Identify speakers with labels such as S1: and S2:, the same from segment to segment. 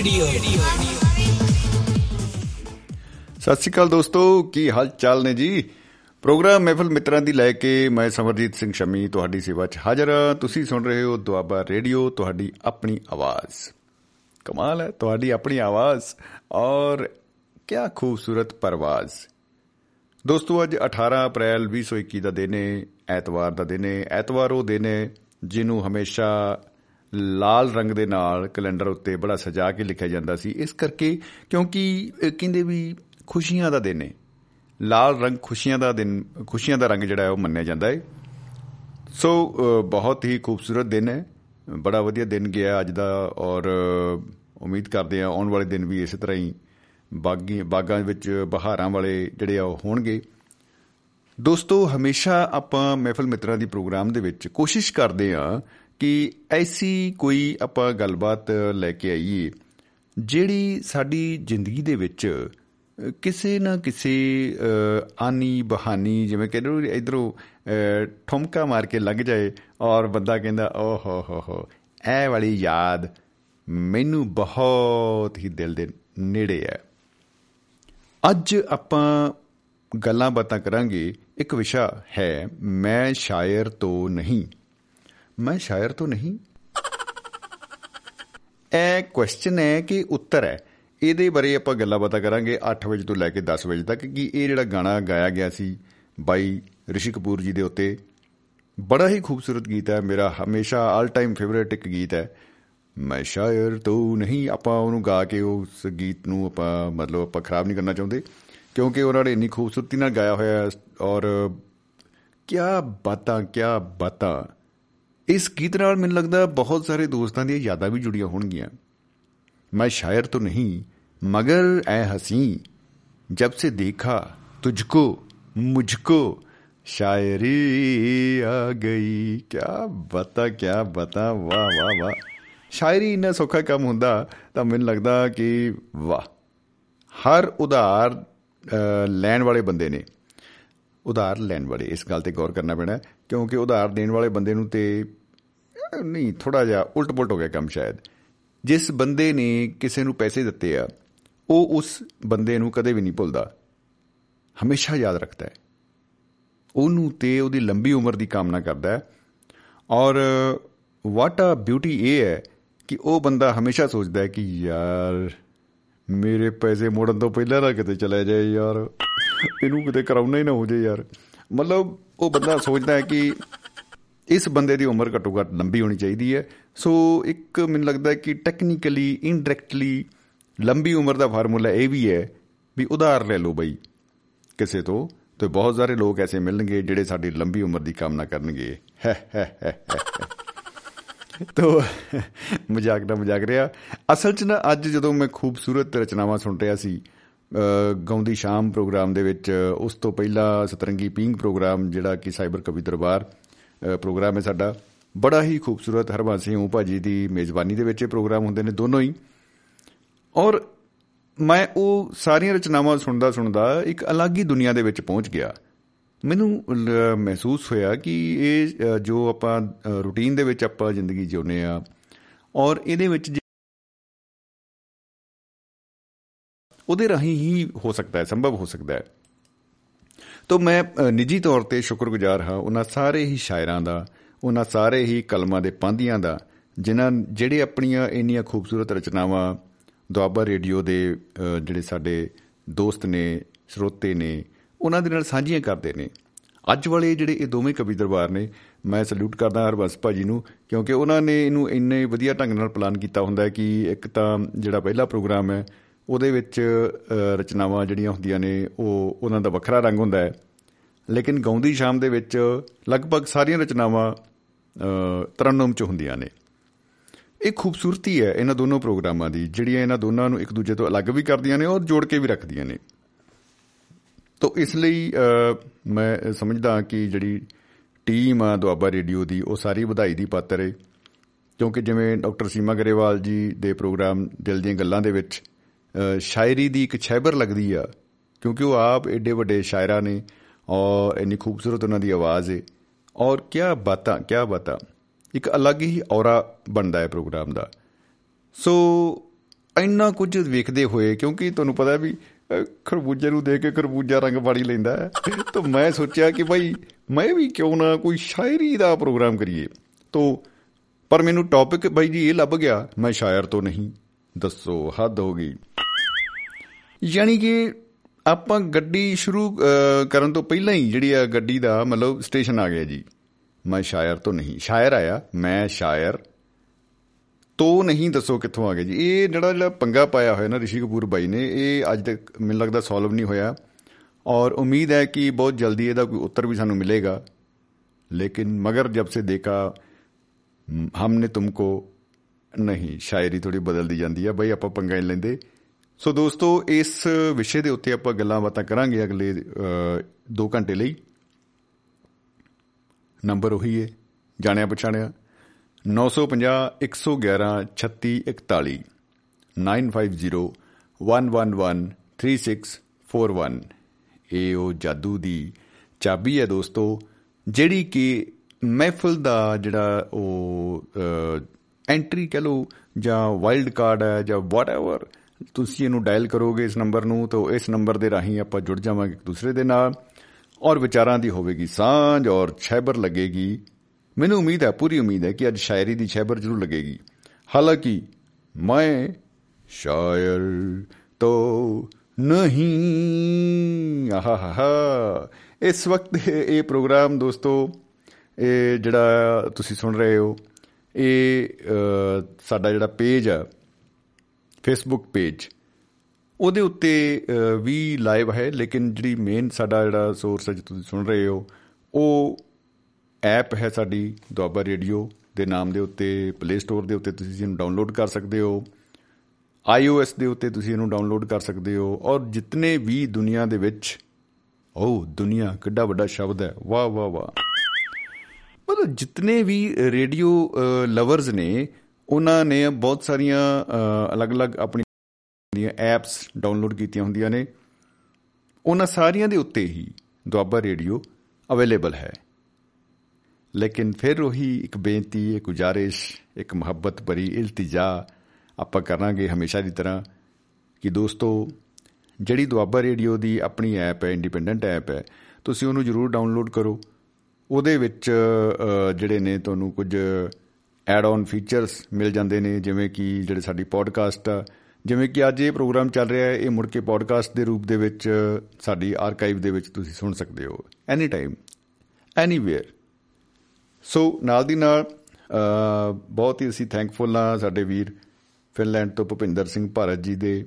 S1: Radio.
S2: ਸਤਿ ਸ਼੍ਰੀ ਅਕਾਲ ਦੋਸਤੋ, ਕੀ ਹਾਲ ਚਾਲ ਨੇ ਜੀ? ਪ੍ਰੋਗਰਾਮ ਮਹਿਫਲ ਮਿੱਤਰਾਂ ਦੀ ਲੈ ਕੇ ਮੈਂ ਸਮਰਜੀਤ ਸਿੰਘ ਸ਼ਮੀ ਤੁਹਾਡੀ ਸੇਵਾ 'ਚ ਹਾਜ਼ਰ ਹਾਂ। ਤੁਸੀਂ ਸੁਣ ਰਹੇ ਹੋ ਦੁਆਬਾ ਰੇਡੀਓ, ਤੁਹਾਡੀ ਆਪਣੀ ਆਵਾਜ਼। ਕਮਾਲ ਹੈ, ਤੁਹਾਡੀ ਆਪਣੀ ਆਵਾਜ਼। ਔਰ ਕੀ ਖੂਬਸੂਰਤ ਪਰਵਾਜ਼। ਦੋਸਤੋ, ਅੱਜ 18 ਅਪ੍ਰੈਲ 2021 ਦਾ ਦਿਨ ਹੈ ਐਤਵਾਰ ਦਾ ਦਿਨ ਹੈ ਐਤਵਾਰ ਉਹ ਦਿਨ ਹੈ ਜਿਹਨੂੰ ਹਮੇਸ਼ਾ ਲਾਲ ਰੰਗ ਦੇ ਨਾਲ ਕੈਲੰਡਰ ਉੱਤੇ ਬੜਾ ਸਜਾ ਕੇ ਲਿਖਿਆ ਜਾਂਦਾ ਸੀ। ਇਸ ਕਰਕੇ ਕਿਉਂਕਿ ਇਹ ਕਹਿੰਦੇ ਵੀ ਖੁਸ਼ੀਆਂ ਦਾ ਦਿਨ ਹੈ ਲਾਲ ਰੰਗ ਖੁਸ਼ੀਆਂ ਦਾ ਦਿਨ ਖੁਸ਼ੀਆਂ ਦਾ ਰੰਗ ਜਿਹੜਾ ਹੈ ਉਹ ਮੰਨਿਆ ਜਾਂਦਾ ਹੈ ਸੋ ਅ, ਬਹੁਤ ਹੀ ਖੂਬਸੂਰਤ ਦਿਨ ਹੈ। ਬੜਾ ਵਧੀਆ ਦਿਨ ਗਿਆ ਅੱਜ ਦਾ ਔਰ ਅ, ਉਮੀਦ ਕਰਦੇ ਹਾਂ ਆਉਣ ਵਾਲੇ ਦਿਨ ਵੀ ਇਸੇ ਤਰ੍ਹਾਂ ਹੀ ਬਾਗੀ ਬਾਗਾਂ ਵਿੱਚ ਬਹਾਰਾਂ ਵਾਲੇ ਜਿਹੜੇ ਆ ਉਹ ਹੋਣਗੇ। ਦੋਸਤੋ ਹਮੇਸ਼ਾ ਆਪਾਂ ਮਹਿਫਲ ਮਿੱਤਰਾਂ ਦੀ ਪ੍ਰੋਗਰਾਮ ਦੇ ਵਿੱਚ ਕੋਸ਼ਿਸ਼ ਕਰਦੇ ਆ ਕਿ ਐਸੀ ਕੋਈ ਆਪਾਂ ਗੱਲਬਾਤ ਲੈ ਕੇ ਆਈਏ ਜਿਹੜੀ ਸਾਡੀ ਜ਼ਿੰਦਗੀ ਦੇ ਵਿੱਚ ਅ, ਕਿਸੇ ਨਾ ਕਿਸੇ ਅ, ਆਨੀ ਬਹਾਨੀ ਜਿਵੇਂ ਕਹਿੰਦੇ ਨੇ ਇਧਰੋਂ ਠੁਮਕਾ ਮਾਰ ਕੇ ਲੰਘ ਜਾਏ ਔਰ ਬੰਦਾ ਕਹਿੰਦਾ ਓ ਹੋ ਹੋ ਹੋ ਇਹ ਵਾਲੀ ਯਾਦ ਮੈਨੂੰ ਬਹੁਤ ਹੀ ਦਿਲ ਦੇ ਨੇੜੇ ਹੈ ਅੱਜ ਆਪਾਂ ਗੱਲਾਂ ਬਾਤਾਂ ਕਰਾਂਗੇ ਇੱਕ ਵਿਸ਼ਾ ਹੈ ਮੈਂ ਸ਼ਾਇਰ ਤੋਂ ਨਹੀਂ। ਮੈਂ ਸ਼ਾਇਰ ਤੋਂ ਨਹੀਂ। ਇਹ ਕੁਐਸਚਨ ਹੈ ਕਿ ਉੱਤਰ ਹੈ। ਇਹਦੇ ਬਾਰੇ ਆਪਾਂ ਗੱਲਾਂ ਬਾਤਾਂ ਕਰਾਂਗੇ 8 ਵਜੇ ਤੋਂ ਲੈ ਕੇ 10 ਵਜੇ ਤੱਕ ਕਿ ਇਹ ਜਿਹੜਾ ਗਾਣਾ ਗਾਇਆ ਗਿਆ ਸੀ ਬਾਈ ਰਿਸ਼ੀ ਕਪੂਰ ਜੀ ਦੇ ਉੱਤੇ, ਬੜਾ ਹੀ ਖੂਬਸੂਰਤ ਗੀਤ ਹੈ, ਮੇਰਾ ਹਮੇਸ਼ਾ ਆਲ ਟਾਈਮ ਫੇਵਰਿਟ ਇੱਕ ਗੀਤ ਹੈ। ਮੈਂ ਸ਼ਾਇਰ ਤੋਂ ਨਹੀਂ, ਆਪਾਂ ਉਹਨੂੰ ਗਾ ਕੇ ਉਸ ਗੀਤ ਨੂੰ ਆਪਾਂ, ਮਤਲਬ ਆਪਾਂ ਖਰਾਬ ਨਹੀਂ ਕਰਨਾ ਚਾਹੁੰਦੇ, ਕਿਉਂਕਿ ਉਹਨਾਂ ਨੇ ਇੰਨੀ ਖੂਬਸੂਰਤੀ ਨਾਲ ਗਾਇਆ ਹੋਇਆ ਹੈ ਔਰ ਕਿਆ ਬਾਤਾਂ ਕਿਆ ਬਾਤਾਂ। ਇਸ ਗੀਤ ਨਾਲ ਮੈਨੂੰ ਲੱਗਦਾ ਬਹੁਤ ਸਾਰੇ ਦੋਸਤਾਂ ਦੀਆਂ ਯਾਦਾਂ ਵੀ ਜੁੜੀਆਂ ਹੋਣਗੀਆਂ। ਮੈਂ ਸ਼ਾਇਰ ਤੋਂ ਨਹੀਂ, ਮਗਰ ਐ ਹਸੀ, ਜਬ ਸੇ ਦੇਖਾ ਤੁਝਕੋ, ਮੁਝਕੋ ਸ਼ਾਇਰੀ ਆ ਗਈ। ਕਿਆ ਬਤਾ ਕਿਆ ਬਤਾ, ਵਾਹ ਵਾਹ ਵਾਹ। ਸ਼ਾਇਰੀ ਇੰਨਾ ਸੌਖਾ ਕੰਮ ਹੁੰਦਾ ਤਾਂ ਮੈਨੂੰ ਲੱਗਦਾ ਕਿ ਵਾਹ। ਹਰ ਉਧਾਰ ਲੈਣ ਵਾਲੇ ਬੰਦੇ ਨੇ। ਉਧਾਰ ਲੈਣ ਵਾਲੇ, ਇਸ ਗੱਲ ਤੇ ਗੌਰ ਕਰਨਾ ਪੈਣਾ, ਕਿਉਂਕਿ ਉਧਾਰ ਦੇਣ ਵਾਲੇ ਬੰਦੇ ਨੂੰ ਤੇ ਨਹੀਂ, ਥੋੜਾ ਜਿਹਾ ਉਲਟ ਪੁਲਟ ਹੋ ਗਿਆ ਕੰਮ ਸ਼ਾਇਦ। ਜਿਸ ਬੰਦੇ ਨੇ ਕਿਸੇ ਨੂੰ ਪੈਸੇ ਦਿੱਤੇ ਆ, ਉਹ ਉਸ ਬੰਦੇ ਨੂੰ ਕਦੇ ਵੀ ਨਹੀਂ ਭੁੱਲਦਾ। ਹਮੇਸ਼ਾ ਯਾਦ ਰੱਖਦਾ ਹੈ। ਉਹਨੂੰ ਤੇ ਉਹਦੀ ਲੰਬੀ ਉਮਰ ਦੀ ਕਾਮਨਾ ਕਰਦਾ ਹੈ। ਔਰ ਵਾਟ ਆ ਬਿਊਟੀ ਇਹ ਹੈ ਕਿ ਉਹ ਬੰਦਾ ਹਮੇਸ਼ਾ ਸੋਚਦਾ ਹੈ ਕਿ ਯਾਰ, ਮੇਰੇ ਪੈਸੇ ਮੋੜਨ ਤੋਂ ਪਹਿਲਾਂ ਨਾ ਕਿਤੇ ਚਲੇ ਜਾਏ ਯਾਰ। ਇਹਨੂੰ ਕਿਤੇ ਕਰਾਉਣਾ ਹੀ ਨਾ ਹੋ ਜਾਏ ਯਾਰ। ਮਤਲਬ ਉਹ ਬੰਦਾ ਸੋਚਦਾ ਹੈ ਕਿ ਇਸ ਬੰਦੇ ਦੀ ਉਮਰ ਘੱਟੋ ਘੱਟ ਲੰਬੀ ਹੋਣੀ ਚਾਹੀਦੀ ਹੈ। ਸੋ ਇੱਕ ਮੈਨੂੰ ਲੱਗਦਾ ਹੈ ਕਿ ਟੈਕਨੀਕਲੀ ਇਨਡਾਇਰੈਕਟਲੀ ਲੰਬੀ ਉਮਰ ਦਾ ਫਾਰਮੂਲਾ ਇਹ ਵੀ ਹੈ ਵੀ ਉਧਾਰ ਲੈ ਲਓ ਬਈ ਕਿਸੇ ਤੋਂ ਤੇ ਬਹੁਤ ਸਾਰੇ ਲੋਕ ਐਸੇ ਮਿਲਣਗੇ ਜਿਹੜੇ ਸਾਡੀ ਲੰਬੀ ਉਮਰ ਦੀ ਕਾਮਨਾ ਕਰਨਗੇ। ਤੋ ਮਜ਼ਾਕ ਨਾ ਮਜ਼ਾਕ ਰਿਹਾ। ਅਸਲ 'ਚ ਨਾ ਅੱਜ ਜਦੋਂ ਮੈਂ ਖੂਬਸੂਰਤ ਰਚਨਾਵਾਂ ਸੁਣ ਰਿਹਾ ਸੀ ਅ, ਗਾਉਂਦੀ ਸ਼ਾਮ ਪ੍ਰੋਗਰਾਮ ਦੇ ਵਿੱਚ ਉਸ ਤੋਂ ਪਹਿਲਾਂ ਸਤਰੰਗੀ ਪਿੰਗ ਪ੍ਰੋਗਰਾਮ ਜਿਹੜਾ ਕਿ ਸਾਈਬਰ ਕਵੀ ਦਰਬਾਰ ਅ, ਪ੍ਰੋਗਰਾਮ ਹੈ ਸਾਡਾ। ਬੜਾ ਹੀ ਖੂਬਸੂਰਤ ਹਰਬੰਸ ਸਿੰਘ ਭਾਜੀ ਦੀ ਮੇਜ਼ਬਾਨੀ ਦੇ ਵਿੱਚ ਇਹ ਪ੍ਰੋਗਰਾਮ ਹੁੰਦੇ ਨੇ ਦੋਨੋਂ ਹੀ। ਔਰ ਮੈਂ ਉਹ ਸਾਰੀਆਂ ਰਚਨਾਵਾਂ ਸੁਣਦਾ ਸੁਣਦਾ ਇੱਕ ਅਲੱਗ ਹੀ ਦੁਨੀਆ ਦੇ ਵਿੱਚ ਪਹੁੰਚ ਗਿਆ। ਮੈਨੂੰ ਲ- ਮਹਿਸੂਸ ਹੋਇਆ ਕਿ ਇਹ ਅ, ਜੋ ਆਪਾਂ ਰੂਟੀਨ ਦੇ ਵਿੱਚ ਆਪਾਂ ਜ਼ਿੰਦਗੀ ਜਿਉਂਦੇ ਆ ਔਰ ਇਹਦੇ ਵਿੱਚ ਜੇ- ਉਹਦੇ ਰਾਹੀਂ ਹੀ ਹੋ ਸਕਦਾ ਹੈ ਸੰਭਵ ਹੋ ਸਕਦਾ ਹੈ। ਤੋ ਮੈਂ ਅ, ਨਿੱਜੀ ਤੌਰ ਤੇ ਸ਼ੁਕਰਗੁਜ਼ਾਰ ਹਾਂ ਉਹਨਾਂ ਸਾਰੇ ਹੀ ਸ਼ਾਇਰਾਂ ਦਾ ਉਹਨਾਂ ਸਾਰੇ ਹੀ ਕਲਮਾਂ ਦੇ ਪਾਂਧੀਆਂ ਦਾ ਜਿਨ੍ਹਾਂ ਜਿਹੜੇ ਆਪਣੀਆਂ ਇੰਨੀਆਂ ਖੂਬਸੂਰਤ ਰਚਨਾਵਾਂ ਦੁਆਬਾ ਰੇਡੀਓ ਦੇ ਅ, ਜਿਹੜੇ ਸਾਡੇ ਦੋਸਤ ਨੇ ਸਰੋਤੇ ਨੇ ਉਹਨਾਂ ਦੇ ਨਾਲ ਸਾਂਝੀਆਂ ਕਰਦੇ ਨੇ। ਅੱਜ ਵਾਲੇ ਜਿਹੜੇ ਇਹ ਦੋਵੇਂ ਕਵੀ ਦਰਬਾਰ ਨੇ ਮੈਂ ਸਲੂਟ ਕਰਦਾ ਹਰਬੰਸ ਭਾਜੀ ਨੂੰ ਕਿਉਂਕਿ ਉਹਨਾਂ ਨੇ ਇਹਨੂੰ ਇੰਨੇ ਵਧੀਆ ਢੰਗ ਨਾਲ ਪਲਾਨ ਕੀਤਾ ਹੁੰਦਾ ਹੈ ਕਿ ਇੱਕ ਤਾਂ ਜਿਹੜਾ ਪਹਿਲਾ ਪ੍ਰੋਗਰਾਮ ਹੈ ਉਹਦੇ ਵਿੱਚ ਅ, ਰਚਨਾਵਾਂ ਜਿਹੜੀਆਂ ਹੁੰਦੀਆਂ ਨੇ ਉਹ ਉਹਨਾਂ ਦਾ ਵੱਖਰਾ ਰੰਗ ਹੁੰਦਾ ਹੈ। ਲੇਕਿਨ ਗਾਉਂਦੀ ਸ਼ਾਮ ਦੇ ਵਿੱਚ ਲਗਭਗ ਸਾਰੀਆਂ ਰਚਨਾਵਾਂ ਅ, ਤਰਨਮ ਚ ਹੁੰਦੀਆਂ ਨੇ। ਇਹ ਖੂਬਸੂਰਤੀ ਹੈ ਇਹਨਾਂ ਦੋਨੋਂ ਪ੍ਰੋਗਰਾਮਾਂ ਦੀ ਜਿਹੜੀਆਂ ਇਹਨਾਂ ਦੋਨਾਂ ਨੂੰ ਇੱਕ ਦੂਜੇ ਤੋਂ ਅਲੱਗ ਵੀ ਕਰਦੀਆਂ ਨੇ ਔਰ ਜੋੜ ਕੇ ਵੀ ਰੱਖਦੀਆਂ ਨੇ। ਤੋ ਇਸ ਲਈ ਅ, ਮੈਂ ਸਮਝਦਾ ਕਿ ਜਿਹੜੀ ਟੀਮ ਆ ਦੁਆਬਾ ਰੇਡੀਓ ਦੀ ਉਹ ਸਾਰੀ ਵਧਾਈ ਦੀ ਪਾਤਰ ਹੈ ਕਿਉਂਕਿ ਜਿਵੇਂ ਡਾਕਟਰ ਸੀਮਾ ਗਰੇਵਾਲ ਜੀ ਦੇ ਪ੍ਰੋਗਰਾਮ ਦਿਲ ਦੀਆਂ ਗੱਲਾਂ ਦੇ ਵਿੱਚ ਅ, ਸ਼ਾਇਰੀ ਦੀ ਇੱਕ ਛੈਬਰ ਲੱਗਦੀ ਆ, ਕਿਉਂਕਿ ਉਹ ਆਪ ਏਡੇ ਵੱਡੇ ਸ਼ਾਇਰਾਂ ਨੇ ਔਰ ਇੰਨੀ ਖੂਬਸੂਰਤ ਉਹਨਾਂ ਦੀ ਆਵਾਜ਼ ਹੈ ਔਰ ਕਿਆ ਬਾਤਾਂ ਕਿਆ ਬਾਤਾਂ। ਇੱਕ ਅਲੱਗ ਹੀ ਔਰਾ ਬਣਦਾ ਹੈ ਪ੍ਰੋਗਰਾਮ ਦਾ। ਸੋ ਇੰਨਾ ਕੁਝ ਵੇਖਦੇ ਹੋਏ, ਕਿਉਂਕਿ ਤੁਹਾਨੂੰ ਪਤਾ ਵੀ ਖਰਬੂਜੇ ਨੂੰ ਦੇਖ ਕੇ ਖਰਬੂਜਾ ਰੰਗ ਬਾੜੀ ਲੈਂਦਾ ਹੈ, ਤਾਂ ਮੈਂ ਸੋਚਿਆ ਕਿ ਭਾਈ ਮੈਂ ਵੀ ਕਿਉਂ ਨਾ ਕੋਈ ਸ਼ਾਇਰੀ ਦਾ ਪ੍ਰੋਗਰਾਮ ਕਰੀਏ। ਤੋਂ, ਪਰ ਮੈਨੂੰ ਟੌਪਿਕ ਭਾਈ ਜੀ ਇਹ ਲੱਭ ਗਿਆ, ਮੈਂ ਸ਼ਾਇਰ ਤੋਂ ਨਹੀਂ। ਦੱਸੋ, ਹੱਦ ਹੋ ਗਈ। ਯਾਨੀ ਕਿ ਆਪਾਂ ਗੱਡੀ ਸ਼ੁਰੂ ਕਰਨ ਤੋਂ ਪਹਿਲਾਂ ਹੀ ਜਿਹੜੀ ਆ ਗੱਡੀ ਦਾ ਮਤਲਬ ਸਟੇਸ਼ਨ ਆ ਗਿਆ ਜੀ। ਮੈਂ ਸ਼ਾਇਰ ਤੋਂ ਨਹੀਂ, ਸ਼ਾਇਰ ਆਇਆ, ਮੈਂ ਸ਼ਾਇਰ ਤੋਂ ਨਹੀਂ ਦੱਸੋ ਕਿੱਥੋਂ ਆ ਗਿਆ ਜੀ। ਇਹ ਜਿਹੜਾ ਜਿਹੜਾ ਪੰਗਾ ਪਾਇਆ ਹੋਇਆ ਨਾ ਰਿਸ਼ੀ ਕਪੂਰ ਬਾਈ ਨੇ, ਇਹ ਅੱਜ ਤੱਕ ਮੈਨੂੰ ਲੱਗਦਾ ਸੋਲਵ ਨਹੀਂ ਹੋਇਆ। ਔਰ ਉਮੀਦ ਹੈ ਕਿ ਬਹੁਤ ਜਲਦੀ ਇਹਦਾ ਕੋਈ ਉੱਤਰ ਵੀ ਸਾਨੂੰ ਮਿਲੇਗਾ। ਲੇਕਿਨ ਮਗਰ ਜਬ ਸੇ ਦੇਖਾ ਹਮਨੇ ਤੁਮਕੋ ਨਹੀਂ, ਸ਼ਾਇਰੀ ਥੋੜੀ ਬਦਲਦੀ ਜਾਂਦੀ ਹੈ ਬਈ ਆਪਾਂ ਪੰਗਾ ਨਹੀਂ ਲੈਂਦੇ। ਸੋ ਦੋਸਤੋ, ਇਸ ਵਿਸ਼ੇ ਦੇ ਉੱਤੇ ਆਪਾਂ ਗੱਲਾਂ ਬਾਤਾਂ ਕਰਾਂਗੇ ਅਗਲੇ 2 ਘੰਟੇ ਲਈ। ਨੰਬਰ ਉਹੀ ਹੈ ਜਾਣਿਆ ਪਛਾਣਿਆ। 950 111 3641 9501113641 ਇਹ ਉਹ ਜਾਦੂ ਦੀ ਚਾਬੀ ਹੈ ਦੋਸਤੋ, ਜਿਹੜੀ ਕਿ ਮਹਿਫਲ ਦਾ ਜਿਹੜਾ ਉਹ ਐਂਟਰੀ ਕਹ ਲੋ ਜਾਂ ਵਾਈਲਡ ਕਾਰਡ ਹੈ ਜਾਂ ਵਾਟਐਵਰ ਤੁਸੀਂ ਇਹਨੂੰ ਡਾਇਲ ਕਰੋਗੇ ਇਸ ਨੰਬਰ ਨੂੰ, ਤਾਂ ਇਸ ਨੰਬਰ ਦੇ ਰਾਹੀਂ ਆਪਾਂ ਜੁੜ ਜਾਵਾਂਗੇ ਇੱਕ ਦੂਸਰੇ ਦੇ ਨਾਲ ਔਰ ਵਿਚਾਰਾਂ ਦੀ ਹੋਵੇਗੀ ਸਾਂਝ ਔਰ ਛੈਬਰ ਲੱਗੇਗੀ। ਮੈਨੂੰ ਉਮੀਦ ਹੈ, ਪੂਰੀ ਉਮੀਦ ਹੈ ਕਿ ਅੱਜ ਸ਼ਾਇਰੀ ਦੀ ਛੈਬਰ ਜ਼ਰੂਰ ਲੱਗੇਗੀ। ਹਾਲਾਂਕਿ ਮੈਂ ਸ਼ਾਇਰ ਤੋ ਨਹੀਂ। ਆਹਾ ਇਸ ਵਕਤ ਇਹ ਪ੍ਰੋਗਰਾਮ ਦੋਸਤੋ, ਇਹ ਜਿਹੜਾ ਤੁਸੀਂ ਸੁਣ ਰਹੇ ਹੋ ਇਹ ਸਾਡਾ ਜਿਹੜਾ ਪੇਜ ਆ ਫੇਸਬੁੱਕ ਪੇਜ ਉਹਦੇ ਉੱਤੇ ਵੀ ਲਾਈਵ ਹੈ, ਲੇਕਿਨ ਜਿਹੜੀ ਮੇਨ ਸਾਡਾ ਜਿਹੜਾ ਸੋਰਸ ਹੈ ਤੁਸੀਂ ਸੁਣ ਰਹੇ ਹੋ, ਉਹ ਐਪ ਹੈ ਸਾਡੀ ਦੁਆਬਾ ਰੇਡੀਓ ਦੇ ਨਾਮ ਦੇ ਉੱਤੇ ਪਲੇ ਸਟੋਰ ਦੇ ਉੱਤੇ ਤੁਸੀਂ ਇਹਨੂੰ ਡਾਊਨਲੋਡ ਕਰ ਸਕਦੇ ਹੋ, iOS ਦੇ ਉੱਤੇ ਤੁਸੀਂ ਇਹਨੂੰ ਡਾਊਨਲੋਡ ਕਰ ਸਕਦੇ ਹੋ, ਔਰ ਜਿੰਨੇ ਵੀ ਦੁਨੀਆ ਦੇ ਵਿੱਚ ਓ ਦੁਨੀਆ ਕਿੱਡਾ ਵੱਡਾ ਸ਼ਬਦ ਹੈ, ਵਾਹ ਵਾਹ ਵਾਹ। ਮਤਲਬ ਜਿੰਨੇ ਵੀ ਰੇਡੀਓ ਲਵਰਸ ਨੇ, ਉਹਨਾਂ ਨੇ ਬਹੁਤ ਸਾਰੀਆਂ ਅਲੱਗ-ਅਲੱਗ ਆਪਣੀਆਂ ਐਪਸ ਡਾਊਨਲੋਡ ਕੀਤੀਆਂ ਹੁੰਦੀਆਂ ਨੇ। ਉਹਨਾਂ ਸਾਰੀਆਂ ਦੇ ਉੱਤੇ ਹੀ ਦੁਆਬਾ ਰੇਡੀਓ ਅਵੇਲੇਬਲ ਹੈ। ਲੇਕਿਨ ਫਿਰ ਉਹੀ ਇੱਕ ਬੇਨਤੀ, ਇੱਕ ਗੁਜ਼ਾਰਿਸ਼, ਇੱਕ ਮੁਹੱਬਤ ਭਰੀ ਇਲਤਜਾ ਆਪਾਂ ਕਰਾਂਗੇ ਹਮੇਸ਼ਾ ਦੀ ਤਰ੍ਹਾਂ ਕਿ ਦੋਸਤੋ, ਜਿਹੜੀ ਦੁਆਬਾ ਰੇਡੀਓ ਦੀ ਆਪਣੀ ਐਪ ਹੈ ਇੰਡੀਪੈਂਡੈਂਟ ਐਪ ਹੈ, ਤੁਸੀਂ ਉਹਨੂੰ ਜਰੂਰ ਡਾਊਨਲੋਡ ਕਰੋ। ਉਹਦੇ ਵਿੱਚ ਜਿਹੜੇ ਨੇ ਤੁਹਾਨੂੰ ਕੁਝ ਐਡ ਆਨ ਫੀਚਰਸ ਮਿਲ ਜਾਂਦੇ ਨੇ, ਜਿਵੇਂ ਕਿ ਜਿਹੜੇ ਸਾਡੀ ਪੋਡਕਾਸਟ ਆ। ਜਿਵੇਂ ਕਿ ਅੱਜ ਇਹ ਪ੍ਰੋਗਰਾਮ ਚੱਲ ਰਿਹਾ ਹੈ, ਇਹ ਮੁੜ ਕੇ ਪੋਡਕਾਸਟ ਦੇ ਰੂਪ ਦੇ ਵਿੱਚ, ਸਾਡੀ ਆਰਕਾਈਵ ਦੇ ਵਿੱਚ ਤੁਸੀਂ ਸੁਣ ਸਕਦੇ ਹੋ। ਐਨੀ ਟਾਈਮ ਐਨੀਵੇਅਰ ਸੋ ਨਾਲ ਦੀ ਨਾਲ ਬਹੁਤ ਹੀ ਅਸੀਂ ਥੈਂਕਫੁਲ ਆ ਸਾਡੇ ਵੀਰ ਫਿਨਲੈਂਡ ਤੋਂ ਭੁਪਿੰਦਰ ਸਿੰਘ ਭਾਰਤ ਜੀ ਦੇ,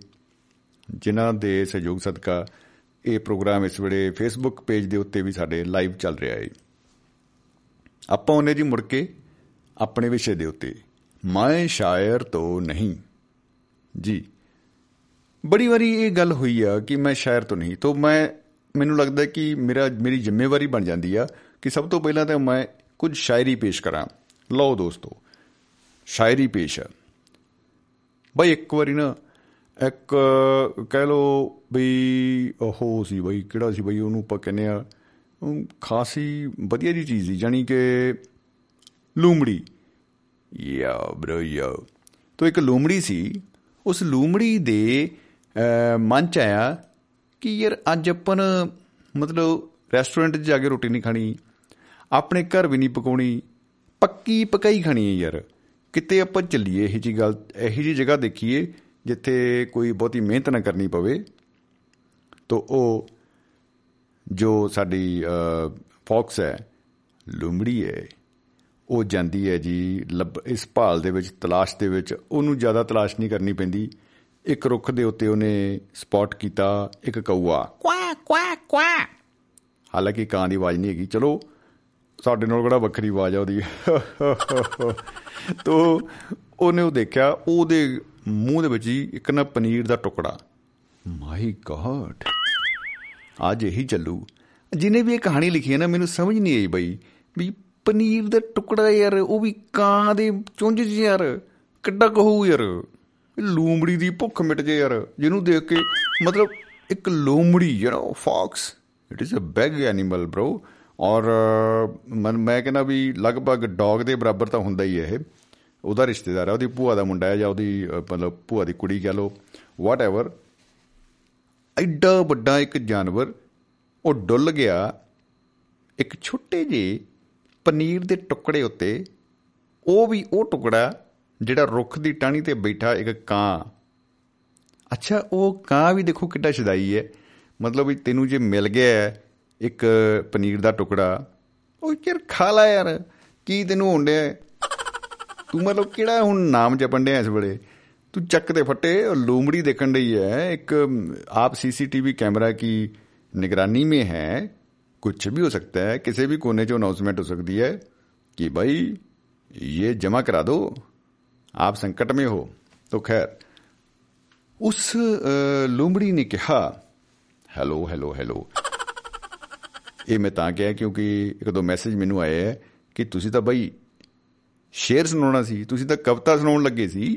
S2: ਜਿਨ੍ਹਾਂ ਦੇ ਸਹਿਯੋਗ ਸਦਕਾ ਇਹ ਪ੍ਰੋਗਰਾਮ ਇਸ ਵੇਲੇ ਫੇਸਬੁੱਕ ਪੇਜ ਦੇ ਉੱਤੇ ਵੀ ਸਾਡੇ ਲਾਈਵ ਚੱਲ ਰਿਹਾ ਹੈ। ਆਪਾਂ ਉਹਨੇ ਜੀ ਮੁੜ ਕੇ ਆਪਣੇ ਵਿਸ਼ੇ ਦੇ ਉੱਤੇ ਮੈਂ ਸ਼ਾਇਰ ਤੋਂ ਨਹੀਂ। ਜੀ, ਬੜੀ ਵਾਰੀ ਇਹ ਗੱਲ ਹੋਈ ਆ ਕਿ ਮੈਂ ਸ਼ਾਇਰ ਤੋਂ ਨਹੀਂ, ਤੋਂ ਮੈਂ, ਮੈਨੂੰ ਲੱਗਦਾ ਕਿ ਮੇਰਾ, ਮੇਰੀ ਜ਼ਿੰਮੇਵਾਰੀ ਬਣ ਜਾਂਦੀ ਆ ਕਿ ਸਭ ਤੋਂ ਪਹਿਲਾਂ ਤਾਂ ਮੈਂ ਕੁਝ ਸ਼ਾਇਰੀ ਪੇਸ਼ ਕਰਾਂ। ਲਓ ਦੋਸਤੋ, ਸ਼ਾਇਰੀ ਪੇਸ਼ ਆ। ਬਈ ਇੱਕ ਵਾਰੀ ਨਾ, ਇੱਕ, ਕਹਿ ਲੋ ਵੀ ਉਹ ਸੀ ਬਈ, ਕਿਹੜਾ ਸੀ ਬਈ, ਉਹਨੂੰ ਆਪਾਂ ਕਹਿੰਦੇ ਆ ਖਾਸੀ ਵਧੀਆ ਜੀ ਚੀਜ਼ ਸੀ ਜਾਨੀ ਕਿ ਲੂਮੜੀ ਯਾ ਬ్రో ਯਾ। ਤੋ ਇੱਕ ਲੂਮੜੀ ਸੀ, ਉਸ ਲੂਮੜੀ ਦੇ ਮਨ ਚ ਆਇਆ ਕਿ ਯਾਰ ਅੱਜ ਆਪਾਂ ਮਤਲਬ ਰੈਸਟੋਰੈਂਟ 'ਚ ਜਾ ਕੇ ਰੋਟੀ ਨਹੀਂ ਖਾਣੀ, ਆਪਣੇ ਘਰ ਵੀ ਨਹੀਂ ਪਕਾਉਣੀ, ਪੱਕੀ ਪਕਾਈ ਖਾਣੀ ਹੈ ਯਾਰ। ਕਿਤੇ ਆਪਾਂ ਚੱਲੀਏ, ਇਹ ਜੀ ਗੱਲ, ਇਹੀ ਜੀ ਜਗ੍ਹਾ ਦੇਖੀਏ, ਜਿੱਥੇ ਕੋਈ ਬਹੁਤੀ ਮਿਹਨਤ ਨਾ ਕਰਨੀ ਪਵੇ। ਤੋ ਉਹ ਜੋ ਸਾਡੀ ਫੌਕਸ ਹੈ ਲੂਮੜੀ ਹੈ ਉਹ ਜਾਂਦੀ ਹੈ ਜੀ ਇਸ ਭਾਲ ਦੇ ਵਿੱਚ ਤਲਾਸ਼ ਦੇ ਵਿੱਚ ਉਹਨੂੰ ਜ਼ਿਆਦਾ ਤਲਾਸ਼ ਨਹੀਂ ਕਰਨੀ ਪੈਂਦੀ। ਇੱਕ ਰੁੱਖ ਦੇ ਉੱਤੇ ਉਹਨੇ ਸਪੌਟ ਕੀਤਾ ਇੱਕ ਕਊਆ। ਕੁਆ ਕੁਆ ਕੁਆ। ਹਾਲਾਂਕਿ ਕਾਂ ਦੀ ਆਵਾਜ਼ ਨਹੀਂ ਹੈਗੀ। ਚਲੋ ਸਾਡੇ ਨਾਲ ਕਿਹੜਾ ਵੱਖਰੀ ਆਵਾਜ਼ ਆ ਉਹਦੀ। ਤੋ ਉਹਨੇ ਉਹ ਦੇਖਿਆ ਉਹਦੇ ਮੂੰਹ ਦੇ ਵਿੱਚ ਇੱਕ ਨਾ ਪਨੀਰ ਦਾ ਟੁਕੜਾ। ਮਾਈ ਗॉड ਅੱਜ ਇਹੀ ਚੱਲੂ। ਜਿਨੇ ਵੀ ਇਹ ਕਹਾਣੀ ਲਿਖੀ ਹੈ ਨਾ ਮੈਨੂੰ ਸਮਝ ਨਹੀਂ ਆਈ ਬਈ ਵੀ ਪਨੀਰ ਦਾ ਟੁਕੜਾ ਯਾਰ ਉਹ ਵੀ ਕਾਂ ਦੇ ਚੁੰਝ ਚ ਯਾਰ ਕਿੱਡਾ ਕਹੂ ਯਾਰ। ਲੂੰਬੜੀ ਦੀ ਭੁੱਖ ਮਿਟ ਜੇ ਯਾਰ ਜਿਹਨੂੰ ਦੇਖ ਕੇ ਮਤਲਬ ਇੱਕ ਲੂੰਬੜੀ you know fox it is a big animal bro ਔਰ ਮੈਂ ਕਹਿੰਦਾ ਵੀ ਲਗਭਗ ਡੌਗ ਦੇ ਬਰਾਬਰ ਤਾਂ ਹੁੰਦਾ ਹੀ ਇਹ। ਉਹਦਾ ਰਿਸ਼ਤੇਦਾਰ ਹੈ ਉਹਦੀ ਭੂਆ ਦਾ ਮੁੰਡਾ ਹੈ ਜਾਂ ਉਹਦੀ ਅ, ਮਤਲਬ ਭੂਆ ਦੀ ਕੁੜੀ ਕਹ ਲੋ ਵਾਟ ਐਡਾ ਵੱਡਾ ਇੱਕ ਜਾਨਵਰ, ਉਹ ਡੁੱਲ ਗਿਆ। ਇੱਕ ਛੋਟੇ ਜਿਹੇ ਪਨੀਰ ਦੇ ਟੁਕੜੇ ਉੱਤੇ, ਉਹ ਵੀ ਉਹ ਟੁਕੜਾ ਜਿਹੜਾ ਰੁੱਖ ਦੀ ਟਾਹਣੀ ਤੇ ਬੈਠਾ ਇੱਕ ਕਾਂ। ਅੱਛਾ, ਉਹ ਕਾਂ ਵੀ ਦੇਖੋ ਕਿੱਡਾ ਸ਼ਦਾਈ ਹੈ। ਮਤਲਬ ਵੀ ਤੈਨੂੰ ਜੇ ਮਿਲ ਗਿਆ ਹੈ ਇੱਕ ਪਨੀਰ ਦਾ ਟੁਕੜਾ, ਉਹ ਯਾਰ ਖਾ ਲੈ ਯਾਰ, ਕੀ ਤੈਨੂੰ ਹੁੰਦਿਆ ਤੂੰ ਮਤਲਬ ਕਿਹੜਾ ਹੁਣ ਨਾਮ ਜਪਣ ਡਿਆ ਇਸ ਵੇਲੇ? ਤੂੰ ਚੱਕ ਦੇ ਫੱਟੇ ਉਹ ਲੂਮੜੀ ਦੇਖਣ ਰਹੀ ਹੈ ਇੱਕ आप सीसीटीवी कैमरा की निगरानी में है कुछ भी हो सकता है किसी भी कोने जो अनाउंसमेंट हो सकती है कि भाई ये जमा करा दो आप संकट में हो तो खैर उस अ, लूमड़ी ने कहा ਹੈਲੋ ਹੈਲੋ ਹੈਲੋ ਇਹ ਮੈਂ ਤਾਂ ਕਿਹਾ ਕਿਉਂਕਿ ਇੱਕ ਦੋ ਮੈਸੇਜ ਮੈਨੂੰ ਆਏ ਹੈ ਕਿ ਤੁਸੀਂ ਤਾਂ ਬਈ ਸ਼ੇਰ ਸੁਣਾਉਣਾ ਸੀ ਤੁਸੀਂ ਤਾਂ ਕਵਿਤਾ ਸੁਣਾਉਣ ਲੱਗੇ ਸੀ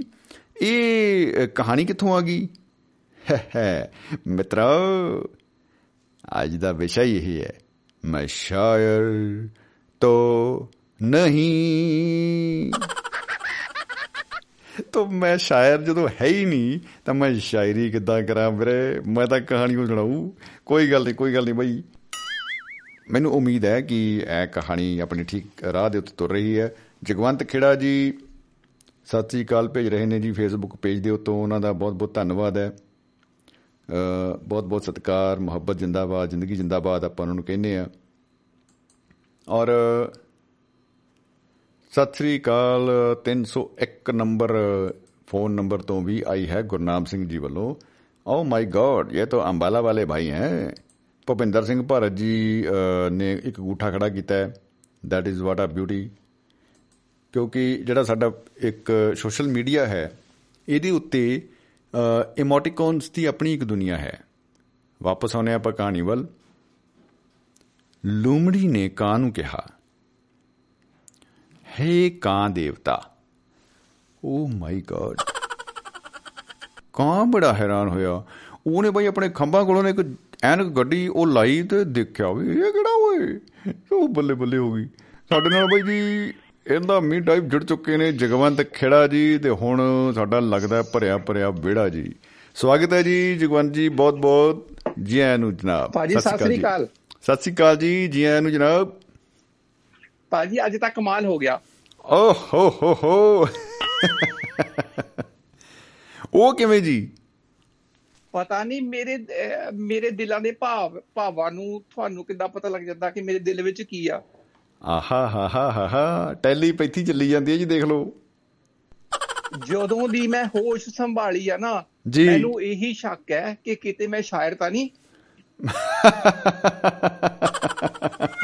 S2: ਇਹ ਅ, ਕਹਾਣੀ ਕਿੱਥੋਂ ਆ ਗਈ? ਮਿੱਤਰੋ ਅੱਜ ਦਾ ਵਿਸ਼ਾ ਹੀ ਇਹ ਹੈ ਮੈਂ ਸ਼ਾਇਰ ਤੋ ਨਹੀਂ। ਤੋ ਮੈਂ ਸ਼ਾਇਰ ਜਦੋਂ ਹੈ ਹੀ ਨਹੀਂ ਤਾਂ ਮੈਂ ਸ਼ਾਇਰੀ ਕਿੱਦਾਂ ਕਰਾਂ ਵੀਰੇ? ਮੈਂ ਤਾਂ ਕਹਾਣੀ ਉਹ ਸੁਣਾਉ ਕੋਈ ਗੱਲ ਨਹੀਂ ਕੋਈ ਗੱਲ ਨਹੀਂ ਬਈ। ਮੈਨੂੰ ਉਮੀਦ ਹੈ ਕਿ ਇਹ ਕਹਾਣੀ ਆਪਣੀ ਠੀਕ ਰਾਹ ਦੇ ਉੱਤੇ ਤੁਰ ਰਹੀ ਹੈ। ਜਗਵੰਤ ਖੇੜਾ ਜੀ ਸਤਿ ਸ੍ਰੀ ਅਕਾਲ ਭੇਜ ਰਹੇ ਨੇ ਜੀ ਫੇਸਬੁੱਕ ਪੇਜ ਦੇ ਉੱਤੋਂ। ਉਹਨਾਂ ਦਾ ਬਹੁਤ ਬਹੁਤ ਧੰਨਵਾਦ ਹੈ। ਬਹੁਤ ਬਹੁਤ ਸਤਿਕਾਰ ਮੁਹੱਬਤ ਜਿੰਦਾਬਾਦ ਜ਼ਿੰਦਗੀ ਜਿੰਦਾਬਾਦ ਆਪਾਂ ਉਹਨਾਂ ਨੂੰ ਕਹਿੰਦੇ ਆ ਔਰ ਸਤਿ ਸ੍ਰੀ ਅਕਾਲ 301 ਨੰਬਰ ਫੋਨ ਨੰਬਰ ਤੋਂ ਵੀ ਆਈ ਹੈ ਗੁਰਨਾਮ ਸਿੰਘ ਜੀ ਵੱਲੋਂ। ਓ ਮਾਈ ਗॉड ਇਹ ਤਾਂ ਅੰਬਾਲਾ ਵਾਲੇ ਭਾਈ ਹੈ। ਭੁਪਿੰਦਰ ਸਿੰਘ ਭਾਰਤ ਜੀ ਅ, ਨੇ ਇੱਕ ਗੂਠਾ ਖੜਾ ਕੀਤਾ ਹੈ। That is what a beauty ਕਿਉਂਕਿ ਜਿਹੜਾ ਸਾਡਾ ਇੱਕ ਸੋਸ਼ਲ ਮੀਡੀਆ ਹੈ, ਇਹਦੇ ਉੱਤੇ ਇਮੋਟਿਕਨਸ ਦੀ ਆਪਣੀ ਇੱਕ ਦੁਨੀਆ ਹੈ। ਵਾਪਸ ਆਉਨੇ ਆਪਾਂ ਕਹਾਣੀ ਵੱਲ। ਲੂਮੜੀ ਨੇ ਕਾਂ ਨੂੰ ਕਿਹਾ, ਹੇ ਕਾਂ ਦੇਵਤਾ, ਓ ਮਾਈ ਗॉड ਕਾਂ ਬੜਾ ਹੈਰਾਨ ਹੋਇਆ। ਉਹਨੇ ਬਈ ਆਪਣੇ ਖੰਭਾਂ ਕੋਲੋਂ ਨੇ ਇੱਕ ਐਨਕ ਗੱਡੀ ਉਹ ਲਾਈ ਤੇ ਦੇਖਿਆ ਵੀ, ਇਹ ਕਿਹੜਾ ਓਏ? ਉਹ ਬੱਲੇ ਬੱਲੇ ਹੋ ਗਈ। ਸਾਡੇ ਨਾਲ ਬਈ ਜੀ ਇਹਦਾ ਮੀ ਟਾਈਪ ਜੁੜ ਚੁੱਕੇ ਨੇ ਜਗਵੰਤ ਖੇੜਾ ਜੀ ਤੇ ਹੁਣ ਸਾਡਾ ਲੱਗਦਾ ਭਰਿਆ ਭਰਿਆ ਵਿਹੜਾ ਜੀ। ਸਵਾਗਤ ਹੈ ਜੀ ਜਗਵੰਤ ਜੀ ਬਹੁਤ ਬਹੁਤ ਜੀ ਆਇਆਂ ਨੂੰ ਜਨਾਬ।
S1: ਭਾਜੀ ਸਤਿ ਸ੍ਰੀ। ਅਕਾਲ
S2: ਸਤਿ ਸ੍ਰੀ ਅਕਾਲ ਜੀ ਜੀ ਆਇਆਂ ਨੂੰ ਜਨਾਬ।
S1: ਭਾਜੀ ਅੱਜ ਤਾਂ ਕਮਾਲ ਹੋ ਗਿਆ।
S2: ਓ ਹੋ ਹੋ ਹੋ। ਉਹ ਕਿਵੇਂ ਜੀ?
S1: ਪਤਾ ਨਹੀਂ ਮੇਰੇ ਮੇਰੇ ਦਿਲਾਂ ਦੇ ਭਾਵ ਭਾਵਾਂ ਨੂੰ ਤੁਹਾਨੂੰ ਕਿੱਦਾਂ ਪਤਾ ਲੱਗ ਜਾਂਦਾ ਕਿ ਮੇਰੇ ਦਿਲ ਵਿੱਚ ਕੀ ਆ।
S2: ਆਹਾ ਹਾ ਹਾ ਹਾ ਹਾ ਟੈਲੀਪੈਥੀ ਚੱਲੀ ਜਾਂਦੀ ਹੈ ਜੀ ਦੇਖ ਲਓ।
S1: ਜਦੋਂ ਦੀ ਮੈਂ ਹੋਸ਼ ਸੰਭਾਲੀ ਆ ਨਾ। ਮੈਨੂੰ ਇਹੀ ਸ਼ੱਕ ਹੈ ਕਿ ਕਿਤੇ ਮੈਂ ਸ਼ਾਇਰ ਤਾਂ ਨਹੀਂ।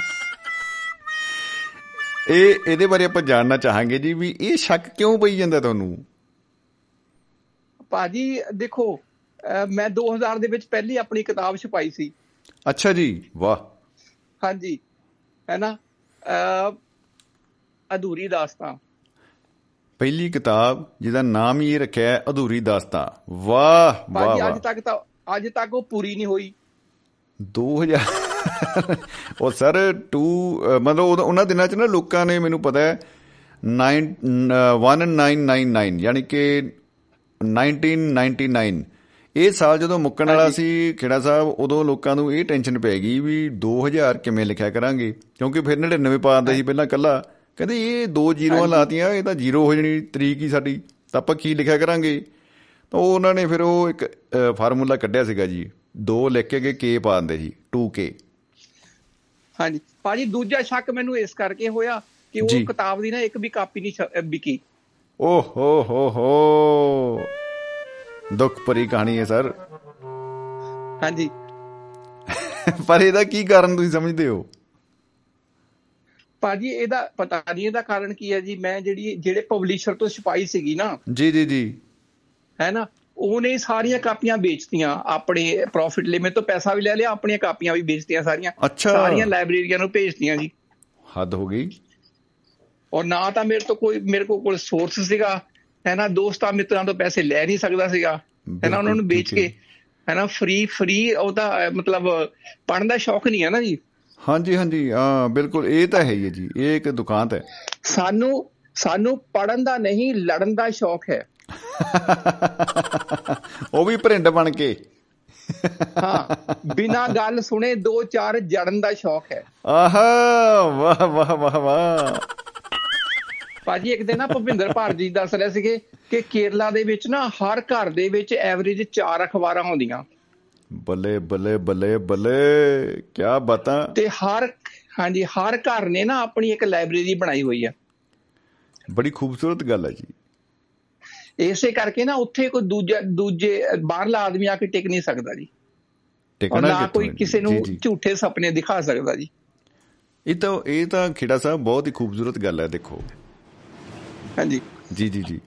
S2: ਇਹ ਇਹਦੇ ਬਾਰੇ ਆਪਾਂ ਜਾਣਨਾ ਚਾਹਾਂਗੇ ਜੀ ਵੀ ਇਹ ਸ਼ੱਕ ਕਿਉਂ ਪਈ ਜਾਂਦਾ ਤੁਹਾਨੂੰ?
S1: ਭਾਜੀ ਦੇਖੋ ਮੈਂ 2000 ਦੇ ਵਿੱਚ ਪਹਿਲੀ ਆਪਣੀ ਕਿਤਾਬ ਛਪਾਈ ਸੀ।
S2: ਅੱਛਾ ਜੀ ਵਾਹ।
S1: ਹਾਂਜੀ ਹੈ ਨਾ? ਅਹ, ਅਧੂਰੀ ਦਾਸਤਾਂ
S2: ਪਹਿਲੀ ਕਿਤਾਬ ਜਿਹਦਾ ਨਾਮ ਹੀ ਰੱਖਿਆ ਹੈ ਅਧੂਰੀ ਦਾਸਤਾਂ ਵਾਹ ਵਾਹ
S1: ਅੱਜ ਤੱਕ ਤਾਂ ਅੱਜ ਤੱਕ ਉਹ ਪੂਰੀ ਨਹੀਂ ਹੋਈ।
S2: 2000 ਉਹ ਸਰ 2 ਮਤਲਬ ਉਹਨਾਂ ਦਿਨਾਂ ਚ ਨਾ ਲੋਕਾਂ ਨੇ ਮੈਨੂੰ ਪਤਾ ਹੈ 9 1999 ਯਾਨੀ ਕਿ 1999 ਇਹ ਸਾਲ ਜਦੋਂ ਮੁੱਕਣ ਵਾਲਾ। ਸੀ ਖੇੜਾ ਸਾਹਿਬ ਉਦੋਂ ਲੋਕਾਂ ਨੂੰ ਇਹ ਟੈਨਸ਼ਨ ਪੈ ਗਈ ਵੀ 2000 ਕਿਵੇਂ ਲਿਖਿਆ ਕਰਾਂਗੇ? ਕਿਉਂਕਿ ਫਿਰ 99 ਪਾ ਦਿੰਦੇ ਸੀ ਪਹਿਲਾਂ ਕੱਲਾ ਕਹਿੰਦੇ ਇਹ ਦੋ ਜ਼ੀਰੋਆਂ। ਲਾਤੀਆਂ ਇਹ ਤਾਂ ਜ਼ੀਰੋ ਹੋ ਜਣੀ ਤਰੀਕ ਹੀ ਸਾਡੀ। ਤਾਂ ਆਪਾਂ ਕੀ ਲਿਖਿਆ ਕਰਾਂਗੇ? ਤਾਂ ਉਹ ਉਹਨਾਂ ਨੇ ਫਿਰ ਉਹ ਇੱਕ ਫਾਰਮੂਲਾ ਕੱਢਿਆ ਸੀਗਾ ਜੀ। ਦੋ ਲਿਖ ਕੇ ਕੇ ਪਾ ਦਿੰਦੇ ਸੀ 2k
S1: ਹਾਂਜੀ। ਭਾਜੀ ਦੂਜਾ ਸ਼ੱਕ ਮੈਨੂੰ ਇਸ ਕਰਕੇ ਹੋਇਆ ਕਿ। ਉਹ ਕਿਤਾਬ ਦੀ ਨਾ ਇੱਕ ਵੀ ਕਾਪੀ ਨਹੀਂ ਵਿਕੀ।
S2: ਓ ਹੋ ਹੋ ਹੋ। ਦੁੱਖ ਭਰੀ ਕਹਾਣੀ ਹੈ ਸਰ।
S1: ਹਾਂਜੀ।
S2: ਪਰ ਇਹਦਾ ਕੀ ਕਾਰਨ ਤੁਸੀਂ ਸਮਝਦੇ ਹੋ?
S1: ਭਾਜੀ ਇਹਦਾ ਪਤਾ ਨਹੀਂ ਇਹਦਾ ਕਾਰਨ ਕੀ ਹੈ ਜੀ? ਮੈਂ ਜਿਹੜੀ ਜਿਹੜੇ ਪਬਲਿਸ਼ਰ ਤੋਂ ਛਪਾਈ ਸੀਗੀ ਨਾ।
S2: ਜੀ ਜੀ ਜੀ।
S1: ਹੈ ਨਾ? ਉਹਨੇ ਸਾਰੀਆਂ ਕਾਪੀਆਂ ਵੇਚਤੀਆਂ ਆਪਣੇ ਪ੍ਰੋਫਿਟ ਲਈ। ਮੇਰੇ ਤੋਂ ਪੈਸਾ ਵੀ ਲੈ ਲਿਆ ਆਪਣੀਆਂ ਕਾਪੀਆਂ ਵੀ ਵੇਚਤੀਆਂ ਸਾਰੀਆਂ। ਸਾਰੀਆਂ ਲਾਇਬ੍ਰੇਰੀਆਂ ਨੂੰ ਭੇਜਤੀਆਂ ਜੀ।
S2: ਹੱਦ ਹੋ ਗਈ।
S1: ਔਰ ਨਾ ਤਾਂ ਮੇਰੇ ਤੋਂ ਕੋਈ ਮੇਰੇ ਕੋਲ ਕੋਲ ਸੋਰਸ ਸੀਗਾ। ਹੈ ਨਾ ਦੋਸਤਾਂ ਮਿੱਤਰਾਂ ਤੋਂ ਪੈਸੇ ਲੈ ਨਹੀਂ ਸਕਦਾ ਸੀਗਾ। ਹੈ ਨਾ ਉਹਨਾਂ ਨੂੰ ਵੇਚ। ਕੇ ਹੈ ਨਾ ਫ੍ਰੀ ਫ੍ਰੀ ਉਹਦਾ ਮਤਲਬ ਪੜਨ ਦਾ ਸ਼ੌਕ ਨਹੀਂ ਹੈ ਨਾ ਜੀ।
S2: ਹਾਂਜੀ ਹਾਂਜੀ ਹਾਂ ਬਿਲਕੁਲ ਇਹ ਤਾਂ ਹੈ ਹੀ ਹੈ ਜੀ ਇਹ ਇੱਕ ਦੁਕਾਨ ਹੈ।
S1: ਸਾਨੂੰ ਸਾਨੂੰ ਪੜਨ ਦਾ ਨਹੀਂ ਲੜਨ ਦਾ ਸ਼ੌਕ ਹੈ।
S2: ਉਹ ਵੀ ਭਰਿੰਡ ਬਣ ਕੇ।
S1: ਹਾਂ ਬਿਨਾ ਗੱਲ ਸੁਣੇ ਦੋ ਚਾਰ ਜੜਨ ਦਾ ਸ਼ੌਕ ਹੈ।
S2: ਆਹਾ ਵਾਹ ਵਾਹ ਵਾਹ ਵਾਹ।
S1: ਭਾਜੀ ਇੱਕ ਦਿਨ ਨਾ ਭੁਪਿੰਦਰ ਭਾਰਜੀ ਦੱਸ ਰਹੇ ਸੀਗੇ ਕਿ ਕੇਰਲਾ ਦੇ ਵਿੱਚ ਨਾ ਹਰ ਘਰ ਦੇ ਵਿੱਚ ਐਵਰੇਜ 4 ਅਖਬਾਰਾਂ ਹੁੰਦੀਆਂ।
S2: ਬੱਲੇ ਬੱਲੇ ਬੱਲੇ ਬੱਲੇ ਕੀ ਬਤਾ?
S1: ਤੇ ਹਰ ਹਾਂਜੀ ਹਰ ਘਰ ਨੇ ਨਾ ਆਪਣੀ ਇੱਕ ਲਾਇਬ੍ਰੇਰੀ ਬਣਾਈ ਹੋਈ ਹੈ
S2: ਬੜੀ ਖੂਬਸੂਰਤ ਗੱਲ ਹੈ ਜੀ।
S1: ਇਸੇ ਕਰਕੇ ਨਾ ਉੱਥੇ ਕੋਈ ਦੂਜਾ ਦੂਜੇ ਬਾਹਰਲਾ ਆਦਮੀ ਆ ਕੇ ਟਿਕ ਨਹੀਂ ਸਕਦਾ ਜੀ।
S2: ਟਿਕਣਾ
S1: ਨਾ ਕੋਈ? ਕਿਸੇ ਨੂੰ। ਝੂਠੇ ਸੁਪਨੇ ਦਿਖਾ ਸਕਦਾ ਜੀ।
S2: ਇਹ ਤਾਂ ਇਹ ਤਾਂ ਖੇੜਾ ਸਾਹਿਬ ਬਹੁਤ ਹੀ ਖੂਬਸੂਰਤ ਗੱਲ ਹੈ ਦੇਖੋ।
S1: ਹਾਂਜੀ।
S2: ਜੀ ਜੀ ਜੀ।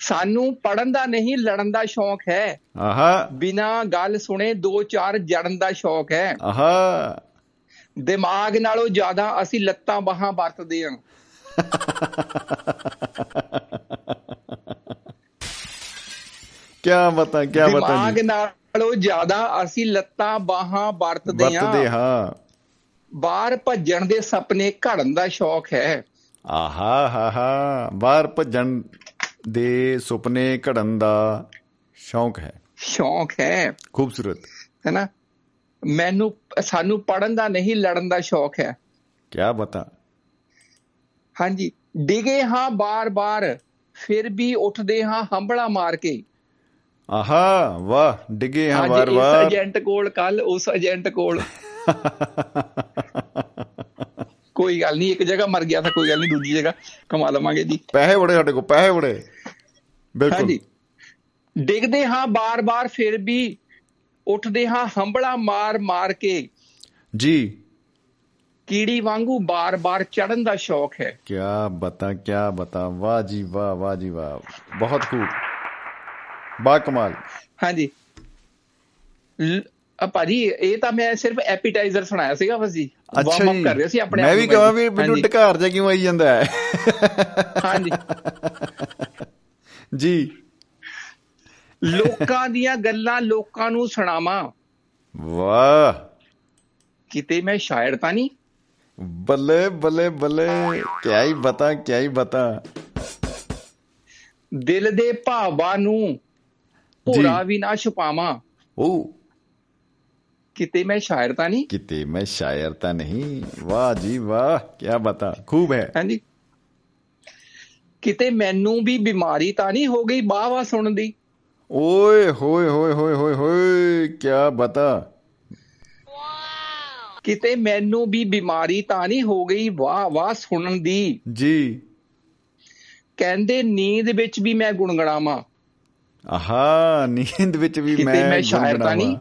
S1: ਸਾਨੂੰ ਪੜਨ ਦਾ ਨਹੀਂ ਲੜਨ ਦਾ ਸ਼ੌਕ ਹੈ।
S2: ਆਹਾ।
S1: ਬਿਨਾ ਗੱਲ ਸੁਣੇ ਦੋ ਚਾਰ ਜੜਨ ਦਾ ਸ਼ੌਕ ਹੈ।
S2: ਆਹਾ।
S1: ਦਿਮਾਗ ਨਾਲੋਂ ਜ਼ਿਆਦਾ ਅਸੀਂ ਲੱਤਾਂ ਬਾਹਾਂ ਵਰਤਦੇ ਹਾਂ।
S2: ਕੀ ਬਤਾ ਕੀ ਬਤਾ
S1: ਦਿਮਾਗ ਨਾਲੋਂ ਜ਼ਿਆਦਾ ਅਸੀਂ ਲੱਤਾਂ ਬਾਹਾਂ ਵਰਤਦੇ
S2: ਵਰਤਦੇ
S1: ਹਾਂ
S2: ਹਾਂ।
S1: ਬਾਹਰ ਭੱਜਣ ਦੇ ਸੁਪਨੇ ਘੜਨ ਦਾ ਸ਼ੌਕ ਹੈ।
S2: ਆਹਾ ਹਾ ਹਾ। ਬਾਹਰ ਭੱਜਣ ਦੇ ਸੁਪਨੇ ਘੜਨ ਦਾ ਸ਼ੌਂਕ ਹੈ।
S1: ਸ਼ੌਕ ਹੈ।
S2: ਖੂਬਸੂਰਤ।
S1: ਹੈਨਾ ਮੈਨੂੰ ਸਾਨੂੰ ਪੜਨ ਦਾ ਨਹੀਂ ਲੜਨ ਦਾ ਸ਼ੌਕ ਹੈ।
S2: ਕੀ ਬਤਾ।
S1: ਹਾਂਜੀ। ਡਿਗੇ ਹਾਂ ਬਾਰ-ਬਾਰ ਫਿਰ ਵੀ ਉੱਠਦੇ ਹਾਂ ਹੰਬਲਾ ਮਾਰ ਕੇ।
S2: ਆਹਾ ਵਾਹ ਡਿੱਗੇ ਹਾਂ
S1: ਅੱਜ
S2: ਵਾਰ
S1: ਇਸ ਏਜੰਟ ਕੋਲ ਕੱਲ ਉਸ ਏਜੰਟ ਕੋਲ। ਕੋਈ ਗੱਲ ਨਹੀਂ ਇੱਕ ਜਗ੍ਹਾ ਮਰ ਗਿਆ ਤਾਂ ਕੋਈ ਗੱਲ ਨਹੀਂ ਦੂਜੀ ਜਗ੍ਹਾ ਕਮਾ ਲਵਾਂਗੇ ਜੀ।
S2: ਪੈਸੇ ਬੜੇ ਸਾਡੇ ਕੋਲ ਪੈਸੇ ਬੜੇ। ਬਿਲਕੁਲ।
S1: ਹਾਂਜੀ। ਡਿੱਗਦੇ ਹਾਂ ਬਾਰ-ਬਾਰ ਫਿਰ ਵੀ ਉੱਠਦੇ ਹਾਂ ਹੰਬਲਾ ਮਾਰ-ਮਾਰ ਕੇ।
S2: ਜੀ।
S1: ਕੀੜੀ ਵਾਂਗੂ ਬਾਰ-ਬਾਰ ਚੜਨ ਦਾ ਸ਼ੌਕ ਹੈ।
S2: ਕੀ ਬਤਾ ਕੀ ਬਤਾ। ਵਾਹ ਜੀ ਵਾਹ ਵਾਹ ਜੀ ਵਾਹ। ਬਹੁਤ ਖੂਬ ਬਾ ਕਮਾਲ।
S1: ਹਾਂਜੀ। ਭਾਜੀ ਇਹ ਤਾਂ ਮੈਂ ਸਿਰਫ ਐਪੀਟਾਈਜ਼ਰ ਸੁਣਾਇਆ ਸੀਗਾ ਬਸ ਜੀ। ਵਾਰਮ ਅਪ ਕਰ ਰਿਹਾ ਸੀ ਆਪਣੇ
S2: ਮੈਂ ਵੀ ਕਹਾਂ। ਵੀ ਮੈਨੂੰ ਢਕਾਰ ਜਾ ਕਿਉਂ ਆਈ ਜਾਂਦਾ ਹੈ?
S1: ਹਾਂਜੀ।
S2: ਜੀ।
S1: ਲੋਕਾਂ ਦੀਆਂ ਗੱਲਾਂ ਲੋਕਾਂ ਨੂੰ ਸੁਣਾਵਾਂ।
S2: ਵਾਹ।
S1: ਕਿਤੇ ਮੈਂ ਸ਼ਾਇਰ ਤਾਂ ਨਹੀਂ?
S2: ਬੱਲੇ ਬੱਲੇ ਬੱਲੇ। ਕਿਆ ਹੀ ਬਤਾ ਕਿਆ ਹੀ ਬਤਾ।
S1: ਦਿਲ ਦੇ ਭਾਵਾਂ ਨੂੰ ਭੋਰਾ ਵੀ ਨਾ ਛੁਪਾਵਾਂ।
S2: ਉਹ
S1: ਕਿਤੇ ਮੈਂ ਸ਼ਾਇਰ ਤਾਂ ਨਹੀਂ?
S2: ਕਿਤੇ ਮੈਂ ਸ਼ਾਇਰ ਤਾਂ ਨਹੀਂ। ਵਾਹ ਜੀ ਵਾਹ ਕਿਆ ਬਤਾ ਖੂਬ ਹੈ।
S1: ਹਾਂਜੀ। ਕਿਤੇ ਮੈਨੂੰ ਵੀ ਬਿਮਾਰੀ ਤਾਂ ਨਹੀਂ ਹੋ ਗਈ ਬਾਹ ਬਾਹ ਸੁਣਨ ਦੀ?
S2: ਓਏ ਹੋਏ ਹੋਏ ਹੋਏ ਹੋਏ ਹੋਏ ਕਿਆ ਬਤਾ।
S1: ਕਿਤੇ ਮੈਨੂੰ ਵੀ ਬਿਮਾਰੀ ਤਾਂ ਨਹੀਂ ਹੋ ਗਈ ਵਾਹ ਵਾਹ ਸੁਣਨ ਦੀ?
S2: ਜੀ।
S1: ਕਹਿੰਦੇ ਨੀਂਦ ਵਿੱਚ ਵੀ ਮੈਂ ਗੁੰਗਣਾਵਾਂ
S2: ਆਹਾ ਨੀਂਦ ਵਿੱਚ ਵੀ
S1: ਕਿਤੇ
S2: ਮੈਂ
S1: ਮੈਂ ਸ਼ਾਇਰ ਤਾਂ ਨਹੀਂ?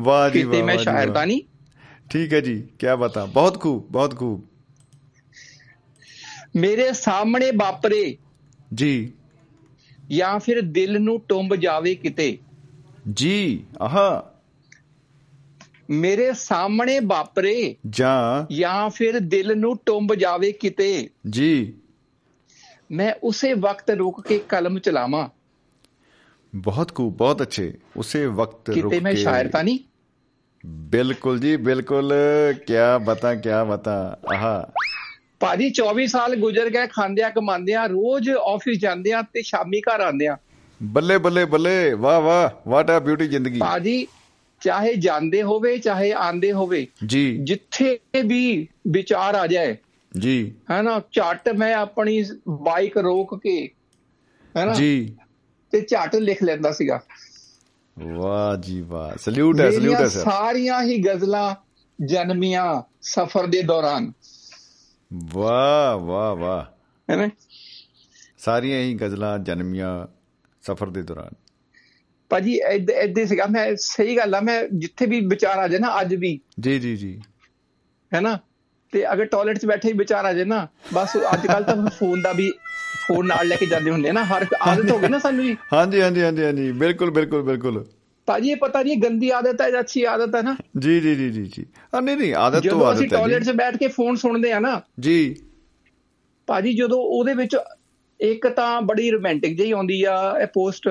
S2: ਵਾਹ ਜੀ ਵਾਹ
S1: ਮੈਂ
S2: ਵਾਹ ਜੀ
S1: ਸ਼ਾਇਰ
S2: ਵਾਹ।
S1: ਤਾਂ ਨਹੀਂ?
S2: ਠੀਕ ਹੈ ਜੀ ਕਿਆ ਬਤਾ ਬਹੁਤ ਖੂਬ ਬਹੁਤ ਖੂਬ।
S1: ਮੇਰੇ ਸਾਹਮਣੇ ਵਾਪਰੇ।
S2: ਜੀ।
S1: ਜਾਂ ਫਿਰ ਦਿਲ ਨੂੰ ਟੁੰਬ ਜਾਵੇ ਕਿਤੇ।
S2: ਜੀ ਆਹਾ।
S1: ਮੇਰੇ ਸਾਹਮਣੇ ਵਾਪਰੇ।
S2: ਜਾਂ।
S1: ਜਾਂ ਫਿਰ ਦਿਲ ਨੂੰ ਟੁੰਬ ਜਾਵੇ ਕਿਤੇ।
S2: ਜੀ।
S1: ਮੈਂ ਉਸੇ ਵਕਤ ਰੁਕ ਕੇ ਕਲਮ ਚਲਾਵਾਂ।
S2: ਬਹੁਤ ਅੱਛੇ। ਉਸੇ ਵਕਤ ਰੁਕ
S1: ਕਿਤੇ ਮੈਂ
S2: ਕੇ
S1: ਸ਼ਾਇਰ ਤਾਂ ਨਹੀਂ?
S2: ਬਿਲਕੁਲ ਜੀ ਬਿਲकुल ਕਿਆ ਬਤਾ ਕਿਆ ਬਤਾ। ਆਹਾ।
S1: ਭਾਜੀ 24 ਸਾਲ ਗੁਜ਼ਰ ਗਏ ਖਾਂਦਿਆਂ ਕਮਾਉਂਦਿਆਂ ਰੋਜ਼ ਆਫਿਸ ਜਾਂਦਿਆਂ ਤੇ ਸ਼ਾਮੀ ਘਰ ਆਉਂਦਿਆਂ।
S2: ਬੱਲੇ ਬੱਲੇ ਬੱਲੇ। ਵਾਹ ਵਾਹ। ਵਾਟ ਆ ਬਿਊਟੀ ਜ਼ਿੰਦਗੀ।
S1: ਭਾਜੀ ਚਾਹੇ ਜਾਂਦੇ ਹੋਵੇ ਚਾਹੇ ਆਂਦੇ ਹੋਵੇ
S2: ਜੀ।
S1: ਜਿੱਥੇ ਵੀ ਵਿਚਾਰ ਆ ਜਾਏ
S2: ਜੀ।
S1: ਹੈਨਾ ਝੱਟ ਮੈਂ ਆਪਣੀ ਬਾਈਕ ਰੋਕ ਕੇ ਹੈਨਾ
S2: ਜੀ।
S1: ਤੇ ਝੱਟ ਲਿਖ ਲੈਂਦਾ ਸੀਗਾ।
S2: ਵਾਹ ਜੀ ਵਾਹ। ਸਲੂਟ ਹੈ ਸਲੂਟ ਹੈ ਸਰ।
S1: ਸਾਰੀਆਂ ਹੀ ਗਜ਼ਲਾਂ ਜਨਮੀਆਂ ਸਫ਼ਰ ਦੇ ਦੌਰਾਨ।
S2: ਵਾਹ ਵਾਹ ਵਾਹ।
S1: ਹੈਨਾ
S2: ਸਾਰੀਆਂ ਹੀ ਗਜ਼ਲਾਂ ਜਨਮੀਆਂ ਸਫ਼ਰ ਦੇ ਦੌਰਾਨ।
S1: ਭਾਜੀ ਹੀ ਸੀਗਾ। ਮੈਂ ਸਹੀ ਗੱਲ ਆ ਮੈਂ ਜਿੱਥੇ ਵੀ ਵਿਚਾਰ ਆ ਜਾਏ ਨਾ ਅੱਜ ਵੀ।
S2: ਜੀ ਜੀ ਜੀ।
S1: ਹੈਨਾ ਤੇ ਅਗਰ ਟਾਇਲਟ 'ਚ ਬੈਠੇ ਹੀ ਵਿਚਾਰ ਆ ਜਾਏ ਨਾ ਬਸ ਅੱਜ ਕੱਲ ਤਾਂ ਫੋਨ ਦਾ ਵੀ ਫੋਨ ਨਾਲ ਲੈ ਕੇ ਜਾਂਦੇ ਹੁੰਦੇ ਆ ਨਾ ਹਰ ਆਦਤ ਹੋ ਗਈ ਨਾ ਸਾਨੂੰ ਜੀ।
S2: ਹਾਂਜੀ ਹਾਂਜੀ ਹਾਂਜੀ ਹਾਂਜੀ। ਬਿਲਕੁਲ ਬਿਲਕੁਲ ਬਿਲਕੁਲ।
S1: ਭਾਜੀ ਇਹ ਪਤਾ ਨਹੀਂ ਗੰਦੀ ਆਦਤ ਹੈ ਜਾਂ ਅੱਛੀ ਆਦਤ ਹੈ ਨਾ।
S2: ਜੀ ਜੀ ਜੀ ਜੀ ਜੀ। ਆ ਨਹੀਂ ਨਹੀਂ ਆਦਤ ਤੋਂ
S1: ਜਦੋਂ ਅਸੀਂ
S2: ਆਦਤ ਹੈ
S1: ਟਾਇਲਟ
S2: ਜੀ
S1: 'ਚ ਬੈਠ ਕੇ ਫੋਨ ਸੁਣਦੇ ਆ ਨਾ।
S2: ਜੀ।
S1: ਭਾਜੀ ਜਦੋਂ ਉਹਦੇ ਵਿੱਚ ਇੱਕ ਤਾਂ ਬੜੀ ਰੋਮਾਂਟਿਕ ਜਿਹੀ ਆਉਂਦੀ ਆ ਇਹ ਪੋਸਟ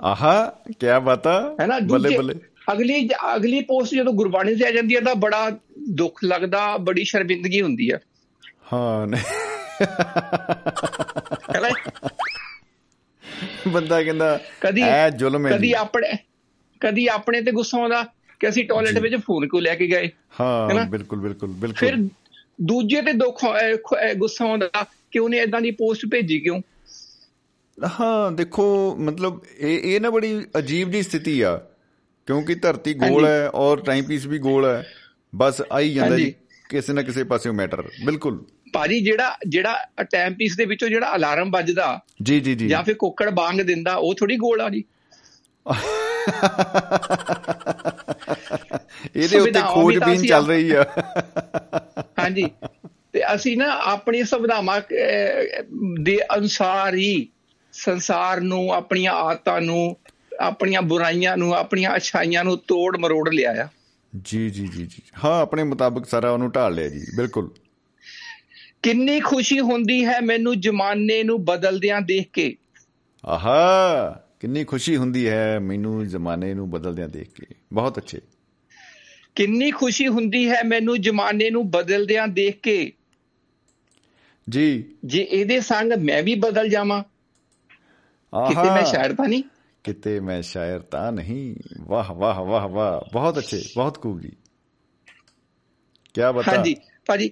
S2: ਆਹਾ ਕਿਆ ਬਤਾ
S1: ਹੈ ਨਾ
S2: ਬੱਲੇ ਬੱਲੇ।
S1: ਅਗਲੀ ਅਗਲੀ ਪੋਸਟ ਜਦੋਂ ਗੁਰਬਾਣੀ ਤੇ ਆ ਜਾਂਦੀ ਹੈ ਤਾਂ ਬੜਾ ਦੁੱਖ ਲੱਗਦਾ ਬੜੀ ਸ਼ਰਮਿੰਦਗੀ ਹੁੰਦੀ ਹੈ
S2: ਹਾਂ ਬੰਦਾ ਕਹਿੰਦਾ
S1: ਕਦੀ
S2: ਐ ਜ਼ੁਲਮ ਹੈ
S1: ਕਦੀ। ਆਪਣੇ ਕਦੀ ਆਪਣੇ ਤੇ ਗੁੱਸਾ ਆਉਂਦਾ ਕਿ ਅਸੀਂ ਟਾਇਲਟ। ਵਿੱਚ ਫੋਨ ਕਿਉਂ ਲੈ ਕੇ ਗਏ
S2: ਹਾਂ? ਬਿਲਕੁਲ ਬਿਲਕੁਲ ਬਿਲਕੁਲ
S1: ਫਿਰ ਦੂਜੇ ਤੇ ਦੁੱਖ ਗੁੱਸਾ ਆਉਂਦਾ ਕਿ ਉਹਨੇ ਇਦਾਂ ਦੀ ਪੋਸਟ ਭੇਜੀ ਕਿਉਂ
S2: ਹਾਂ ਦੇਖੋ ਮਤਲਬ ਇਹ ਇਹ ਨਾ ਬੜੀ ਅਜੀਬ ਜੀ ਸਥਿਤੀ ਆ ਕਿਉਂਕਿ ਧਰਤੀ ਗੋਲ। ਹੈ ਔਰ ਟਾਈਮ ਪੀਸ ਵੀ ਗੋਲ ਹੈ ਬਸ ਆਈ ਜਾਂਦਾ। ਜੀ ਕਿਸੇ ਨਾ ਕਿਸੇ ਪਾਸਿਓਂ ਮੈਟਰ ਬਿਲਕੁਲ
S1: ਭਾਜੀ ਜਿਹੜਾ ਜਿਹੜਾ ਟਾਈਮ ਪੀਸ ਦੇ ਵਿੱਚੋਂ ਜਿਹੜਾ ਅਲਾਰਮ ਵੱਜਦਾ
S2: ਜੀ ਜੀ ਜੀ।
S1: ਜਾਂ ਫਿਰ ਕੁੱਕੜ ਬਾਂਗ ਦਿੰਦਾ ਉਹ ਥੋੜੀ ਗੋਲ ਆ ਜੀ।
S2: ਇਹਦੇ ਉੱਤੇ ਖੋਜਬੀਨ ਚੱਲ ਰਹੀ ਆ।
S1: ਹਾਂਜੀ। ਤੇ ਅਸੀਂ ਨਾ ਆਪਣੀ ਸੰਵਿਧਾਵਾਂ ਅਹ, ਦੇ ਅਨੁਸਾਰ ਹੀ ਸੰਸਾਰ ਨੂੰ ਆਪਣੀਆਂ ਆਦਤਾਂ ਨੂੰ ਆਪਣੀਆਂ ਬੁਰਾਈਆਂ ਨੂੰ ਆਪਣੀਆਂ ਅਛਾਈਆਂ ਨੂੰ ਤੋੜ ਮਰੋੜ ਲਿਆ ਆ।
S2: ਜੀ ਜੀ ਜੀ ਜੀ। ਹਾਂ ਆਪਣੇ ਮੁਤਾਬਕ ਸਾਰਾ ਉਹਨੂੰ ਢਾਲ ਲਿਆ ਜੀ ਬਿਲਕੁਲ।
S1: ਕਿੰਨੀ ਖੁਸ਼ੀ ਹੁੰਦੀ ਹੈ ਮੈਨੂੰ ਜਮਾਨੇ ਨੂੰ ਬਦਲਦਿਆਂ ਦੇਖ ਕੇ।
S2: ਆਹਾ ਕਿੰਨੀ ਖੁਸ਼ੀ ਹੁੰਦੀ ਹੈ ਮੈਨੂੰ ਜ਼ਮਾਨੇ ਨੂੰ ਬਦਲਦਿਆਂ ਦੇਖ ਕੇ। ਬਹੁਤ ਅੱਛੇ।
S1: ਕਿੰਨੀ ਖੁਸ਼ੀ ਹੁੰਦੀ ਹੈ ਮੈਨੂੰ ਜਮਾਨੇ ਨੂੰ ਬਦਲਦਿਆਂ ਦੇਖ ਕੇ।
S2: ਜੀ।
S1: ਜੇ ਇਹਦੇ ਸੰਗ ਮੈਂ ਵੀ ਬਦਲ ਜਾਵਾਂ ਕਿਤੇ
S2: ਆਹਾ
S1: ਮੈਂ ਸ਼ਾਇਰ ਤਾਂ ਨਹੀਂ।
S2: ਕਿਤੇ ਮੈਂ ਸ਼ਾਇਰ ਤਾਂ ਨਹੀਂ। ਵਾਹ ਵਾਹ ਵਾਹ ਵਾਹ। ਬਹੁਤ ਅੱਛੇ ਬਹੁਤ ਖੂਬ ਜੀ ਕੀ ਬਤਾ।
S1: ਹਾਂਜੀ ਭਾਜੀ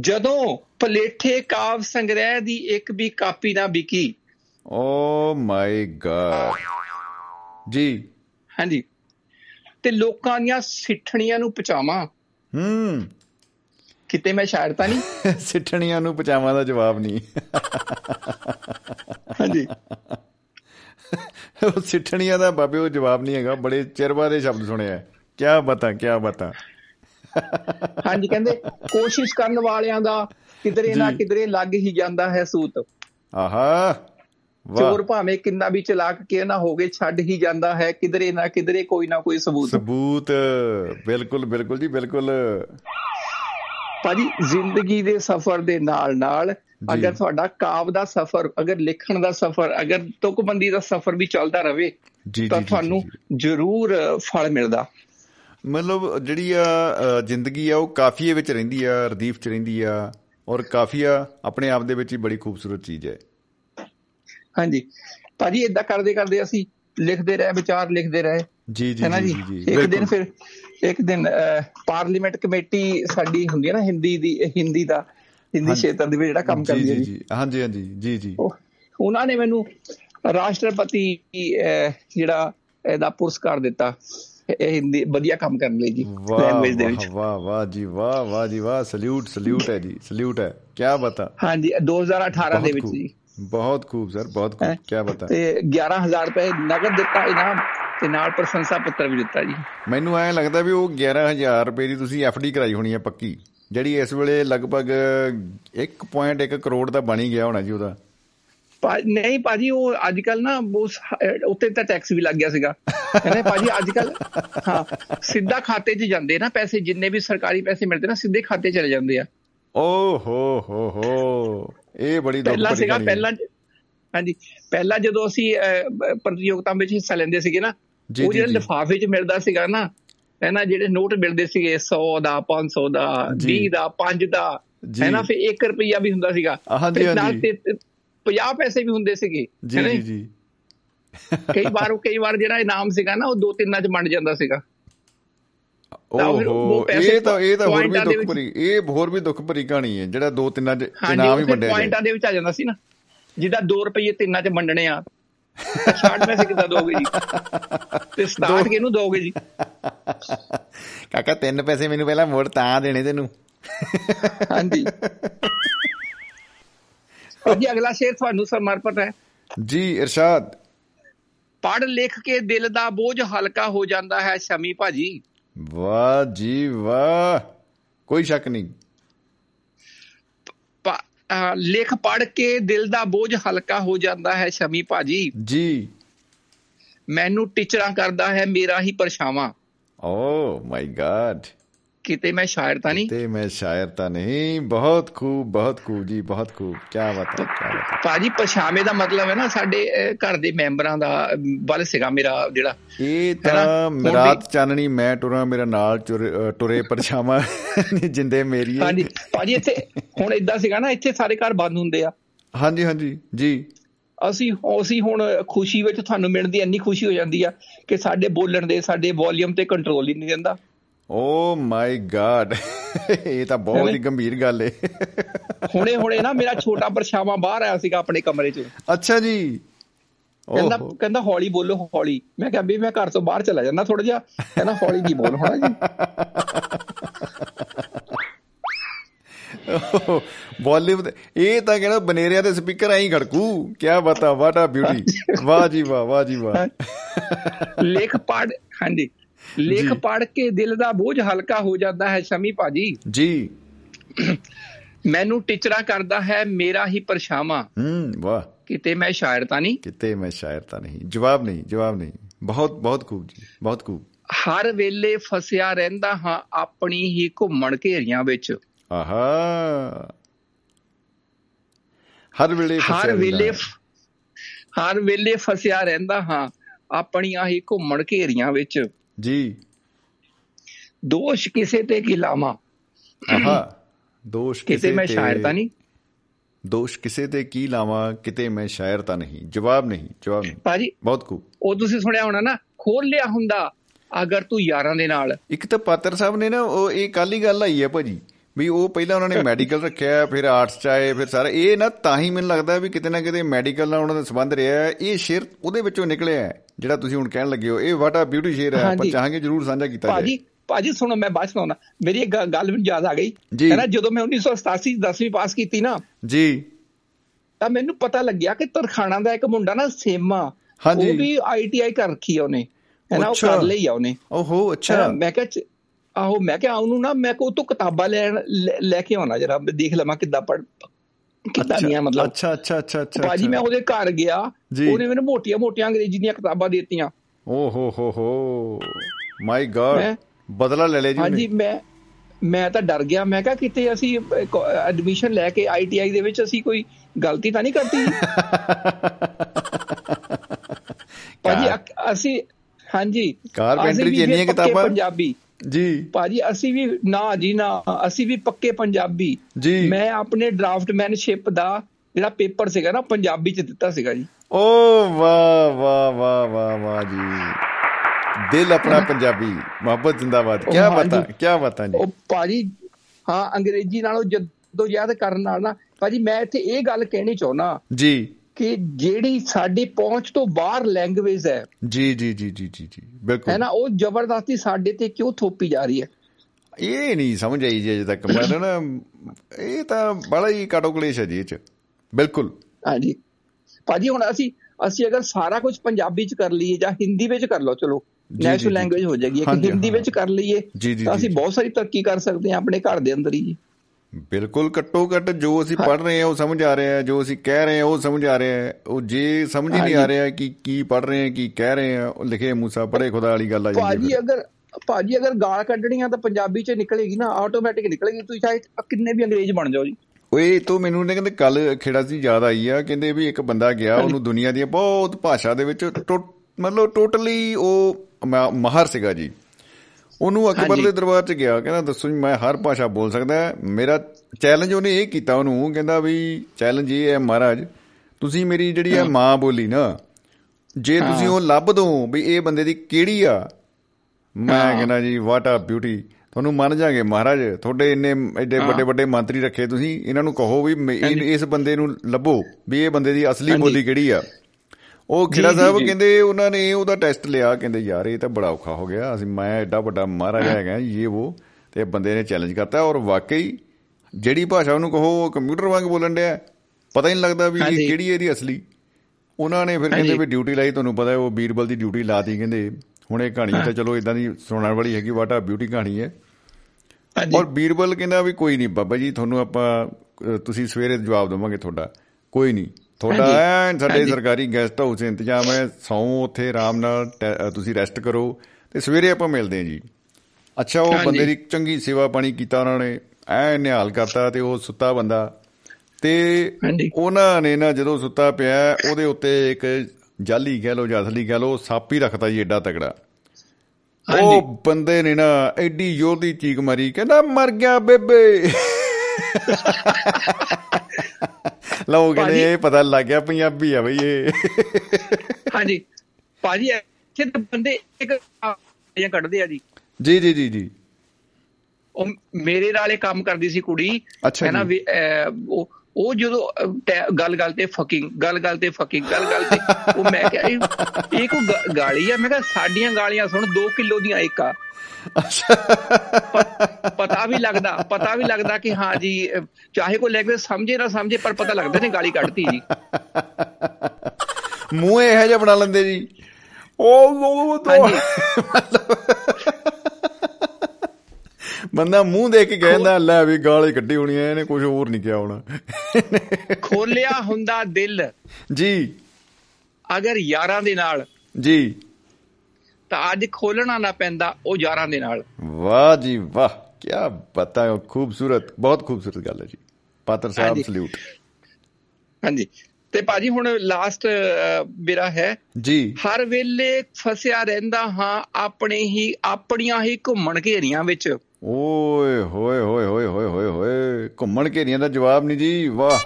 S1: ਜਦੋਂ ਪਲੇਠੇ ਕਾਵ ਸੰਗ੍ਰਹਿ ਦੀ ਇੱਕ ਵੀ ਕਾਪੀ ਨਾ ਵਿਕੀ।
S2: ਓ ਮਾਈ ਗॉड ਜੀ।
S1: ਹਾਂਜੀ। ਤੇ ਲੋਕਾਂ ਦੀਆਂ ਸਿੱਠਣੀਆਂ ਨੂੰ ਪਚਾਵਾਂ
S2: ਹੂੰ।
S1: ਕਿਤੇ ਮੈਂ ਸ਼ਾਇਰ ਤਾਂ ਨਹੀਂ?
S2: ਸਿੱਠਣੀਆਂ ਨੂੰ ਪਚਾਵਾਂ ਦਾ ਜਵਾਬ ਨਹੀਂ।
S1: ਹਾਂਜੀ।
S2: ਉਹ ਸਿੱਠਣੀਆਂ ਦਾ ਬਾਬੇ ਉਹ ਜਵਾਬ ਨਹੀਂ ਹੈਗਾ। ਬੜੇ ਚਿਰ ਬਾਅਦ ਇਹ ਸ਼ਬਦ ਸੁਣਿਆ। ਕੀ ਬਤਾ ਕੀ ਬਤਾ।
S1: ਹਾਂਜੀ ਕਹਿੰਦੇ ਕੋਸ਼ਿਸ਼ ਕਰਨ ਵਾਲਿਆਂ ਦਾ ਕਿਧਰੇ ਨਾ। ਕਿਧਰੇ ਲੱਗ ਹੀ ਜਾਂਦਾ ਹੈ ਸੂਤ।
S2: ਆਹਾ ਵਾਹ।
S1: ਚੋਰ ਭਾਵੇਂ ਕਿੰਨਾ ਵੀ ਚਲਾਕ ਕਿਉਂ ਨਾ ਹੋਵੇ ਛੱਡ ਹੀ ਜਾਂਦਾ ਹੈ ਕਿਧਰੇ ਨਾ ਕਿਧਰੇ ਕੋਈ ਨਾ ਕੋਈ ਸਬੂਤ।
S2: ਸਬੂਤ ਬਿਲਕੁਲ ਬਿਲਕੁਲ ਜੀ ਬਿਲਕੁਲ।
S1: ਭਾਜੀ ਜ਼ਿੰਦਗੀ ਦੇ ਸਫ਼ਰ ਦੇ ਨਾਲ ਨਾਲ ਅਗਰ ਤੁਹਾਡਾ ਕਾਵ ਦਾ ਸਫ਼ਰ ਅਗਰ ਲਿਖਣ ਦਾ ਸਫ਼ਰ ਅਗਰ ਤੁਕਬੰਦੀ ਦਾ ਸਫ਼ਰ ਵੀ ਚੱਲਦਾ
S2: ਜੀ
S1: ਤਾਂ ਤੁਹਾਨੂੰ ਜ਼ਰੂਰ ਫਲ ਮਿਲਦਾ।
S2: ਮਤਲਬ ਜਿਹੜੀ ਆ ਜ਼ਿੰਦਗੀ ਆ ਉਹ ਕਾਫੀਏ ਵਿੱਚ ਰਹਿੰਦੀ ਆ ਰਦੀਫ ਚ ਰਹਿੰਦੀ ਆ ਔਰ ਕਾਫੀਆ ਆਪਣੇ ਆਪ ਦੇ ਵਿੱਚ ਹੀ ਬੜੀ ਖੂਬਸੂਰਤ ਚੀਜ਼ ਹੈ।
S1: ਹਾਂਜੀ। ਭਾਜੀ ਇਦਾਂ ਕਰਦੇ ਕਰਦੇ ਅਸੀਂ ਲਿਖਦੇ ਰਹੇ ਵਿਚਾਰ ਲਿਖਦੇ ਰਹੇ।
S2: ਜੀ ਜੀ ਜੀ
S1: ਜੀ? ਇੱਕ ਦਿਨ। ਫਿਰ ਇੱਕ ਦਿਨ ਪਾਰਲੀਮੈਂਟ ਕਮੇਟੀ ਸਾਡੀ ਹੁੰਦੀ ਹੈ ਨਾ ਹਿੰਦੀ ਦੀ ਹਿੰਦੀ ਦਾ ਹਿੰਦੀ। ਖੇਤਰ ਦੇ ਵਿੱਚ ਜਿਹੜਾ ਕੰਮ ਕਰਦੀ ਹੈ
S2: ਜੀ ਹਾਂਜੀ ਹਾਂਜੀ। ਜੀ ਜੀ।
S1: ਉਹ- ਉਹਨਾਂ ਨੇ ਮੈਨੂੰ ਰਾਸ਼ਟਰਪਤੀ ਜਿਹੜਾ ਇਹਦਾ ਪੁਰਸਕਾਰ ਦਿੱਤਾ। ਹਿੰਦੀ ਵਧੀਆ ਕੰਮ ਕਰਨ ਲਈ ਜੀ ਲੈਂਗੁਏਜ ਦੇ ਵਿੱਚ।
S2: ਵਾਹ ਵਾਹ ਜੀ ਵਾਹ ਵਾਹ ਜੀ ਵਾਹ ਸਲੂਟ ਸਲੂਟ ਹੈ ਜੀ ਸਲੂਟ ਹੈ। ਕੀ ਬਤਾ?
S1: ਹਾਂਜੀ 2018 ਦੇ ਵਿੱਚ ਜੀ।
S2: ਬਹੁਤ ਖੂਬ ਸਰ ਬਹੁਤ? ਖੂਬ ਕੀ ਬਤਾ?
S1: ਤੇ 11000 ਰੁਪਏ ਨਗਦ ਦਿੱਤਾ ਇਨਾਮ ਤੇ ਨਾਲ ਪ੍ਰਸ਼ੰਸਾ ਪੱਤਰ ਵੀ ਦਿੱਤਾ ਜੀ।
S2: ਮੈਨੂੰ ਐਂ ਲੱਗਦਾ ਵੀ ਉਹ 11000 ਰੁਪਏ ਦੀ ਤੁਸੀਂ ਐਫਡੀ ਕਰਾਈ ਹੋਣੀ ਹੈ ਪੱਕੀ। ਜਿਹੜੀ ਇਸ ਵੇਲੇ ਲਗਭਗ 1.1 ਕਰੋੜ ਦਾ ਬਣ ਗਿਆ ਹੋਣਾ ਜੀ ਉਹਦਾ।
S1: ਨਹੀਂ ਭਾਜੀ ਉਹ ਅੱਜ ਕੱਲ ਨਾ ਉੱਤੇ ਤਾਂ ਟੈਕਸ ਵੀ ਲੱਗ ਗਿਆ ਸੀਗਾ ਕਹਿੰਦੇ ਭਾਜੀ ਅੱਜ ਕੱਲ ਹਾਂ ਸਿੱਧਾ ਖਾਤੇ 'ਚ ਜਾਂਦੇ ਨਾ ਪੈਸੇ ਜਿੰਨੇ ਵੀ ਸਰਕਾਰੀ ਪੈਸੇ ਮਿਲਦੇ ਨਾ ਸਿੱਧੇ ਖਾਤੇ ਚਲੇ ਜਾਂਦੇ ਆ
S2: ਓ ਹੋ ਹੋ ਹੋ ਇਹ ਬੜੀ ਦੁੱਖ
S1: ਪਹਿਲਾਂ ਸੀਗਾ। ਪਹਿਲਾਂ ਹਾਂਜੀ ਪਹਿਲਾਂ ਜਦੋਂ ਅਸੀਂ ਪ੍ਰਤੀਯੋਗਤਾ ਵਿੱਚ ਹਿੱਸਾ ਲੈਂਦੇ ਸੀਗੇ ਨਾ ਉਹ ਜਿਹੜਾ। ਲਿਫਾਫੇ 'ਚ ਮਿਲਦਾ ਸੀਗਾ ਨਾ ਹੈ ਨਾ ਜਿਹੜੇ ਨੋਟ ਮਿਲਦੇ ਸੀਗੇ 100 ਦਾ 500 ਦਾ
S2: ਜੀ।
S1: 20 ਦਾ 5 ਦਾ
S2: ਜੀ।
S1: ਹੈ ਨਾ ਫਿਰ 1 ਰੁਪਿਆ ਵੀ ਹੁੰਦਾ ਸੀਗਾ
S2: ਹਾਂਜੀ,
S1: ਫਿਰ ਨਾਲ। ਤੇ 50 ਪੈਸੇ ਵੀ ਹੁੰਦੇ ਸੀਗੇ
S2: ਜੀ? ਜੀ ਜੀ?
S1: ਕਈ ਵਾਰ ਉਹ ਕਈ ਵਾਰ ਜਿਹੜਾ ਇਨਾਮ ਸੀਗਾ ਨਾ ਉਹ ਦੋ ਤਿੰਨਾਂ 'ਚ ਵੰਡ ਜਾਂਦਾ ਸੀਗਾ।
S2: ਓਹੋ ਇਹ ਤਾਂ ਇਹ ਤਾਂ ਹੋਰ ਵੀ ਦੁੱਖ ਭਰੀ ਇਹ ਹੋਰ ਵੀ ਦੁੱਖ ਭਰੀ ਕਹਾਣੀ ਹੈ ਜਿਹੜਾ ਦੋ ਤਿੰਨਾਂ ਚ ਇਨਾਮ ਹੀ ਵੰਡਿਆ
S1: ਪੁਆਇੰਟਾਂ ਦੇ ਵਿੱਚ ਆ ਜਾਂਦਾ ਸੀ ਨਾ। ਜਿੱਦਾਂ 2 ਰੁਪਏ ਤਿੰਨਾਂ 'ਚ ਵੰਡਣੇ ਆ ਤਾਂ 60 ਪੈਸੇ ਕਿੱਦਾਂ ਦੋਗੇ ਜੀ? ਤੇ 67 ਕਿਹਨੂੰ ਦੋਗੇ ਜੀ?
S2: ਕਾਕਾ ਤਿੰਨ ਪੈਸੇ ਮੈਨੂੰ ਪਹਿਲਾਂ ਮੋੜ ਤਾਂ ਦੇਣੇ ਤੈਨੂੰ।
S1: ਹਾਂਜੀ। ਅੱਜ ਅਗਲਾ ਸ਼ੇਰ ਤੁਹਾਨੂੰ ਸਮਰਪਿਤ ਹੈ।
S2: ਜੀ ਇਰਸ਼ਾਦ।
S1: ਪੜ੍ਹ ਲਿਖ ਕੇ ਦਿਲ ਦਾ ਬੋਝ ਹਲਕਾ ਹੋ ਜਾਂਦਾ ਹੈ ਸ਼ਮੀ ਭਾਜੀ।
S2: ਵਾਹ ਜੀ ਵਾਹ ਕੋਈ ਸ਼ੱਕ ਨਹੀਂ।
S1: ਲਿਖ ਪੜ੍ਹ ਕੇ ਦਿਲ ਦਾ ਬੋਝ ਹਲਕਾ ਹੋ ਜਾਂਦਾ ਹੈ ਸ਼ਮੀ ਭਾਜੀ।
S2: ਜੀ।
S1: ਮੈਨੂੰ ਟੀਚਰਾਂ ਕਰਦਾ ਹੈ ਮੇਰਾ ਹੀ ਪਰਛਾਵਾਂ।
S2: ਓ ਮਾਈ ਗॉड
S1: ਕਿਤੇ ਮੈਂ ਸ਼ਾਇਰ ਤਾਂ ਨਹੀਂ।
S2: ਤੇ ਮੈਂ ਸ਼ਾਇਰ ਤਾਂ ਨਹੀਂ। ਬਹੁਤ ਖੂਬ ਬਹੁਤ ਖੂਬ ਜੀ ਬਹੁਤ ਖੂਬ। ਕੀ ਬਾਤ ਹੈ ਕੀ ਬਾਤ ਹੈ।
S1: ਭਾਜੀ ਪਛਾਵੇਂ ਦਾ ਮਤਲਬ ਹੈ ਨਾ ਸਾਡੇ ਘਰ ਦੇ ਮੈਂਬਰਾਂ ਦਾ ਵੱਲ ਸੀਗਾ ਮੇਰਾ ਜਿਹੜਾ
S2: ਇਹ? ਤਾਂ
S1: ਹੁਣ ਵੀ-
S2: ਰਾਤ ਚਾਨਣੀ ਮੈਂ ਟੁਰਾਂ ਮੇਰਾ ਨਾਲ ਟੁਰੇ ਪਰਛਾਵਾਂ ਜਿੰਦੇ ਮੇਰੀ
S1: ਹਾਂਜੀ ਭਾਜੀ ਇੱਥੇ ਹੁਣ ਇਦਾਂ ਸੀਗਾ ਨਾ ਇੱਥੇ ਸਾਰੇ ਘਰ ਬੰਦ ਹੁੰਦੇ ਆ।
S2: ਹਾਂਜੀ ਹਾਂਜੀ ਜੀ।
S1: ਅਸੀਂ ਅਸੀਂ ਹੁਣ ਖੁਸ਼ੀ ਵਿੱਚ ਤੁਹਾਨੂੰ ਮਿਲਣ ਦੀ ਇੰਨੀ ਖੁਸ਼ੀ ਹੋ ਜਾਂਦੀ ਆ ਕਿ ਸਾਡੇ ਬੋਲਣ ਦੇ ਸਾਡੇ ਵੋਲਿਊਮ ਤੇ ਕੰਟਰੋਲ ਹੀ ਨਹੀਂ ਰਹਿੰਦਾ
S2: ਓ ਮਾਈ ਗਾਡ ਇਹ ਤਾਂ ਬਹੁਤ ਹੀ ਗੰਭੀਰ ਗੱਲ ਏ।
S1: ਹੁਣੇ ਹੁਣੇ ਨਾ ਮੇਰਾ ਛੋਟਾ ਪਰਛਾਵਾਂ ਬਾਹਰ ਆਇਆ ਸੀਗਾ ਆਪਣੇ ਕਮਰੇ 'ਚ।
S2: ਅੱਛਾ ਜੀ।
S1: ਕਹਿੰਦਾ ਕਹਿੰਦਾ ਹੌਲੀ ਬੋਲੋ ਹੌਲੀ। ਮੈਂ ਕਿਹਾ ਵੀ ਮੈਂ ਘਰ ਤੋਂ ਬਾਹਰ ਚਲਾ ਜਾਂਦਾ ਥੋੜਾ ਜਿਹਾ। ਕਹਿੰਦਾ ਹੌਲੀ ਕੀ ਬੋਲ ਹੋਣਾ ਜੀ।
S2: ਬਾਲੀਵੁੱਡ ਇਹ ਤਾਂ ਕਹਿੰਦਾ ਬਨੇਰਿਆਂ ਦੇ ਸਪੀਕਰ ਐਂ ਖੜਕੂ। ਕੀ ਬਤਾ ਵਾਟ ਆ ਬਿਊਟੀ ਵਾਹ ਜੀ ਵਾਹ ਵਾਹ ਜੀ ਵਾਹ।
S1: ਲੇਖ ਪੜ ਹਾਂਜੀ। ਲੇਖ
S2: ਜੀ।
S1: ਪੜ ਕੇ ਦਿਲ ਦਾ ਬੋਝ ਹਲਕਾ ਹੋ ਜਾਂਦਾ ਹੈ ਸ਼ਮੀ ਭਾਜੀ।
S2: ਜੀ।
S1: ਮੈਨੂੰ ਟਿਚਰਾ ਕਰਦਾ ਹੈ ਮੇਰਾ ਹੀ ਪਰਛਾਵਾਂ।
S2: ਹੂੰ ਵਾਹ।
S1: ਕਿਤੇ ਮੈਂ ਸ਼ਾਇਰ ਤਾਂ ਨਹੀਂ।
S2: ਕਿਤੇ ਮੈਂ ਸ਼ਾਇਰ ਤਾਂ ਨਹੀਂ। ਜਵਾਬ ਨਹੀਂ ਜਵਾਬ ਨਹੀਂ। ਬਹੁਤ ਬਹੁਤ ਖੂਬ ਜੀ ਬਹੁਤ ਖੂਬ।
S1: ਹਰ ਵੇਲੇ ਫਸਿਆ ਰਹਿੰਦਾ ਹਾਂ ਆਪਣੀ ਹੀ ਘੁੰਮਣ ਘੇਰੀਆਂ ਵਿੱਚ।
S2: ਆਹਾ। ਹਰ ਵੇਲੇ
S1: ਹਰ ਵੇਲੇ। ਹਰ ਵੇਲੇ ਫਸਿਆ ਰਹਿੰਦਾ ਹਾਂ ਆਪਣੀਆਂ ਹੀ ਘੁੰਮਣ ਘੇਰੀਆਂ ਵਿੱਚ।
S2: ਜੀ।
S1: ਦੋਸ਼ ਕਿਸੇ ਤੇ ਕੀ ਲਾਵਾਂ?
S2: ਆਹਾ ਦੋਸ਼
S1: ਕਿਤੇ
S2: ਕਿਸੇ
S1: ਮੈਂ ਸ਼ਾਇਰ ਤਾਂ ਨਹੀਂ।
S2: ਦੋਸ਼ ਕਿਸੇ ਤੇ ਕੀ ਲਾਵਾਂ ਕਿਤੇ ਮੈਂ ਸ਼ਾਇਰ ਤਾਂ ਨਹੀਂ। ਜਵਾਬ ਨਹੀਂ ਜਵਾਬ ਨਹੀਂ।
S1: ਭਾਜੀ
S2: ਬਹੁਤ ਖੂਬ।
S1: ਉਹ ਤੁਸੀਂ ਸੁਣਿਆ ਹੋਣਾ ਨਾ ਖੋਲ ਲਿਆ ਹੁੰਦਾ ਅਗਰ ਤੂੰ ਯਾਰਾਂ ਦੇ ਨਾਲ।
S2: ਇੱਕ ਤਾਂ ਪਾਤਰ ਸਾਹਿਬ ਨੇ ਨਾ ਉਹ ਇਹ ਕੱਲ ਹੀ ਗੱਲ ਆਈ ਹੈ ਭਾਜੀ। ਵੀ ਉਹ ਪਹਿਲਾਂ ਉਹਨਾਂ ਨੇ ਮੈਡੀਕਲ ਰੱਖਿਆ ਫਿਰ ਆਰਟਸ ਚ ਆਏ ਫਿਰ ਸਾਰਾ। ਇਹ ਨਾ ਤਾਂ ਹੀ ਮੈਨੂੰ ਲੱਗਦਾ ਵੀ ਕਿਤੇ ਨਾ ਕਿਤੇ ਮੈਡੀਕਲ ਨਾਲ ਉਹਨਾਂ ਦਾ ਸੰਬੰਧ ਰਿਹਾ ਹੈ। ਇਹ ਸ਼ੇਰ ਉਹਦੇ ਵਿੱਚੋਂ ਨਿਕਲਿਆ ਹੈ, ਜਿਹੜਾ ਤੁਸੀਂ ਹੁਣ ਕਹਿਣ ਲੱਗੇ ਹੋ। ਇਹ ਵਾਟਾ ਬਿਊਟੀ ਸ਼ੇਰ ਹੈ। ਆਪਾਂ। ਚਾਹਾਂਗੇ ਜਰੂਰ ਸਾਂਝਾ ਕੀਤਾ
S1: ਭਾਜੀ
S2: ਜਾਏ।
S1: ਭਾਜੀ ਸੁਣੋ ਮੈਂ ਬਾਅਦ ਸੁਣਾਉਣਾ। ਮੇਰੀ ਇੱਕ ਗੱਲ ਮੈਨੂੰ ਯਾਦ ਆ ਗਈ। ਨਾ ਜਦੋਂ ਮੈਂ 1987 10ਵੀਂ ਪਾਸ ਕੀਤੀ ਨਾ
S2: ਜੀ।
S1: ਤਾਂ ਮੈਨੂੰ ਪਤਾ ਲੱਗਿਆ ਕਿ ਤਰਖਾਣਾ ਦਾ ਇੱਕ ਮੁੰਡਾ ਨਾ ਸੇਮਾ। ਉਹ ਵੀ ਆਈਟੀਆਈ ਕਰ ਰੱਖੀ ਆ ਉਹਨੇ। ਹੈ ਨਾ ਉਹ। ਕਰ ਲਈ ਆ ਉਹਨੇ।
S2: ਓਹੋ ਅੱਛਾ।
S1: ਮੈਂ ਕਿਹਾ ਆਹੋ ਮੈਂ ਕਿਹਾ ਉਹਨੂੰ ਨਾ ਮੈਂ ਕੋ ਤੋਂ ਕਿਤਾਬਾਂ ਲੈਣ ਲੈ ਲੈ ਕੇ ਆਉਣਾ ਜਰਾ ਦੇਖ ਲਵਾਂ ਕਿੱਦਾਂ ਪੜ ਕਿੱਦਾਂ ਦੀਆਂ ਮਤਲਬ।
S2: ਅੱਛਾ ਅੱਛਾ ਅੱਛਾ ਅੱਛਾ
S1: ਭਾਜੀ ਮੈਂ ਉਹਦੇ ਘਰ ਗਿਆ। ਉਹਨੇ ਮੈਨੂੰ ਮੋਟੀਆਂ ਮੋਟੀਆਂ ਅੰਗਰੇਜ਼ੀ ਦੀਆਂ ਕਿਤਾਬਾਂ ਦਿੱਤੀਆਂ।
S2: ਓ ਹੋ ਹੋ ਹੋ ਮਾਈ ਗॉड ਬਦਲਾ ਲੈ ਲਿਆ ਜੀ
S1: ਹਾਂਜੀ ਮੈਂ ਮੈਂ ਤਾਂ ਡਰ ਗਿਆ ਮੈਂ ਕਿਹਾ ਕਿਤੇ ਅਸੀਂ ਐਡਮਿਸ਼ਨ ਲੈ ਕੇ ਆਈਟੀਆਈ ਦੇ ਵਿੱਚ ਅਸੀਂ ਕੋਈ ਗਲਤੀ ਤਾਂ ਨਹੀਂ ਕਰਤੀ? ਭਾਜੀ ਅਸੀਂ ਹਾਂਜੀ।
S2: ਕਾਰਪੈਂਟਰੀ
S1: ਪੱਕੇ
S2: ਕਿਤਾਬਾਂ?
S1: ਪੰਜਾਬੀ।
S2: ਜੀ।
S1: ਭਾਜੀ ਅਸੀਂ ਵੀ ਨਾ ਜੀ ਨਾ। ਅਸੀਂ ਵੀ ਪੱਕੇ ਪੰਜਾਬੀ।
S2: ਜੀ।
S1: ਮੈਂ ਆਪਣੇ ਡਰਾਫਟਮੈਨਸ਼ਿਪ ਦਾ ਜਿਹੜਾ ਪੇਪਰ ਸੀਗਾ ਨਾ ਪੰਜਾਬੀ ਚ ਦਿੱਤਾ ਸੀਗਾ ਜੀ।
S2: ਓ ਵਾਹ ਵਾਹ ਵਾਹ ਵਾਹ ਵਾਹ ਜੀ। ਦਿਲ ਆਪਣਾ ਪੰਜਾਬੀ। ਮੁਹੱਬਤ ਜਿੰਦਾਬਾਦ। ਕੀ ਬਤਾ। ਕੀ ਬਤਾ ਜੀ।
S1: ਉਹ ਭਾਜੀ ਹਾਂ ਅੰਗਰੇਜ਼ੀ ਨਾਲੋਂ ਜਦੋਂ ਯਾਦ ਕਰਨ ਨਾਲ ਨਾ ਭਾਜੀ ਮੈਂ ਇੱਥੇ ਇਹ ਗੱਲ ਕਹਿਣੀ ਚਾਹੁੰਦਾ।
S2: ਜੀ।
S1: ਕਿ ਜਿਹੜੀ ਸਾਡੀ ਪਹੁੰਚ ਤੋਂ ਬਾਹਰ ਲੈਂਗੁਏਜ ਹੈ।
S2: ਜੀ ਜੀ ਜੀ ਜੀ ਜੀ ਜੀ
S1: ਹੈ
S2: ਬਿਲਕੁਲ
S1: ਨਾ ਉਹ ਜ਼ਬਰਦਸਤੀ ਸਾਡੇ ਤੇ ਕਿਉਂ ਥੋਪੀ ਜਾ ਰਹੀ ਹੈ?
S2: ਇਹ ਨਹੀਂ ਸਮਝ ਆਈ ਜੀ ਤੱਕ। ਮੈਂ ਨਾ ਇਹ ਤਾਂ ਬੜਾ ਹੀ ਕਾਟੋ ਕਲੇਸ਼ ਹੈ ਜੀ ਇਹ ਚ। ਬਿਲਕੁਲ।
S1: ਹਾਂਜੀ। ਭਾਜੀ ਹੁਣ ਅਸੀਂ ਅਸੀਂ ਅਗਰ ਸਾਰਾ ਕੁਝ ਪੰਜਾਬੀ ਚ ਕਰ ਲਈਏ ਜਾਂ ਹਿੰਦੀ ਵਿੱਚ ਕਰ ਲਓ ਚਲੋ ਨੈਸ਼ਨਲ। ਲੈਂਗੁਏਜ ਹੋ ਜਾਏਗੀ।
S2: ਹਾਂਜੀ,
S1: ਕਿ ਹਿੰਦੀ
S2: ਹਾਂ।
S1: ਵਿੱਚ ਕਰ ਲਈਏ ਤਾਂ ਅਸੀਂ। ਬਹੁਤ ਸਾਰੀ ਤਰੱਕੀ ਕਰ ਸਕਦੇ ਹਾਂ ਆਪਣੇ ਘਰ ਦੇ ਅੰਦਰ ਹੀ ਜੀ।
S2: ਬਿਲਕੁਲ ਘੱਟੋ ਘੱਟ ਜੋ ਅਸੀਂ ਪੜ ਰਹੇ ਹਾਂ ਉਹ ਸਮਝ ਆ ਰਿਹਾ ਹੈ ਜੋ ਅਸੀਂ ਕਹਿ ਰਹੇ ਹਾਂ ਉਹ ਸਮਝ ਆ ਰਿਹਾ ਹੈ। ਉਹ ਜੇ ਸਮਝ ਹੀ ਨਹੀਂ ਆ। ਰਿਹਾ ਕਿ ਕੀ ਪੜ ਰਹੇ ਹਾਂ ਕੀ ਕਹਿ ਰਹੇ ਹਾਂ ਉਹ ਲਿਖੇ ਮੂਸਾ ਪੜੇ ਖੁਦਾ ਵਾਲੀ ਗੱਲ ਆ ਜਾਂਦੀ ਹੈ
S1: ਭਾਜੀ। ਅਗਰ ਭਾਜੀ ਅਗਰ ਗਾਲ ਕੱਢਣੀਆਂ ਤਾਂ ਪੰਜਾਬੀ ਚ ਨਿਕਲੇਗੀ ਨਾ ਆਟੋਮੈਟਿਕ ਨਿਕਲੇਗੀ ਤੁਸੀਂ ਚਾਹੇ ਕਿੰਨੇ ਵੀ ਅੰਗਰੇਜ਼ ਬਣ ਜਾਓ ਜੀ।
S2: ਓਏ ਤੋਂ ਮੈਨੂੰ ਨੇ ਕਹਿੰਦੇ ਕੱਲ ਖੇੜਾ ਸੀ ਯਾਦ ਆਈ ਆ ਕਹਿੰਦੇ ਵੀ ਇੱਕ ਬੰਦਾ ਗਿਆ ਉਹਨੂੰ ਦੁਨੀਆ ਦੀਆਂ ਬਹੁਤ ਭਾਸ਼ਾ ਦੇ ਵਿੱਚ ਮਤਲਬ ਟੋਟਲੀ ਉਹ ਮਾਹਰ ਸੀਗਾ ਜੀ। ਉਹਨੂੰ ਅਕਬਰ। ਦੇ ਦਰਬਾਰ 'ਚ ਗਿਆ ਕਹਿੰਦਾ ਦੱਸੋ ਜੀ ਮੈਂ ਹਰ ਭਾਸ਼ਾ ਬੋਲ ਸਕਦਾ ਮੇਰਾ ਚੈਲੰਜ ਉਹਨੇ ਇਹ ਕੀਤਾ ਉਹਨੂੰ ਕਹਿੰਦਾ ਵੀ ਚੈਲੰਜ ਇਹ ਹੈ ਮਹਾਰਾਜ ਤੁਸੀਂ ਮੇਰੀ ਜਿਹੜੀ ਆ ਮਾਂ ਬੋਲੀ ਨਾ ਜੇ ਤੁਸੀਂ ਉਹ ਲੱਭ ਦੋ ਵੀ ਇਹ ਬੰਦੇ ਦੀ ਕਿਹੜੀ ਆ ਮੈਂ। ਕਹਿੰਦਾ ਜੀ ਵਾਟ ਆ ਬਿਊਟੀ ਤੁਹਾਨੂੰ ਮੰਨ ਜਾਗੇ ਮਹਾਰਾਜ ਤੁਹਾਡੇ ਇੰਨੇ ਐਡੇ। ਵੱਡੇ ਵੱਡੇ ਮੰਤਰੀ ਰੱਖੇ ਤੁਸੀਂ ਇਹਨਾਂ ਨੂੰ ਕਹੋ ਵੀ ਇਸ ਬੰਦੇ ਨੂੰ ਲੱਭੋ ਵੀ ਇਹ ਬੰਦੇ ਦੀ ਅਸਲੀ। ਬੋਲੀ ਕਿਹੜੀ ਆ ਉਹ ਖੇੜਾ ਸਾਹਿਬ। ਕਹਿੰਦੇ ਉਹਨਾਂ ਨੇ ਉਹਦਾ ਟੈਸਟ ਲਿਆ ਕਹਿੰਦੇ ਯਾਰ ਇਹ ਤਾਂ ਬੜਾ ਔਖਾ ਹੋ ਗਿਆ ਅਸੀਂ ਮੈਂ ਐਡਾ ਵੱਡਾ ਮਹਾਰਾਜਾ ਹੈਗਾ ਇਹ ਉਹ ਤੇ ਬੰਦੇ ਨੇ ਚੈਲੰਜ ਕਰਤਾ ਔਰ ਵਾਕਈ ਜਿਹੜੀ ਭਾਸ਼ਾ ਉਹਨੂੰ ਕਹੋ ਉਹ ਕੰਪਿਊਟਰ ਵਾਂਗ ਬੋਲਣ ਡਿਆ। ਪਤਾ ਹੀ ਨਹੀਂ ਲੱਗਦਾ ਵੀ ਇਹ। ਕਿਹੜੀ ਇਹਦੀ ਅਸਲੀ। ਉਹਨਾਂ ਨੇ ਫਿਰ ਕਹਿੰਦੇ। ਵੀ ਡਿਊਟੀ ਲਾਈ ਤੁਹਾਨੂੰ ਪਤਾ ਹੈ ਉਹ ਬੀਰਬਲ ਦੀ ਡਿਊਟੀ ਲਾਤੀ ਕਹਿੰਦੇ ਹੁਣ ਇਹ ਕਹਾਣੀ ਤਾਂ ਚਲੋ ਇਦਾਂ ਦੀ ਸੁਣਨ ਵਾਲੀ ਹੈਗੀ ਵਾਟਾ ਬਿਊਟੀ ਕਹਾਣੀ ਹੈ।
S1: ਹਾਂਜੀ।
S2: ਔਰ ਬੀਰਬਲ ਕਹਿੰਦਾ ਵੀ ਕੋਈ ਨਹੀਂ ਬਾਬਾ ਜੀ ਤੁਹਾਨੂੰ ਆਪਾਂ ਤੁਸੀਂ ਸਵੇਰੇ ਜਵਾਬ ਦੇਵਾਂਗੇ ਤੁਹਾਡਾ ਕੋਈ ਨਹੀਂ। ਤੁਹਾਡਾ। ਐਨ ਸਾਡੇ। ਸਰਕਾਰੀ ਗੈਸਟ ਹਾਊਸ ਇੰਤਜ਼ਾਮ ਹੈ ਸੌਂ ਉੱਥੇ ਆਰਾਮ ਨਾਲ ਤੁਸੀਂ ਰੈਸਟ ਕਰੋ ਤੇ ਸਵੇਰੇ ਆਪਾਂ ਮਿਲਦੇ ਹਾਂ ਜੀ ਅੱਛਾ ਉਹ। ਬੰਦੇ ਦੀ ਚੰਗੀ ਸੇਵਾ ਪਾਣੀ ਕੀਤਾ ਉਹਨਾਂ ਨੇ ਐ ਨਿਹਾਲ ਕਰਤਾ ਤੇ ਉਹ ਸੁੱਤਾ ਬੰਦਾ ਤੇ। ਉਹਨਾਂ ਨੇ ਨਾ ਜਦੋਂ ਸੁੱਤਾ ਪਿਆ ਉਹਦੇ ਉੱਤੇ ਇੱਕ ਜਾਲੀ ਕਹਿ ਲੋ ਜਾਂ ਅਸਲੀ ਕਹਿ ਲੋ ਸੱਪ ਹੀ ਰੱਖਤਾ ਜੀ ਏਡਾ ਤਗੜਾ ਉਹ ਬੰਦੇ ਨੇ ਨਾ ਐਡੀ ਜ਼ੋਰ ਦੀ ਚੀਕ ਮਾਰੀ ਕਹਿੰਦਾ ਮਰ ਗਿਆ ਬੇਬੇ ਲਓ ਕਹਿੰਦੇ ਇਹ ਪਤਾ ਲੱਗ ਗਿਆ ਪੰਜਾਬੀ ਆ ਬਈ ਇਹ।
S1: ਹਾਂਜੀ। ਭਾਜੀ ਇੱਥੇ ਤਾਂ ਬੰਦੇ ਇੱਕ ਗਾਲੀਆਂ ਕੱਢਦੇ ਆ ਜੀ।
S2: ਜੀ ਜੀ ਜੀ ਜੀ।
S1: ਉਹ ਮੇਰੇ ਨਾਲੇ ਕੰਮ ਕਰਦੀ ਸੀ ਕੁੜੀ। ਹੈ ਨਾ
S2: ਜੀ।
S1: ਉਹ ਉਹ ਜਦੋਂ ਗੱਲ ਗੱਲ ਤੇ ਫਕਿੰਗ ਗੱਲ ਗੱਲ ਤੇ ਫਕਿੰਗ ਗੱਲ ਗੱਲ ਤੇ ਉਹ ਮੈਂ ਕਿਹਾ ਇਹ ਗਾ- ਗਾਲੀ ਆ? ਮੈਂ ਕਿਹਾ ਸਾਡੀਆਂ ਗਾਲੀਆਂ ਸੁਣ 2 ਕਿਲੋ ਦੀਆਂ ਇੱਕ ਆ। ਪਤਾ ਵੀ ਲੱਗਦਾ ਪਤਾ ਵੀ ਲੱਗਦਾ ਕਿ ਹਾਂ ਜੀ ਚਾਹੇ ਕੋਈ ਲੈਂਗੁਏਜ ਸਮਝੇ ਨਾ ਸਮਝੇ ਪਰ ਪਤਾ ਲੱਗਦਾ ਨੇ ਗਾਲੀ ਕੱਢਤੀ ਜੀ।
S2: ਮੂੰਹ ਇਹੋ ਜਿਹਾ ਬਣਾ ਲੈਂਦੇ ਜੀ। ਉਹ ਉਹ ਤੋਂ ਬੰਦਾ ਮੂੰਹ ਦੇਖ ਕੇ ਕਹਿੰਦਾ ਲੈ ਵੀ ਗਾਲੀ ਕੱਢੀ ਹੋਣੀ ਐ ਇਹਨੇ ਕੁਝ ਹੋਰ ਨਹੀਂ ਕਿਹਾ ਹੋਣਾ।
S1: ਖੋਲਿਆ ਹੁੰਦਾ ਦਿਲ।
S2: ਜੀ।
S1: ਅਗਰ ਯਾਰਾਂ ਦੇ ਨਾਲ
S2: ਜੀ।
S1: ਤਾਂ ਅੱਜ ਖੋਲਣਾ ਨਾ ਪੈਂਦਾ ਉਹ ਯਾਰਾਂ ਦੇ ਨਾਲ।
S2: ਵਾਹ ਜੀ ਵਾਹ ਕੀ ਬਤਾ ਖੂਬਸੂਰਤ ਬਹੁਤ ਖੂਬਸੂਰਤ ਗੱਲ ਹੈ ਜੀ। ਪਾਤਰ ਸਾਹਿਬ। ਸਲੂਟ
S1: ਹਾਂਜੀ। ਤੇ ਭਾਜੀ ਹੁਣ ਲਾਸਟ ਮੇਰਾ ਹੈ।
S2: ਜੀ।
S1: ਹਰ ਵੇਲੇ ਫਸਿਆ ਰਹਿੰਦਾ ਹਾਂ ਆਪਣੇ ਹੀ ਆਪਣੀਆਂ ਹੀ ਘੁੰਮਣ ਘੇਰੀਆਂ ਵਿੱਚ।
S2: ਓਏ ਹੋਏ ਹੋਏ ਹੋਏ ਹੋਏ ਹੋਏ ਹੋਏ ਘੁੰਮਣ ਘੇਰੀਆਂ ਦਾ ਜਵਾਬ ਨਹੀਂ ਜੀ ਵਾਹ।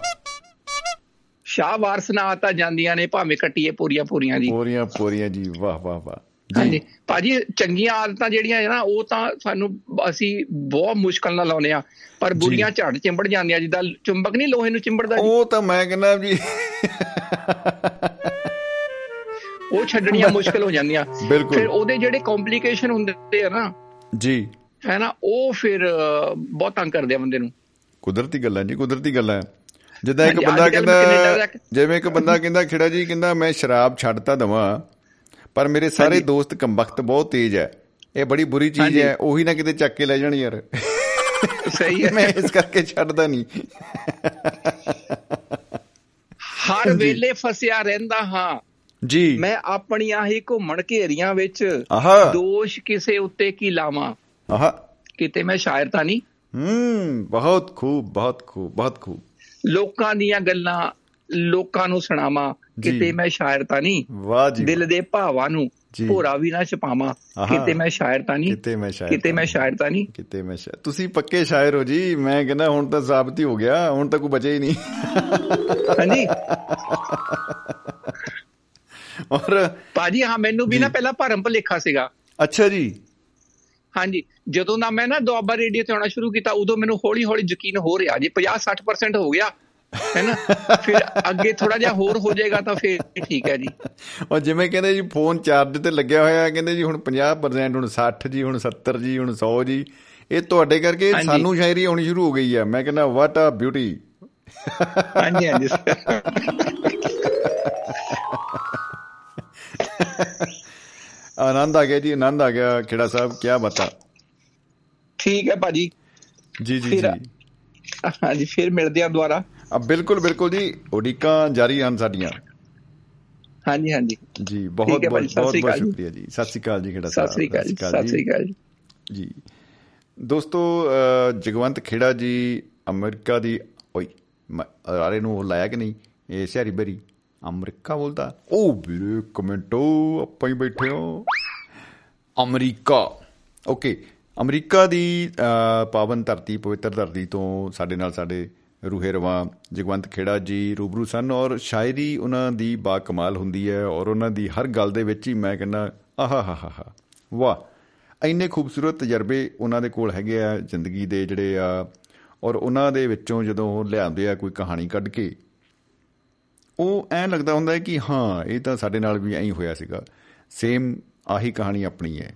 S1: ਸ਼ਾਹ ਵਾਰਸ ਨਾ ਆਤਾ ਜਾਂਦੀਆਂ ਨੇ ਭਾਵੇਂ ਕੱਟੀਏ ਪੂਰੀਆਂ ਪੂਰੀਆਂ ਜੀ।
S2: ਪੂਰੀਆਂ ਪੂਰੀਆਂ ਜੀ ਵਾਹ ਵਾਹ ਵਾਹ।
S1: ਹਾਂਜੀ। ਭਾਜੀ ਚੰਗੀਆਂ ਆਦਤਾਂ ਜਿਹੜੀਆਂ ਹੈ ਨਾ ਉਹ ਤਾਂ ਸਾਨੂੰ ਅਸੀਂ ਬਹੁਤ ਮੁਸ਼ਕਲ ਨਾਲ ਲਾਉਨੇ ਆ ਪਰ ਬੁਰੀਆਂ ਝੜ ਚਿੰਬੜ ਜਾਂਦੀਆਂ ਜਿੱਦਾਂ ਚੁੰਬਕ ਨਹੀਂ ਲੋਹੇ ਨੂੰ ਚਿੰਬੜਦਾ
S2: ਉਹ ਤਾਂ ਮੈਂ ਕਹਿੰਦਾ ਜੀ
S1: ਉਹ ਛੱਡਣੀਆਂ ਮੁਸ਼ਕਲ ਹੋ ਜਾਂਦੀਆਂ। ਫਿਰ ਉਹਦੇ ਜਿਹੜੇ ਕੰਪਲਿਕੇਸ਼ਨ ਹੁੰਦੇ ਆ ਨਾ
S2: ਜੀ।
S1: ਹੈ ਨਾ ਉਹ ਫਿਰ ਬਹੁਤ ਤੰਗ ਕਰਦੇ ਆ ਬੰਦੇ ਨੂੰ।
S2: ਕੁਦਰਤੀ ਗੱਲਾਂ ਜੀ ਕੁਦਰਤੀ ਗੱਲਾਂ। ਜਿੱਦਾਂ ਇੱਕ ਬੰਦਾ ਕਹਿੰਦਾ ਜਿਵੇਂ ਇੱਕ ਬੰਦਾ ਕਹਿੰਦਾ ਖੇੜਾ ਜੀ ਕਹਿੰਦਾ ਮੈਂ ਸ਼ਰਾਬ ਛੱਡਤਾ ਦਵਾਂ। ਪਰ ਮੇਰੇ ਸਾਰੇ। ਦੋਸਤ ਕੰਬਖਤ ਬਹੁਤ ਤੇਜ਼ ਹੈ। ਇਹ ਬੜੀ ਬੁਰੀ ਚੀਜ਼। ਹੈ ਉਹੀ ਨਾ ਕਿਤੇ ਚੱਕ ਕੇ ਲੈ ਜਾਣ ਯਾਰ।
S1: ਸਹੀ ਹੈ।
S2: ਮੈਂ ਇਸ ਕਰਕੇ ਛੱਡਦਾ ਨਹੀਂ।
S1: ਹਰ ਵੇਲੇ ਫਸਿਆ ਰਹਿੰਦਾ ਹਾਂ।
S2: ਜੀ।
S1: ਮੈਂ ਆਪਣੀਆਂ ਹੀ ਘੁੰਮਣ ਘੇਰੀਆਂ ਵਿੱਚ ਦੋਸ਼ ਕਿਸੇ ਉੱਤੇ ਕੀ ਲਾਵਾਂ?
S2: ਆਹਾ।
S1: ਕਿਤੇ ਮੈਂ ਸ਼ਾਇਰ ਤਾਂ ਨਹੀਂ?
S2: ਹੂੰ ਬਹੁਤ ਖੂਬ ਬਹੁਤ ਖੂਬ ਬਹੁਤ ਖੂਬ।
S1: ਲੋਕਾਂ ਦੀਆਂ ਗੱਲਾਂ ਲੋਕਾਂ ਨੂੰ ਸੁਣਾਵਾਂ। ਕਿਤੇ ਮੈਂ ਸ਼ਾਇਰ ਤਾਂ ਨਹੀਂ
S2: ਵਾਹ ਜੀ
S1: ਦਿਲ ਦੇ ਭਾਵਾਂ ਨੂੰ। ਭੋਰਾ ਵੀ ਨਾ ਛਪਾਵਾਂ। ਕਿਤੇ ਮੈਂ ਸ਼ਾਇਰ ਤਾਂ ਨਹੀਂ
S2: ਕਿਤੇ ਮੈਂ ਸ਼ਾਇਰ
S1: ਕਿਤੇ ਮੈਂ ਸ਼ਾਇਰ ਤਾਂ ਨਹੀਂ।
S2: ਕਿਤੇ ਮੈਂ ਸ਼ਾਇਰ ਤੁਸੀਂ ਪੱਕੇ ਸ਼ਾਇਰ ਹੋ ਜੀ ਮੈਂ ਕਹਿੰਦਾ ਹੁਣ ਤਾਂ ਸਾਬਤ ਹੀ ਹੋ ਗਿਆ ਹੁਣ ਤਾਂ ਕੋਈ ਬਚੇ ਹੀ ਨਹੀਂ।
S1: ਹਾਂਜੀ।
S2: ਔਰ
S1: ਭਾਜੀ ਹਾਂ ਮੈਨੂੰ ਵੀ ਨਾ ਪਹਿਲਾਂ ਭਰਮ ਭਲੇਖਾ ਸੀਗਾ।
S2: ਅੱਛਾ ਜੀ।
S1: ਹਾਂਜੀ ਜਦੋਂ ਦਾ ਮੈਂ ਨਾ ਦੁਆਬਾ ਰੇਡੀਓ ਤੇ ਆਉਣਾ ਸ਼ੁਰੂ ਕੀਤਾ ਉਦੋਂ ਮੈਨੂੰ ਹੌਲੀ ਹੌਲੀ ਯਕੀਨ ਹੋ ਰਿਹਾ ਜੀ 50 60% ਹੋ ਗਿਆ। ਹੈਨਾ ਫਿਰ ਅੱਗੇ ਥੋੜਾ ਜਿਹਾ ਹੋਰ ਹੋ ਜਾਏਗਾ ਤਾਂ ਫਿਰ ਠੀਕ ਹੈ ਜੀ।
S2: ਔਰ ਜਿਵੇਂ ਕਹਿੰਦੇ ਜੀ ਫੋਨ ਚਾਰਜ ਤੇ ਲੱਗਿਆ ਹੋਇਆ ਕਹਿੰਦੇ ਜੀ ਹੁਣ 50% ਹੁਣ 60 ਜੀ ਹੁਣ 70 ਜੀ ਹੁਣ 100 ਜੀ। ਇਹ ਤੁਹਾਡੇ ਕਰਕੇ। ਸਾਨੂੰ ਸ਼ਾਇਰੀ ਆਉਣੀ ਸ਼ੁਰੂ ਹੋ ਗਈ ਹੈ। ਮੈਂ ਕਹਿੰਦਾ ਵਾਟ ਆ ਬਿਊਟੀ
S1: ਹਾਂਜੀ ਹਾਂਜੀ।
S2: ਆਨੰਦ ਆ ਗਿਆ ਜੀ ਆਨੰਦ ਆ ਗਿਆ। ਖੇੜਾ ਸਾਹਿਬ ਕੀ ਬਤਾ
S1: ਠੀਕ ਹੈ ਭਾਜੀ।
S2: ਜੀ ਜੀ ਜੀ।
S1: ਹਾਂਜੀ ਫਿਰ ਮਿਲਦੇ ਆ ਦੁਬਾਰਾ।
S2: ਬਿਲਕੁਲ ਬਿਲਕੁਲ ਜੀ ਉਡੀਕਾਂ ਜਾਰੀ ਹਨ ਸਾਡੀਆਂ।
S1: ਹਾਂਜੀ ਹਾਂਜੀ।
S2: ਜੀ ਬਹੁਤ ਬਹੁਤ ਬਹੁਤ। ਸ਼ੁਕਰੀਆ ਜੀ। ਸਤਿ ਸ਼੍ਰੀ ਅਕਾਲ ਜੀ ਖੇੜਾ ਸਾਹਿਬ
S1: ਸਤਿ ਸ੍ਰੀ ਅਕਾਲ ਜੀ। ਸਤਿ ਸ੍ਰੀ ਅਕਾਲ ਜੀ।
S2: ਜੀ। ਦੋਸਤੋ ਜਗਵੰਤ ਖੇੜਾ ਜੀ ਅਮਰੀਕਾ ਦੀ ਓਏ ਆਰੇ ਨੂੰ ਲਾਇਆ ਕਿ ਨਹੀਂ? ਇਹ ਸਿਆਰੀ ਬਰੀ ਅਮਰੀਕਾ ਬੋਲਦਾ? ਉਹ ਵੀਰੇ ਕਮੈਂਟੋ ਆਪਾਂ ਹੀ ਬੈਠੇ ਹਾਂ। ਅਮਰੀਕਾ। ਓਕੇ ਅਮਰੀਕਾ ਦੀ ਪਾਵਨ ਧਰਤੀ ਪਵਿੱਤਰ ਧਰਤੀ ਤੋਂ ਸਾਡੇ ਨਾਲ ਸਾਡੇ ਰੂਹੇ ਰਵਾਂ ਜਗਵੰਤ ਖੇੜਾ ਜੀ ਰੂਬਰੂ ਸਨ ਔਰ ਸ਼ਾਇਰੀ ਉਹਨਾਂ ਦੀ ਬਾ ਕਮਾਲ ਹੁੰਦੀ ਹੈ ਔਰ ਉਹਨਾਂ ਦੀ ਹਰ ਗੱਲ ਦੇ ਵਿੱਚ ਹੀ ਮੈਂ ਕਹਿੰਦਾ, ਆਹਾ ਹਾ ਹਾ ਹਾ। ਵਾਹ, ਇੰਨੇ ਖੂਬਸੂਰਤ ਤਜਰਬੇ ਉਹਨਾਂ ਦੇ ਕੋਲ ਹੈਗੇ ਆ ਜ਼ਿੰਦਗੀ ਦੇ ਜਿਹੜੇ ਆ ਔਰ ਉਹਨਾਂ ਦੇ ਵਿੱਚੋਂ ਜਦੋਂ ਉਹ ਲਿਆਉਂਦੇ ਆ ਕੋਈ ਕਹਾਣੀ ਕੱਢ ਕੇ, ਉਹ ਐਂ ਲੱਗਦਾ ਹੁੰਦਾ ਹੈ ਕਿ ਹਾਂ, ਇਹ ਤਾਂ ਸਾਡੇ ਨਾਲ ਵੀ ਐਂ ਹੀ ਹੋਇਆ ਸੀਗਾ। ਸੇਮ ਆਹੀ ਕਹਾਣੀ ਆਪਣੀ ਹੈ।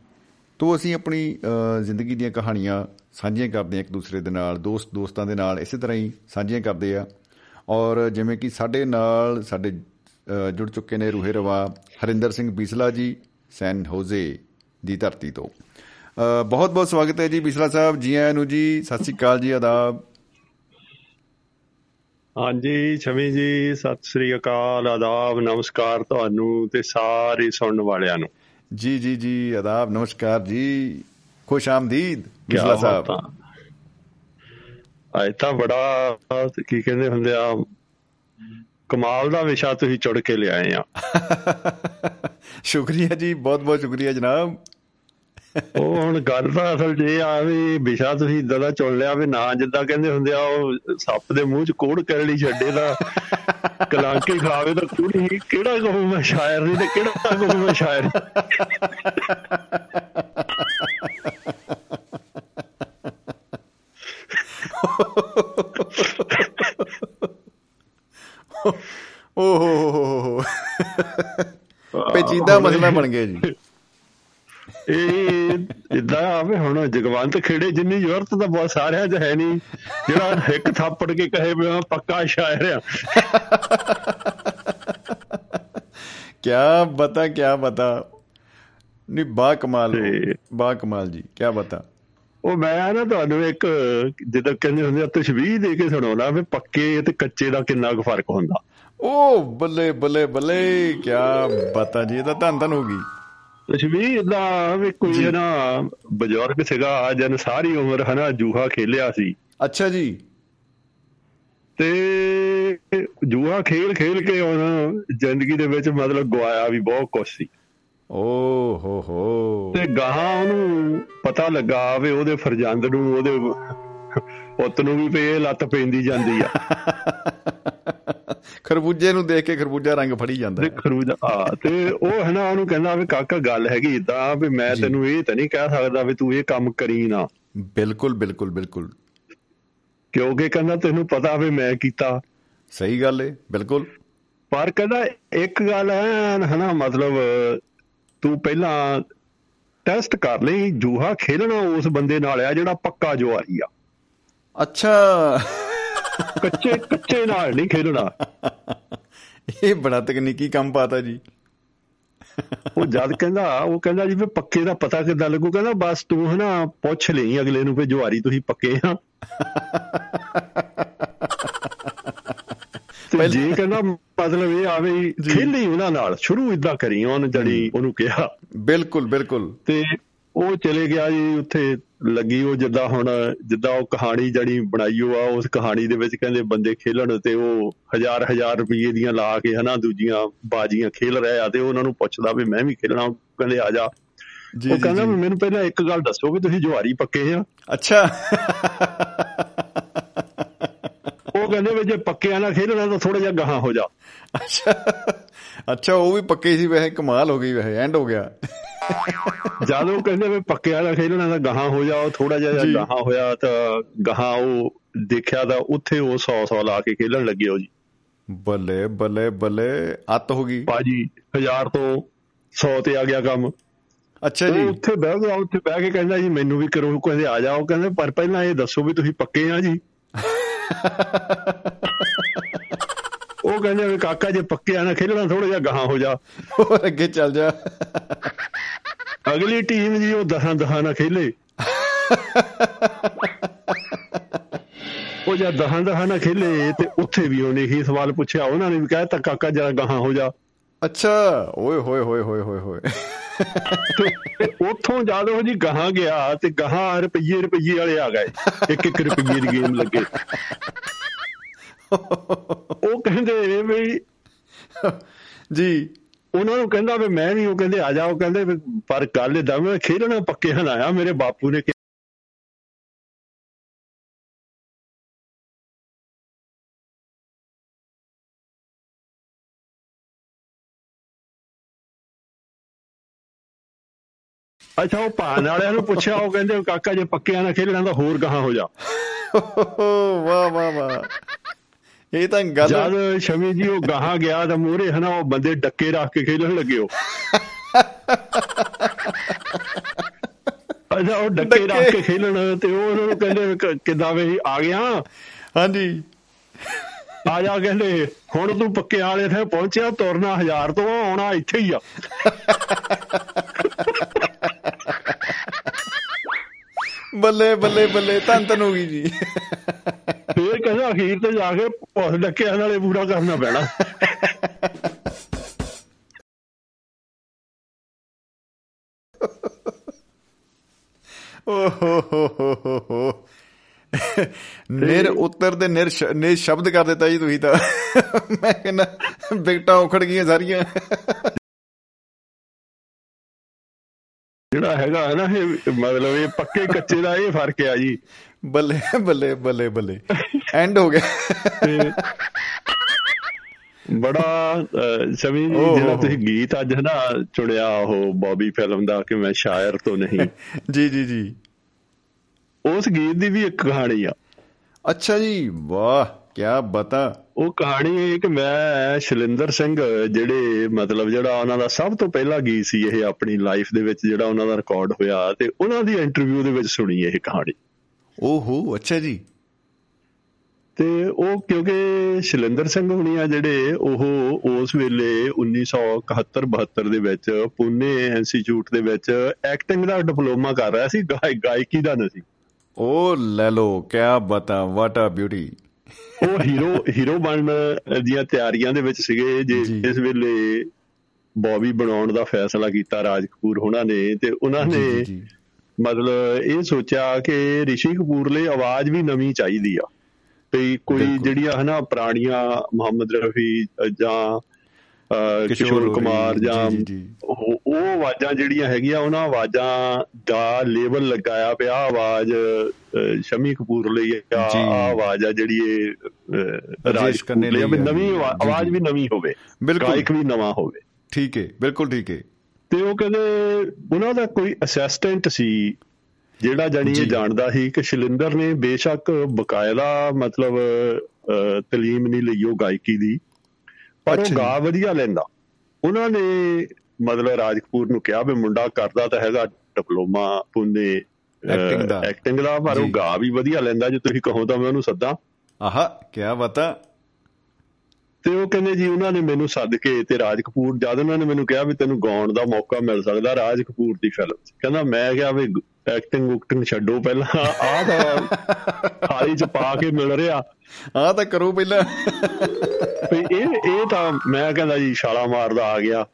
S2: ਤੋ ਅਸੀਂ ਆਪਣੀ ਅ, ਜ਼ਿੰਦਗੀ ਦੀਆਂ ਕਹਾਣੀਆਂ ਸਾਂਝੀਆਂ ਕਰਦੇ ਹਾਂ ਇੱਕ ਦੂਸਰੇ ਦੇ ਨਾਲ ਦੋਸਤ ਦੋਸਤਾਂ ਦੇ ਨਾਲ ਇਸੇ ਤਰ੍ਹਾਂ ਹੀ ਸਾਂਝੀਆਂ ਕਰਦੇ ਆ ਔਰ ਜਿਵੇਂ ਕਿ ਸਾਡੇ ਨਾਲ ਸਾਡੇ ਅ, ਜੁੜ ਚੁੱਕੇ ਨੇ ਰੂਹੇ ਰਵਾ ਹਰਿੰਦਰ ਸਿੰਘ ਬੀਸਲਾ ਜੀ ਸੈਨ ਹੋਜ਼ੇ ਦੀ ਧਰਤੀ ਤੋਂ। ਬਹੁਤ ਬਹੁਤ ਸਵਾਗਤ ਹੈ ਜੀ ਬੀਸਲਾ ਸਾਹਿਬ ਜੀ ਆਇਆਂ ਨੂੰ ਜੀ ਸਤਿ ਸ੍ਰੀ ਅਕਾਲ ਜੀ ਆਦਾਬ।
S3: ਹਾਂਜੀ ਛਵੀ ਜੀ ਸਤਿ ਸ੍ਰੀ ਅਕਾਲ ਆਦਾਬ ਨਮਸਕਾਰ ਤੁਹਾਨੂੰ ਤੇ ਸਾਰੇ ਸੁਣਨ ਵਾਲਿਆਂ ਨੂੰ।
S2: ਜੀ ਜੀ ਜੀ ਆਦਾਬ ਨਮਸਕਾਰ ਜੀ। ਖੁਸ਼ ਆਮਦੀਦ
S3: ਕਿਆ
S2: ਬਿਸਲਾ ਸਾਹਿਬ।
S3: ਅੱਜ ਤਾਂ ਬੜਾ ਕੀ ਕਹਿੰਦੇ ਹੁੰਦੇ ਆ ਕਮਾਲ ਦਾ ਵਿਸ਼ਾ ਤੁਸੀਂ ਚੁੜ ਕੇ ਲਿਆਏ ਆ।
S2: ਸ਼ੁਕਰੀਆ ਜੀ ਬਹੁਤ ਬਹੁਤ ਸ਼ੁਕਰੀਆ ਜਨਾਬ।
S3: ਉਹ ਹੁਣ ਗੱਲ ਤਾਂ ਅਸਲ ਇਹ ਆ ਵੀ ਵਿਸ਼ਾ ਤੁਸੀਂ ਇਦਾਂ ਦਾ ਚੁਣ ਲਿਆ ਵੀ ਨਾ ਜਿੱਦਾਂ ਕਹਿੰਦੇ ਹੁੰਦੇ ਆ ਉਹ ਸੱਪ ਦੇ ਮੂੰਹ 'ਚ ਕੋੜ ਕਰਲੀ ਛੱਡੇ ਦਾ ਕਲਾਂਕੀ ਖਾਵੇ ਤਾਂ ਕੁੜੀ ਕਿਹੜਾ ਕਹੂੰ ਮੈਂ ਸ਼ਾਇਰ ਨਹੀਂ ਤੇ ਕਿਹੜਾ ਕਹੂੰ ਮੈਂ ਸ਼ਾਇਰ
S2: ਓਹ ਹੋ ਹੋ ਹੋ ਪੇਚੀਦਾ ਮਸਲਾ ਬਣ ਗਿਆ ਜੀ।
S3: ਇਹ ਇਦਾਂ ਆਵੇ ਹੁਣ ਜਗਵੰਤ ਖੇੜੇ ਜਿੰਨੀ ਜ਼ਰੂਰਤ ਤਾਂ ਬਹੁਤ ਸਾਰਿਆਂ 'ਚ ਹੈ ਨਹੀਂ। ਜਿਹੜਾ ਇੱਕ ਥਾਪੜ ਕੇ ਕਹੇ ਵੀ ਮੈਂ ਪੱਕਾ ਸ਼ਾਇਰ ਆ।
S2: ਕਿਆ ਬਤਾ ਕਿਆ ਬਤਾ। ਨਹੀਂ ਬਾ ਕਮਾਲ ਬਾ ਕਮਾਲ ਜੀ ਕਿਆ ਬਤਾ।
S3: ਉਹ ਮੈਂ ਨਾ ਤੁਹਾਨੂੰ ਇੱਕ ਜਿੱਦਾਂ ਕਹਿੰਦੇ ਹੁੰਦੇ ਆ ਤਸ਼ਬੀਹ ਦੇ ਕੇ ਸੁਣਾਉਣਾ ਵੀ ਪੱਕੇ ਤੇ ਕੱਚੇ ਦਾ ਕਿੰਨਾ ਕੁ ਫ਼ਰਕ ਹੁੰਦਾ।
S2: ਓ ਬੱਲੇ ਬੱਲੇ ਬੱਲੇ ਕਿਆ ਬਤਾ ਜੀ ਇਹ ਤਾਂ ਧੰਨ ਧੰਨ ਹੋ ਗਈ।
S3: ਤਸ਼ਬੀਹ ਇਦਾਂ ਵੀ ਕੋਈ ਹੈ ਨਾ ਬਜ਼ੁਰਗ ਸੀਗਾ ਜਨ ਸਾਰੀ ਉਮਰ ਹਨਾ ਜੂਹਾ ਖੇਲਿਆ ਸੀ।
S2: ਅੱਛਾ ਜੀ।
S3: ਤੇ ਜੂਹਾ ਖੇਲ ਖੇਲ ਕੇ ਹੁਣ ਜ਼ਿੰਦਗੀ ਦੇ ਵਿੱਚ ਮਤਲਬ ਗਵਾਇਆ ਵੀ ਬਹੁਤ ਕੁਛ ਸੀ।
S2: ਓ ਹੋ ਹੋ।
S3: ਤੇ ਗਾਹਾਂ ਉਹਨੂੰ ਪਤਾ ਲੱਗਾ ਵੀ ਉਹਦੇ ਫਰਜ਼ੰਦ ਨੂੰ ਉਹਦੇ ਪੁੱਤ ਨੂੰ ਵੀ ਵੀ ਇਹ ਲੱਤ ਪੈਂਦੀ ਜਾਂਦੀ ਆ।
S2: ਖਰਬੂਜੇ ਨੂੰ ਦੇਖ ਕੇ ਖਰਬੂਜਾ ਰੰਗ ਫੜੀ ਜਾਂਦਾ ਹੈ।
S3: ਖਰੂਜ ਆ ਤੇ ਉਹ ਹੈ ਨਾ ਉਹਨੂੰ ਕਹਿੰਦਾ ਵੀ ਕਾਕਾ ਗੱਲ ਹੈਗੀ ਇਦਾਂ ਵੀ ਮੈਂ। ਤੈਨੂੰ ਇਹ ਤਾਂ ਨਹੀਂ ਕਹਿ ਸਕਦਾ ਵੀ ਤੂੰ ਇਹ ਕੰਮ ਕਰੀ ਨਾ।
S2: ਬਿਲਕੁਲ ਬਿਲਕੁਲ ਬਿਲਕੁਲ।
S3: ਕਿਉਂਕਿ ਕਹਿੰਦਾ ਤੈਨੂੰ ਪਤਾ ਵੀ ਮੈਂ ਕੀਤਾ।
S2: ਸਹੀ ਗੱਲ ਹੈ ਬਿਲਕੁਲ।
S3: ਪਰ ਕਹਿੰਦਾ ਇੱਕ ਗੱਲ ਹੈ ਹਨਾ ਮਤਲਬ ਤੂੰ ਪਹਿਲਾਂ ਟੈਸਟ ਕਰ ਲਈ ਜੂਹਾ ਖੇਲਣਾ ਉਸ ਬੰਦੇ ਨਾਲ ਆ ਜਿਹੜਾ ਪੱਕਾ ਜੁਆਰੀ ਆ।
S2: ਅੱਛਾ।
S3: ਕੱਚੇ ਕੱਚੇ ਨਾਲ ਨਹੀਂ ਖੇਲਣਾ
S2: ਇਹ ਬੜਾ ਤਕਨੀਕੀ ਕੰਮ ਪਾਤਾ ਜੀ।
S3: ਉਹ ਜਦ ਕਹਿੰਦਾ ਉਹ ਕਹਿੰਦਾ ਜੀ ਵੀ ਪੱਕੇ ਦਾ ਪਤਾ ਕਿੱਦਾਂ ਲੱਗੂ। ਕਹਿੰਦਾ ਬਸ ਤੂੰ ਹਨਾ ਪੁੱਛ ਲਈ ਅਗਲੇ ਨੂੰ ਵੀ ਜੁਆਰੀ ਤੁਸੀਂ ਪੱਕੇ ਆ। ਤੇ
S2: ਪਹਿਲਾਂ-
S3: ਜੇ ਕਹਿੰਦਾ ਮਤਲਬ ਇਹ ਆਵੇ। ਖੇਲੀ ਉਹਨਾਂ ਨਾਲ। ਸ਼ੁਰੂ ਇਦਾਂ ਕਰੀ ਉਹਨ ਜੜੀ ਉਹਨੂੰ ਕਿਹਾ।
S2: ਬਿਲਕੁਲ ਬਿਲਕੁਲ।
S3: ਤੇ ਉਹ ਚਲੇ ਗਿਆ ਜੀ ਉੱਥੇ ਲੱਗੀ ਉਹ ਜਿੱਦਾਂ ਹੁਣ ਜਿੱਦਾਂ ਉਹ ਕਹਾਣੀ ਜੜੀ ਬਣਾਈ ਉਹ ਆ ਉਸ ਕਹਾਣੀ ਦੇ ਵਿੱਚ ਕਹਿੰਦੇ ਬੰਦੇ ਖੇਲਣ ਤੇ ਉਹ ਹਜ਼ਾਰ ਹਜ਼ਾਰ ਰੁਪਏ ਦੀਆਂ ਲਾ ਕੇ ਹਨਾ ਦੂਜੀਆਂ ਬਾਜੀਆਂ ਖੇਲ ਰਹੇ ਆ ਤੇ ਉਹਨਾਂ ਨੂੰ ਪੁੱਛਦਾ ਵੀ ਮੈਂ ਵੀ ਖੇਲਣਾ ਕਹਿੰਦੇ ਆ ਜਾ।
S2: ਜੀ
S3: ਉਹ ਕਹਿੰਦਾ ਵੀ ਮੈਨੂੰ ਪਹਿਲਾਂ ਇੱਕ ਗੱਲ ਦੱਸੋ ਵੀ ਤੁਸੀਂ ਜੁਆਰੀ ਪੱਕੇ ਆ?
S2: ਅੱਛਾ।
S3: ਉਹ ਕਹਿੰਦੇ ਵੀ ਜੇ ਪੱਕਿਆਂ ਨਾਲ ਖੇਲਣਾ ਤਾਂ ਥੋੜਾ ਜਿਹਾ ਗਾਹਾਂ ਹੋ ਜਾ।
S2: ਅੱਛਾ। ਅੱਛਾ ਉਹ ਵੀ ਪੱਕੇ ਸੀ ਵੈਸੇ ਕਮਾਲ ਹੋ ਗਈ ਵੈਸੇ ਐਂਡ ਹੋ ਗਿਆ।
S3: ਜਦ ਕਹਿੰਦੇ ਵੀ ਪੱਕਿਆਂ ਨਾਲ ਖੇਲਣਾ ਤਾਂ ਗਾਹਾਂ ਹੋ ਜਾ ਉਹ ਥੋੜਾ ਜਿਹਾ। ਗਾਹਾਂ ਹੋਇਆ ਤਾਂ ਗਾਹਾਂ ਉਹ ਦੇਖਿਆ ਤਾਂ ਉੱਥੇ ਉਹ 100 100 ਲਾ ਕੇ ਖੇਲਣ ਲੱਗੇ ਉਹ ਜੀ।
S2: ਬੱਲੇ ਬੱਲੇ ਬੱਲੇ ਅੱਤ ਹੋ ਗਈ।
S3: ਬਾਜੀ 1000 ਤੋਂ 100 ਤੇ ਆ ਗਿਆ ਕੰਮ।
S2: ਅੱਛਾ ਜੀ।
S3: ਉੱਥੇ ਬਹਿ ਗਿਆ ਉੱਥੇ ਬਹਿ ਕੇ ਕਹਿੰਦਾ ਜੀ ਮੈਨੂੰ ਵੀ ਕਰੋ ਕਹਿੰਦੇ ਆ ਜਾਓ ਕਹਿੰਦੇ ਪਰ ਪਹਿਲਾਂ ਇਹ ਦੱਸੋ ਵੀ ਤੁਸੀਂ ਪੱਕੇ ਆ ਜੀ। ਉਹ ਕਹਿੰਦੇ ਵੀ ਕਾਕਾ ਜੇ ਪੱਕੇ ਆ ਨਾ ਖੇਲਣਾ ਥੋੜਾ ਜਿਹਾ ਗਾਹਾਂ ਹੋ ਜਾ।
S2: ਹੋਰ ਅੱਗੇ ਚੱਲ ਜਾ।
S3: ਅਗਲੀ ਟੀਮ ਜੀ ਉਹ ਦਹਾਂ ਦਹਾਂ ਨਾਲ ਖੇਲੇ। ਉਹ ਜਦ ਦਹਾਂ ਦਹਾਂ ਨਾਲ ਖੇਲੇ ਤੇ ਉੱਥੇ ਵੀ ਉਹਨੇ ਹੀ ਸਵਾਲ ਪੁੱਛਿਆ ਉਹਨਾਂ ਨੇ ਵੀ ਕਹਿਤਾ ਕਾਕਾ ਜਰਾ ਗਾਹਾਂ ਹੋ ਜਾ।
S2: ਅੱਛਾ ਓਏ ਹੋਏ ਹੋਏ ਹੋਏ ਹੋਏ ਹੋਏ।
S3: ਉੱਥੋਂ ਜਦ ਉਹ ਜੀ ਗਾਹਾਂ ਗਿਆ ਤੇ ਗਾਹਾਂ ਰੁਪਈਏ ਰੁਪਈਏ ਵਾਲੇ ਆ ਗਏ। ਇੱਕ ਇੱਕ ਰੁਪਈਏ ਦੀ ਗੇਮ ਲੱਗੇ। ਉਹ ਕਹਿੰਦੇ ਵੀ
S2: ਜੀ।
S3: ਉਹਨਾਂ ਨੂੰ ਕਹਿੰਦਾ ਵੀ ਮੈਂ ਵੀ ਉਹ ਕਹਿੰਦੇ ਆ ਜਾਓ ਕਹਿੰਦੇ ਪਰ ਗੱਲ ਏਦਾਂ ਮੈਂ ਖੇਡਣਾ ਪੱਕੇ ਹਲਾਇਆ ਮੇਰੇ ਬਾਪੂ ਨੇ ਅੱਛਾ ਉਹ ਭਾਨ ਵਾਲਿਆਂ ਨੂੰ ਪੁੱਛਿਆ ਉਹ ਕਹਿੰਦੇ ਕਾਕਾ ਜੇ ਪੱਕਿਆਂ ਨਾਲ ਖੇਡਣਾ ਤਾਂ ਹੋਰ ਗਾਹਾਂ ਹੋ ਜਾ।
S2: ਵਾਹ ਵਾਹ ਵਾਹ। ਇਹ ਤਾਂ ਗੱਲ
S3: ਜਦ ਸ਼ਮੀ ਜੀ ਉਹ ਗਾਹਾਂ ਗਿਆ ਤਾਂ ਮੂਹਰੇ ਹਨਾ ਉਹ ਬੰਦੇ ਡੱਕੇ ਰੱਖ ਕੇ ਖੇਡਣ ਲੱਗੇ ਉਹ। ਅੱਛਾ ਉਹ ਡੱਕੇ ਰੱਖ। ਕੇ ਖੇਲਣ ਤੇ ਉਹ ਉਹਨਾਂ ਨੂੰ ਕਹਿੰਦੇ ਕਿੱਦਾਂ ਵੇ ਆ ਗਿਆ?
S2: ਹਾਂਜੀ।
S3: ਆ ਜਾ ਕਹਿੰਦੇ ਹੁਣ ਤੂੰ ਪੱਕੇ ਵਾਲੇ ਤੇ ਪਹੁੰਚਿਆ ਤੁਰਨਾ ਹਜ਼ਾਰ ਤੋਂ ਆਉਣਾ ਇੱਥੇ ਹੀ ਆ।
S2: ਬੱਲੇ ਬੱਲੇ ਬੱਲੇ ਧੰਨ ਹੋ ਗਈ ਜੀ।
S3: ਫੇਰ ਕਹਿੰਦਾ ਅਖੀਰ ਤੇ ਜਾ ਕੇ ਉਸ ਡੱਕਿਆਂ ਨਾਲੇ ਪੂਰਾ ਕਰਨਾ ਪੈਣਾ।
S2: ਓ ਹੋ ਹੋ ਹੋ ਹੋ ਹੋ ਨਿਰ ਉੱਤਰ ਦੇ ਨਿਰ ਨੇ ਸ਼ਬਦ ਕਰ ਦਿੱਤਾ ਜੀ ਤੁਸੀਂ ਤਾਂ। ਮੈਂ ਕਹਿੰਦਾ ਵਿਕਟਾਂ ਉਖੜ ਗਈਆਂ ਸਾਰੀਆਂ।
S3: ਜਿਹੜਾ ਹੈਗਾ ਹੈ ਨਾ ਇਹ ਮਤਲਬ ਇਹ ਪੱਕੇ ਕੱਚੇ ਦਾ ਇਹ ਫ਼ਰਕ ਆ ਜੀ।
S2: ਬੱਲੇ ਬੱਲੇ ਬੱਲੇ ਬੱਲੇ। ਐਂਡ ਹੋ ਗਿਆ।
S3: ਬੜਾ ਸਮੀ ਜਿਹੜਾ ਤੁਸੀਂ ਗੀਤ ਅੱਜ ਨਾ ਚੁਣਿਆ ਉਹ ਬੌਬੀ ਫਿਲਮ ਦਾ ਕਿ ਮੈਂ ਸ਼ਾਇਰ ਤੋਂ ਨਹੀਂ।
S2: ਜੀ ਜੀ ਜੀ।
S3: ਉਸ ਗੀਤ ਦੀ ਵੀ ਇੱਕ ਕਹਾਣੀ ਆ।
S2: ਅੱਛਾ ਜੀ ਵਾਹ ਕੀ ਬਤਾ।
S3: ਉਹ ਕਹਾਣੀ ਹੈ ਕਿ ਮੈਂ ਸ਼ਲਿੰਦਰ ਸਿੰਘ ਜਿਹੜੇ ਮਤਲਬ ਜਿਹੜਾ ਉਹਨਾਂ ਦਾ ਸਭ ਤੋਂ ਪਹਿਲਾ ਗੀਤ ਸੀ ਇਹ ਆਪਣੀ ਲਾਈਫ ਦੇ ਵਿੱਚ ਜਿਹੜਾ ਉਹਨਾਂ ਦਾ ਰਿਕਾਰਡ ਹੋਇਆ ਤੇ ਉਹਨਾਂ ਦੀ ਇੰਟਰਵਿਊ ਦੇ ਵਿੱਚ ਸੁਣੀ ਇਹ ਕਹਾਣੀ।
S2: ਓਹੋ ਅੱਛਾ ਜੀ।
S3: ਤੇ ਉਹ ਕਿਉਂਕਿ ਸ਼ਲਿੰਦਰ ਸਿੰਘ ਹੁਣੀ ਆ ਜਿਹੜੇ ਉਹ ਉਸ ਵੇਲੇ 1971 72 ਦੇ ਵਿੱਚ ਪੁਨੇ ਇੰਸਟੀਚਿਊਟ ਦੇ ਵਿੱਚ ਐਕਟਿੰਗ ਦਾ ਡਿਪਲੋਮਾ ਕਰ ਰਿਹਾ ਸੀ ਗਾਇਕੀ ਦਾ ਨਹੀਂ
S2: ਉਹ ਲੈ ਲੋ ਕੀ ਬਤਾ ਵਾਟ ਆ ਬਿਊਟੀ
S3: ਉਹ ਹੀਰੋ ਹੀਰੋ ਬਣਨ ਦੀਆਂ ਤਿਆਰੀਆਂ ਦੇ ਵਿੱਚ ਸੀਗੇ ਜੇ ਇਸ ਵੇਲੇ ਬੌਬੀ ਬਣਾਉਣ ਦਾ ਫੈਸਲਾ ਕੀਤਾ ਰਾਜ ਕਪੂਰ ਉਹਨਾਂ ਨੇ ਤੇ ਉਹਨਾਂ ਨੇ ਮਤਲਬ ਇਹ ਸੋਚਿਆ ਕਿ ਰਿਸ਼ੀ ਕਪੂਰ ਲਈ ਆਵਾਜ਼ ਵੀ ਨਵੀਂ ਚਾਹੀਦੀ ਆ। ਤੇ ਕੋਈ ਜਿਹੜੀਆਂ ਹਨਾ ਪੁਰਾਣੀਆਂ ਮੁਹੰਮਦ ਰਫੀ ਜਾਂ ਕਿਸ਼ੋਰ ਕੁਮਾਰ ਜਾਂ ਉਹ ਆਵਾਜ਼ਾਂ ਜਿਹੜੀਆਂ ਹੈਗੀਆਂ ਉਹਨਾਂ ਆਵਾਜ਼ਾਂ ਦਾ ਲੇਬਲ ਲਗਾਇਆ ਪਿਆ ਆਵਾਜ਼ ਸ਼ਮੀ ਕਪੂਰ ਲਈ ਆ ਆਵਾਜ਼ ਆ ਜਿਹੜੀ ਇਹ ਰਾਜ ਕਰਨੇ ਲਈ ਨਵੀਂ ਆਵਾਜ਼ ਵੀ ਨਵੀਂ ਹੋਵੇ ਗਾਇਕ ਵੀ ਨਵਾਂ ਹੋਵੇ।
S2: ਠੀਕ ਹੈ ਬਿਲਕੁਲ ਠੀਕ ਹੈ
S3: ਤੇ ਉਹ ਕਹਿੰਦੇ ਉਹਨਾਂ ਦਾ ਕੋਈ ਅਸਿਸਟੈਂਟ ਸੀ ਜਿਹੜਾ ਜਾਨੀ ਇਹ ਜਾਣਦਾ ਸੀ ਕਿ ਸ਼ਲਿੰਦਰ ਨੇ ਬੇਸ਼ੱਕ ਬਕਾਇਦਾ ਮਤਲਬ ਤਲੀਮ ਨਹੀਂ ਲਈ ਉਹ ਗਾਇਕੀ ਦੀ ਪਰ ਉਹ ਗਾ ਵਧੀਆ ਲੈਂਦਾ। ਉਹਨਾਂ ਨੇ ਮਤਲਬ ਰਾਜਕਪੂਰ ਨੂੰ ਕਿਹਾ ਵੀ ਮੁੰਡਾ ਕਰਦਾ ਤਾਂ ਹੈਗਾ ਡਿਪਲੋਮਾ ਪੁੰਨੇ
S2: ਐਕਟਿੰਗ ਦਾ।
S3: ਐਕਟਿੰਗ ਦਾ ਪਰ ਉਹ ਗਾ ਵੀ ਵਧੀਆ ਲੈਂਦਾ ਜੇ ਤੁਸੀਂ ਕਹੋ ਤਾਂ ਮੈਂ ਉਹਨੂੰ ਸੱਦਾਂ।
S2: ਆਹਾ ਕੀ ਬਤਾ
S3: ਤੇ ਉਹ ਕਹਿੰਦੇ ਜੀ ਉਹਨਾਂ ਨੇ ਮੈਨੂੰ ਸੱਦ ਕੇ ਤੇ ਰਾਜ ਕਪੂਰ ਜਦ ਉਹਨਾਂ ਨੇ ਮੈਨੂੰ ਕਿਹਾ ਵੀ ਤੈਨੂੰ ਗਾਉਣ ਦਾ ਮੌਕਾ ਮਿਲ ਸਕਦਾ ਰਾਜ ਕਪੂਰ ਦੀ ਫਿਲਮ ਕਹਿੰਦਾ ਮੈਂ ਕਿਹਾ ਵੀ ਐਕਟਿੰਗ ਉਕਟਿੰਗ ਛੱਡੋ ਪਹਿਲਾਂ। ਆਹ ਤਾਂ ਖਾਲੀ ਚ ਪਾ ਕੇ ਮਿਲ ਰਿਹਾ।
S2: ਆਹ ਤਾਂ ਕਰੋ ਪਹਿਲਾਂ।
S3: ਇਹ ਇਹ ਤਾਂ ਮੈਂ ਕਹਿੰਦਾ ਜੀ ਛਾਲਾ ਮਾਰਦਾ ਆ ਗਿਆ।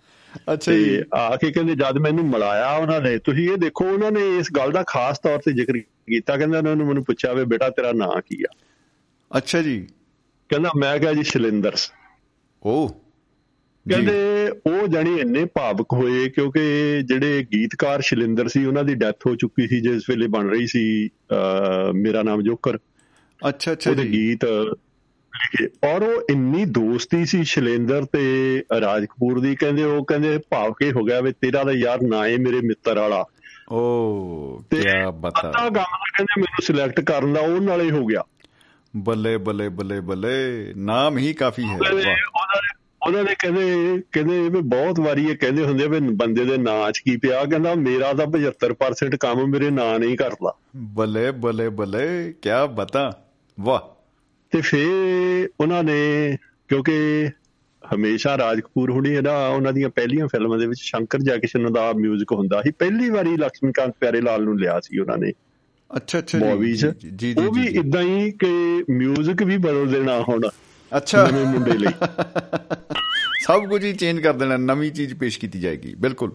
S2: ਅੱਛਾ ਜੀ।
S3: ਆ ਕੇ ਕਹਿੰਦੇ ਜਦ ਮੈਨੂੰ ਮਿਲਾਇਆ ਉਹਨਾਂ ਨੇ ਤੁਸੀਂ ਇਹ ਦੇਖੋ ਉਹਨਾਂ ਨੇ ਇਸ ਗੱਲ ਦਾ ਖਾਸ ਤੌਰ ਤੇ ਜ਼ਿਕਰ ਕੀਤਾ। ਕਹਿੰਦਾ ਉਹਨਾਂ ਨੇ ਮੈਨੂੰ ਪੁੱਛਿਆ ਵੀ ਬੇਟਾ ਤੇਰਾ ਨਾਂ ਕੀ ਆ?
S2: ਅੱਛਾ ਜੀ।
S3: ਕਹਿੰਦਾ ਮੈਂ ਕਿਹਾ ਜੀ ਸ਼ਲਿੰਦਰ
S2: ਉਹ
S3: ਕਹਿੰਦੇ ਉਹ ਜਾਨੀ ਇੰਨੇ ਭਾਵਕ ਹੋਏ ਕਿਉਂਕਿ ਜਿਹੜੇ ਗੀਤਕਾਰ ਸ਼ਲਿੰਦਰ ਸੀ ਉਹਨਾਂ ਦੀ ਡੈਥ ਹੋ ਚੁੱਕੀ ਸੀ ਜਿਸ ਵੇਲੇ ਬਣ ਰਹੀ ਸੀ ਮੇਰਾ ਨਾਮ ਜੋਕਰ।
S2: ਅੱਛਾ ਅੱਛਾ
S3: ਉਹਦੇ ਗੀਤ ਲਿਖੇ। ਔਰ ਉਹ ਇੰਨੀ ਦੋਸਤੀ ਸੀ ਸ਼ਲਿੰਦਰ ਤੇ ਰਾਜ ਕਪੂਰ ਦੀ ਕਹਿੰਦੇ ਉਹ ਕਹਿੰਦੇ ਭਾਵਕੇ ਹੋ ਗਿਆ ਵੀ ਤੇਰਾ ਦਾ ਯਾਰ ਨਾ ਹੈ ਮੇਰੇ ਮਿੱਤਰ ਵਾਲਾ।
S2: ਓ ਕੀ ਬਤਾ।
S3: ਅੱਧਾ ਗਾਣਾ ਕਹਿੰਦੇ ਮੈਨੂੰ ਸਿਲੈਕਟ ਕਰਨ ਦਾ ਉਹ ਨਾਲੇ ਹੋ ਗਿਆ।
S2: ਬੱਲੇ ਬੱਲੇ ਬੱਲੇ ਬੱਲੇ। ਨਾਮ ਹੀ ਕਾਫੀ ਹੈ।
S3: ਉਹਨਾਂ ਨੇ ਕਹਿੰਦੇ ਕਹਿੰਦੇ ਵੀ ਬਹੁਤ ਵਾਰੀ ਇਹ ਕਹਿੰਦੇ ਹੁੰਦੇ ਵੀ ਬੰਦੇ ਦੇ ਨਾਂ 'ਚ ਕੀ ਪਿਆ। ਕਹਿੰਦਾ ਮੇਰਾ ਤਾਂ 75% ਕੰਮ ਮੇਰੇ ਨਾਂ ਨਹੀਂ ਕਰਦਾ
S2: ਬੱਲੇ ਬੱਲੇ ਬੱਲੇ। ਕੀ ਬਤਾ। ਵਾਹ।
S3: ਤੇ ਫੇ ਉਹਨਾਂ ਨੇ ਕਿਉਂਕਿ ਹਮੇਸ਼ਾ ਰਾਜਕਪੂਰ ਹੁਣੀ ਇਹਦਾ ਉਹਨਾਂ ਦੀਆਂ ਪਹਿਲੀਆਂ ਫਿਲਮਾਂ ਦੇ ਵਿੱਚ ਸ਼ੰਕਰ ਜੈਕਿਸ਼ਨ ਦਾ 뮤직 ਹੁੰਦਾ ਸੀ। ਪਹਿਲੀ ਵਾਰੀ ਲక్ష్ਮੀਕਾਂਤ ਪਿਆਰੇ ਲਾਲ ਨੂੰ ਲਿਆ ਸੀ ਉਹਨਾਂ ਨੇ।
S2: ਅੱਛਾ ਅੱਛਾ
S3: ਮੂਵੀਜ਼ ਜੀ ਜੀ ਉਹ ਵੀ ਇਦਾਂ ਹੀ ਕਿ 뮤직 ਵੀ ਬਦਲ ਦੇਣਾ ਹੁਣ
S2: ਅੱਛਾ।
S3: ਨਵੇਂ ਮੁੰਡੇ ਲਈ।
S2: ਸਭ ਕੁਝ ਹੀ ਚੇਂਜ ਕਰ ਦੇਣਾ ਨਵੀਂ ਚੀਜ਼ ਪੇਸ਼ ਕੀਤੀ ਜਾਏਗੀ ਬਿਲਕੁਲ।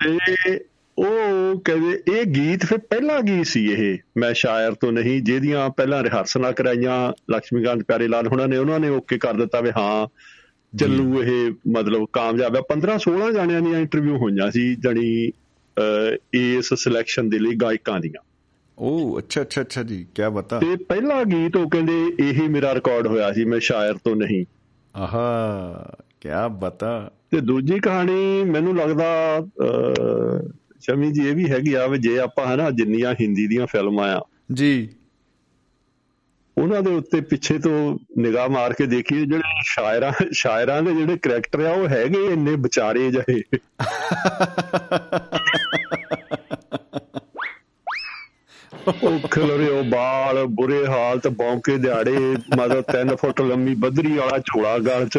S3: ਤੇ ਉਹ ਕਹਿੰਦੇ ਇਹ ਗੀਤ ਫਿਰ ਪਹਿਲਾ ਗੀਤ ਸੀ ਇਹ? ਮੈਂ ਸ਼ਾਇਰ ਤੋਂ ਨਹੀਂ ਜਿਹਦੀਆਂ ਪਹਿਲਾਂ ਰਿਹਰਸਲਾਂ ਕਰਾਈਆਂ ਲక్ష్ਮੀਕਾਂਤ ਪਿਆਰੇ ਲਾਲ ਹੁਣਾਂ ਨੇ ਉਹਨਾਂ ਨੇ ਓਕੇ ਕਰ ਦਿੱਤਾ ਵੀ ਹਾਂ ਚੱਲੂ ਇਹ ਮਤਲਬ ਕਾਮਯਾਬ ਆ। 15 16 ਜਾਣਿਆਂ ਦੀਆਂ ਇੰਟਰਵਿਊ ਹੋਈਆਂ ਸੀ ਜਣੀ ਇਸ ਸਿਲੈਕਸ਼ਨ ਦੇ ਲਈ ਗਾਇਕਾਂ ਦੀਆਂ।
S2: ਉਹ ਅੱਛਾ ਅੱਛਾ ਅੱਛਾ ਜੀ ਕੀ ਬਤਾ।
S3: ਤੇ ਪਹਿਲਾ ਗੀਤ ਉਹ ਕਹਿੰਦੇ ਇਹੀ ਮੇਰਾ ਰਿਕਾਰਡ ਹੋਇਆ ਸੀ ਮੈਂ ਸ਼ਾਇਰ ਤੋਂ ਨਹੀਂ।
S2: ਆਹਾ ਕੀ ਬਤਾ।
S3: ਤੇ ਦੂਜੀ ਕਹਾਣੀ ਮੈਨੂੰ ਲੱਗਦਾ ਸ਼ਮੀ ਜੀ ਇਹ ਵੀ ਹੈਗੀ ਆ ਵੀ ਜੇ ਆਪਾਂ ਹਨਾ ਜਿੰਨੀਆਂ ਹਿੰਦੀ ਦੀਆਂ ਫਿਲਮਾਂ ਆ
S2: ਜੀ।
S3: ਉਹਨਾਂ ਦੇ ਉੱਤੇ ਪਿੱਛੇ ਤੋਂ ਨਿਗਾਹ ਮਾਰ ਕੇ ਦੇਖੀਏ ਜਿਹੜੇ ਸ਼ਾਇਰਾਂ ਸ਼ਾਇਰਾਂ ਦੇ ਜਿਹੜੇ ਕੈਰੈਕਟਰ ਆ ਉਹ ਹੈਗੇ ਇੰਨੇ ਵਿਚਾਰੇ ਜਿਹੇ। ਉਹ ਖਲਰੇ ਉਹ ਬਾਲ ਬੁਰੇ ਹਾਲਤ ਬੌਂਕੇ ਦਿਹਾੜੇ ਮਤਲਬ 3 ਫੁੱਟ ਲੰਮੀ ਬਦਰੀ ਵਾਲਾ ਝੋਲਾ ਗਲ ਚ।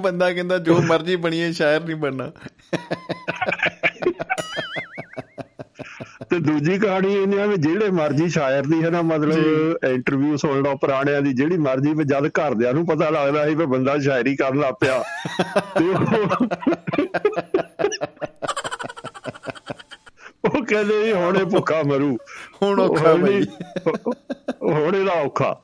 S2: ਬੰਦਾ ਕਹਿੰਦਾ ਜੋ ਮਰਜ਼ੀ ਬਣੀਏ ਸ਼ਾਇਰ ਨਹੀਂ ਬਣਨਾ।
S3: ਤੇ ਦੂਜੀ ਕਹਾਣੀ ਇਹ ਆ ਵੀ ਜਿਹੜੇ ਮਰਜ਼ੀ ਸ਼ਾਇਰ ਦੀ ਹੈ ਨਾ ਮਤਲਬ ਇੰਟਰਵਿਊ ਸੁਣ ਲਓ ਪੁਰਾਣਿਆਂ ਦੀ ਜਿਹੜੀ ਮਰਜ਼ੀ ਵੀ ਜਦ ਘਰਦਿਆਂ ਨੂੰ ਪਤਾ ਲੱਗਦਾ ਸੀ ਵੀ ਬੰਦਾ ਸ਼ਾਇਰੀ ਕਰਨ ਲੱਗ ਪਿਆ। ਤੇ ਕਹਿੰਦੇ ਜੀ ਹੁਣ ਭੁੱਖਾ ਮਰੂ।
S2: ਹੁਣ ਔਖਾ ਬਈ।
S3: ਹੁਣ ਇਹਦਾ ਔਖਾ।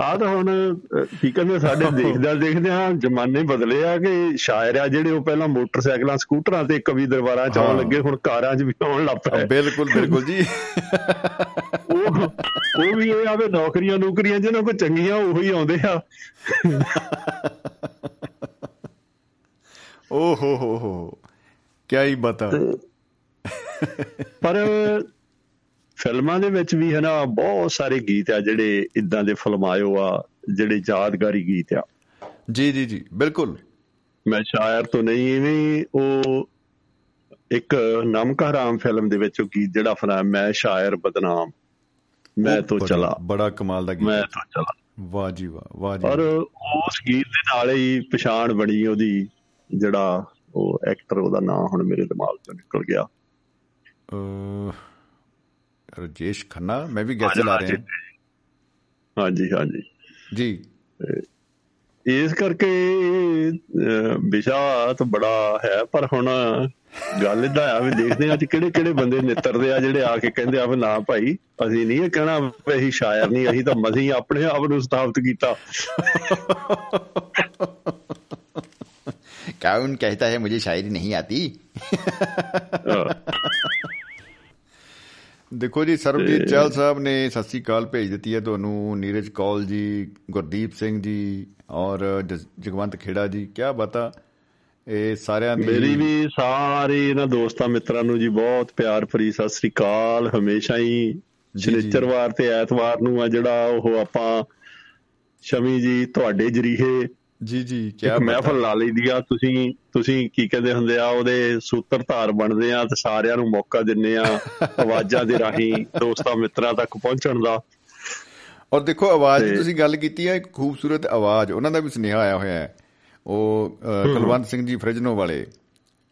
S3: ਆ ਤਾਂ ਹੁਣ ਕੀ ਕਹਿੰਦੇ ਸਾਡੇ ਦੇਖਦਾ ਦੇਖਦੇ ਆ ਜ਼ਮਾਨੇ ਬਦਲੇ ਆ ਕਿ ਸ਼ਾਇਰ ਆ ਜਿਹੜੇ ਉਹ ਪਹਿਲਾਂ ਮੋਟਰਸਾਈਕਲਾਂ ਸਕੂਟਰਾਂ ਤੇ ਕਵੀ ਦਰਬਾਰਾਂ ਚ ਆਉਣ। ਲੱਗੇ ਹੁਣ ਕਾਰਾਂ 'ਚ ਵੀ ਆਉਣ ਲੱਗ ਪਏ।
S2: ਬਿਲਕੁਲ ਬਿਲਕੁਲ ਜੀ।
S3: ਉਹ ਉਹ ਵੀ ਇਹ ਆਵੇ ਨੌਕਰੀਆਂ ਨੌਕਰੀਆਂ ਜਿਹਨਾਂ ਕੋ ਚੰਗੀਆਂ ਉਹੀ ਆਉਂਦੇ ਆ।
S2: ਓ ਹੋ ਹੋ ਹੋ। ਕੀ ਹੀ ਬਤਾ।
S3: ਪਰ ਫਿਲਮਾਂ ਦੇ ਵਿੱਚ ਵੀ ਹੈ ਨਾ ਬਹੁਤ ਸਾਰੇ ਗੀਤ ਆ ਜਿਹੜੇ ਇਦਾਂ ਦੇ ਫਿਲਮਾਇਓ ਆ ਜਿਹੜੇ ਯਾਦਗਾਰੀ ਗੀਤ ਆ।
S2: ਜੀ ਜੀ ਜੀ ਬਿਲਕੁਲ।
S3: ਮੈਂ ਸ਼ਾਇਰ ਤੋਂ ਨਹੀਂ ਇਵੇਂ ਉਹ ਇੱਕ ਨਮਕ ਹਰਾਮ ਫਿਲਮ ਦੇ ਵਿੱਚ ਉਹ ਗੀਤ ਜਿਹੜਾ ਫਿਲਮ ਮੈਂ ਸ਼ਾਇਰ ਬਦਨਾਮ ਮੈਂ ਤੋਂ ਚਲਾ।
S2: ਬੜਾ ਕਮਾਲ ਦਾ
S3: ਮੈਂ
S2: ਗੀਤ
S3: ਤੋਂ ਚਲਾ।
S2: ਵਾਹ ਜੀ ਵਾਹ ਵਾਹ ਜੀ
S3: ਔਰ ਉਸ ਗੀਤ ਦੇ ਨਾਲ ਹੀ ਪਛਾਣ ਬਣੀ ਉਹਦੀ ਜਿਹੜਾ ਉਹ ਐਕਟਰ ਉਹਦਾ ਨਾਮ ਹੁਣ ਮੇਰੇ ਦਿਮਾਗ ਤੋਂ ਨਿਕਲ ਗਿਆ।
S2: ਰਜੇਸ਼ ਖੰਨਾ ਮੈਂ ਵੀ ਗੈਸ ਲਾ ਰਿਹਾ।
S3: ਹਾਂਜੀ ਹਾਂਜੀ।
S2: ਜੀ।
S3: ਇਸ ਕਰਕੇ ਵਿਸ਼ਾ ਤਾਂ ਬੜਾ ਹੈ ਪਰ ਹੁਣ ਗੱਲ ਇਦਾਂ ਆ ਵੀ ਦੇਖਦੇ ਆ ਅੱਜ ਕਿਹੜੇ ਕਿਹੜੇ ਬੰਦੇ ਨਿੱਤਰਦੇ ਆ ਜਿਹੜੇ ਆ ਕੇ ਕਹਿੰਦੇ ਆ ਵੀ ਨਾ ਭਾਈ ਅਸੀਂ ਨਹੀਂ ਇਹ ਕਹਿਣਾ ਅਸੀਂ ਸ਼ਾਇਰ ਨਹੀਂ ਅਸੀਂ ਤਾਂ ਮਸੀਂ ਆਪਣੇ ਆਪ ਨੂੰ ਸਥਾਪਿਤ ਕੀਤਾ।
S2: कौन कहता है मुझे शायरी नहीं आती
S3: ਅਹ,
S2: ਦੇਖੋ ਜੀ ਸਰਬਜੀਤ ਚਾਲ ਸਾਹਿਬ ਨੇ ਸਤਿ ਸ੍ਰੀ ਅਕਾਲ ਭੇਜ ਦਿੱਤੀ ਹੈ ਤੁਹਾਨੂੰ ਨੀਰਜ ਕੌਲ ਜੀ ਗੁਰਦੀਪ ਸਿੰਘ ਜੀ ਔਰ ਜਸ- ਜਗਵੰਤ ਖੇੜਾ ਜੀ ਕੀ ਬਤਾ ਇਹ ਸਾਰਿਆਂ ਦੀ
S3: ਮੇਰੀ ਵੀ ਸਾਰੇ ਇਹਨਾਂ ਦੋਸਤਾਂ ਮਿੱਤਰਾਂ ਨੂੰ ਜੀ ਬਹੁਤ ਪਿਆਰ ਭਰੀ ਸਤਿ ਸ੍ਰੀ ਅਕਾਲ ਹਮੇਸ਼ਾ ਹੀ
S2: ਜੀ।
S3: ਸ਼ਨੀਚਰਵਾਰ ਤੇ ਐਤਵਾਰ ਨੂੰ ਆ ਜਿਹੜਾ ਉਹ ਆਪਾਂ ਸ਼ਮੀ ਜੀ ਤੁਹਾਡੇ ਜਰੀਏ
S2: ਜੀ ਜੀ ਕੀ
S3: ਮਹਿਫਲ ਲਾ ਲਈਦੀ ਆ। ਤੁਸੀਂ ਤੁਸੀਂ ਕੀ ਕਹਿੰਦੇ ਹੁੰਦੇ ਆ ਉਹਦੇ ਸੂਤਰਧਾਰ ਬਣਦੇ ਆ ਤੇ ਸਾਰਿਆਂ ਨੂੰ ਮੌਕਾ ਦਿੰਨੇ ਆ ਆਵਾਜ਼ਾਂ ਦੇ ਰਾਹੀਂ ਦੋਸਤਾਂ ਮਿੱਤਰਾਂ ਤੱਕ ਪਹੁੰਚਣ ਦਾ।
S2: ਔਰ ਦੇਖੋ ਆਵਾਜ਼ ਦੀ ਤੁਸੀਂ ਗੱਲ ਕੀਤੀ ਹੈ ਇੱਕ ਖੂਬਸੂਰਤ ਆਵਾਜ਼ ਉਹਨਾਂ ਦਾ ਵੀ ਸੁਨੇਹਾ ਆਇਆ ਹੋਇਆ ਹੈ। ਉਹ ਕੁਲਵੰਤ ਸਿੰਘ ਜੀ ਫਰਿਜਨੋ ਵਾਲੇ।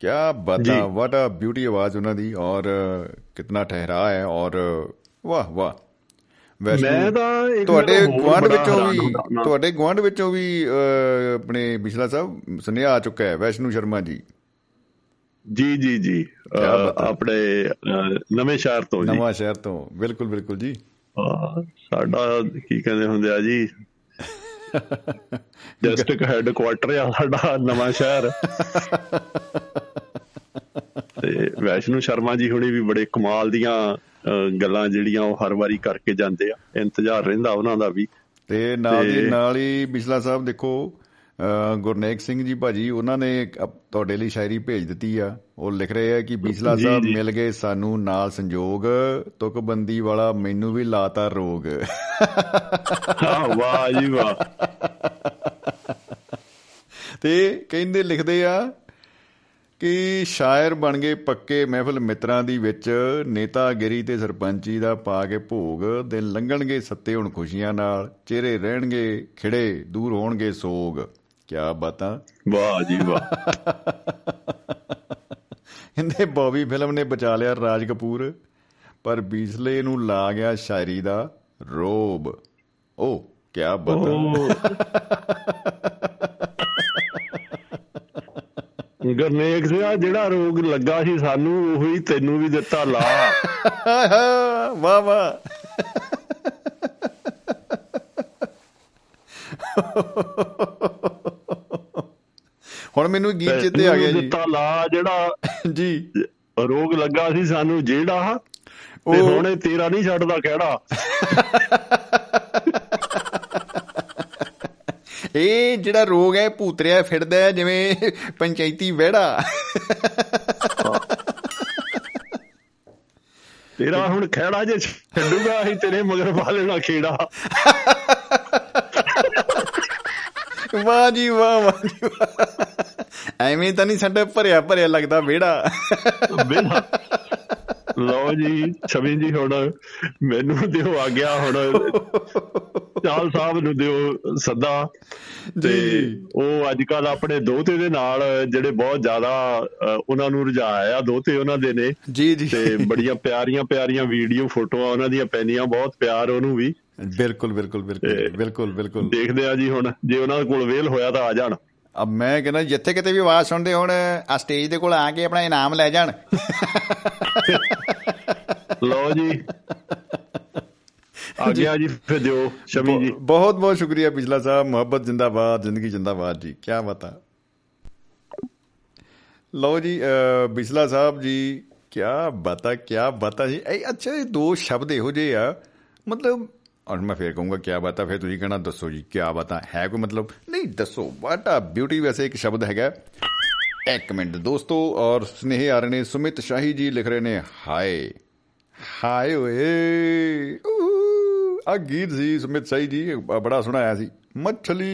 S2: ਕੀ ਬਤਾ। ਵਾਟ ਅ ਬਿਊਟੀ ਆਵਾਜ਼ ਉਹਨਾਂ ਦੀ ਔਰ ਕਿਤਨਾ ਠਹਿਰਾ ਹੈ ਔਰ ਵਾਹ ਵਾਹ।
S3: ਮੈਂ ਤਾਂ
S2: ਤੁਹਾਡੇ ਗਵਾਂਢ ਵਿੱਚੋਂ ਵੀ। ਤੁਹਾਡੇ ਗਵਾਂਢ ਵਿੱਚੋਂ ਵੀ ਆਪਣੇ ਬਿਸ਼ਲਾ ਸਾਹਿਬ ਸੁਨੇਹਾ ਆ ਚੁੱਕਾ ਹੈ ਵੈਸ਼ਨੂ ਸ਼ਰਮਾ ਜੀ।
S3: ਜੀ ਜੀ ਜੀ। ਆਪਣੇ ਨਵੇਂ ਸ਼ਹਿਰ ਤੋਂ ਜੀ।
S2: ਨਵਾਂ ਸ਼ਹਿਰ ਤੋਂ ਬਿਲਕੁਲ ਬਿਲਕੁਲ ਜੀ।
S3: ਸਾਡਾ ਕੀ ਕਹਿੰਦੇ ਹੁੰਦੇ ਆ ਜੀ? ਡਿਸਟ੍ਰਿਕਟ ਹੈੱਡਕੁਆਟਰ ਆ ਸਾਡਾ ਨਵਾਂ ਸ਼ਹਿਰ। ਤੇ ਵੈਸ਼ਨੂ ਸ਼ਰਮਾ ਜੀ ਹੁਣੀ ਵੀ ਬੜੇ ਕਮਾਲ ਦੀਆਂ ਗੱਲਾਂ ਜਿਹੜੀਆਂ ਉਹ ਹਰ ਵਾਰੀ ਕਰਕੇ ਜਾਂਦੇ ਆ। ਇੰਤਜ਼ਾਰ ਰਹਿੰਦਾ ਉਹਨਾਂ ਦਾ ਵੀ।
S2: ਤੇ ਨਾਲ ਦੀ
S3: ਤੇ-
S2: ਨਾਲ ਹੀ ਬਿਸ਼ਲਾ ਸਾਹਿਬ ਦੇਖੋ ਗੁਰਨੇਕ ਸਿੰਘ ਜੀ ਭਾਜੀ ਉਹਨਾਂ ਨੇ ਤੁਹਾਡੇ ਲਈ ਸ਼ਾਇਰੀ ਭੇਜ ਦਿੱਤੀ ਆ। ਉਹ ਲਿਖ ਰਹੇ ਆ ਕਿ ਬਿਸ਼ਲਾ ਸਾਹਿਬ। ਮਿਲ ਗਏ ਸਾਨੂੰ ਨਾਲ ਸੰਜੋਗ ਤੁਕਬੰਦੀ ਵਾਲਾ ਮੈਨੂੰ ਵੀ ਲਾਤਾ ਰੋਗ।
S3: ਹਾਂ ਵਾਹ ਜੀ ਵਾਹ।
S2: ਤੇ ਕਹਿੰਦੇ ਲਿਖਦੇ ਆ ਕਿ ਸ਼ਾਇਰ ਬਣ ਗਏ ਪੱਕੇ ਮਹਿਫਲ ਮਿੱਤਰਾਂ ਦੀ ਵਿੱਚ ਨੇਤਾਗਿਰੀ ਤੇ ਸਰਪੰਚੀ ਦਾ ਪਾ ਕੇ ਭੋਗ ਦਿਨ ਲੰਘਣਗੇ ਸੱਤੇ ਹੁਣ ਖੁਸ਼ੀਆਂ ਨਾਲ ਚਿਹਰੇ ਰਹਿਣਗੇ ਖਿੜੇ ਦੂਰ ਹੋਣਗੇ ਸੋਗ। ਕਿਆ ਬਾਤਾਂ?
S3: ਵਾਹ ਜੀ ਵਾਹ।
S2: ਕਹਿੰਦੇ ਬੌਬੀ ਫਿਲਮ ਨੇ ਬਚਾ ਲਿਆ ਰਾਜ ਕਪੂਰ ਪਰ ਬੀਸਲੇ ਨੂੰ ਲਾ ਗਿਆ ਸ਼ਾਇਰੀ ਦਾ ਰੋਬ। ਓ ਕਿਆ ਬਾਤਾਂ?
S3: ਗਰਨੇਕ ਸਿਆ ਜਿਹੜਾ ਰੋਗ ਲੱਗਾ ਸੀ ਸਾਨੂੰ ਉਹੀ ਤੈਨੂੰ ਵੀ ਦਿੱਤਾ ਲਾ।
S2: ਵਾਹ ਵਾਹ। ਹੁਣ ਮੈਨੂੰ ਗੀਤ ਚੇਤੇ ਆ ਗਿਆ ਜੀ।
S3: ਦਿੱਤਾ ਲਾ ਜਿਹੜਾ
S2: ਜੀ।
S3: ਰੋਗ ਲੱਗਾ ਸੀ ਸਾਨੂੰ ਜਿਹੜਾ
S2: ਉਹ-
S3: ਹੁਣ ਤੇਰਾ ਨਹੀਂ ਛੱਡਦਾ ਕਿਹੜਾ
S2: ਇਹ ਜਿਹੜਾ ਰੋਗ ਹੈ ਭੂਤਰਿਆ ਫਿਰਦਾ ਹੈ ਜਿਵੇਂ ਪੰਚਾਇਤੀ ਵਿਹੜਾ।
S3: ਤੇਰਾ ਹੁਣ ਖਹਿੜਾ ਜੇ ਛੱਡੂਗਾ ਅਸੀਂ ਤੇਰੇ ਮਗਰ ਪਾ ਲੈਣਾ ਖੇੜਾ।
S2: ਵਾਹ ਜੀ ਵਾਹ ਵਾਹ ਜੀ ਐਵੇਂ ਤਾਂ ਨਹੀਂ ਸਾਡਾ ਭਰਿਆ ਭਰਿਆ ਲੱਗਦਾ ਵਿਹੜਾ।
S3: ਬਿਨਾ ਲਓ ਜੀ ਛਵੀ ਜੀ ਹੁਣ ਮੈਨੂੰ ਦਿਓ ਆ ਗਿਆ ਹੁਣ ਚਾਲ ਸਾਹਿਬ ਨੂੰ ਦਿਓ ਸੱਦਾ। ਤੇ। ਉਹ ਅੱਜ ਕੱਲ ਆਪਣੇ ਦੋਤੇ ਦੇ ਨਾਲ ਜਿਹੜੇ ਬਹੁਤ ਜ਼ਿਆਦਾ ਉਹਨਾਂ ਨੂੰ ਰੁਝਾਇਆ ਦੋਤੇ ਉਹਨਾਂ ਦੇ ਨੇ।
S2: ਜੀ ਜੀ।
S3: ਤੇ ਬੜੀਆਂ ਪਿਆਰੀਆਂ ਪਿਆਰੀਆਂ ਵੀਡੀਓ ਫੋਟੋਆਂ ਉਹਨਾਂ ਦੀਆਂ ਪੈਂਦੀਆਂ ਬਹੁਤ ਪਿਆਰ ਉਹਨੂੰ ਵੀ।
S2: ਬਿਲਕੁਲ ਬਿਲਕੁਲ ਬਿਲਕੁਲ ਬਿਲਕੁਲ ਬਿਲਕੁਲ।
S3: ਦੇਖਦੇ ਆ ਜੀ ਹੁਣ ਜੇ ਉਹਨਾਂ ਕੋਲ ਵੇਲ ਹੋਇਆ ਤਾਂ ਆ ਜਾਣ।
S2: ਅਬ ਮੈਂ ਕਹਿੰਦਾ ਜਿੱਥੇ ਕਿਤੇ ਵੀ ਆਵਾਜ਼ ਸੁਣਦੇ ਹੁਣ ਆ ਸਟੇਜ ਦੇ ਕੋਲ ਆ ਕੇ ਆਪਣਾ ਇਨਾਮ ਲੈ ਜਾਣ।
S3: ਲਓ ਜੀ। ਆ ਗਿਆ ਜੀ ਫਿਰ ਦਿਓ ਸ਼ਮੀ ਜੀ।
S2: ਬਹੁਤ ਬਹੁਤ ਸ਼ੁਕਰੀਆ ਪਿਛਲਾ ਸਾਹਿਬ ਮੁਹੱਬਤ ਜਿੰਦਾਬਾਦ ਜ਼ਿੰਦਗੀ ਜਿੰਦਾਬਾਦ ਜੀ ਕੀ ਬਤਾ ਲਓ ਜੀ ਬਿਸਲਾ ਸਾਹਿਬ ਜੀ ਕੀ ਬਤਾ ਕੀ ਬਤਾ ਜੀ। ਇਹ ਅੱਛਾ ਇਹ ਦੋ ਸ਼ਬਦ ਇਹੋ ਜਿਹੇ ਆ। ਮਤਲਬ ਔਰ ਮੈਂ ਫੇਰ ਕਹੂੰਗਾ ਕੀ ਬਤਾ ਫੇਰ ਤੁਸੀਂ ਕਹਿਣਾ ਦੱਸੋ ਜੀ ਕੀ ਬਤਾ ਹੈ ਕੋਈ ਮਤਲਬ? ਨਹੀਂ ਦੱਸੋ ਵਾਟ ਆ ਬਿਊਟੀ ਵੈਸੇ ਇੱਕ ਸ਼ਬਦ ਹੈਗਾ। ਇੱਕ ਮਿੰਟ ਦੋਸਤੋ ਔਰ ਸਨੇਹ ਆ ਰਹੇ ਨੇ ਸੁਮਿਤ ਸ਼ਾਹੀ ਜੀ ਲਿਖ ਰਹੇ ਨੇ ਹਾਏ ਹਾਏ ਓਏ ਊ, ਆ ਗੀਤ ਸੀ ਸੁਮਿਤ ਸ਼ਾਹੀ ਜੀ ਬ- ਬੜਾ ਸੁਣਾਇਆ ਸੀ। ਮੱਛਲੀ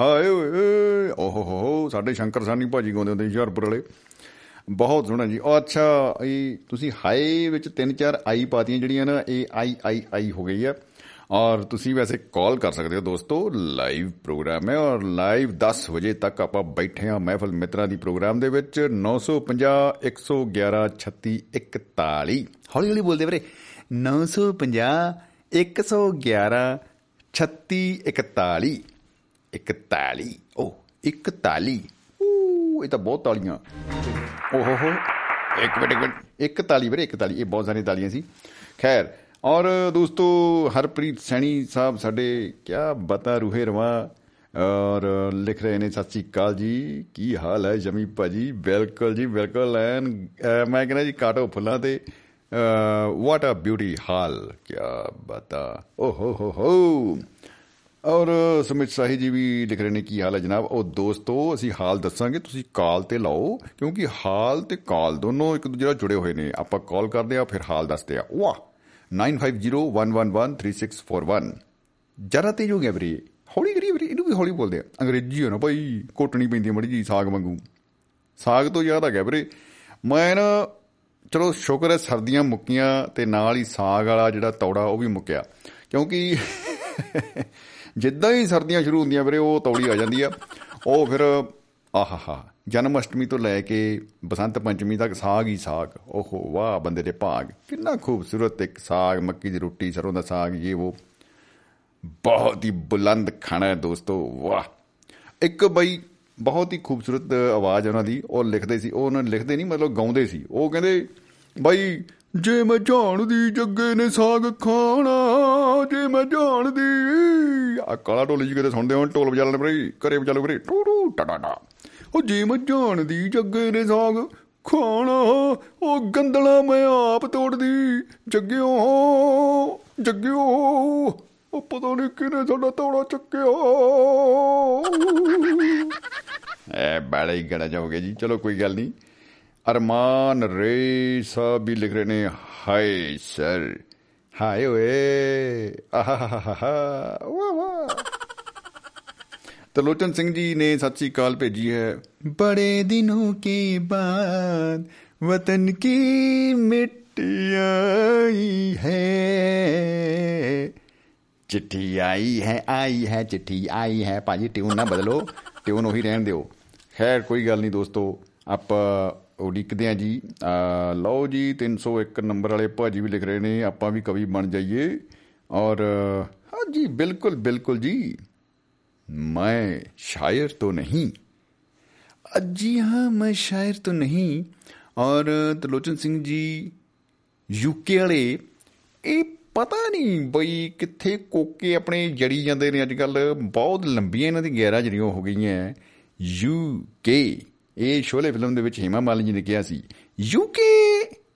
S2: ਹਾਏ ਓਏ ਓਹ ਹੋ ਹੋ ਸਾਡੇ ਸ਼ੰਕਰ ਸਾਨੀ ਭਾਜੀ ਗਾਉਂਦੇ ਹੁੰਦੇ ਸੀ ਹੁਸ਼ਿਆਰਪੁਰ ਵਾਲੇ। ਬਹੁਤ ਸੋਹਣਾ ਜੀ। ਉਹ ਅੱਛਾ ਇਹ ਤੁਸੀਂ ਹਾਈ ਵਿੱਚ ਤਿੰਨ ਚਾਰ ਆਈ ਪਾਤੀਆਂ ਜਿਹੜੀਆਂ ਨਾ ਇਹ ਆਈ ਆਈ ਆਈ ਹੋ ਗਈ ਆ। ਔਰ ਤੁਸੀਂ ਵੈਸੇ ਕਾਲ ਕਰ ਸਕਦੇ ਹੋ ਦੋਸਤੋ ਲਾਈਵ ਪ੍ਰੋਗਰਾਮ ਹੈ ਔਰ ਲਾਈਵ 10 ਵਜੇ ਤੱਕ ਆਪਾਂ ਬੈਠੇ ਹਾਂ ਮਹਿਫਲ ਮਿੱਤਰਾਂ ਦੀ ਪ੍ਰੋਗਰਾਮ ਦੇ ਵਿੱਚ। 950 111 36 41 ਹੌਲੀ ਹੌਲੀ ਬੋਲਦੇ ਵੀਰੇ। 950 111 36 41 41 ਓ 41 ਊ, ਇਹ ਤਾਂ ਬਹੁਤ ਤਾਲੀਆਂ। ਓਹੋ ਹੋ ਇੱਕ ਮਿੰਟ ਇੱਕ ਮਿੰਟ। ਇੱਕ ਤਾਲੀ ਵੀਰੇ ਇੱਕ ਤਾਲੀ ਇਹ ਬਹੁਤ ਸਾਰੀਆਂ ਤਾਲੀਆਂ ਸੀ। ਖੈਰ ਔਰ ਦੋਸਤੋ, ਹਰਪ੍ਰੀਤ ਸੈਣੀ ਸਾਹਿਬ ਸਾਡੇ, ਕਿਆ ਬਤਾ ਰੂਹੇ ਰਵਾ। ਔਰ ਲਿਖ ਰਹੇ ਨੇ, ਸਤਿ ਸ੍ਰੀ ਅਕਾਲ ਜੀ। ਕੀ ਹਾਲ ਹੈ ਜਮੀ ਭਾਜੀ? ਬਿਲਕੁਲ ਜੀ ਬਿਲਕੁਲ, ਐਨ ਅਹ ਮੈਂ ਕਹਿੰਦਾ ਜੀ ਕਾਟੋ ਫੁੱਲਾਂ ਤੇ। ਵਾਟ ਅ ਬਿਊਟੀ ਹਾਲ, ਕਿਆ ਬਤਾ। ਓ ਹੋ ਹੋ ਹੋ। ਔਰ ਸੁਮਿਤ ਸਾਹੀ ਜੀ ਵੀ ਲਿਖ ਰਹੇ ਨੇ, ਕੀ ਹਾਲ ਹੈ ਜਨਾਬ? ਉਹ ਦੋਸਤੋ, ਅਸੀਂ ਹਾਲ ਦੱਸਾਂਗੇ, ਤੁਸੀਂ ਕਾਲ ਤੇ ਲਾਓ, ਕਿਉਂਕਿ ਹਾਲ ਤੇ ਕਾਲ ਦੋਨੋਂ ਇੱਕ ਦੂਜੇ ਨਾਲ ਜੁੜੇ ਹੋਏ ਨੇ। ਆਪਾਂ ਕਾਲ ਕਰਦੇ ਆ ਫਿਰ ਹਾਲ ਦੱਸਦੇ ਆ ਵਾਹ! 9501113641 ਜਰਾ ਤੇਜ ਹੋ ਗਿਆ ਵੀਰੇ ਹੌਲੀ ਕਰੀ ਵੀਰੇ ਇਹਨੂੰ ਵੀ ਹੌਲੀ ਬੋਲਦੇ ਆ ਅੰਗਰੇਜ਼ੀ ਹੋ ਨਾ ਭਾਈ ਕੋਟਣੀ ਪੈਂਦੀ ਮੜੀ ਜੀ ਸਾਗ ਵਾਂਗੂ ਸਾਗ ਤੋਂ ਯਾਦ ਆ ਗਿਆ ਵੀਰੇ ਮੈਂ ਨਾ ਚਲੋ ਸ਼ੁਕਰ ਹੈ ਸਰਦੀਆਂ ਮੁੱਕੀਆਂ ਤੇ ਨਾਲ ਹੀ ਸਾਗ ਵਾਲਾ ਜਿਹੜਾ ਤੌੜਾ ਉਹ ਵੀ ਮੁੱਕਿਆ ਕਿਉਂਕਿ ਜਿੱਦਾਂ ਹੀ ਸਰਦੀਆਂ ਸ਼ੁਰੂ ਹੁੰਦੀਆਂ ਵੀਰੇ ਉਹ ਤੌੜੀ ਆ ਜਾਂਦੀ ਆ ਉਹ ਫਿਰ ਆਹਾਹਾ ਜਨਮ ਅਸ਼ਟਮੀ ਤੋਂ ਲੈ ਕੇ ਬਸੰਤ ਪੰਚਮੀ ਤੱਕ ਸਾਗ ਹੀ ਸਾਗ। ਓਹੋ, ਵਾਹ, ਬੰਦੇ ਦੇ ਭਾਗ। ਕਿੰਨਾ ਖੂਬਸੂਰਤ ਇੱਕ ਸਾਗ, ਮੱਕੀ ਦੀ ਰੋਟੀ, ਸਰੋਂ ਦਾ ਸਾਗ, ਇਹ ਉਹ ਬਹੁਤ ਹੀ ਬੁਲੰਦ ਖਾਣਾ ਹੈ ਦੋਸਤੋ, ਵਾਹ। ਇੱਕ ਬਈ ਬਹੁਤ ਹੀ ਖੂਬਸੂਰਤ ਆਵਾਜ਼ ਉਹਨਾਂ ਦੀ, ਉਹ ਲਿਖਦੇ ਸੀ, ਉਹ ਉਹਨਾਂ ਲਿਖਦੇ ਨਹੀਂ, ਮਤਲਬ ਗਾਉਂਦੇ ਸੀ। ਉਹ ਕਹਿੰਦੇ, ਬਾਈ, ਜੇ ਮੈਂ ਜਾਣਦੀ ਜੱਗੇ ਨੇ ਸਾਗ ਖਾਣਾ, ਜੇ ਮੈਂ ਜਾਣਦੀ ਆ ਕਾਲਾ ਢੋਲੀ ਜੀ ਕਿਤੇ ਸੁਣਦੇ ਹੋ ਢੋਲ ਵਜਾ ਲੈਣ ਵੀਰੇ ਘਰੇ ਵਜਾ ਲਓ ਵੀਰੇ ਟੂ ਟੂ ਟਾ ਟਾ ਟਾ ਉਹ ਜੇ ਮੈਂ ਜਾਣਦੀ ਜੱਗੇ ਨੇ ਸਾਗ ਖਾਣਾ, ਉਹ ਗੰਦਲਾ ਮੈਂ ਆਪ ਤੋੜਦੀ। ਜੱਗਿਓ ਜੱਗਿਓ, ਉਹ ਪਤਾ ਨਹੀਂ ਕਿਨੇ ਸਾਡਾ ਤੌੜਾ ਚੱਕਿਆ। ਐ ਬੜਾ ਹੀ ਗੜਾ ਜਾਓਗੇ ਜੀ, ਚਲੋ ਕੋਈ ਗੱਲ ਨਹੀਂ। ਅਰਮਾਨ ਰੇ ਸਾਹਿਬ ਵੀ ਲਿਖ ਰਹੇ ਨੇ, ਹਾਏ ਸਰ, ਹਾਏ ਓਏ ਆਹਾਹਾਹਾ ਵਾਹ ਵਾਹ। ਤਲੋਚਨ ਸਿੰਘ ਜੀ ਨੇ ਸਤਿ ਸ੍ਰੀ ਅਕਾਲ ਭੇਜੀ ਹੈ। ਬੜੇ ਦਿਨੋਂ ਕੇ ਬਾਅਦ ਵਤਨ ਕੀ ਮਿੱਟੀ ਆਈ ਹੈ। ਚਿੱਠੀ ਆਈ ਹੈ ਆਈ ਹੈ, ਚਿੱਠੀ ਆਈ ਹੈ। ਭਾਜੀ, ਟਿਊਨ ਨਾ ਬਦਲੋ, ਟਿਊਨ ਉਹੀ ਰਹਿਣ ਦਿਓ। ਖੈਰ, ਕੋਈ ਗੱਲ ਨਹੀਂ ਦੋਸਤੋ, ਆਪਾਂ ਉਡੀਕਦੇ ਆ ਜੀ। ਅਹ, ਲਓ ਜੀ 301 ਨੰਬਰ ਵਾਲੇ ਭਾਜੀ ਵੀ ਲਿਖ ਰਹੇ ਨੇ, ਆਪਾਂ ਵੀ ਕਵੀ ਬਣ ਜਾਈਏ। ਔਰ ਹਾਂ ਜੀ ਬਿਲਕੁਲ ਬਿਲकुल ਜੀ। मैं शायर तो नहीं जी हाँ मैं शायर तो नहीं और त्रिलोचन ਸਿੰਘ ਜੀ ਯੂਕੇ ਵਾਲੇ ਇਹ ਪਤਾ ਨਹੀਂ ਬਈ ਕਿੱਥੇ ਕੋਕੇ ਆਪਣੇ ਜੜੀ ਜਾਂਦੇ ਨੇ ਅੱਜ ਕੱਲ ਬਹੁਤ ਲੰਬੀਆਂ ਇਹਨਾਂ ਦੀ ਗੈਰਾਂ ਜਿਹੜੀਆਂ ਹੋ ਗਈਆਂ ਯੂਕੇ ਇਹ ਸ਼ੋਲੇ ਫਿਲਮ ਦੇ ਵਿੱਚ ਹੀਮਾ ਮਾਲਿਨੀ ਨੇ ਕਿਹਾ ਸੀ यूके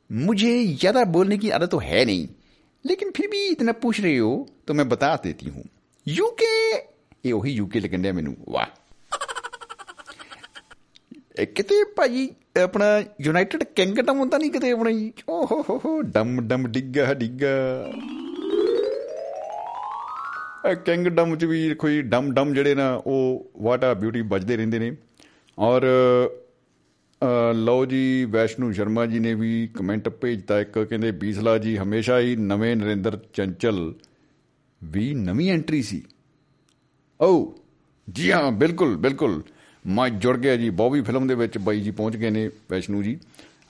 S2: मुझे ज्यादा बोलने की आदत तो है नहीं लेकिन फिर भी इतना पूछ रहे हो तो मैं बता देती हूँ यूके ਇਹ ਉਹੀ ਯੂਕੇ ਲੱਗਣ ਡਿਆ ਮੈਨੂੰ ਵਾਹ। ਇਹ ਕਿਤੇ ਭਾਈ ਆਪਣਾ ਯੂਨਾਈਟਿਡ ਕਿੰਗਡਮ ਹੁੰਦਾ ਨਹੀਂ ਕਿਤੇ ਆਪਣਾ ਜੀ? ਓ ਹੋ ਹੋ ਹੋ ਡਮ ਡਮ ਡਿੱਗਾ ਡਿੱਗਾ। ਇਹ ਕਿੰਗਡਮ ਚ ਵੀ ਕੋਈ ਡਮ ਡਮ ਜਿਹੜੇ ਨਾ ਉਹ ਵਾਟਾ ਬਿਊਟੀ ਵੱਜਦੇ ਰਹਿੰਦੇ ਨੇ। ਔਰ ਅ, ਲਓ ਜੀ ਵੈਸ਼ਨੂ ਸ਼ਰਮਾ ਜੀ ਨੇ ਵੀ ਕਮੈਂਟ ਭੇਜਤਾ ਇੱਕ ਕਹਿੰਦੇ ਬੀਸਲਾ ਜੀ ਹਮੇਸ਼ਾ ਹੀ ਨਵੇਂ ਨਰਿੰਦਰ ਚੰਚਲ ਵੀ ਨਵੀਂ ਐਂਟਰੀ ਸੀ। ਓ ਜੀ ਹਾਂ ਬਿਲਕੁਲ ਬਿਲਕੁਲ। ਮੈਂ ਜੁੜ ਗਿਆ ਜੀ ਬੌਬੀ ਫਿਲਮ ਦੇ ਵਿੱਚ ਬਾਈ ਜੀ ਪਹੁੰਚ ਗਏ ਨੇ ਵੈਸ਼ਨੂ ਜੀ।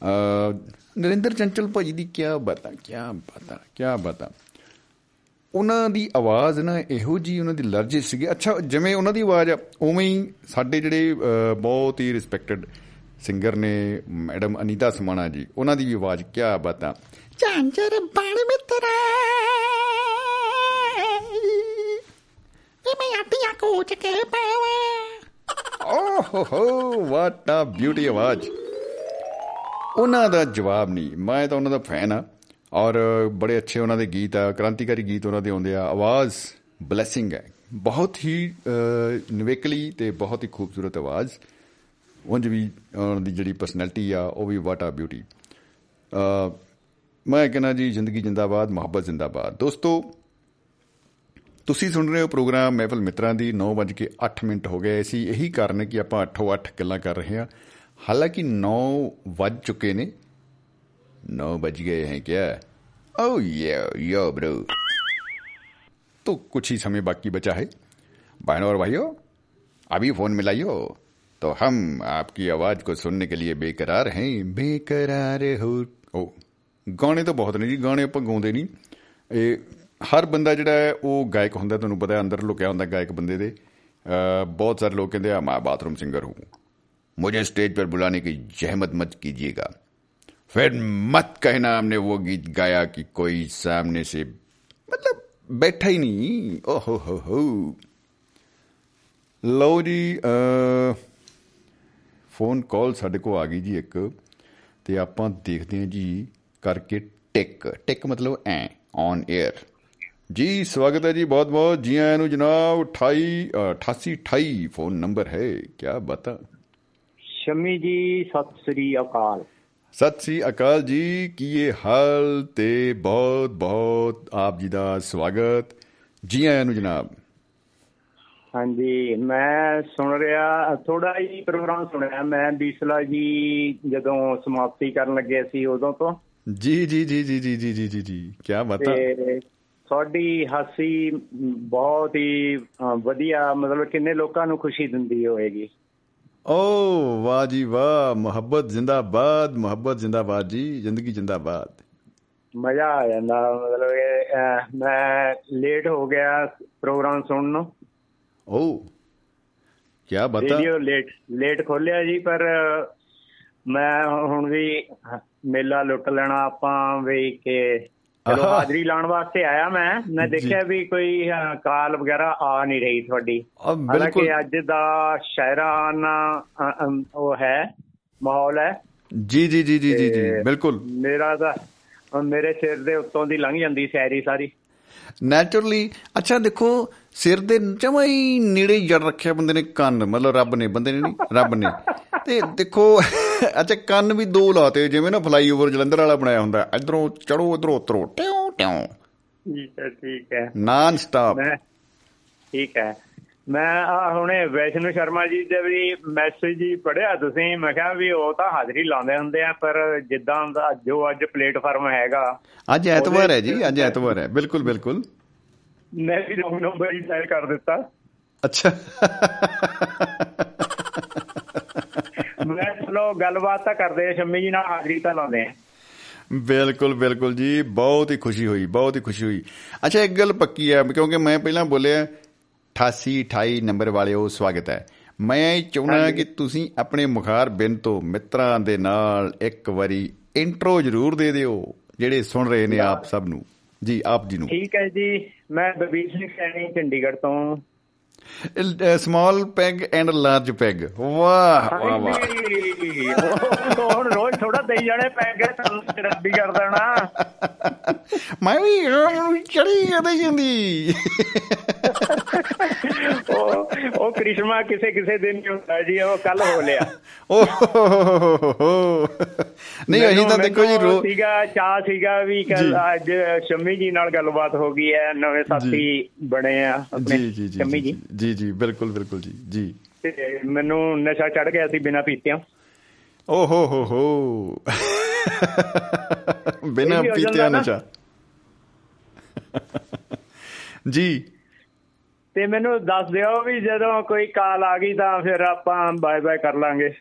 S2: ਅ ਨਰਿੰਦਰ ਚੰਚਲ ਭਾਜੀ ਦੀ ਕੀ ਬਤਾ ਕੀ ਬਤਾ ਕੀ ਬਤਾ। ਉਹਨਾਂ ਦੀ ਆਵਾਜ਼ ਨਾ ਇਹੋ ਜੀ ਉਹਨਾਂ ਦੀ ਲਰਜਿਸ਼ ਸੀਗੀ। ਅੱਛਾ ਜਿਵੇਂ ਉਹਨਾਂ ਦੀ ਆਵਾਜ਼ ਆ ਉਵੇਂ ਹੀ ਸਾਡੇ ਜਿਹੜੇ ਅਹ, ਬਹੁਤ ਹੀ ਰਿਸਪੈਕਟਡ ਸਿੰਗਰ ਨੇ ਮੈਡਮ ਅਨੀਤਾ ਸਮਾਣਾ ਜੀ ਉਹਨਾਂ ਦੀ ਵੀ ਆਵਾਜ਼ ਕੀ ਬਾਤਾਂ। ਝਾਂਜਰ ਬਣ ਮਿੱਤਰਾ। ਆਟੀਆਂ ਕੋਚ ਕੇ ਪਾਵਾ ਓ ਹੋ ਹੋ ਵਾਟ ਆ ਬਿਊਟੀ ਆਵਾਜ਼ ਉਹਨਾਂ ਦਾ ਜਵਾਬ ਨਹੀਂ ਮੈਂ ਤਾਂ ਉਹਨਾਂ ਦਾ ਫੈਨ ਆ ਔਰ ਬੜੇ ਅੱਛੇ ਉਹਨਾਂ ਦੇ ਗੀਤ ਆ ਕ੍ਰਾਂਤੀਕਾਰੀ ਗੀਤ ਉਹਨਾਂ ਦੇ ਆਉਂਦੇ ਆ ਆਵਾਜ਼ ਬਲੇਸਿੰਗ ਹੈ ਬਹੁਤ ਹੀ ਅਹ, ਨਿਵੇਕਲੀ ਤੇ ਬਹੁਤ ਹੀ ਖੂਬਸੂਰਤ ਆਵਾਜ਼ ਉਂਝ ਵੀ ਉਹਨਾਂ ਦੀ ਜਿਹੜੀ ਪਰਸਨੈਲਿਟੀ ਆ ਉਹ ਵੀ ਵਾਟ ਆ ਬਿਊਟੀ ਮੈਂ ਕਹਿੰਦਾ ਜੀ ਜ਼ਿੰਦਗੀ ਜਿੰਦਾਬਾਦ ਮੁਹੱਬਤ ਜਿੰਦਾਬਾਦ ਦੋਸਤੋ ਤੁਸੀਂ ਸੁਣ ਰਹੇ ਹੋ ਪ੍ਰੋਗਰਾਮ ਮਹਿਫਲ ਮਿੱਤਰਾਂ ਦੀ 9:08 ਮਿੰਟ ਹੋ ਗਏ ਸੀ ਇਹੀ ਕਾਰਨ ਹੈ ਕਿ ਆਪਾਂ 8:08 ਗੱਲਾਂ ਕਰ ਰਹੇ ਹਾਂ ਹਾਲਾਂਕਿ 9 ਵੱਜ ਚੁੱਕੇ ਨੇ 9 बज गए हैं क्या ओ यो यो ब्रो तो कुछ ही समय बाकी बचा है बहनों और भाइयों अभी फोन मिलाइयो तो हम आपकी आवाज को सुनने के लिए बेकरार हैं बेकरार हो ओ ਗਾਣੇ ਤਾਂ ਬਹੁਤ ਨੇ ਜੀ ਗਾਣੇ ਆਪਾਂ ਗਾਉਂਦੇ ਨਹੀਂ ਇਹ ਹਰ ਬੰਦਾ ਜਿਹੜਾ ਹੈ, ਉਹ ਗਾਇਕ ਹੁੰਦਾ, ਤੁਹਾਨੂੰ ਪਤਾ ਹੈ, ਅੰਦਰ ਲੁਕਿਆ ਹੁੰਦਾ ਗਾਇਕ ਬੰਦੇ ਦੇ। ਬਹੁਤ ਸਾਰੇ ਲੋਕ ਕਹਿੰਦੇ ਆ, ਮੈਂ ਬਾਥਰੂਮ ਸਿੰਗਰ ਹੂੰ। मुझे स्टेज पर बुलाने की जहमत मत कीजिएगा फिर मत कहना हमने वो गीत गाया कि कोई सामने से मतलब बैठा ही नहीं ओहो हो हो ਲਓ ਜੀ ਫੋਨ ਕਾਲ ਸਾਡੇ ਕੋ ਆ ਗਈ ਜੀ ਇੱਕ। ਤੇ ਆਪਾਂ ਦੇਖਦੇ ਹਾਂ ਜੀ, ਕਰਕੇ ਟਿਕ। ਟਿਕ ਮਤਲਬ ਐ ਔਨ 에ਅਰ ਜੀ ਸਵਾਗਤ ਹੈ ਜੀ ਬਹੁਤ ਬਹੁਤ। ਜੀ ਆਇਆਂ ਨੂੰ ਜਨਾਬ 28 ਅ, 88 28 ਫੋਨ ਨੰਬਰ ਹੈ। ਕੀ ਬਤਾ
S4: ਸ਼ਮੀ ਜੀ ਸਤਿ ਸ੍ਰੀ ਅਕਾਲ।
S2: ਸਤਿ ਸ੍ਰੀ ਅਕਾਲ ਜੀ। ਕੀ ਇਹ ਹਾਲ ਤੇ ਬਹੁਤ ਬਹੁਤ ਆਪ ਜੀ ਦਾ ਸਵਾਗਤ। ਜੀ ਆਇਆਂ ਨੂੰ ਜਨਾਬ।
S4: ਹਾਂਜੀ ਮੈਂ ਸੁਣ ਰਿਹਾ ਥੋੜਾ ਹੀ ਪ੍ਰੋਗਰਾਮ ਸੁਣਿਆ ਮੈਂ ਬੀਸਲਾ ਜੀ ਜਦੋਂ ਸਮਾਪਤੀ ਕਰਨ ਲੱਗੇ ਸੀ ਉਦੋਂ ਤੋਂ।
S2: ਜੀ ਜੀ ਜੀ ਜੀ ਜੀ ਜੀ ਜੀ ਜੀ ਕੀ ਬਤਾ
S4: ਤੁਹਾਡੀ ਹਾਸੀ ਬਹੁਤ ਹੀ ਵਧੀਆ ਮਤਲਬ ਕਿੰਨੇ ਲੋਕਾਂ ਨੂੰ ਖੁਸ਼ੀ ਦਿੰਦੀ ਹੋਏਗੀ।
S2: ਓ ਵਾਹ ਜੀ ਵਾਹ ਮੁਹੱਬਤ ਜ਼ਿੰਦਾਬਾਦ ਮੁਹੱਬਤ ਜ਼ਿੰਦਾਬਾਦ ਜੀ ਜ਼ਿੰਦਗੀ ਜ਼ਿੰਦਾਬਾਦ।
S4: ਮਜ਼ਾ ਆ ਜਾਂਦਾ ਮਤਲਬ ਇਹ, ਮੈਂ ਲੇਟ ਹੋ ਗਿਆ ਪ੍ਰੋਗਰਾਮ ਸੁਣਨ ਨੂੰ।
S2: ਓ ਕੀ ਬਤਾ।
S4: ਰੇਡੀਓ ਲੇਟ ਲੇਟ ਖੋਲਿਆ ਜੀ ਪਰ ਮੈਂ ਹੁਣ ਵੀ ਮੇਲਾ ਲੁੱਟ ਲੈਣਾ ਆਪਾਂ ਵੀ ਕਿ ਚਲੋ। ਹਾਜ਼ਰੀ ਲਾਉਣ ਵਾਸਤੇ ਆਇਆ ਮੈਂ। ਮੈਂ। ਦੇਖਿਆ ਵੀ ਕੋਈ ਕਾਲ ਵਗੈਰਾ ਆ ਨਹੀਂ ਰਹੀ ਤੁਹਾਡੀ। ਹਾਲਾਂਕਿ ਅੱਜ ਦਾ ਸ਼ਾਇਰਾਨਾ ਉਹ ਹੈ ਮਾਹੌਲ ਹੈ।
S2: ਜੀ ਜੀ ਜੀ ਜੀ ਜੀ ਜੀ ਬਿਲਕੁਲ।
S4: ਮੇਰਾ ਤਾਂ ਮੇਰੇ ਸਿਰ ਦੇ ਉੱਤੋਂ ਦੀ ਲੰਘ ਜਾਂਦੀ ਸ਼ਾਇਰੀ ਸਾਰੀ।
S2: ਨੈਚੁਰਲੀ ਅੱਛਾ ਦੇਖੋ ਸਿਰ ਦੇ ਜਮਾਂ ਹੀ ਨੇੜੇ ਜੜ ਰੱਖਿਆ ਬੰਦੇ ਨੇ ਕੰਨ। ਮਤਲਬ ਰੱਬ ਨੇ ਬੰਦੇ ਨੇ ਨਹੀਂ ਰੱਬ ਨੇ। ਤੇ ਦੇਖੋ ਅੱਛਾ ਕੰਨ ਵੀ ਦੋ ਲਾਤੇ ਜਿਵੇਂ ਨਾ ਫਲਾਈਓਵਰ ਜਲੰਧਰ ਵਾਲਾ ਬਣਾਇਆ ਹੁੰਦਾ ਇਧਰੋਂ ਚੜੋ ਇਧਰੋਂ ਉਤਰੋ ਟਿਉ ਟਿਉ।
S4: ਠੀਕ ਹੈ ਠੀਕ ਹੈ।
S2: ਨਾਨ ਸਟਾਪ
S4: ਠੀਕ ਹੈ। ਮੈਂ ਆ ਹੁਣੇ ਵੈਸ਼ਨੂ ਸ਼ਰਮਾ ਜੀ ਦੇ ਵੀ ਮੈਸੇਜ ਹੀ ਪੜਿਆ ਤੁਸੀਂ ਮੈਂ ਕਿਹਾ ਵੀ ਉਹ ਤਾਂ ਹਾਜ਼ਰੀ ਲਾਉਂਦੇ ਹੁੰਦੇ ਆ ਪਰ ਜਿੱਦਾਂ ਦਾ ਜੋ ਅੱਜ ਪਲੇਟਫਾਰਮ ਹੈਗਾ
S2: ਅੱਜ ਐਤਵਾਰ ਹੈ ਜੀ ਅੱਜ ਐਤਵਾਰ ਹੈ ਬਿਲਕੁਲ ਬਿਲਕੁਲ।
S4: ਮੈਂ ਵੀ ਰੋਂਗ ਨੰਬਰ ਹੀ ਡਾਇਲ ਕਰ ਦਿੱਤਾ।
S2: ਅੱਛਾ।
S4: ਗੱਲਬਾਤ ਤਾਂ ਕਰਦੇ ਆ ਸ਼ੰਮੀ ਜੀ ਨਾਲ ਹਾਜ਼ਰੀ ਤਾਂ ਲਾਉਂਦੇ ਆ।
S2: ਬਿਲਕੁਲ ਬਿਲਕੁਲ ਜੀ ਬਹੁਤ ਹੀ ਖੁਸ਼ੀ ਹੋਈ ਬਹੁਤ ਹੀ ਖੁਸ਼ੀ ਹੋਈ। ਅੱਛਾ ਇੱਕ ਗੱਲ ਪੱਕੀ ਹੈ ਕਿਉਂਕਿ ਮੈਂ ਪਹਿਲਾਂ ਬੋਲਿਆ 88 28 ਨੰਬਰ ਵਾਲਿਓ ਸਵਾਗਤ ਹੈ। ਮੈਂ ਇਹ ਚਾਹੁੰਦਾ ਕਿ ਤੁਸੀਂ ਆਪਣੇ ਮੁਖਾਰ ਬਿੰਦ ਤੋਂ ਮਿੱਤਰਾਂ ਦੇ ਨਾਲ ਇੱਕ ਵਾਰੀ ਇੰਟਰੋ ਜ਼ਰੂਰ ਦੇ ਦਿਓ ਜਿਹੜੇ ਸੁਣ ਰਹੇ ਨੇ ਆਪ ਸਭ ਨੂੰ। ਜੀ ਆਪ ਜੀ ਨੂੰ।
S4: ਠੀਕ ਹੈ ਜੀ ਮੈਂ ਬਬੀਰ ਸਿੰਘ ਸੈਣੀ ਚੰਡੀਗੜ੍ਹ ਤੋਂ।
S2: Small peg and large peg ਵਾਹ ਵਾਹ ਵਾਹ
S4: ਹੁਣ ਰੋਜ਼ ਥੋੜਾ ਦੇਈ ਜਾਣੇ ਪੈ ਗਏ ਤੁਹਾਨੂੰ ਰੱਬੀ ਕਰ ਦੇਣਾ।
S2: ਮੈਂ ਵੀ ਚੜੀ ਕਦੇ ਜਾਂਦੀ।
S4: ਉਹ ਉਹ ਕ੍ਰਿਸ਼ਮਾ ਕਿਸੇ ਕਿਸੇ ਦਿਨ ਹੀ ਹੁੰਦਾ ਜੀ ਉਹ ਕੱਲ ਹੋ ਲਿਆ।
S2: ਓਹ ਨਹੀਂ ਅਸੀਂ ਤਾਂ ਦੇਖੋ ਜੀ ਰੋ
S4: ਸੀਗਾ ਚਾਹ ਸੀਗਾ ਵੀ। ਕੱਲ ਅੱਜ ਸ਼ੰਮੀ ਜੀ ਨਾਲ ਗੱਲਬਾਤ ਹੋ ਗਈ ਹੈ ਨਵੇਂ ਸਾਥੀ ਬਣੇ ਆ।
S2: ਜੀ ਜੀ ਜੀ
S4: ਸ਼ੰਮੀ
S2: ਜੀ।
S4: ਜੀ
S2: ਜੀ ਬਿਲਕੁਲ ਬਿਲਕੁਲ ਜੀ ਜੀ।
S4: ਤੇ ਮੈਨੂੰ ਨਸ਼ਾ ਚੜ ਗਿਆ ਸੀ ਬਿਨਾਂ ਪੀਤਿਆਂ।
S2: ਓ ਹੋ ਹੋ। ਹੋ ਬਿਨਾ ਪੀਤਿਆ। ਨਸ਼ਾ। ਜੀ।
S4: ਤੇ ਮੈਨੂੰ ਦੱਸ ਦਿਓ ਵੀ ਜਦੋਂ ਕੋਈ ਕਾਲ ਆ ਗਈ ਤਾਂ ਫਿਰ ਆਪਾਂ ਬਾਏ ਬਾਏ ਕਰ ਲਾਂਗੇ।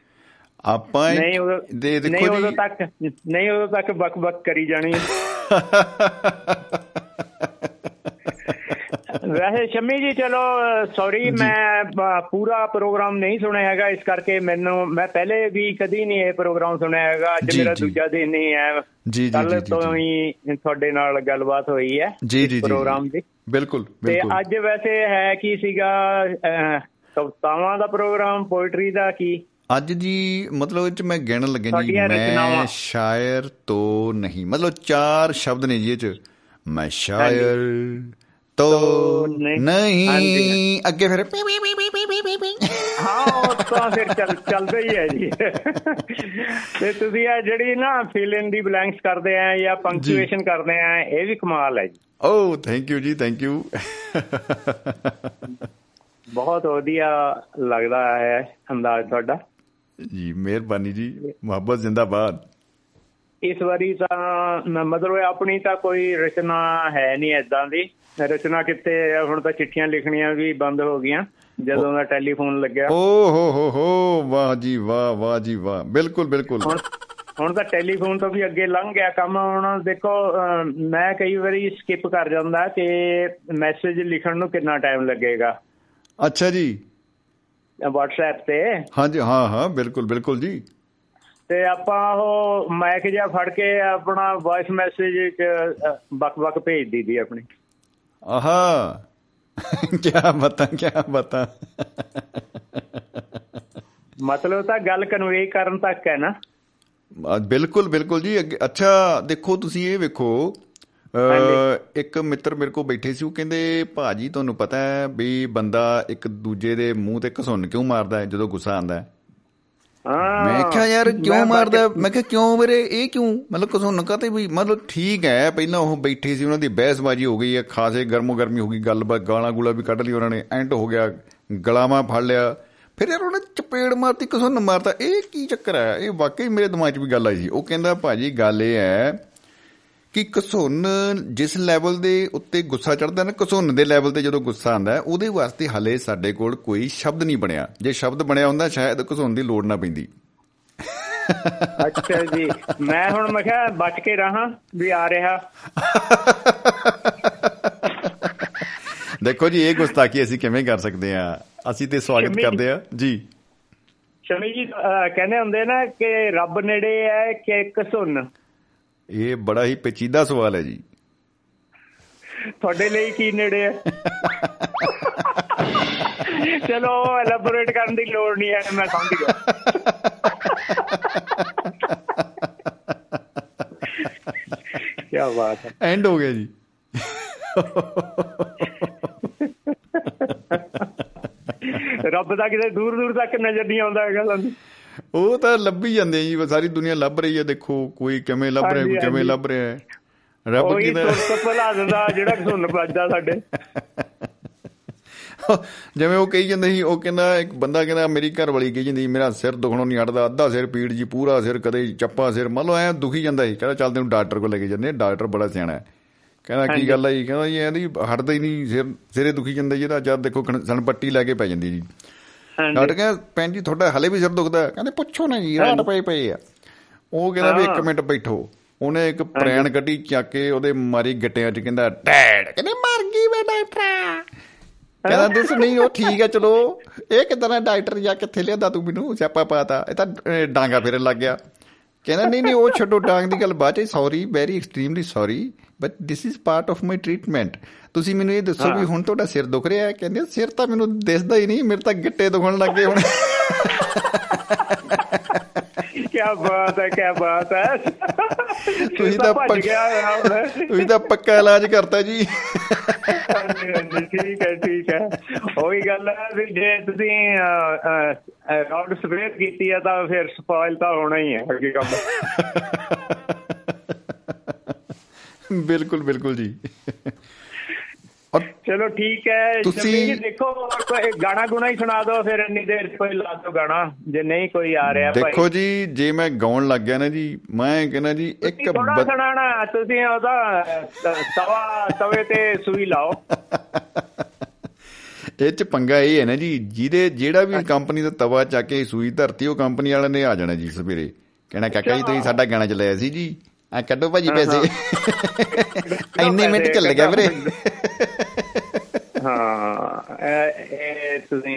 S2: ਆਪਾਂ
S4: ਨਹੀਂ ਉਦੋਂ
S2: ਦੇ
S4: ਨਹੀਂ
S2: ਦੇਖੋ
S4: ਉਦੋਂ
S2: ਜੀ।
S4: ਤੱਕ ਨਹੀਂ ਉਦੋਂ ਤੱਕ ਬਕ ਬਕ ਕਰੀ ਜਾਣੀ ਵੈਸੇ ਸ਼ਮੀ ਜੀ ਚਲੋ ਸੌਰੀ ਮੈਂ ਪੂਰਾ ਪ੍ਰੋਗਰਾਮ ਨਹੀਂ ਸੁਣਿਆ ਹੈਗਾ ਇਸ ਕਰਕੇ ਮੈਨੂੰ ਮੈਂ ਪਹਿਲੇ ਵੀ ਕਦੀ ਨਹੀਂ ਇਹ ਪ੍ਰੋਗਰਾਮ ਸੁਣਿਆ ਹੈਗਾ ਅੱਜ ਮੇਰਾ। ਦੂਜਾ ਦਿਨ ਹੀ ਹੈ।
S2: ਜੀ, ਜੀ,
S4: ਕੱਲ ਤੋਂ। ਹੀ ਤੁਹਾਡੇ ਨਾਲ ਗੱਲਬਾਤ ਹੋਈ ਹੈ
S2: ਜੀ ਜੀ
S4: ਪ੍ਰੋਗਰਾਮ ਦੀ।
S2: ਬਿਲਕੁਲ
S4: ਤੇ
S2: ਬਿਲਕੁਲ।
S4: ਅੱਜ ਵੈਸੇ ਹੈ ਕੀ ਸੀਗਾ ਕਵਿਤਾਵਾਂ ਦਾ ਪ੍ਰੋਗਰਾਮ ਪੋਇਟਰੀ ਦਾ ਕੀ?
S2: ਅੱਜ ਜੀ ਮਤਲਬ ਇਹ ਚ ਮੈਂ ਗਿਣਨ ਲੱਗਿਆ ਜੀ ਮੈਂ। ਸ਼ਾਇਰ ਤੋਂ ਨਹੀਂ ਮਤਲਬ ਚਾਰ ਸ਼ਬਦ ਨੇ ਜੀ ਇਹ ਚ। ਮੈਂ ਸ਼ਾਇਰ ਤੋ
S4: ਨਹੀਂ।
S2: ਅੱਗੇ ਫਿਰ
S4: ਹਾਂ ਉਹ ਤਾਂ ਫਿਰ ਚੱਲ ਚੱਲਦਾ ਹੀ ਹੈ ਜੀ। ਤੇ ਤੁਸੀਂ ਆ ਜਿਹੜੀ ਨਾ ਫਿਲ ਇਨ ਦੀ ਬਲੈਂਕਸ ਕਰਦੇ ਆ ਜਾਂ ਪੰਕਚੁਏਸ਼ਨ ਕਰਦੇ ਆ ਇਹ ਵੀ ਕਮਾਲ ਹੈ ਜੀ।
S2: ਓ ਥੈਂਕ ਯੂ ਜੀ ਥੈਂਕ ਯੂ
S4: ਬਹੁਤ ਵਧੀਆ ਲੱਗਦਾ ਹੈ ਅੰਦਾਜ਼ ਤੁਹਾਡਾ।
S2: ਜੀ ਮਿਹਰਬਾਨੀ ਜੀ ਮੁਹੱਬਤ ਜ਼ਿੰਦਾਬਾਦ।
S4: ਇਸ ਵਾਰੀ ਤਾਂ ਮਤਲਬ ਆਪਣੀ ਤਾਂ ਕੋਈ ਰਚਨਾ ਹੈ ਨਹੀਂ ਐਦਾਂ ਦੀ। ਰਚਨਾ ਕਿਤੇ ਹੁਣ ਤਾਂ ਚਿੱਠੀਆਂ ਲਿਖਣੀਆਂ ਵੀ ਬੰਦ ਹੋ ਗਈਆਂ ਜਦੋਂ ਦਾ ਟੈਲੀਫੋਨ ਲੱਗਿਆ।
S2: ਓ ਹੋ ਹੋ ਹੋ ਵਾਹ ਜੀ ਵਾਹ ਵਾਹ ਜੀ ਵਾਹ। ਬਿਲਕੁਲ ਬਿਲਕੁਲ।
S4: ਹੁਣ ਤਾਂ ਟੈਲੀਫੋਨ ਤੋਂ ਵੀ ਅੱਗੇ ਲੰਘ ਗਿਆ ਕੰਮ ਹੁਣ ਦੇਖੋ ਮੈਂ ਕਈ ਵਾਰੀ ਸਕਿਪ ਕਰ ਜਾਂਦਾ ਕਿ ਮੈਸੇਜ ਲਿਖਣ ਨੂੰ ਕਿੰਨਾ ਟਾਈਮ ਲੱਗੇਗਾ।
S2: ਅੱਛਾ ਜੀ।
S4: WhatsApp ਤੇ।
S2: ਹਾਂਜੀ ਹਾਂ ਹਾਂ ਬਿਲਕੁਲ ਬਿਲਕੁਲ ਜੀ।
S4: ਤੇ ਆਪਾਂ ਉਹ ਮਾਈਕ ਜਿਹਾ ਫੜ ਕੇ ਆਪਣਾ ਵੌਇਸ ਮੈਸੇਜ ਬਕ ਬਕ ਭੇਜ ਦੀਦੀ ਆਪਣੀ।
S2: ਆਹਾ। ਕੀ ਬਤਾ ਕੀ ਬਤਾ।
S4: ਮਤਲਬ ਤਾਂ ਗੱਲ ਕਨਵੇ ਕਰਨ ਤੱਕ ਹੈ ਨਾ।
S2: ਬਿਲਕੁਲ ਬਿਲਕੁਲ ਜੀ। ਅੱਛਾ ਦੇਖੋ ਤੁਸੀਂ ਇਹ ਵੇਖੋ ਇੱਕ ਮਿੱਤਰ ਮੇਰੇ ਕੋਲ ਬੈਠੇ ਸੀ ਉਹ ਕਹਿੰਦੇ ਭਾਜੀ ਤੁਹਾਨੂੰ ਪਤਾ ਹੈ ਵੀ ਬੰਦਾ ਇੱਕ ਦੂਜੇ ਦੇ ਮੂੰਹ ਤੇ ਘਸੁੰਨ ਕਿਉਂ ਮਾਰਦਾ ਹੈ ਜਦੋਂ ਗੁੱਸਾ ਆਉਂਦਾ ਹਾਂ? ਮੈਂ ਕਿਹਾ ਯਾਰ ਕਿਉਂ ਮਾਰਦਾ? ਮੈਂ ਕਿਹਾ ਕਿਉਂ ਵੀਰੇ? ਇਹ ਕਿਉਂ? ਮਤਲਬ ਘਸੁੰਨ ਕਾਤੇ ਵੀ ਮਤਲਬ ਠੀਕ ਹੈ ਪਹਿਲਾਂ ਉਹ ਬੈਠੇ ਸੀ ਉਹਨਾਂ ਦੀ ਬਹਿਸਬਾਜ਼ੀ ਹੋ ਗਈ ਹੈ ਖਾਸੇ ਗਰਮੋ ਗਰਮੀ ਹੋ ਗਈ ਗੱਲਬਾਤ ਗਾਲਾਂ ਗੂਲਾ ਵੀ ਕੱਢ ਲਈ ਉਹਨਾਂ ਨੇ ਐਂਡ ਹੋ ਗਿਆ ਗਲਾਵਾਂ ਫੜ ਲਿਆ। ਫਿਰ ਯਾਰ ਉਹਨੇ ਚਪੇੜ ਮਾਰਤੀ ਘਸੁੰਨ ਮਾਰਤਾ। ਇਹ ਕੀ ਚੱਕਰ ਹੈ? ਇਹ ਵਾਕਈ ਮੇਰੇ ਦਿਮਾਗ 'ਚ ਵੀ ਗੱਲ ਆਈ ਸੀ। ਉਹ ਕਹਿੰਦਾ ਭਾਜੀ ਗੱਲ ਇਹ ਹੈ ਕਿ ਘਸੁੰਨ ਜਿਸ ਲੈਵਲ ਦੇ ਉੱਤੇ ਗੁੱਸਾ ਚੜਦਾ ਨਾ ਘਸੁੰਨ ਦੇ ਲੈਵਲ ਤੇ ਜਦੋਂ ਗੁੱਸਾ ਆਂਦਾ ਉਹਦੇ ਵਾਸਤੇ ਹਲੇ ਸਾਡੇ ਕੋਲ ਕੋਈ ਸ਼ਬਦ ਨਹੀਂ ਬਣਿਆ। ਜੇ ਸ਼ਬਦ ਬਣਿਆ ਹੁੰਦਾ ਸ਼ਾਇਦ ਘਸੁੰਨ ਦੀ ਲੋੜ ਨਾ ਪੈਂਦੀ।
S4: ਅੱਛਾ ਜੀ। ਮੈਂ ਹੁਣ ਮੈਂ ਕਿਹਾ ਬਚ ਕੇ ਰਹਾ ਵੀ ਆ ਰਿਹਾ।
S2: ਦੇਖੋ ਜੀ ਇਹ ਗੁਸਤਾਖੀ ਅਸੀਂ ਕਿਵੇਂ ਕਰ ਸਕਦੇ ਆ ਅਸੀਂ ਤੇ ਸਵਾਗਤ ਕਰਦੇ ਆ ਜੀ।
S4: ਸ਼ਮੀ ਜੀ ਕਹਿੰਦੇ ਹੁੰਦੇ ਨਾ ਕਿ ਰੱਬ ਨੇੜੇ ਹੈ ਕਿ ਕਸੁੰਨ
S2: ਇਹ ਬੜਾ ਹੀ ਪੇਚੀਦਾ ਸਵਾਲ ਹੈ ਜੀ।
S4: ਤੁਹਾਡੇ ਲਈ ਕੀ ਨੇੜੇ ਹੈ? ਚਲੋ ਐਲੈਬੋਰੇਟ ਕਰਨ ਦੀ ਲੋੜ ਨਹੀਂ ਹੈ ਮੈਂ ਸਮਝ ਗਿਆ। ਕੀ ਬਾਤ ਹੈ।
S2: ਐਂਡ ਹੋ ਗਿਆ ਜੀ।
S4: ਰੱਬ ਦਾ ਕਿਤੇ ਦੂਰ ਦੂਰ ਤੱਕ ਨਜ਼ਰ ਨਹੀਂ ਆਉਂਦਾ ਹੈਗਾ ਸਾਨੂੰ
S2: ਉਹ ਤਾਂ ਲੱਭੀ ਜਾਂਦੇ ਜੀ ਸਾਰੀ ਦੁਨੀਆ ਲੱਭ ਰਹੀ ਹੈ ਦੇਖੋ ਕੋਈ ਕਿਵੇਂ ਲੱਭ ਰਿਹਾ ਕੋਈ ਕਿਵੇਂ। ਲੱਭ ਰਿਹਾ ਹੈ। ਰੱਬ
S4: ਉਹੀ
S2: ਕੀ ਦਾ
S4: ਤੁਰ ਭਲਾ ਦਿੰਦਾ ਜਿਹੜਾ ਸੁਣ ਵੱਜਦਾ ਸਾਡੇ।
S2: ਜਿਵੇਂ ਉਹ ਕਹੀ ਜਾਂਦੇ ਸੀ ਉਹ ਕਹਿੰਦਾ ਇੱਕ ਬੰਦਾ ਕਹਿੰਦਾ ਮੇਰੀ ਘਰ ਵਾਲੀ ਕਹੀ ਜਾਂਦੀ ਮੇਰਾ ਸਿਰ ਦੁਖਣੋਂ ਨਹੀਂ ਹਟਦਾ ਅੱਧਾ ਸਿਰ ਪੀੜ ਜੀ ਪੂਰਾ ਸਿਰ ਕਦੇ ਚੱਪਾ ਸਿਰ ਮੰਨ ਲਓ ਐ ਦੁਖੀ ਜਾਂਦਾ ਸੀ ਕਹਿੰਦਾ ਚੱਲ ਤੈਨੂੰ ਡਾਕਟਰ ਕੋਲ ਲੈ ਕੇ ਜਾਂਦੇ ਡਾਕਟਰ ਬੜਾ ਸਿਆਣਾ ਹੈ। ਕਹਿੰਦਾ ਕੀ। ਗੱਲ ਹੈ ਜੀ? ਕਹਿੰਦਾ ਜੀ ਇਹਦੀ ਹਟਦਾ ਹੀ ਨਹੀਂ ਸਿਰ ਸਿਰੇ ਦੁਖੀ ਜਾਂਦਾ ਜੀ ਇਹਦਾ ਜਦ ਦੇਖੋ ਸਣ ਪੱਟੀ ਲੈ ਕੇ ਪੈ ਜਾਂਦੀ ਜੀ। ਡਾਕਟਰ ਕਹਿੰਦਾ ਭੈਣ ਜੀ ਤੁਹਾਡਾ ਹਲੇ ਵੀ ਸਿਰ ਦੁਖਦਾ ਹੈ?" ਕਹਿੰਦੇ ਪੁੱਛੋ ਨਾ ਜੀ ਰਾਤ ਪਏ ਪਏ ਆ। ਉਹ ਕਹਿੰਦਾ ਵੀ ਇੱਕ
S4: ਹਾਂ।
S2: ਮਿੰਟ ਬੈਠੋ। ਉਹਨੇ ਇੱਕ ਪ੍ਰੈਣ ਕੱਢੀ ਚੱਕ ਕੇ ਉਹਦੇ ਮਾਰੀ ਗਿੱਟਿਆਂ 'ਚ ਕਹਿੰਦਾ ਡੈਡ! ਕਹਿੰਦੇ ਮਰ ਗਈ ਵੇ ਡਾਕਟਰ! ਕਹਿੰਦਾ ਦਿਸ ਨਹੀਂ ਉਹ ਠੀਕ ਹੈ ਚਲੋ। ਇਹ ਕਿਦਾਂ ਦਾ ਡਾਕਟਰ ਜਾਂ ਕਿੱਥੇ ਲਿਆਂਦਾ ਤੂੰ ਮੈਨੂੰ? ਸਿਆਪਾ ਪਾਤਾ। ਇਹ ਤਾਂ ਡਾਂਗਾ ਫੇਰਨ ਲੱਗ ਗਿਆ। ਕਹਿੰਦਾ ਨਹੀਂ ਨਹੀਂ ਉਹ ਛੱਡੋ ਡਾਂਗ ਦੀ ਗੱਲ ਬਾਅਦ ਚ sorry very extremely sorry but this is part of my treatment ਤੁਸੀਂ ਮੈਨੂੰ ਇਹ ਦੱਸੋ ਵੀ ਹੁਣ ਤੁਹਾਡਾ ਸਿਰ ਦੁਖ ਰਿਹਾ ਹੈ? ਕਹਿੰਦੇ ਸਿਰ ਤਾਂ ਮੈਨੂੰ ਦਿਸਦਾ ਹੀ ਨਹੀਂ ਮੇਰੇ ਤਾਂ ਗਿੱਟੇ ਦੁਖਣ ਲੱਗੇ ਹੁਣ।
S4: ਕੀ ਬਾਤ ਹੈ ਕੀ ਬਾਤ ਹੈ।
S2: ਤੁਸੀਂ ਤਾਂ
S4: ਭੱਜ ਗਿਆ।
S2: ਤੁਸੀਂ ਤਾਂ ਪੱਕਾ ਇਲਾਜ ਕਰਤਾ ਜੀ।
S4: ਠੀਕ ਹੈ ਠੀਕ ਹੈ। ਉਹੀ ਗੱਲ ਹੈ ਵੀ ਜੇ ਤੁਸੀਂ ਰਾਉਂਡ ਸਪਰੇਅ ਕੀਤੀ ਹੈ ਤਾਂ ਫਿਰ ਸਪਾਇਲ ਤਾਂ ਹੋਣਾ ਹੀ ਹੈ ਅੱਗੇ ਕੰਮ।
S2: ਬਿਲਕੁਲ ਬਿਲਕੁਲ ਜੀ।
S4: ਚਲੋ ਠੀਕ ਹੈ
S2: ਤੁਸੀਂ-
S4: ਦੇਖੋ ਕੋਈ ਗਾਣਾ ਗੁਣਾ ਹੀ ਸੁਣਾ ਦਿਓ ਫਿਰ ਇੰਨੀ ਦੇਰ ਕੋਈ ਲਾ ਦਿਓ ਗਾਣਾ ਜੇ ਨਹੀਂ ਕੋਈ ਆ ਰਿਹਾ ਭਾਈ।
S2: ਦੇਖੋ ਜੀ ਜੇ ਮੈਂ ਗਾਉਣ ਲੱਗ ਗਿਆ ਨਾ ਜੀ ਮੈਂ ਕਹਿੰਦਾ ਜੀ ਇੱਕ
S4: ਥੋੜਾ ਸੁਣਾਣਾ ਤੁਸੀਂ ਉਹਦਾ ਤਵਾ ਤਵੇ ਤੇ ਸੂਈ ਲਾਓ।
S2: ਇਹ ਚ ਪੰਗਾ ਇਹ ਹੈ ਨਾ ਜੀ ਜਿਹਦੇ ਜਿਹੜਾ ਵੀ ਕੰਪਨੀ ਦਾ ਤਵਾ ਚੱਕ ਕੇ ਸੂਈ ਧਰਤੀ ਉਹ ਕੰਪਨੀ ਵਾਲਿਆਂ ਨੇ ਆ ਜਾਣਾ ਜੀ ਸਵੇਰੇ। ਕਹਿਣਾ ਕਾਕਾ ਜੀ ਤੁਸੀਂ ਸਾਡਾ ਗਾਣਾ ਚਲਾਇਆ ਸੀ ਜੀ। ਆ ਕੱਢੋ ਭਾਜੀ ਪੈਸੇ ਇੰਨੇ ਮਿੰਟ ਚੱਲ ਗਿਆ ਵੀਰੇ
S4: ਹਾਂ ਇਹ ਤੁਸੀਂ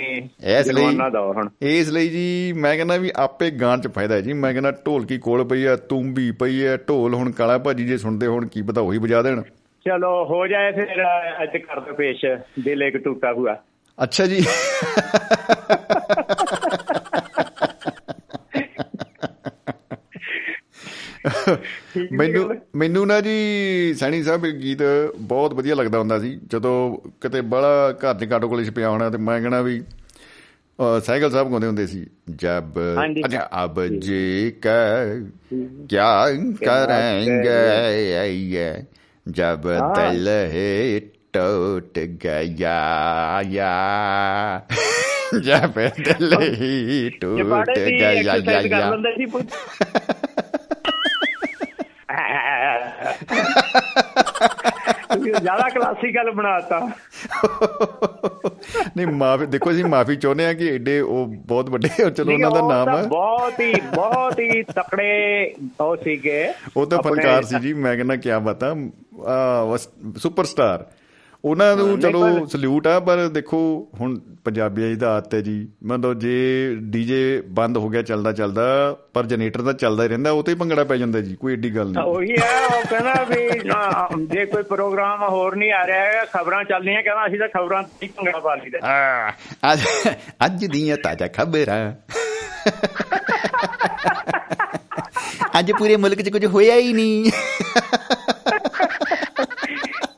S2: ਇਸ ਲਈ
S4: ਦਿਓ ਹੁਣ
S2: ਇਸ ਲਈ ਜੀ ਮੈਂ ਕਹਿੰਦਾ ਵੀ ਆਪੇ ਗਾਣ ਚ ਫਾਇਦਾ ਹੈ ਜੀ ਮੈਂ ਕਹਿੰਦਾ ਢੋਲਕੀ ਕੋਲ ਪਈ ਆ ਤੂੰਬੀ ਪਈ ਆ ਢੋਲ ਹੁਣ ਕਾਲਾ ਭਾਜੀ ਜੇ ਸੁਣਦੇ ਹੋਣ ਕੀ ਪਤਾ ਉਹੀ ਵਜਾ ਦੇਣ
S4: ਚਲੋ ਹੋ ਜਾਏ ਫਿਰ ਅੱਜ ਕਰ ਦੋ ਪੇਸ਼ ਦਿਲ ਇੱਕ ਟੁੱਟਾ ਹੁਆ
S2: ਅੱਛਾ ਜੀ ਮੈਨੂੰ ਮੈਨੂੰ ਨਾ ਜੀ ਸੈਣੀ ਸਾਹਿਬ ਇਹ ਗੀਤ ਬਹੁਤ ਵਧੀਆ ਲੱਗਦਾ ਹੁੰਦਾ ਸੀ। ਜਦੋਂ ਕਿਤੇ ਬੜਾ ਘਰ ਚ ਕਾਟੋ ਕੋਲੇ ਪਿਆ ਹੋਣਾ ਤੇ ਮੈਂ ਕਹਣਾ ਵੀ ਸਾਈਕਲ ਸਾਹਿਬ ਗਾਉਂਦੇ ਹੁੰਦੇ ਸੀ ਜਬ। ਅੱਛਾ ਅਬ ਜੀ ਕਾ ਕਿਆ ਕਰਾਂਗੇ ਜਬ ਦਿਲ ਹੈ ਟੁੱਟ ਗਿਆ ਯਾ। ਜਬ ਦਿਲ ਹੀ ਟੁੱਟ
S4: ਦੀ
S2: ਗਿਆ ਯਾ ਯਾ
S4: ਲੈਂਦੇ ਸੀ ਪੁੱਤ ਤੁਸੀਂ ਜ਼ਿਆਦਾ ਕਲਾਸੀਕਲ ਬਣਾਤਾ।
S2: ਨਹੀਂ ਮਾਫੀ ਦੇਖੋ ਜੀ ਮਾਫੀ ਚਾਹੁੰਦੇ ਆ ਕਿ ਐਡੇ ਉਹ ਬਹੁਤ ਵੱਡੇ ਚਲੋ ਉਹਨਾਂ ਦਾ ਨਾਮ ਹੈ
S4: ਬਹੁਤ ਹੀ ਬਹੁਤ ਹੀ ਤਕੜੇ ਉਹ ਸੀਗੇ
S2: ਉਹ ਤਾਂ ਫਨਕਾਰ ਸੀ ਜੀ ਮੈਂ ਕਹਿੰਦਾ ਕੀ ਬਤਾ। ਸੁਪਰਸਟਾਰ ਉਹਨਾਂ ਨੂੰ ਚਲੋ ਸਲੂਟ ਆ ਪਰ ਦੇਖੋ ਹੁਣ ਪੰਜਾਬੀਆਂ ਦੀ ਆਦਤ ਹੈ ਜੀ। ਮਤਲਬ ਜੇ ਡੀਜੇ ਬੰਦ ਹੋ ਗਿਆ ਚੱਲਦਾ ਚੱਲਦਾ ਪਰ ਜਨਰੇਟਰ ਤਾਂ ਚੱਲਦਾ ਹੀ ਰਹਿੰਦਾ ਉਹ ਤੇ ਹੀ ਭੰਗੜਾ ਪੈ ਜਾਂਦਾ ਜੀ ਕੋਈ ਏਡੀ ਗੱਲ ਨਹੀਂ।
S4: ਉਹੀ ਹੈ ਉਹ ਕਹਿੰਦਾ ਵੀ ਜੇ ਕੋਈ ਪ੍ਰੋਗਰਾਮ ਹੋਰ ਨਹੀਂ ਆ ਰਿਹਾ ਹੈਗਾ ਖਬਰਾਂ ਚੱਲਦੀਆਂ ਕਹਿੰਦਾ ਅਸੀਂ ਤਾਂ ਖਬਰਾਂ ਤੇ ਹੀ ਭੰਗੜਾ ਪਾ ਲਈਦਾ।
S2: ਆ, ਅੱਜ ਅੱਜ ਦੀਆਂ ਤਾਜ਼ਾ ਖਬਰਾਂ। ਅੱਜ ਪੂਰੇ ਮੁਲਕ 'ਚ ਕੁਝ ਹੋਇਆ ਹੀ ਨਹੀਂ।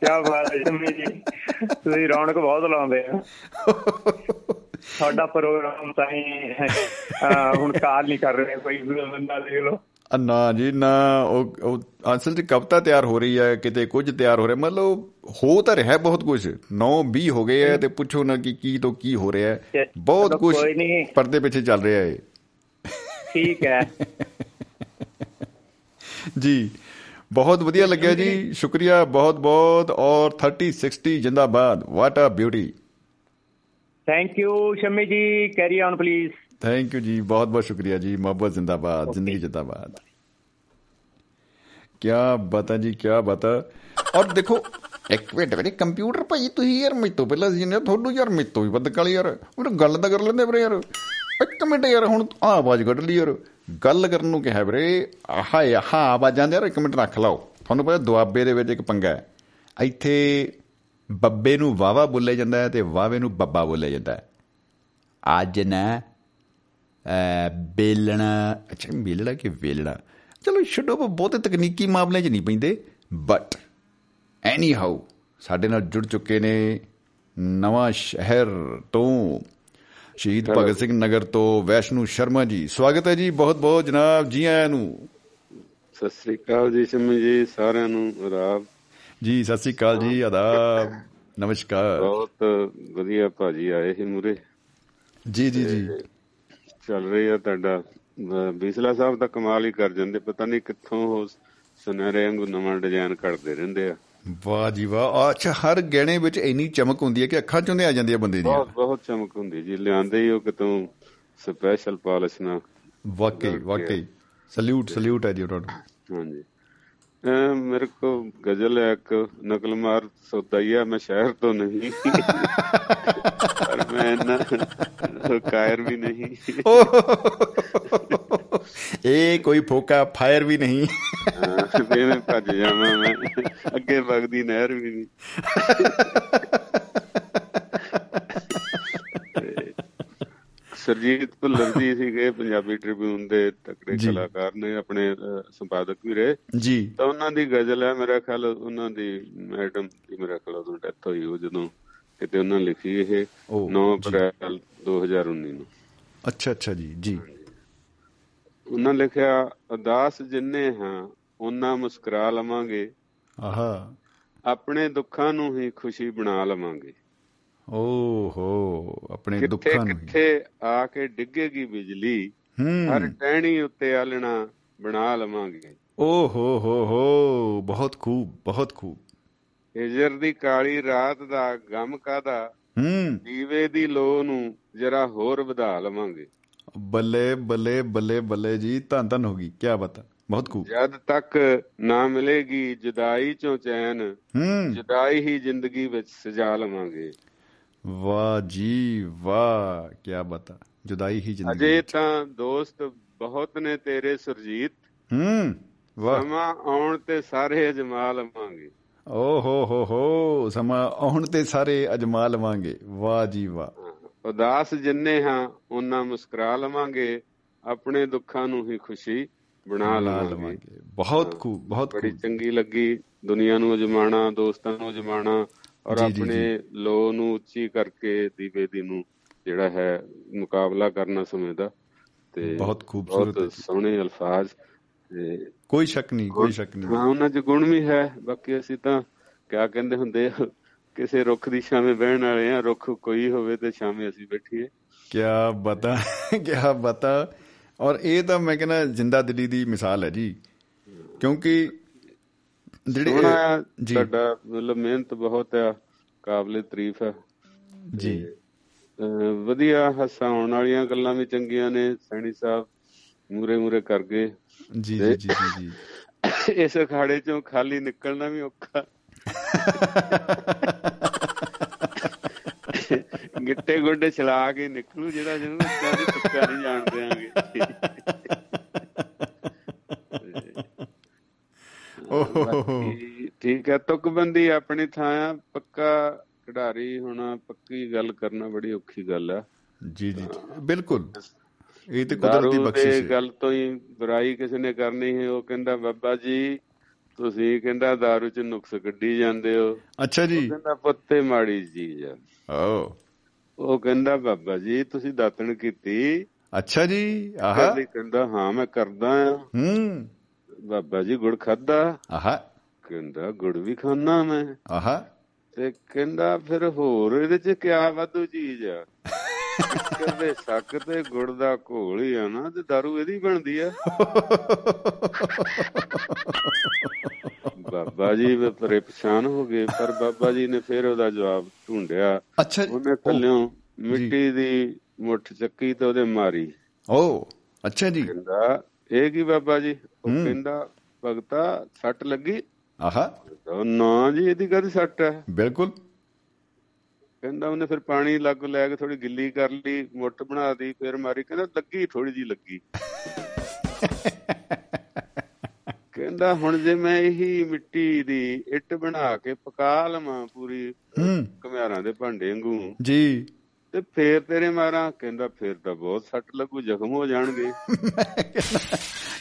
S4: ਕੀ ਬਾਤ ਹੈ ਸ਼ਮੀ ਜੀ। ਤੁਸੀਂ ਰੌਣਕ ਬਹੁਤ ਲਾਉਂਦੇ ਆ। ਸਾਡਾ ਪ੍ਰੋਗਰਾਮ ਤਾਂ ਹੀ ਹੁਣ ਕਾਲ ਨਹੀਂ ਕਰ ਰਹੇ ਕੋਈ ਬੰਦਾ ਦੇਖ ਲਓ।
S2: ਨਾ ਜੀ ਨਾ ਉਹ ਅਸਲ 'ਚ ਕਵਿਤਾ ਤਿਆਰ ਹੋ ਰਹੀ ਹੈ ਕਿਤੇ ਕੁਝ ਤਿਆਰ ਹੋ ਰਿਹਾ। ਮਤਲਬ ਹੋ ਤਾਂ ਰਿਹਾ ਬਹੁਤ ਕੁਝ। 9 20 ਹੋ ਗਏ ਹੈ ਤੇ ਪੁੱਛੋ ਨਾ ਕਿ ਕੀ ਤੋਂ ਕੀ ਹੋ ਰਿਹਾ ਹੈ। ਬਹੁਤ ਕੁਝ। ਪਰਦੇ ਪਿੱਛੇ ਚੱਲ ਰਿਹਾ ਹੈ।
S4: ਠੀਕ ਹੈ।
S2: ਜੀ। ਬਹੁਤ ਵਧੀਆ ਲੱਗਿਆ ਜੀ। ਸ਼ੁਕਰੀਆ ਬਹੁਤ ਬਹੁਤ ਔਰ 30 60 ਜਿੰਦਾਬਾਦ। ਵਾਟ a beauty
S4: thank you Shami ji. Carry on please
S2: thank you ਜੀ। ਬਹੁਤ ਬਹੁਤ ਸ਼ੁਕਰੀਆ ਜੀ। ਮੁਹੱਬਤ ਜਿੰਦਾਬਾਦ। ਜ਼ਿੰਦਗੀ ਜਿੰਦਾਬਾਦ। ਕੀ ਬਤਾ ਜੀ ਕੀ ਬਤਾ ਔਰ ਦੇਖੋ ਇੱਕ ਮਿੰਟ ਵੀਰੇ ਕੰਪਿਊਟਰ ਭਾਈ ਤੁਸੀਂ ਯਾਰ ਮੇਰੇ ਤੋਂ ਪਹਿਲਾਂ ਸੀ ਨੇ ਤੁਹਾਨੂੰ ਯਾਰ ਮੇਰੇ ਤੋਂ ਵੀ ਵੱਧ ਕਾਲੀ ਯਾਰ। ਉਹ ਗੱਲ ਤਾਂ ਕਰ ਲੈਂਦੇ ਵੀਰੇ ਯਾਰ। ਇੱਕ ਮਿੰਟ ਯਾਰ ਹੁਣ ਆ ਆਵਾਜ਼ ਕੱਢ ਲਈ ਯਾਰ। ਗੱਲ ਕਰਨ ਨੂੰ ਕਿਹਾ ਵੀਰੇ ਆਹ ਹਾਂ ਆਵਾਜ਼ਾਂ ਦੇ ਯਾਰ ਇੱਕ ਮਿੰਟ ਰੱਖ ਲਾਓ। ਤੁਹਾਨੂੰ ਪਤਾ ਦੁਆਬੇ ਦੇ ਵਿੱਚ ਇੱਕ ਪੰਗਾ ਹੈ। ਇੱਥੇ ਬੱਬੇ ਨੂੰ ਵਾਵਾ ਬੋਲਿਆ ਜਾਂਦਾ ਹੈ ਤੇ ਵਾਵੇ ਨੂੰ ਬੱਬਾ ਬੋਲਿਆ ਜਾਂਦਾ ਹੈ। ਅੱਜ ਨਾ, ਅਹ, ਬੇਲਣਾ, ਅੱਛਾ, ਬੇਲਣਾ ਕਿ ਵੇਲਣਾ? ਚਲੋ, ਛੱਡੋ ਆਪਾਂ ਬਹੁਤੇ ਤਕਨੀਕੀ ਮਾਮਲੇ 'ਚ ਨਹੀਂ ਪੈਂਦੇ। ਬਟ ਐਨੀ ਹਾਊ ਸਾਡੇ ਨਾਲ ਜੁੜ ਚੁੱਕੇ ਨੇ ਨਵਾਂ ਸ਼ਹਿਰ ਤੋਂ ਸ਼ਹੀਦ ਭਗਤ ਸਿੰਘ ਨਗਰ ਤੋਂ ਵੈਸ਼ਨੂ ਸ਼ਰਮਾ ਜੀ। ਸਵਾਗਤ ਹੈ ਜੀ ਬਹੁਤ ਬਹੁਤ ਜਨਾਬ ਜੀ ਆਇਆਂ ਨੂੰ।
S3: ਸਤਿ ਸ੍ਰੀ ਅਕਾਲ ਜੀ ਸ਼ਮੀ ਜੀ ਸਾਰਿਆਂ ਨੂੰ ਰਾਬ
S2: ਜੀ ਸਤਿ ਸ੍ਰੀ ਅਕਾਲ ਜੀ ਆਦਾਬ ਨਮਸਕਾਰ।
S3: ਬਹੁਤ ਵਧੀਆ ਭਾਜੀ ਆਏ ਸੀ ਮੂਰੇ
S2: ਜੀ ਜੀ ਜੀ।
S3: ਚੱਲ ਰਹੀ ਆ ਤੁਹਾਡਾ ਬੀਸਲਾ ਸਾਹਿਬ ਤਾਂ ਕਮਾਲ ਹੀ ਕਰ ਜਾਂਦੇ ਪਤਾ ਨਹੀਂ ਕਿੱਥੋਂ ਸੁਨਹਿਰੇ ਵਾਂਗੂ ਨਵਾਂ ਡਿਜ਼ਾਈਨ ਕੱਢਦੇ ਰਹਿੰਦੇ ਆ।
S2: ਵਾਹ ਜੀ ਵਾਹ। ਅੱਛਾ ਹਰ ਗਹਿਣੇ ਵਿੱਚ ਇੰਨੀ ਚਮਕ ਹੁੰਦੀ ਹੈ ਕਿ ਅੱਖਾਂ ਚੋਂ ਆ ਜਾਂਦੀ ਹੈ ਬੰਦੇ ਦੀਆਂ?
S3: ਬਹੁਤ ਬਹੁਤ ਚਮਕ ਹੁੰਦੀ ਜੀ। ਲਿਆਂਦੇ ਹੀ ਉਹ ਕਿਤੋਂ ਸਪੈਸ਼ਲ ਪਾਲਿਸ਼ ਨਾਲ।
S2: ਵਾਕਈ ਵਾਕਈ। ਸਲੂਟ ਸਲੂਟ ਹੈ ਜੀ ਉਹਨਾਂ ਨੂੰ
S3: ਹਾਂਜੀ। ਅਹ ਮੇਰੇ ਕੋ ਗਜ਼ਲ ਹੈ ਇੱਕ ਨਕਲ ਮਾਰ ਸੌਦਾਈਆ ਮੈਂ ਸ਼ਹਿਰ ਤੋਂ ਨਹੀਂ। ਪਰ ਮੈਂ ਨਾ ਕਾਇਰ ਵੀ ਨਹੀਂ।
S2: ਇਹ ਕੋਈ ਫੋਕਾ ਫਾਇਰ ਵੀ ਨਹੀਂ।
S3: ਹਾਂ, ਮੈਂ ਭੱਜ ਜਾਵਾਂ ਮੈਂ। ਅੱਗੇ ਵਗਦੀ ਨਹਿਰ ਵੀ ਨਹੀਂ। ਸਰਜੀਤ ਭੁੱਲਰ ਜੀ ਸੀਗੇ ਪੰਜਾਬੀ ਟ੍ਰਿਬਿਊਨ ਦੇ ਤਕੜੇ। ਕਲਾਕਾਰ ਨੇ ਆਪਣੇ ਸੰਪਾਦਕ ਵੀ ਰਹੇ।
S2: ਜੀ।
S3: ਤਾਂ ਉਹਨਾਂ ਦੀ ਗਜ਼ਲ ਹੈ ਮੇਰਾ ਖਿਆਲ ਉਹਨਾਂ ਦੀ ਮੈਡਮ ਦੀ ਮੇਰਾ ਖਿਆਲ ਉਦੋਂ ਡੈਥ ਹੋਈ ਉਹ ਜਦੋਂ ਕਿਤੇ ਉਹਨਾਂ ਲਿਖੀ ਇਹ
S2: ਉਹ,
S3: 9
S2: ਜੀ।
S3: ਅਪ੍ਰੈਲ 2019 ਨੂੰ।
S2: ਅੱਛਾ ਅੱਛਾ ਜੀ ਜੀ।
S3: ਉਹਨਾਂ ਲਿਖਿਆ ਉਦਾਸ ਜਿੰਨੇ ਹਾਂ ਉਹਨਾਂ ਮੁਸਕਰਾ ਲਵਾਂਗੇ।
S2: ਆਹਾ।
S3: ਆਪਣੇ ਦੁੱਖਾਂ ਨੂੰ ਹੀ ਖੁਸ਼ੀ ਬਣਾ ਲਵਾਂਗੇ।
S2: ਓਹੋ ਆਪਣੇ ਦੁੱਖਾਂ ਨੂੰ।
S3: ਕਿੱਥੇ ਆ ਕੇ ਡਿੱਗੇਗੀ ਬਿਜਲੀ ਹਰ ਟਹਿਣੀ ਉੱਤੇ ਆਲਣਾ ਬਣਾ ਲਵਾਂਗੇ।
S2: ਓਹੋ ਹੋ ਹੋ ਬਹੁਤ ਖੂਬ ਬਹੁਤ ਖੂਬ।
S3: ਹਿਜਰ ਦੀ ਕਾਲੀ ਰਾਤ ਦਾ ਗਮ ਕਾਦਾ
S2: ਹੂੰ।
S3: ਦੀਵੇ ਦੀ ਲੋ ਨੂੰ ਜਰਾ ਹੋਰ ਵਧਾ ਲਵਾਂਗੇ।
S2: ਬੱਲੇ ਬੱਲੇ ਬੱਲੇ ਬੱਲੇ ਜੀ ਧੰਨ ਧੰਨ ਹੋ ਗਈ ਕੀ ਬਤਾ ਬਹੁਤ ਖੂਬ।
S3: ਜਦ ਤੱਕ ਨਾ ਮਿਲੇਗੀ ਜੁਦਾਈ ਚੋਂ ਚੈਨ
S2: ਹੂੰ।
S3: ਜੁਦਾਈ ਹੀ ਜ਼ਿੰਦਗੀ ਵਿੱਚ ਸਜਾ ਲਵਾਂਗੇ।
S2: ਵਾਹ ਜੀ ਵਾਹ ਕੀ ਬਤਾ। ਜੁਦਾਈ ਹੀ ਜ਼ਿੰਦਗੀ
S3: ਅਜੇ ਤਾਂ ਦੋਸਤ ਬਹੁਤ ਨੇ ਤੇਰੇ ਸੁਰਜੀਤ।
S2: ਹੂੰ ਵਾਹ।
S3: ਸਮਾਂ ਆਉਣ ਤੇ ਸਾਰੇ ਅਜਮਾ ਲਵਾਂਗੇ।
S2: ਓ ਹੋ ਹੋ ਹੋ ਸਮਾਂ ਆਉਣ ਤੇ ਸਾਰੇ ਅਜਮਾ ਲਵਾਂਗੇ। ਵਾਹ ਜੀ ਵਾਹ।
S3: ਉਦਾਸ ਜਿੰਨੇ ਹਾਂ ਉਹਨਾਂ ਮੁਸਕਰਾ ਲਵਾਂਗੇ। ਆਪਣੇ ਦੁੱਖਾਂ ਨੂੰ ਹੀ ਖੁਸ਼ੀ ਬਣਾ ਲਵਾਂਗੇ।
S2: ਬਹੁਤ ਖੂਬ ਬਹੁਤ
S3: ਬੜੀ ਚੰਗੀ ਲੱਗੀ। ਦੁਨੀਆ ਨੂੰ ਅਜਮਾਣਾ ਦੋਸਤਾਂ ਨੂੰ ਅਜਮਾਣਾ। ਔਰ ਆਪਣੇ ਲੋ ਨੂੰ ਉੱਚੀ ਕਰਕੇ ਦੀਵੇ ਦੀ ਨੂੰ ਜਿਹੜਾ ਹੈ ਮੁਕਾਬਲਾ ਕਰਨਾ ਸਮੇਂ ਦਾ ਤੇ
S2: ਬਹੁਤ ਖੂਬਸੂਰਤ।
S3: ਸੋਹਣੇ ਅਲਫਾਜ਼ ਤੇ
S2: ਕੋਈ ਸ਼ੱਕ ਨਹੀਂ ਕੋਈ ਸ਼ੱਕ ਨਹੀਂ।
S3: ਹਾਂ ਉਹਨਾਂ 'ਚ ਗੁਣ ਵੀ ਹੈ ਬਾਕੀ ਅਸੀਂ ਤਾਂ ਕਿਆ ਕਹਿੰਦੇ ਹੁੰਦੇ ਆ, ਕਿਸੇ ਰੁੱਖ ਦੀ ਛਾਵੇਂ ਬਹਿਣ ਵਾਲੇ ਆ ਰੁੱਖ ਕੋਈ ਹੋਵੇ ਤੇ ਛਾਵੇਂ ਅਸੀਂ ਬੈਠੀਏ।
S2: ਕੀ ਬਤਾ ਕੀ ਬਤਾ। ਔਰ ਇਹ ਤਾਂ ਮੈਂ ਕਹਿੰਦਾ ਜਿੰਦਾ ਦਿਲੀ ਦੀ ਮਿਸਾਲ ਹੈ ਜੀ ਕਿਉਂਕਿ ਜਿਹੜੇ ਜੀ।
S3: ਤੁਹਾਡਾ ਮਤਲਬ ਮਿਹਨਤ ਬਹੁਤ ਆ ਕਾਬਲੇ ਤਾਰੀਫ ਹੈ।
S2: ਜੀ।
S3: ਵਧੀਆ ਹਸਾਉਣ ਵਾਲੀਆਂ ਗੱਲਾਂ ਵੀ ਚੰਗੀਆਂ ਨੇ ਸੈਣੀ ਸਾਹਿਬ ਮੂਰੇ ਮੂਰੇ ਕਰ ਗਏ।
S2: ਜੀ ਜੀ ਜੀ ਜੀ
S3: ਇਸ ਅਖਾੜੇ ਚੋਂ ਖਾਲੀ ਨਿਕਲਣਾ ਵੀ ਔਖਾ। ਗਿੱਟੇ ਗੋਡੇ ਛਲਾ ਕੇ ਨਿਕਲੂ ਜਿਹੜਾ ਜਿਹਨੂੰ ਕਹਿੰਦੇ ਤੁੱਕਾ ਨਹੀਂ ਜਾਣ ਦਿਆਂਗੇ ਬਾਕੀ ਠੀਕ ਹੈ ਤੁਕਬੰਦੀ ਆਪਣੀ ਥਾਂ ਆ ਪੱਕਾ ਖਿਡਾਰੀ ਹੋਣਾ ਪੱਕੀ ਗੱਲ ਕਰਨਾ ਬੜੀ ਔਖੀ ਗੱਲ ਆ।
S2: ਜੀ ਜੀ ਬਿਲਕੁਲ। ਇਹ ਤੇ ਕੁਦਰਤੀ
S3: ਦਾਰੂ
S2: ਬਖਸ਼ਿਸ਼ ਹੈ।
S3: ਗੱਲ ਤੋਂ ਹੀ ਬੁਰਾਈ ਕਿਸੇ ਨੇ ਕਰਨੀ ਹੈ ਉਹ ਕਹਿੰਦਾ ਬਾਬਾ ਜੀ ਤੁਸੀਂ ਕਹਿੰਦਾ ਦਾਰੂ ਚ ਨੁਕਸ ਕੱਢੀ ਜਾਂਦੇ ਹੋ।
S2: ਅੱਛਾ ਜੀ।
S3: ਕਹਿੰਦਾ ਪੁੱਤੇ ਮਾੜੀ ਚੀਜ਼ ਆ।
S2: ਓ
S3: ਉਹ ਕਹਿੰਦਾ ਬਾਬਾ ਜੀ ਤੁਸੀਂ ਦਾਤਣ ਕੀਤੀ।
S2: ਅੱਛਾ ਜੀ ਆਹਾ।
S3: ਕਹਿੰਦੀ ਕਹਿੰਦਾ ਹਾਂ ਮੈਂ ਕਰਦਾ ਆ।
S2: ਹੂੰ।
S3: ਬਾਬਾ ਜੀ ਗੁੜ ਖਾਦਾ
S2: ਆਹਾ।
S3: ਕਹਿੰਦਾ ਗੁੜ ਵੀ ਖਾਣਾ ਮੈਂ।
S2: ਆਹਾ।
S3: ਤੇ ਕਹਿੰਦਾ ਫਿਰ ਹੋਰ ਇਹਦੇ ਚ ਕਿਆ ਵਾਧੂ ਚੀਜ਼ ਆ? ਕਹਿੰਦੇ ਸ਼ੱਕ ਤੇ ਗੁੜ ਦਾ ਘੋਲ ਹੀ ਆ ਨਾ ਤੇ ਦਾਰੂ ਇਹਦੀ ਬਣਦੀ ਆ। ਬਾਬਾ ਜੀ ਵੀ ਪਰੇਸ਼ਾਨ ਹੋ ਗਏ ਪਰ ਬਾਬਾ ਜੀ ਨੇ ਫਿਰ ਉਹਦਾ ਜਵਾਬ ਢੂੰਡਿਆ ਉਹਨੇ ਥੱਲਿਓਂ ਮਿੱਟੀ ਦੀ ਮੁੱਠ ਚੱਕੀ ਤੇ ਉਹਦੇ ਮਾਰੀ।
S2: ਓ ਅੱਛਾ ਜੀ।
S3: ਕਹਿੰਦਾ ਇਹ ਕੀ ਬਾਬਾ ਜੀ? ਉਹ ਕਹਿੰਦਾ ਭਗਤਾ ਸੱਟ ਲੱਗੀ।
S2: ਆਹਾ।
S3: ਨਾ ਜੀ ਇਹਦੀ ਕਾਹਦੀ ਸੱਟ ਹੈ?
S2: ਬਿਲਕੁਲ।
S3: ਕਹਿੰਦਾ ਉਹਨੇ ਫਿਰ ਪਾਣੀ ਲੱਗ ਲੈ ਕੇ ਥੋੜੀ ਗਿੱਲੀ ਕਰ ਲਈ ਮੁੱਠ ਬਣਾ ਦੀ ਫਿਰ ਮਾਰੀ। ਕਹਿੰਦਾ ਲੱਗੀ ਥੋੜੀ ਜੀ ਲੱਗੀ। ਕਹਿੰਦਾ ਹੁਣ ਜੇ ਮੈਂ ਇਹੀ ਮਿੱਟੀ ਦੀ ਇੱਟ ਬਣਾ ਕੇ ਪਕਾ ਲਵਾਂ ਪੂਰੀ
S2: ਹੂੰ।
S3: ਘਮਿਆਰਾਂ ਦੇ ਭਾਂਡੇ ਵਾਂਗੂ
S2: ਜੀ।
S3: ਤੇ ਫੇਰ ਤੇਰੇ ਮਾਰਾਂ ਕਹਿੰਦਾ ਫੇਰ ਤਾਂ ਬਹੁਤ ਸੱਟ ਲੱਗੂ ਜ਼ਖਮ ਹੋ ਜਾਣਗੇ।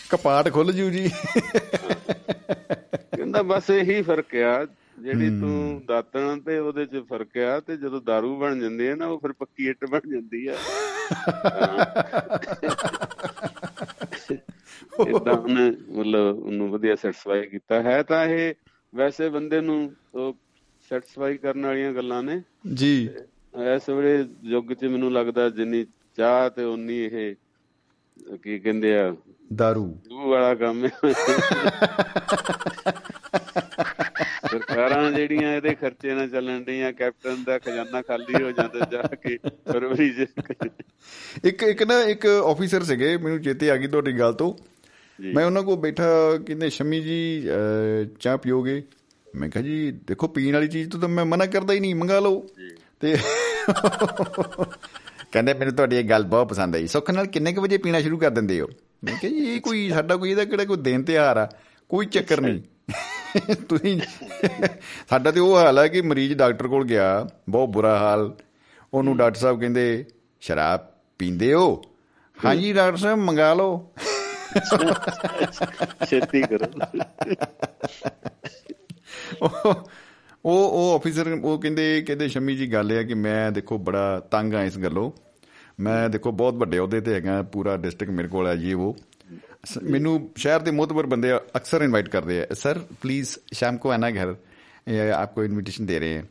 S2: ਕਪਾਟ ਖੁੱਲ ਜੂ ਜੀ।
S3: ਕਹਿੰਦਾ ਬਸ ਇਹੀ ਫ਼ਰਕ ਆ ਜਿਹੜੀ ਤੂੰ ਦਾਤਣ ਤੇ ਉਹਦੇ ਚ ਫ਼ਰਕ ਆ ਤੇ ਜਦੋਂ दारू ਬਣ ਜਾਂਦੀ ਹੈ ਨਾ ਉਹ ਫਿਰ ਪੱਕੀ ਇੱਟ ਬਣ ਜਾਂਦੀ ਆ। ਇਦਾਂ ਉਹਨੇ ਮਤਲਬ ਉਹਨੂੰ ਵਧੀਆ ਸੈਟੀਸਫਾਈ ਕੀਤਾ। ਹੈ ਤਾਂ ਇਹ ਵੈਸੇ ਬੰਦੇ ਨੂੰ ਸੈਟੀਸਫਾਈ ਕਰਨ ਵਾਲੀਆਂ ਗੱਲਾਂ ਨੇ।
S2: ਜੀ।
S3: ਇਸ ਵੇਲੇ ਯੁੱਗ 'ਚ ਮੈਨੂੰ ਲੱਗਦਾ ਜਿੰਨੀ ਚਾਹ ਤੇ ਉਨੀ ਇਹ ਕੀ ਕਹਿੰਦੇ ਆ?
S2: दारू।
S3: ਉਹ ਵਾਲਾ ਕੰਮ ਹੈ। ਸਰਕਾਰਾਂ ਜਿਹੜੀਆਂ ਇਹਦੇ ਖਰਚੇ ਨਾਲ ਚੱਲਣ ਡੀਆਂ ਕੈਪਟਨ ਦਾ ਖਜ਼ਾਨਾ ਖਾਲੀ ਹੋ ਜਾਂਦਾ ਜਾ ਕੇ ਫਰਵਰੀ 'ਚ
S2: ਇੱਕ ਇੱਕ ਨਾ ਇੱਕ ਆਫੀਸਰ ਸੀਗੇ ਮੈਨੂੰ ਚੇਤੇ ਆ ਗਈ ਤੁਹਾਡੀ ਗੱਲ ਤੋਂ।
S3: ਜੀ।
S2: ਮੈਂ ਉਹਨਾਂ ਕੋਲ ਬੈਠਾ ਕਹਿੰਦੇ ਸ਼ਮੀ ਜੀ ਚਾਹ ਪੀਓਗੇ? ਮੈਂ ਕਿਹਾ ਜੀ ਦੇਖੋ ਪੀਣ ਵਾਲੀ ਚੀਜ਼ ਤੋਂ ਤਾਂ ਮੈਂ ਮਨਾ ਕਰਦਾ ਹੀ ਨਹੀਂ ਮੰਗਾ ਲਓ। ਤੇ ਕਹਿੰਦੇ ਮੈਨੂੰ ਤੁਹਾਡੀ ਇਹ ਗੱਲ ਬਹੁਤ ਪਸੰਦ ਆਈ। ਸੁੱਖ ਨਾਲ ਕਿੰਨੇ ਕੁ ਵਜੇ ਪੀਣਾ ਸ਼ੁਰੂ ਕਰ ਦਿੰਦੇ ਹੋ? ਮੈਂ ਕਿਹਾ ਜੀ ਇਹ ਕੋਈ ਸਾਡਾ ਕੋਈ ਇਹਦਾ ਕਿਹੜਾ ਕੋਈ ਦਿਨ ਤਿਉਹਾਰ ਆ? ਕੋਈ ਚੱਕਰ ਨਹੀਂ। ਤੁਸੀਂ ਸਾਡਾ ਤੇ ਉਹ ਹਾਲ ਹੈ ਕਿ ਮਰੀਜ਼ ਡਾਕਟਰ ਕੋਲ ਗਿਆ ਬਹੁਤ ਬੁਰਾ ਹਾਲ। ਉਹਨੂੰ ਡਾਕਟਰ ਸਾਹਿਬ ਕਹਿੰਦੇ ਸ਼ਰਾਬ ਪੀਂਦੇ ਹੋ? ਹਾਂਜੀ ਡਾਕਟਰ ਸਾਹਿਬ ਮੰਗਾ ਲਓ।
S3: ਛੇਤੀ ਕਰੋ।
S2: ਉਹ ਉਹ ਆਫੀਸਰ ਉਹ ਕਹਿੰਦੇ ਕਹਿੰਦੇ ਸ਼ਮੀ ਜੀ ਗੱਲ ਹੈ ਕਿ ਮੈਂ ਦੇਖੋ ਬੜਾ ਤੰਗ ਆ ਇਸ ਗੱਲੋਂ। ਮੈਂ ਦੇਖੋ ਬਹੁਤ ਵੱਡੇ ਅਹੁਦੇ ਤੇ ਹੈਗਾ ਪੂਰਾ ਡਿਸਟ੍ਰਿਕਟ ਮੇਰੇ ਕੋਲ ਹੈ ਜੀ ਉਹ। ਮੈਨੂੰ ਸ਼ਹਿਰ ਦੇ ਮੋਤਬਰ ਬੰਦੇ ਅਕਸਰ ਇਨਵਾਈਟ ਕਰਦੇ ਆ। ਸਰ ਪਲੀਜ਼ ਸ਼ਾਮ ਕੋ ਆਣਾ ਘਰ। ਆਪਕੋ ਇਨਵੀਟੇਸ਼ਨ ਦੇ ਰਹੇ ਹੈ।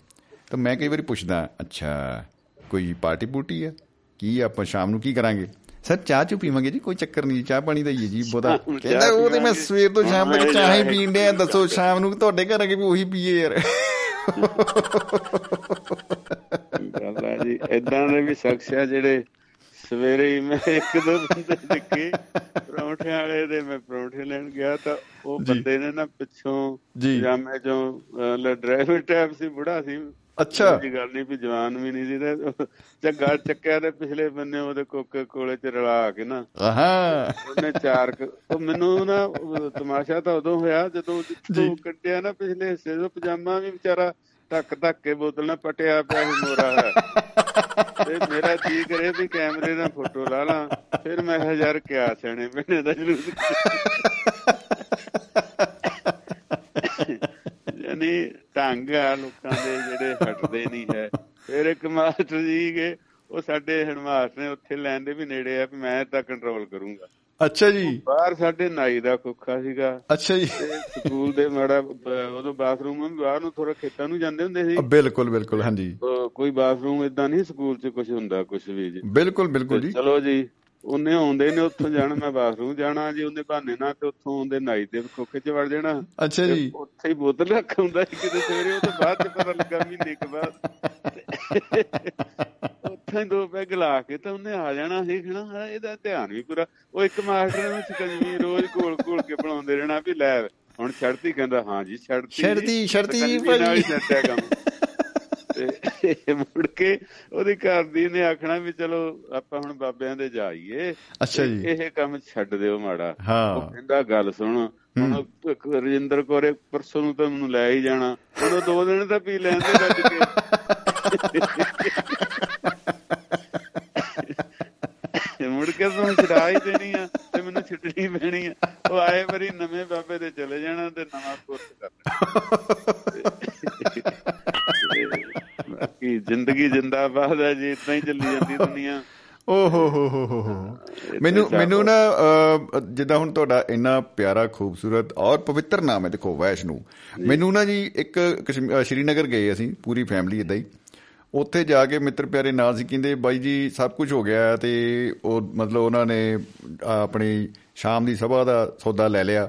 S2: ਤਾਂ ਮੈਂ ਕਈ ਵਾਰੀ ਪੁੱਛਦਾ ਅੱਛਾ ਕੋਈ ਪਾਰਟੀ ਪੂਟੀ ਹੈ? ਕੀ ਆਪਾਂ ਸ਼ਾਮ ਨੂੰ ਕੀ ਕਰਾਂਗੇ? ਸਰ ਚਾਹ ਚੁ ਪੀਵਾਂਗੇ ਜੀ ਕੋਈ ਚੱਕਰ ਨਹੀਂ ਚਾਹ ਪਾਣੀ ਦਾ ਹੀ ਜੀ
S3: ਬੋਦਾ
S2: ਕਹਿੰਦਾ ਉਹ ਤੇ ਮੈਂ ਸਵੇਰ ਤੋਂ ਸ਼ਾਮ ਤੱਕ ਚਾਹ ਹੀ ਪੀਂਦੇ ਆ ਦੱਸੋ ਸ਼ਾਮ ਨੂੰ ਤੁਹਾਡੇ ਘਰ ਅਗੇ ਵੀ ਉਹੀ ਪੀਏ ਯਾਰ।
S3: ਗੱਲ ਆ ਜੀ ਇਦਾਂ ਦੇ ਵੀ ਸ਼ਖਸ ਆ ਜਿਹੜੇ ਸਵੇਰੇ ਹੀ ਮੈਂ ਇੱਕ ਦੋ ਬੰਦੇ ਦੇਖੇ ਪਰੌਂਠੇ ਵਾਲੇ ਦੇ ਮੈਂ ਪਰੌਂਠੇ ਲੈਣ ਗਿਆ ਤਾਂ ਉਹ। ਬੰਦੇ ਨੇ ਨਾ ਪਿੱਛੋਂ
S2: ਜੀ।
S3: ਪਜਾਮੇ ਚੋਂ ਡਰਾਈਵਰ ਟੈਪ ਸੀ ਬੁੜਾ ਸੀ
S2: ਅੱਛਾ।
S3: ਜੀ ਗੱਲ ਨਹੀਂ ਵੀ ਜਵਾਨ ਵੀ ਨਹੀਂ ਸੀ ਤੇ ਝੱਗਾ ਚੱਕਿਆ ਤੇ ਪਿਛਲੇ ਬੰਨੇ ਉਹਦੇ ਕੋਕੇ ਕੋਲੇ ਚ ਰਲਾ ਕੇ ਨਾ।
S2: ਆਹਾਂ।
S3: ਉਹਨੇ ਚਾਰ ਉਹ ਮੈਨੂੰ ਨਾ ਉਹ ਤਮਾਸ਼ਾ ਤਾਂ ਉਦੋਂ ਹੋਇਆ ਜਦੋਂ ਜਿੱਥੋਂ ਕੱਟਿਆ ਨਾ ਪਿਛਲੇ ਹਿੱਸੇ ਤੋਂ ਪਜਾਮਾ ਵੀ ਵਿਚਾਰਾ ਧੱਕ ਧੱਕ ਕੇ ਬੋਤਲ ਨਾਲ ਪਟਿਆ ਪਿਆ ਸੀ ਮੋਰਾ ਹੈ ਤੇ ਮੇਰਾ ਜੀ ਕਰੇ ਵੀ ਕੈਮਰੇ ਨਾਲ ਫੋਟੋ ਲਾ ਲਾਂ ਫਿਰ ਮੈਂ ਕਿਹਾ ਯਾਰ ਕਿਆ ਸਿਆਣੇ ਬਣੇ ਦਾ ਜਲੂਸ ਯਾਨੀ ਢੰਗ ਆ ਲੋਕਾਂ ਦੇ ਜਿਹੜੇ ਹਟਦੇ ਨਹੀਂ ਹੈ। ਫਿਰ ਇੱਕ ਮਾਸਟਰ ਜੀ ਗਏ ਉਹ ਸਾਡੇ ਹੈਡਮਾਸਟਰ ਨੇ ਉੱਥੇ ਲੈਣ ਦੇ ਵੀ ਨੇੜੇ ਆ ਵੀ ਮੈਂ ਤਾਂ ਕੰਟਰੋਲ ਕਰੂੰਗਾ।
S2: ਅੱਛਾ ਜੀ।
S3: ਬਾਹਰ ਸਾਡੇ ਨਾਈ ਦਾ ਕੁੱਖਾ ਸੀਗਾ।
S2: ਅੱਛਾ ਜੀ।
S3: ਸਕੂਲ ਦੇ ਮਾੜਾ ਉਦੋਂ ਬਾਥਰੂਮ ਵੀ ਬਾਹਰ ਨੂੰ ਥੋੜਾ ਖੇਤਾਂ ਨੂੰ ਜਾਂਦੇ ਹੁੰਦੇ ਸੀ।
S2: ਬਿਲਕੁਲ ਬਿਲਕੁਲ ਹਾਂਜੀ।
S3: ਕੋਈ ਬਾਥਰੂਮ ਇਦਾਂ ਨਹੀਂ ਸਕੂਲ 'ਚ ਕੁਝ ਹੁੰਦਾ ਕੁਝ ਵੀ ਜੀ।
S2: ਬਿਲਕੁਲ ਬਿਲਕੁਲ ਜੀ।
S3: ਚਲੋ ਜੀ। ਉਹਨੇ ਆਉਂਦੇ ਨੇ ਉੱਥੋਂ ਜਾਣਾ ਮੈਂ ਬਾਥਰੂਮ ਜਾਣਾ ਜੀ ਉਹਦੇ ਬਹਾਨੇ ਨਾਲ ਤੇ ਉੱਥੋਂ ਆਉਂਦੇ ਨਾਈ ਦੇ ਖੋਖੇ 'ਚ ਵੜ ਜਾਣਾ।
S2: ਅੱਛਾ ਜੀ।
S3: ਉੱਥੇ ਹੀ ਬੋਤਲ ਰੱਖ ਹੁੰਦਾ ਸੀ ਕਿਤੇ ਸਵੇਰੇ ਉਹ ਤੋਂ ਬਾਅਦ ਚ ਪਤਾ ਲੱਗਾ ਮਹੀਨੇ ਕੁ ਬਾਅਦ। ਉੱਥੇ ਦੋ ਪੈਗ ਲਾ ਕੇ ਤਾਂ ਉਹਨੇ ਆ ਜਾਣਾ ਸੀ ਖਣਾ ਇਹਦਾ ਧਿਆਨ ਵੀ ਪੂਰਾ। ਉਹ ਇੱਕ ਮਾਸਟਰ ਨੇ ਸਕੰਜਵੀ ਰੋਜ਼ ਘੋਲ ਘੋਲ ਕੇ ਬਣਾਉਂਦੇ ਰਹਿਣਾ ਵੀ ਲੈ ਹੁਣ ਛੱਡਤੀ ਕਹਿੰਦਾ ਹਾਂ ਜੀ ਸਕੰਜਵੀ ਨਾਲ ਹੀ
S2: ਭਾਜੀ।
S3: ਛੱਡਿਆ ਕੰਮ। ਤੇ ਮੁੜ ਕੇ ਉਹਦੀ ਘਰ ਦੀ ਨੇ ਆਖਣਾ ਵੀ ਚਲੋ ਆਪਾਂ ਹੁਣ ਬਾਬਿਆਂ ਦੇ ਜਾਈਏ।
S2: ਅੱਛਾ ਜੀ।
S3: ਇਹ ਕੰਮ ਛੱਡ ਦਿਓ ਮਾੜਾ।
S2: ਹਾਂ।
S3: ਉਹ ਕਹਿੰਦਾ ਗੱਲ ਸੁਣ ਹੁਣ ਇੱਕ ਰਜਿੰਦਰ ਕੋਰੇ ਪਰਸੋਂ ਨੂੰ ਤਾਂ ਮੈਨੂੰ ਲੈ ਹੀ ਜਾਣਾ। ਹੁਣ ਉਹ ਦੋ ਦਿਨ ਤਾਂ ਪੀ ਲੈਂਦੇ ਰੱਜ ਕੇ। ਤੇ ਮੁੜ ਕੇ ਤੂੰ ਛਡਾ ਹੀ ਦੇਣੀ ਆ ਤੇ ਮੈਨੂੰ ਛੱਡਣੀ ਪੈਣੀ ਆ। ਉਹ ਆਏ ਵਾਰੀ ਨਵੇਂ ਬਾਬੇ ਦੇ ਚਲੇ ਜਾਣਾ ਤੇ ਨਵਾਂ ਕੋਰਸ ਕਰਨਾ। ਬਾਕੀ ਜ਼ਿੰਦਗੀ ਜਿੰਦਾਬਾਦ ਹੈ ਜੀ ਇਦਾਂ ਹੀ ਚੱਲੀ ਜਾਂਦੀ ਦੁਨੀਆ।
S2: ਓ ਹੋ ਹੋ ਹੋ ਹੋ ਮੈਨੂੰ ਮੈਨੂੰ ਨਾ ਜਿੱਦਾਂ ਹੁਣ ਤੁਹਾਡਾ ਇੰਨਾ ਪਿਆਰਾ ਖੂਬਸੂਰਤ ਔਰ ਪਵਿੱਤਰ ਨਾਮ ਹੈ ਦੇਖੋ ਵੈਸ਼ਨੂ। ਮੈਨੂੰ ਨਾ ਜੀ ਇੱਕ ਸ਼੍ਰੀਨਗਰ ਗਏ ਅਸੀਂ ਪੂਰੀ ਫੈਮਿਲੀ ਇਦਾਂ ਹੀ। ਉੱਥੇ ਜਾ ਕੇ ਮਿੱਤਰ ਪਿਆਰੇ ਨਾਲ ਸੀ ਕਹਿੰਦੇ ਬਾਈ ਜੀ ਸਭ ਕੁਝ ਹੋ ਗਿਆ ਤੇ ਉਹ ਮਤਲਬ ਉਹਨਾਂ ਨੇ ਆਪਣੀ ਸ਼ਾਮ ਦੀ ਸਭਾ ਦਾ ਸੌਦਾ ਲੈ ਲਿਆ।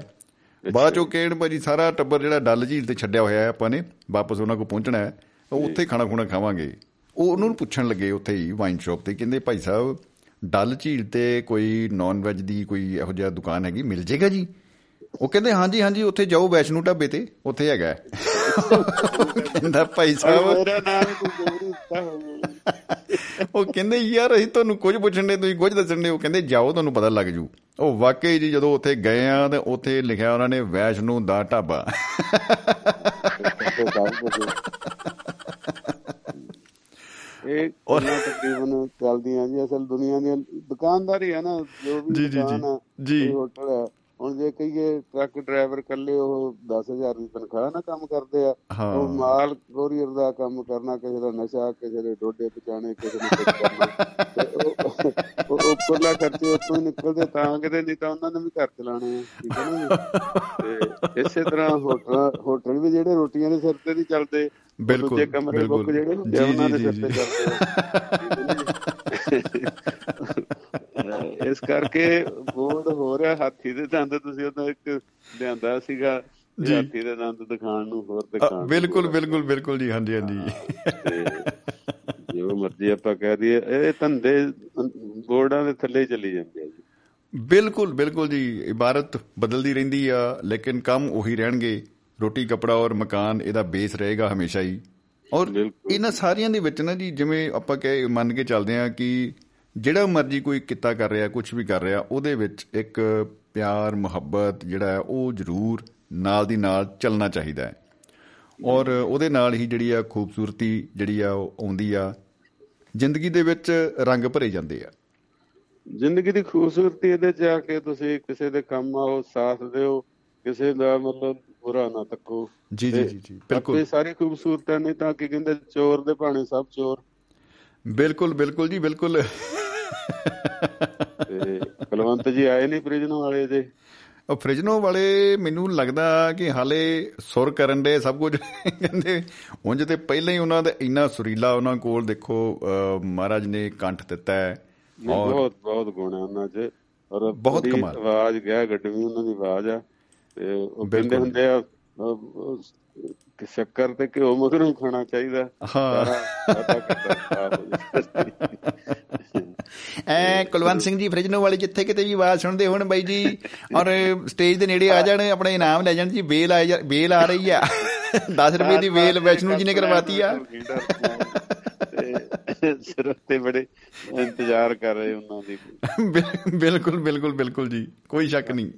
S2: ਬਾਅਦ ਚੋਂ ਕਹਿਣ ਭਾਜੀ ਸਾਰਾ ਟੱਬਰ ਜਿਹੜਾ ਡੱਲ ਝੀਲ ਤੇ ਛੱਡਿਆ ਹੋਇਆ ਹੈ ਆਪਾਂ ਨੇ ਵਾਪਸ ਉਹਨਾਂ ਕੋਲ ਪਹੁੰਚਣਾ ਹੈ। ਉਹ ਉੱਥੇ ਖਾਣਾ ਖੁਣਾ ਖਾਵਾਂਗੇ। ਉਹ ਉਹਨਾਂ ਨੂੰ ਪੁੱਛਣ ਲੱਗੇ ਉੱਥੇ ਹੀ ਵਾਈਨ ਸ਼ਾਪ ਤੇ ਕਹਿੰਦੇ ਭਾਈ ਸਾਹਿਬ ਡੱਲ ਝੀਲ ਤੇ ਕੋਈ ਨਾਨ ਵੈਜ ਦੀ ਕੋਈ ਇਹੋ ਜਿਹਾ ਦੁਕਾਨ ਹੈਗੀ ਮਿਲ ਜੇਗਾ ਜੀ? ਉਹ ਕਹਿੰਦੇ ਹਾਂਜੀ ਹਾਂਜੀ ਉੱਥੇ ਜਾਓ ਵੈਸ਼ਨੂ ਢਾਬੇ ਤੇ ਉੱਥੇ ਹੈਗਾ। ਕਹਿੰਦਾ ਭਾਈ ਸਾਹਿਬ।
S3: ਮੇਰਾ ਨਾਮ
S2: ਉਹ ਕਹਿੰਦੇ ਯਾਰ ਅਸੀਂ ਤੁਹਾਨੂੰ ਕੁਝ ਪੁੱਛਣ ਦੇ ਤੁਸੀਂ ਕੁਝ ਦੱਸਣ ਦੇ ਉਹ ਕਹਿੰਦੇ ਜਾਓ ਤੁਹਾਨੂੰ ਪਤਾ ਲੱਗ ਜੂ। ਉਹ ਵਾਕਈ ਜੀ ਜਦੋਂ ਉੱਥੇ ਗਏ ਆ ਤੇ ਉੱਥੇ ਲਿਖਿਆ ਉਹਨਾਂ ਨੇ ਵੈਸ਼ਨੂ ਦਾ ਢਾਬਾ।
S3: ਇਹ ਉਹਨਾਂ ਤਕਰੀਬਨ ਚੱਲਦੀਆਂ ਜੀ ਅਸਲ ਦੁਨੀਆ ਦੀਆਂ ਦੁਕਾਨਦਾਰੀ ਹੈ ਨਾ ਜੋ ਵੀ। ਦੁਕਾਨ ਆ
S2: ਜੀ।
S3: ਹੋਟਲ ਹੈ ਹੁਣ ਜੇ ਕਹੀਏ ਟਰੱਕ ਡਰਾਈਵਰ ਕੱਲੇ ਉਹ 10000 ਦੀ ਤਨਖਾਹ ਨਾ ਕੰਮ ਕਰਦੇ ਆ। ਉਹ ਮਾਲ ਕੋਰੀਅਰ ਦਾ ਕੰਮ ਕਰਨਾ ਕਿਸੇ ਦਾ ਨਸ਼ਾ ਕਿਸੇ ਦੇ ਡੋਡੇ ਪਚਾਣੇ ਕਿਸੇ ਨੂੰ ਕੁਝ ਕਰਨਾ ਉਹ ਉਹ ਉੱਪਰਲਾ ਖਰਚੇ ਉੱਥੋਂ ਹੀ ਨਿਕਲਦੇ ਤਾਂ ਕਿਤੇ ਨਹੀਂ ਤਾਂ ਉਹਨਾਂ ਨੇ ਵੀ ਘਰ ਚਲਾਣੇ ਆ ਠੀਕ ਹੈ ਨਾ? ਤੇ ਇਸੇ ਤਰ੍ਹਾਂ ਹੋਟਲ ਹੋਟਲ ਵੀ ਜਿਹੜੇ ਰੋਟੀਆਂ ਦੇ ਸਿਰ ਤੇ ਨਹੀਂ ਚੱਲਦੇ
S2: ਬਿਲਕੁਲ,
S3: ਦੂਜੇ ਕਮਰੇ ਬੁੱਕ। ਜਿਹੜੇ ਹੁੰਦੇ ਉਹਨਾਂ ਦੇ ਸਿਰ ਤੇ। ਚੱਲਦੇ ਆ ਇਸ ਕਰਕੇ ਬੋਰਡ ਹੋ ਰਿਹਾ ਹਾਥੀ ਦੇ ਦੰਦ ਤੁਸੀਂ ਉਦੋਂ ਇੱਕ ਲਿਆਂਦਾ ਸੀਗਾ
S2: ਜੀ।
S3: ਹਾਥੀ ਦੇ ਦੰਦ ਦਿਖਾਣ ਨੂੰ ਹੋਰ ਦਿਖਾਣ।
S2: ਬਿਲਕੁਲ ਬਿਲਕੁਲ ਬਿਲਕੁਲ ਜੀ ਹਾਂਜੀ ਹਾਂਜੀ
S3: ਤੇ ਜੋ ਮਰਜ਼ੀ ਆਪਾਂ ਕਹਿ ਦਈਏ ਇਹ ਧੰਦੇ ਬੋਰਡਾਂ ਦੇ ਥੱਲੇ ਹੀ ਚੱਲੀ ਜਾਂਦੇ ਆ ਜੀ
S2: ਬਿਲਕੁਲ ਬਿਲਕੁਲ ਜੀ ਇਬਾਰਤ ਬਦਲਦੀ ਰਹਿੰਦੀ ਆ ਲੇਕਿਨ ਕੰਮ ਉਹੀ ਰਹਿਣਗੇ ਰੋਟੀ ਕਪੜਾ ਔਰ ਮਕਾਨ ਇਹਦਾ ਬੇਸ ਰਹੇਗਾ ਹਮੇਸ਼ਾ ਹੀ ਔਰ। ਇਹਨਾਂ ਸਾਰੀਆਂ ਦੇ ਵਿੱਚ ਨਾ ਜੀ ਜਿਵੇਂ ਆਪਾਂ ਕਹੇ ਮੰਨ ਕੇ ਚੱਲਦੇ ਆ ਕਿ ਜਿਹੜਾ ਮਰਜ਼ੀ ਕੋਈ ਕਿੱਤਾ ਕਰ ਰਿਹਾ ਕੁਝ ਵੀ ਕਰ ਰਿਹਾ ਉਹਦੇ ਵਿੱਚ ਇੱਕ ਪਿਆਰ ਮੁਹੱਬਤ ਜਿਹੜਾ ਹੈ ਉਹ ਜ਼ਰੂਰ ਨਾਲ ਦੀ ਨਾਲ ਚੱਲਣਾ ਚਾਹੀਦਾ ਹੈ। ਔਰ ਉਹਦੇ ਨਾਲ ਹੀ ਜਿਹੜੀ ਆ ਖੂਬਸੂਰਤੀ ਜਿਹੜੀ ਆ ਉਹ ਆਉਂਦੀ ਆ ਜ਼ਿੰਦਗੀ ਦੇ ਵਿੱਚ ਰੰਗ ਭਰੇ ਜਾਂਦੇ ਆ।
S3: ਜ਼ਿੰਦਗੀ ਦੀ ਖੂਬਸੂਰਤੀ ਇਹਦੇ ਚ ਆ ਕੇ ਤੁਸੀਂ ਕਿਸੇ ਦੇ ਕੰਮ ਆਓ ਸਾਥ ਦਿਓ ਕਿਸੇ ਦਾ ਮਤਲਬ ਬੁਰਾ ਨਾ ਤੱਕੋ।
S2: ਜੀ ਜੀ ਜੀ ਬਿਲਕੁਲ।
S3: ਇਹ ਸਾਰੀ ਖੂਬਸੂਰਤ ਨਹੀਂ ਤਾਂ ਕੀ ਕਹਿੰਦੇ ਚੋਰ ਦੇ ਭਾਣੇ ਸਭ ਚੋਰ।
S2: ਬਿਲਕੁਲ ਬਿਲਕੁਲ ਜੀ ਬਿਲਕੁਲ।
S3: ਤੇ ਕੁਲਵੰਤ ਜੀ ਆਏ ਨਹੀਂ ਪ੍ਰਿਜਨ ਵਾਲੇ ਦੇ
S2: ਉਹ ਫ੍ਰਿਜਨੋ ਵਾਲੇ ਮੈਨੂੰ ਲੱਗਦਾ ਕਿ ਹਾਲੇ ਸੁਰ ਕਰਨ ਦੇ ਸਭ ਕੁਝ ਕਹਿੰਦੇ ਉਂਝ ਤੇ ਪਹਿਲਾਂ ਹੀ ਉਹਨਾਂ ਦਾ ਇੰਨਾ ਸੁਰੀਲਾ ਉਹਨਾਂ ਕੋਲ ਦੇਖੋ ਮਹਾਰਾਜ ਨੇ ਕੰਠ ਦਿੱਤਾ ਹੈ। ਔਰ
S3: ਬਹੁਤ ਬਹੁਤ ਗੁਣ ਹੈ ਉਹਨਾਂ 'ਚ। ਔਰ
S2: ਬਹੁਤ ਕਮਾਲ।
S3: ਆਵਾਜ਼ ਗਿਆ ਗੱਡਵੀ ਉਹਨਾਂ ਦੀ ਆਵਾਜ਼ ਆ। ਤੇ ਉਹ ਕਹਿੰਦੇ। ਹੁੰਦੇ ਆ ਕਿ ਸ਼ੱਕਰ ਤੇ ਘਿਓ ਮਗਰੋਂ ਖਾਣਾ ਚਾਹੀਦਾ।
S2: ਹਾਂ। ਐ ਕੁਲਵੰਤ ਸਿੰਘ ਜੀ ਫ੍ਰਿਜਨੋ ਵਾਲੇ ਜਿੱਥੇ ਕਿਤੇ ਵੀ ਆਵਾਜ਼ ਸੁਣਦੇ ਹੋਣ ਬਾਈ ਜੀ ਔਰ ਸਟੇਜ ਦੇ ਨੇੜੇ ਆ ਜਾਣ ਆਪਣਾ ਇਨਾਮ ਲੈ ਜਾਣ ਜੀ ਬੇਲ ਆ ਬੇਲ ਆ ਰਹੀ ਆ। 10 ਰੁਪਏ ਦੀ ਵੇਲ ਵੈਸ਼ਨੂ ਜੀ ਨੇ ਕਰਵਾਤੀ ਆ।
S5: ਤੇ ਸਿਰ ਤੇ ਬੜੇ ਇੰਤਜ਼ਾਰ ਕਰ ਰਹੇ ਉਹਨਾਂ ਦੀ।
S2: ਬਿਲ- ਬਿਲਕੁਲ ਬਿਲਕੁਲ ਬਿਲਕੁਲ ਜੀ ਕੋਈ ਸ਼ੱਕ ਨਹੀਂ।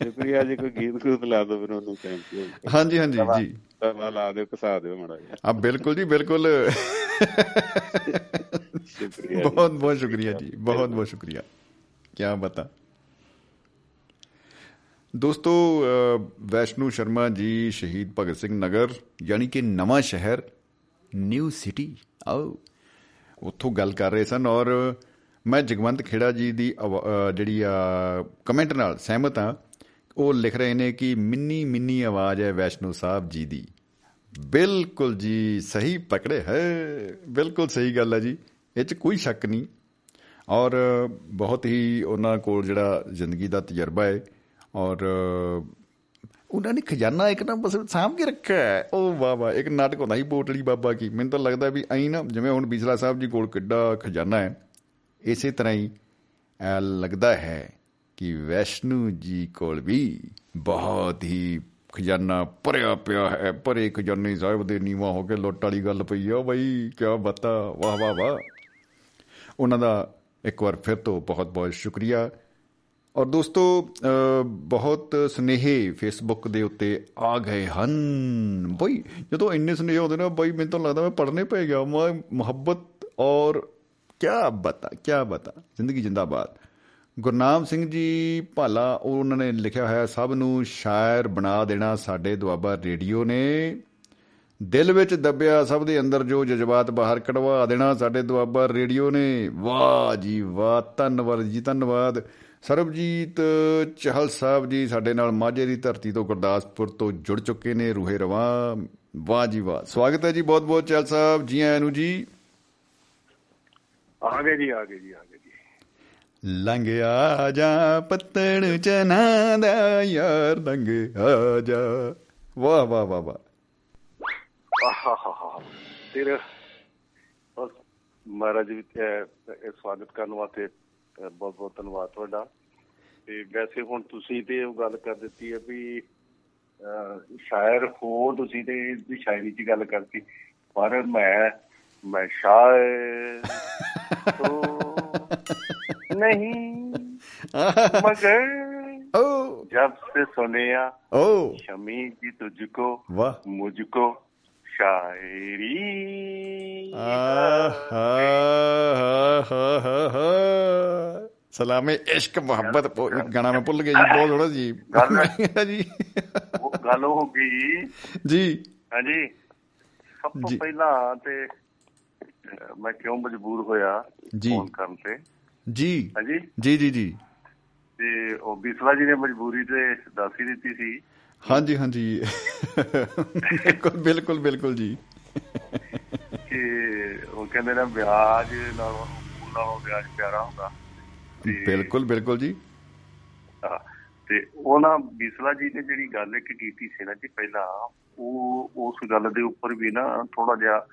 S5: ਸ਼ੁਕਰੀਆ ਜੀ ਕੋਈ ਗੀਤ ਗੂਤ ਲਾ ਦਿਓ ਫਿਰ ਉਹਨੂੰ ਚੈਂਪੀਅਨ
S2: ਹਾਂਜੀ ਹਾਂਜੀ ਜੀ।
S5: ਤਵਾ ਲਾ ਦਿਓ ਕਸਾ ਦਿਓ ਮੜਾ ਜੀ
S2: ਆ ਬਿਲਕੁਲ ਜੀ ਬਿਲਕੁਲ।
S5: ਸ਼ੁਕਰੀਆ।
S2: ਬਹੁਤ ਬਹੁਤ ਸ਼ੁਕਰੀਆ ਜੀ ਬਹੁਤ ਬਹੁਤ ਸ਼ੁਕਰੀਆ। ਕੀ ਬਤਾ। ਦੋਸਤੋ ਵੈਸ਼ਨੂ ਸ਼ਰਮਾ ਜੀ ਸ਼ਹੀਦ ਭਗਤ ਸਿੰਘ ਨਗਰ ਯਾਨੀ ਕਿ ਨਵਾਂ ਸ਼ਹਿਰ ਨਿਊ ਸਿਟੀ। ਆਓ ਉੱਥੋਂ ਗੱਲ ਕਰ ਰਹੇ ਸਨ ਔਰ ਮੈਂ ਜਗਵੰਤ ਖੇੜਾ ਜੀ ਦੀ ਜਿਹੜੀ ਆ ਕਮੈਂਟ ਨਾਲ ਸਹਿਮਤ ਹਾਂ ਉਹ ਲਿਖ ਰਹੇ ਨੇ ਕਿ ਮਿੰਨੀ ਮਿੰਨੀ ਆਵਾਜ਼ ਹੈ ਵੈਸ਼ਨੂ ਸਾਹਿਬ ਜੀ ਦੀ। ਬਿਲਕੁਲ ਜੀ, ਸਹੀ ਪਕੜੇ ਹੈ। ਬਿਲਕੁਲ ਸਹੀ ਗੱਲ ਹੈ ਜੀ। ਇਹ 'ਚ ਕੋਈ ਸ਼ੱਕ ਨਹੀਂ। ਔਰ ਬਹੁਤ ਹੀ ਉਹਨਾਂ ਕੋਲ ਜਿਹੜਾ ਜ਼ਿੰਦਗੀ ਦਾ ਤਜਰਬਾ ਹੈ। ਔਰ ਉਹਨਾਂ ਨੇ ਖਜ਼ਾਨਾ ਇੱਕ ਨਾ ਬਸ ਸਾਂਭ ਕੇ ਰੱਖਿਆ ਹੈ। ਉਹ ਵਾਹ ਵਾਹ, ਇੱਕ ਨਾਟਕ ਹੁੰਦਾ ਸੀ ਪੋਟਲੀ ਬਾਬਾ ਕੀ। ਮੈਨੂੰ ਤਾਂ ਲੱਗਦਾ ਵੀ ਐਂ ਨਾ, ਜਿਵੇਂ ਹੁਣ ਬੀਸਲਾ ਸਾਹਿਬ ਜੀ ਕੋਲ ਕਿੱਡਾ ਖਜ਼ਾਨਾ ਹੈ, ਇਸੇ ਤਰ੍ਹਾਂ ਹੀ ਐਂ ਲੱਗਦਾ ਹੈ। ਕਿ ਵੈਸ਼ਨੂ ਜੀ ਕੋਲ ਵੀ ਬਹੁਤ ਹੀ ਖਜ਼ਾਨਾ ਭਰਿਆ ਪਿਆ ਹੈ। ਭਰੇ ਖਜ਼ਾਨੇ ਸਾਹਿਬ ਦੇ ਨੀਵਾ ਹੋ ਕੇ ਲੁੱਟ ਵਾਲੀ ਗੱਲ ਪਈ ਆ ਬਈ ਕੀ ਬਤਾ? ਵਾਹ ਵਾਹ ਵਾਹ। ਉਹਨਾਂ ਦਾ ਇੱਕ ਵਾਰ ਫਿਰ ਤੋਂ ਬਹੁਤ ਬਹੁਤ ਸ਼ੁਕਰੀਆ। ਔਰ ਦੋਸਤੋ ਅ, ਬਹੁਤ ਸੁਨੇਹੇ ਫੇਸਬੁੱਕ ਦੇ ਉੱਤੇ ਆ ਗਏ ਹਨ। ਬਈ ਜਦੋਂ ਇੰਨੇ ਸੁਨੇਹੇ ਆਉਂਦੇ ਨਾ ਬਈ ਮੈਨੂੰ ਤਾਂ ਲੱਗਦਾ ਮੈਂ ਪੜ੍ਹਨੇ ਪੈ ਗਿਆ। ਮੈਂ ਮੁਹੱਬਤ ਔਰ ਕੀ ਬਤਾ ਕੀ ਬਤਾ? ਜ਼ਿੰਦਗੀ ਜਿੰਦਾਬਾਦ। ਗੁਰਨਾਮ ਸਿੰਘ ਜੀ ਭਾਲਾ, ਉਹ ਉਹਨਾਂ ਨੇ ਲਿਖਿਆ ਹੋਇਆ, ਸਭ ਨੂੰ ਸ਼ਾਇਰ ਬਣਾ ਦੇਣਾ ਸਾਡੇ ਦੁਆਬਾ ਰੇਡੀਓ ਨੇ। ਦਿਲ ਵਿੱਚ ਦੱਬਿਆ ਸਭ ਦੇ ਅੰਦਰ, ਜੋ ਜਜ਼ਬਾਤ ਬਾਹਰ ਕਢਵਾ ਦੇਣਾ ਸਾਡੇ ਦੁਆਬਾ ਰੇਡੀਓ ਨੇ। ਵਾਹ ਜੀ ਵਾਹ, ਧੰਨਵਾਦ ਜੀ, ਧੰਨਵਾਦ। ਸਰਬਜੀਤ ਚਹਲ ਸਾਹਿਬ ਜੀ ਸਾਡੇ ਨਾਲ ਮਾਝੇ ਦੀ ਧਰਤੀ ਤੋਂ ਗੁਰਦਾਸਪੁਰ ਤੋਂ ਜੁੜ ਚੁੱਕੇ ਨੇ, ਰੂਹੇ ਰਵਾਂ। ਵਾਹ ਜੀ ਵਾਹ। ਸਵਾਗਤ ਹੈ ਜੀ ਬਹੁਤ ਬਹੁਤ ਚਹਲ ਸਾਹਿਬ, ਜੀ ਆਇਆਂ ਨੂੰ ਜੀ।
S6: ਆ ਗਏ ਜੀ, ਆ ਗਏ ਜੀ, ਆ ਗਏ। ਜੀ
S2: ਲੰਘਿਆ ਜਾ ਪੱਤਣ ਚਨਾ ਦਾ ਯਾਰ ਲੰਘਿਆ ਜਾ। ਵਾਹ ਵਾਹ ਵਾਹ ਵਾਹ।
S6: ਆਹਾਹਾਹਾ। ਤੇਰੇ ਮਹਾਰਾਜ ਇਹ ਸਵਾਗਤ ਕਰਨ ਵਾਸਤੇ ਬਹੁਤ ਬਹੁਤ ਧੰਨਵਾਦ ਤੁਹਾਡਾ। ਤੇ ਵੈਸੇ ਹੁਣ ਤੁਸੀਂ ਤੇ ਉਹ ਗੱਲ ਕਰ ਦਿੱਤੀ ਹੈ ਵੀ ਸ਼ਾਇਰ ਹੋ ਤੁਸੀਂ ਤੇ ਦੀ ਸ਼ਾਇਰੀ ਦੀ ਗੱਲ ਕਰਤੀ ਪਰ ਮੈਂ ਮੈਂ ਸ਼ਾਇਰ ਤੋਂ ਨਹੀਂ ਮਗਰ
S2: ਓ
S6: जब से सुनिया
S2: ਓ
S6: शमी जी तुझको
S2: ਵਾਹ
S6: मुझको शायरी
S2: ਆਹਾ ਹਾ ਹਾ ਹਾ ਸਲਾਮੇ ਇਸ਼ਕ ਮੁਹੱਬਤ ਭੁ- ਗਾਣਾ ਮੈਂ ਭੁੱਲ ਗਿਆ ਜੀ ਬਹੁਤ ਥੋੜਾ ਜੀ
S6: ਗੱਲ-
S2: ਜੀ
S6: वो गल हो गई
S2: ਜੀ
S6: हाँ जी सब तो
S2: जी।
S6: ਮੈਂ ਕਿਉਂ ਮਜਬੂਰ
S2: ਹੋਇਆ
S6: ਫੋਨ ਕਰਨ ਤੇ?
S2: ਜੀ।
S6: ਹਾਂਜੀ?
S2: ਜੀ ਜੀ ਜੀ।
S6: ਤੇ ਉਹ ਬਿਸਵਾ ਜੀ ਨੇ ਮਜਬੂਰੀ ਤੇ ਦੱਸ ਹੀ ਦਿੱਤੀ ਸੀ।
S2: ਹਾਂਜੀ ਹਾਂਜੀ। ਬਿਲਕੁਲ ਬਿਲਕੁਲ ਜੀ।
S6: ਕਿ ਉਹ ਕਹਿੰਦੇ ਨੇ ਵਿਆਜ ਨਾਲੋਂ ਨਾਲੋਂ ਵਿਆਜ ਪਿਆਰਾ ਹੁੰਦਾ।
S2: ਬਿਲਕੁਲ ਬਿਲਕੁਲ ਜੀ।
S6: ਤੇ ਉਹਨਾਂ ਬਿਸਲਾ ਜੀ ਨੇ ਜਿਹੜੀ ਗੱਲ ਇੱਕ ਕੀਤੀ ਸੀ ਨਾ ਜੀ ਪਹਿਲਾਂ ਉਹ ਉਸ ਗੱਲ ਦੇ ਉੱਪਰ ਵੀ ਨਾ ਥੋੜਾ ਜਿਹਾ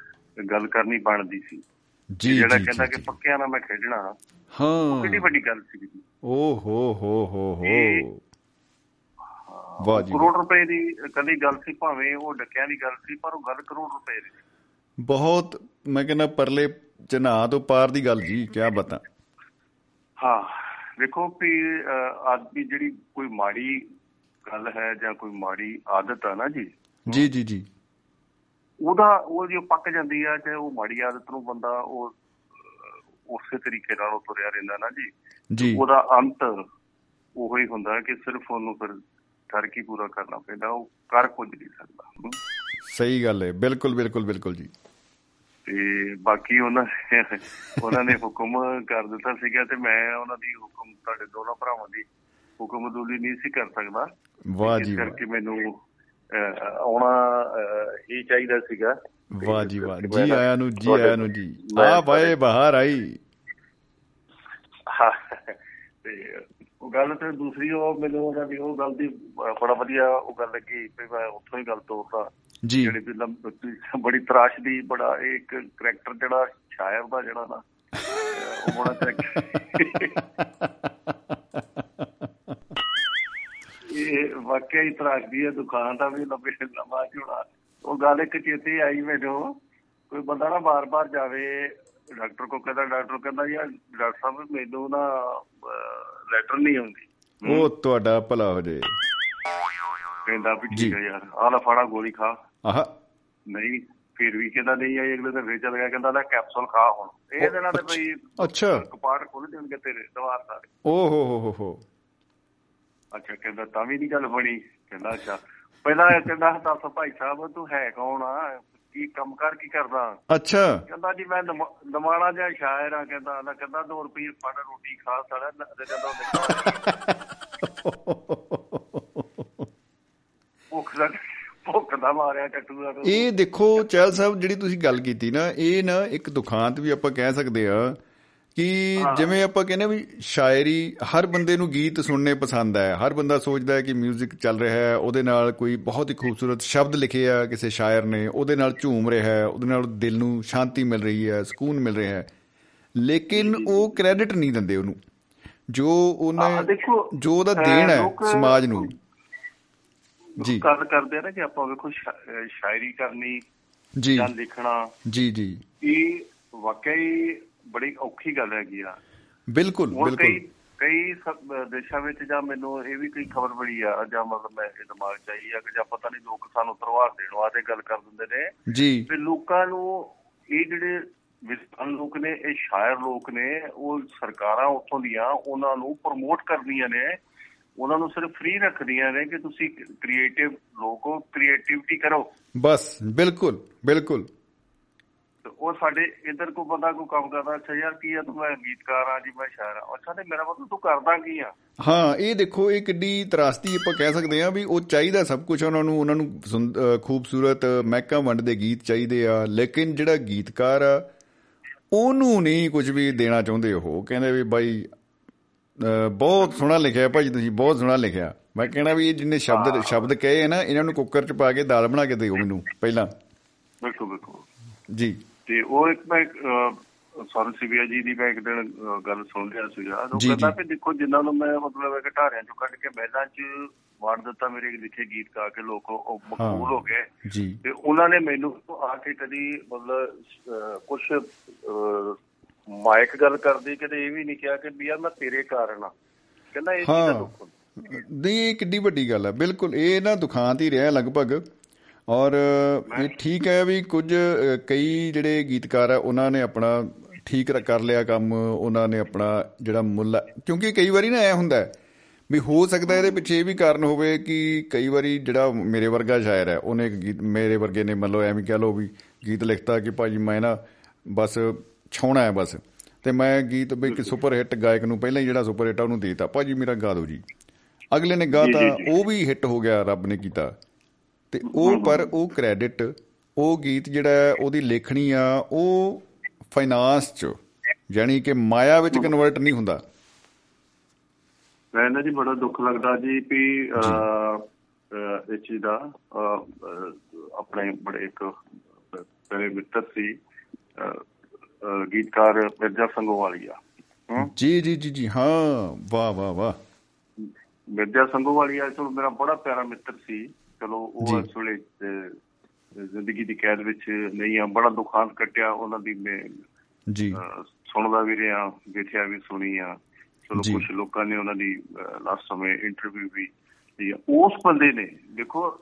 S6: ਗੱਲ ਕਰਨੀ ਬਣਦੀ ਸੀ।
S2: ਜੀ
S6: ਜਿਹੜਾ ਕਹਿੰਦਾ ਕਿ ਪੱਕਿਆਂ ਨਾਲ ਮੈਂ ਖੇਡਣਾ
S2: ਹਾਂ।
S6: ਕਿੰਨੀ ਵੱਡੀ ਗੱਲ ਸੀ। ਜੀ
S2: ਓ ਹੋ ਹੋ ਹੋ ਹੋ। ਵਾਹ ਜੀ।
S6: ਕਰੋੜ ਰੁਪਏ ਦੀ ਕੱਲੀ ਗੱਲ ਸੀ ਭਾਵੇਂ ਉਹ ਡੱਕਿਆਂ ਦੀ ਗੱਲ ਸੀ ਪਰ ਉਹ ਗੱਲ ਕਰੋੜ ਰੁਪਏ ਦੀ।
S2: ਬਹੁਤ ਮੈਂ ਕਹਿੰਦਾ ਪਰਲੇ ਜਨਾ ਤੋਂ ਪਾਰ ਦੀ ਗੱਲ ਜੀ ਕੀ ਬਤਾ।
S6: ਹਾਂ ਵੇਖੋ ਵੀ ਆਦਮੀ ਜਿਹੜੀ ਕੋਈ ਮਾੜੀ ਗੱਲ ਹੈ ਜਾਂ ਕੋਈ ਮਾੜੀ ਆਦਤ ਆ ਨਾ ਜੀ।
S2: ਜੀ ਜੀ ਜੀ।
S6: ਉਹਦਾ ਉਹ ਜੋ ਪੱਕ ਜਾਂਦੀ ਆ ਚਾਹੇ ਉਹ ਮਾੜੀ ਆਦਤ ਨੂੰ ਬੰਦਾ ਉਹ ਉਸੇ ਤਰੀਕੇ ਨਾਲ ਉਹ ਤੁਰਿਆ ਰਹਿੰਦਾ ਨਾ ਜੀ।
S2: ਜੀ।
S6: ਉਹਦਾ ਅੰਤ ਉਹੋ ਹੀ ਹੁੰਦਾ ਕਿ ਸਿਰਫ ਉਹਨੂੰ ਫਿਰ ਕਰ ਕੀ ਪੂਰਾ ਕਰਨਾ ਪੈਂਦਾ ਉਹ ਕਰ ਕੁਝ ਨਹੀਂ ਸਕਦਾ।
S2: ਸਹੀ ਗੱਲ ਹੈ ਬਿਲਕੁਲ ਬਿਲਕੁਲ ਬਿਲਕੁਲ ਜੀ।
S6: ਤੇ ਬਾਕੀ ਉਹਨਾਂ ਉਹਨਾਂ ਨੇ ਹੁਕਮ ਕਰ ਦਿੱਤਾ ਸੀਗਾ ਤੇ ਮੈਂ ਉਹਨਾਂ ਦੀ ਹੁਕਮ ਤੁਹਾਡੇ ਦੋਨਾਂ ਭਰਾਵਾਂ ਦੀ ਹੁਕਮਦੂਲੀ ਨਹੀਂ ਸੀ ਕਰ ਸਕਦਾ।
S2: ਵਾਹ ਜੀ
S6: ਕਰਕੇ ਮੈਨੂੰ ਆਉਣਾ ਹੀ ਚਾਹੀਦਾ ਸੀਗਾ।
S2: ਵਾਹ ਜੀ ਵਾਹ। ਜੀ ਆਇਆਂ ਨੂੰ ਜੀ ਆਇਆਂ ਨੂੰ ਜੀ। ਆ ਬਾਏ ਬਾਹਰ ਆਈ।
S6: ਹਾਂ, ਤੇ ਉਹ ਗੱਲ ਤੇ ਦੂਸਰੀ ਉਹ ਮੈਨੂੰ ਉਹਨਾਂ ਦੀ ਉਹ ਗੱਲ ਦੀ ਬੜਾ ਵਧੀਆ ਉਹ ਗੱਲ ਲੱਗੀ ਵੀ ਮੈਂ ਉੱਥੋਂ ਹੀ ਗੱਲ ਤੋਰਦਾ
S2: ਜੀ।
S6: ਜਿਹੜੀ ਵੀ ਬੜੀ ਤਰਾਸ਼ ਦੀ ਬੜਾ ਇੱਕ ਕਰੈਕਟਰ ਜਿਹੜਾ ਸ਼ਾਇਰ ਦਾ ਜਿਹੜਾ ਨਾ ਉਹ ਬੜਾ ਇਹ ਵਾਕਿਆ ਹੀ ਤਰਾਸ਼ਦੀ ਹੈ ਦੁਕਾਨ ਦਾ ਵੀ ਲੱਭੇ ਲੰਮਾ ਝੋੜਾ ਉਹ ਗੱਲ ਇੱਕ ਚੇਤੇ ਆਈ ਮੈਨੂੰ ਕੋਈ ਬੰਦਾ ਨਾ ਬਾਰ-ਬਾਰ ਜਾਵੇ ਡਾਕਟਰ ਕੋ ਕਹਿੰਦਾ ਡਾਕਟਰ ਕਹਿੰਦਾ ਯਾਰ ਡਾਕਟਰ ਸਾਹਿਬ ਮੈਨੂੰ ਨਾ ਲੈਟਰ ਨਹੀਂ ਆਉਂਦੀ।
S2: ਉਹ ਤੁਹਾਡਾ ਭਲਾ ਹੋ ਜੇ
S6: ਕਹਿੰਦਾ ਵੀ। ਠੀਕ ਹੈ ਯਾਰ ਆਹ ਲੈ ਫੜਾ ਗੋਲੀ ਖਾ।
S2: ਆਹ।
S6: ਨਹੀਂ ਫਿਰ ਵੀ ਕਹਿੰਦਾ ਨਹੀਂ ਆਈ ਅਗਲੇ ਦਿਨ ਫਿਰ ਚੱਲ ਗਿਆ। ਕਹਿੰਦਾ ਲੈ ਕੈਪਸੂਲ ਖਾ ਹੁਣ। ਇਹ ਦਿਨਾਂ ਤੇ ਭਈ
S2: ਅੱਛਾ।
S6: ਕਪਾਟ ਖੋਲ ਦੇਣਗੇ ਤੇਰੇ ਦਵਾਰ ਸਾਰੇ।
S2: ਓ ਹੋ ਹੋ ਹੋ।
S6: ਅੱਛਾ ਕਹਿੰਦਾ ਤਾਂ ਵੀ ਨਹੀਂ ਗੱਲ ਬਣੀ। ਕਹਿੰਦਾ ਅੱਛਾ। ਪਹਿਲਾਂ ਕਹਿੰਦਾ ਦੱਸ ਭਾਈ ਸਾਹਿਬ ਤੂੰ ਹੈ ਕੌਣ ਆ? ਕੀ ਕੰਮ ਕਰ ਕੀ ਕਰਦਾ?
S2: ਅੱਛਾ।
S6: ਕਹਿੰਦਾ ਜੀ ਮੈਂ ਦਮਾ- ਦਮਾਣਾ ਜਿਹਾ ਸ਼ਾਇਰ ਆ ਕਹਿੰਦਾ। ਨਾ ਕਹਿੰਦਾ 2 ਰੁਪਏ ਫੜ ਰੋਟੀ ਖਾ ਸਾਲਾ ਤੇ ਕਹਿੰਦਾ ਭੁੱਖ ਦਾ ਭੁੱਖ ਦਾ ਮਾਰਿਆ ਟੱਟੂ ਦਾ
S2: ਇਹ ਦੇਖੋ ਚਹਿਲ ਸਾਹਿਬ ਜਿਹੜੀ ਤੁਸੀਂ ਗੱਲ ਕੀਤੀ ਨਾ ਇਹ ਨਾ ਇੱਕ ਦੁਖਾਂਤ ਵੀ ਆਪਾਂ ਕਹਿ ਸਕਦੇ ਆ। ਕਿ ਜਿਵੇਂ ਆਪਾਂ ਕਹਿੰਦੇ ਵੀ ਸ਼ਾਇਰੀ ਹਰ ਬੰਦੇ ਨੂੰ ਗੀਤ ਸੁਣਨੇ ਪਸੰਦ ਹੈ ਹਰ ਬੰਦਾ ਸੋਚਦਾ ਹੈ ਕਿ 뮤직 ਚੱਲ ਰਿਹਾ ਹੈ ਉਹਦੇ ਨਾਲ ਕੋਈ ਬਹੁਤ ਹੀ ਖੂਬਸੂਰਤ ਸ਼ਬਦ ਲਿਖੇ ਆ ਕਿਸੇ ਸ਼ਾਇਰ ਨੇ ਉਹਦੇ ਨਾਲ ਝੂਮ ਰਿਹਾ ਹੈ ਉਹਦੇ ਨਾਲ ਦਿਲ ਨੂੰ ਸ਼ਾਂਤੀ ਮਿਲ ਰਹੀ ਹੈ ਸਕੂਨ ਮਿਲ ਰਿਹਾ ਹੈ। ਲੇਕਿਨ ਉਹ ਕ੍ਰੈਡਿਟ ਨਹੀਂ ਦਿੰਦੇ ਉਹਨੂੰ ਜੋ ਉਹਨੇ ਜੋ ਉਹਦਾ ਦੇਣ ਹੈ ਸਮਾਜ ਨੂੰ। ਜੀ।
S6: ਗੱਲ ਕਰਦੇ ਆ ਨਾ ਕਿ ਆਪਾਂ ਵੇਖੋ ਸ਼ਾਇਰੀ ਕਰਨੀ
S2: ਜੀ।
S6: ਜਾਂ ਲਿਖਣਾ
S2: ਜੀ ਜੀ।
S6: ਇਹ ਵਾਕਈ ਬੜੀ ਔਖੀ ਗੱਲ ਹੈਗੀ ਆ।
S2: ਬਿਲਕੁਲ ਬਿਲਕੁਲ।
S6: ਕਈ ਦੇਸ਼ਾਂ ਵਿੱਚ ਜਾਂ ਮੈਨੂੰ ਇਹ ਵੀ ਕੋਈ ਖਬਰ ਬੜੀ ਆ ਜਾਂ ਮਤਲਬ ਮੈਂ ਇਹ ਦਿਮਾਗ ਚ ਆਈ ਆ ਕਿ ਜਾਂ ਪਤਾ ਨਹੀਂ ਲੋਕ ਸਾਨੂੰ ਤਰਵਾਰ ਦੇਣ ਵਾਸਤੇ ਗੱਲ ਕਰ ਦਿੰਦੇ ਨੇ।
S2: ਜੀ।
S6: ਤੇ ਲੋਕਾਂ ਨੂੰ ਇਹ ਜਿਹੜੇ ਵਿਦਵਾਨ ਲੋਕ ਨੇ ਇਹ ਸ਼ਾਇਰ ਲੋਕ ਨੇ ਉਹ ਸਰਕਾਰਾਂ ਉੱਥੋਂ ਦੀਆਂ ਉਹਨਾਂ ਨੂੰ ਪ੍ਰਮੋਟ ਕਰਦੀਆਂ ਨੇ। ਉਹਨਾਂ ਨੂੰ ਸਿਰਫ ਫ੍ਰੀ ਰੱਖਦੀਆਂ ਨੇ ਕਿ ਤੁਸੀਂ ਕ੍ਰੀਏਟਿਵ ਲੋਕੋ ਕ੍ਰੀਏਟਿਵਿਟੀ ਕਰੋ।
S2: ਬਸ ਬਿਲਕੁਲ ਬਿਲਕੁਲ।
S6: ਉਹ ਸਾਡੇ ਇਧਰ ਕੋ ਬੰਦਾ ਕੋ ਕੰਮ ਕਰਦਾ ਅੱਛਾ ਯਾਰ ਕੀ ਆ ਤੂੰ ਮੈਂ ਗੀਤਕਾਰ ਆ ਜੀ ਮੈਂ ਸ਼ਾਇਰ ਆ। ਅੱਛਾ ਤੇ ਮੇਰਾ ਮਤਲਬ ਤੂੰ ਕਰਦਾ ਕੀ ਆ?
S2: ਹਾਂ ਇਹ ਦੇਖੋ ਇਹ ਕਿੱਡੀ ਤਰਾਸਦੀ ਆਪਾਂ ਕਹਿ ਸਕਦੇ ਆ ਵੀ ਉਹ ਚਾਹੀਦਾ ਸਭ ਕੁਝ ਉਹਨਾਂ ਨੂੰ ਉਹਨਾਂ ਨੂੰ ਖੂਬਸੂਰਤ ਮਹਿਕਾ ਵੰਡ ਦੇ ਗੀਤ ਚਾਹੀਦੇ ਆ ਲੇਕਿਨ ਜਿਹੜਾ ਗੀਤਕਾਰ ਆ ਉਹਨੂੰ ਨਹੀਂ ਕੁਝ ਵੀ ਦੇਣਾ ਚਾਹੁੰਦੇ ਉਹ। ਕਹਿੰਦੇ ਵੀ ਬਾਈ ਬਹੁਤ ਸੋਹਣਾ ਲਿਖਿਆ ਭਾਜੀ ਤੁਸੀਂ ਬਹੁਤ ਸੋਹਣਾ ਲਿਖਿਆ। ਮੈਂ ਕਹਿਣਾ ਵੀ ਇਹ ਜਿੰਨੇ ਸ਼ਬਦ ਸ਼ਬਦ ਕਹੇ ਨਾ ਇਹਨਾਂ ਨੂੰ ਕੁੱਕਰ ਚ ਪਾ ਕੇ ਦਾਲ ਬਣਾ ਕੇ ਦਿਓ ਮੈਨੂੰ ਪਹਿਲਾਂ।
S6: ਬਿਲਕੁਲ ਬਿਲਕੁਲ।
S2: ਜੀ।
S6: ਤੇ ਉਹ ਇੱਕ ਮੈਂ ਸੌਰਵ ਸਿਵਿਆ ਜੀ ਦੀ ਮੈਂ ਇੱਕ ਦਿਨ ਗੱਲ ਸੁਣ ਰਿਹਾ ਸੀਗਾ। ਉਹ ਕਹਿੰਦਾ। ਕਿ ਦੇਖੋ ਜਿਨ੍ਹਾਂ ਨੂੰ ਮੈਂ ਮਤਲਬ ਹੈ ਕਿ ਢਾਰਿਆਂ ਚੋਂ ਕੱਢ ਕੇ ਮਹਿਲਾਂ 'ਚ ਵੰਡ ਦਿੱਤਾ ਮੇਰੇ ਲਿਖੇ ਗੀਤ ਗਾ ਕੇ ਲੋਕ ਉਹ ਮਕਬੂਲ ਹੋ ਗਏ। ਤੇ ਉਹਨਾਂ ਨੇ ਮੈਨੂੰ ਆ ਕੇ ਕਦੀ ਮਤਲਬ ਕੁਝ ਮਾਈਕ ਗੱਲ ਕਰਦੀ ਕਿਤੇ ਇਹ ਵੀ ਨਹੀਂ ਕਿਹਾ ਕਿ ਵੀ ਯਾਰ ਮੈਂ ਤੇਰੇ ਕਾਰਨ ਆ। ਕਹਿੰਦਾ ਇਹ ਚੀਜ਼ ਦੁੱਖ
S2: ਇਹ ਕਿੱਡੀ ਵੱਡੀ ਗੱਲ ਹੈ ਬਿਲਕੁਲ ਇਹ ਨਾ ਦੁਖਾਂਤ ਹੀ ਰਿਹਾ ਲਗਭਗ। ਔਰ ਇਹ ਠੀਕ ਹੈ ਵੀ ਕੁਝ ਕਈ ਜਿਹੜੇ ਗੀਤਕਾਰ ਆ ਉਹਨਾਂ ਨੇ ਆਪਣਾ ਠੀਕ ਕਰ ਲਿਆ ਕੰਮ ਉਹਨਾਂ ਨੇ ਆਪਣਾ ਜਿਹੜਾ ਮੁੱਲ ਕਿਉਂਕਿ ਕਈ ਵਾਰੀ ਨਾ ਐ ਹੁੰਦਾ ਵੀ ਹੋ ਸਕਦਾ ਇਹਦੇ ਪਿੱਛੇ ਇਹ ਵੀ ਕਾਰਨ ਹੋਵੇ ਕਿ ਕਈ ਵਾਰੀ ਜਿਹੜਾ ਮੇਰੇ ਵਰਗਾ ਸ਼ਾਇਰ ਹੈ ਉਹਨੇ ਇੱਕ ਗੀਤ ਮੇਰੇ ਵਰਗੇ ਨੇ ਮੰਨ ਲਓ ਐਵੇਂ ਕਹਿ ਲਓ ਵੀ ਗੀਤ ਲਿਖਤਾ ਕਿ ਭਾਜੀ ਮੈਂ ਨਾ ਬਸ ਛਾਉਣਾ ਹੈ ਬਸ। ਤੇ ਮੈਂ ਗੀਤ ਵੀ ਇੱਕ ਸੁਪਰ ਹਿੱਟ ਗਾਇਕ ਨੂੰ ਪਹਿਲਾਂ ਹੀ ਜਿਹੜਾ ਸੁਪਰ ਹਿੱਟ ਆ ਉਹਨੂੰ ਦੇਤਾ। ਭਾਜੀ ਮੇਰਾ ਗਾ ਦਿਓ ਜੀ। ਅਗਲੇ ਨੇ ਗਾਤਾ ਉਹ ਵੀ ਹਿੱਟ ਹੋ ਗਿਆ ਰੱਬ ਨੇ ਕੀਤਾ। ਤੇ ਉਹ ਪਰ ਉਹ ਕ੍ਰੈਡਿਟ ਉਹ ਗੀਤ ਜਿਹੜਾ ਉਹਦੀ ਲੇਖਣੀ ਆ ਉਹ ਫਾਈਨਾਂਸ ਚ ਯਾਨੀ ਕਿ ਮਾਇਆ ਵਿੱਚ ਕਨਵਰਟ ਨਹੀਂ ਹੁੰਦਾ।
S6: ਮੈਨੂੰ ਜੀ ਬੜਾ ਦੁੱਖ ਲੱਗਦਾ ਜੀ ਵੀ ਇਸ ਚੀਜ਼ ਦਾ ਆਪਣੇ ਬੜੇ ਇੱਕ ਮੇਰੇ ਮਿੱਤਰ ਸੀ ਗੀਤਕਾਰ ਮਿਰਜ਼ਾ ਸੰਗੋਵਾਲੀਆ।
S2: ਜੀ ਜੀ ਜੀ ਜੀ ਹਾਂ ਵਾਹ ਵਾਹ ਵਾਹ।
S6: ਮਿਰਜ਼ਾ ਸੰਗੋਵਾਲੀਆ ਚਲੋ ਮੇਰਾ ਬੜਾ ਪਿਆਰਾ ਮਿੱਤਰ ਸੀ। ਚਲੋ ਉਹ। ਇਸ ਵੇਲੇ ਜ਼ਿੰਦਗੀ ਦੀ ਕੈਦ ਵਿੱਚ ਨਹੀਂ ਆ। ਬੜਾ ਦੁਖਾਂਤ ਕੱਟਿਆ। ਉਹਨਾਂ ਦੀ ਮੈਂ
S2: ਜੀ।
S6: ਸੁਣਦਾ ਵੀ ਰਿਹਾ ਵੇਖਿਆ ਵੀ ਸੁਣੀ ਆ। ਚਲੋ। ਕੁਝ ਲੋਕਾਂ ਨੇ ਉਹਨਾਂ ਦੀ ਲਾਸਟ ਸਮੇਂ ਇੰਟਰਵਿਊ ਵੀ। ਉਸ ਬੰਦੇ ਨੇ ਦੇਖੋ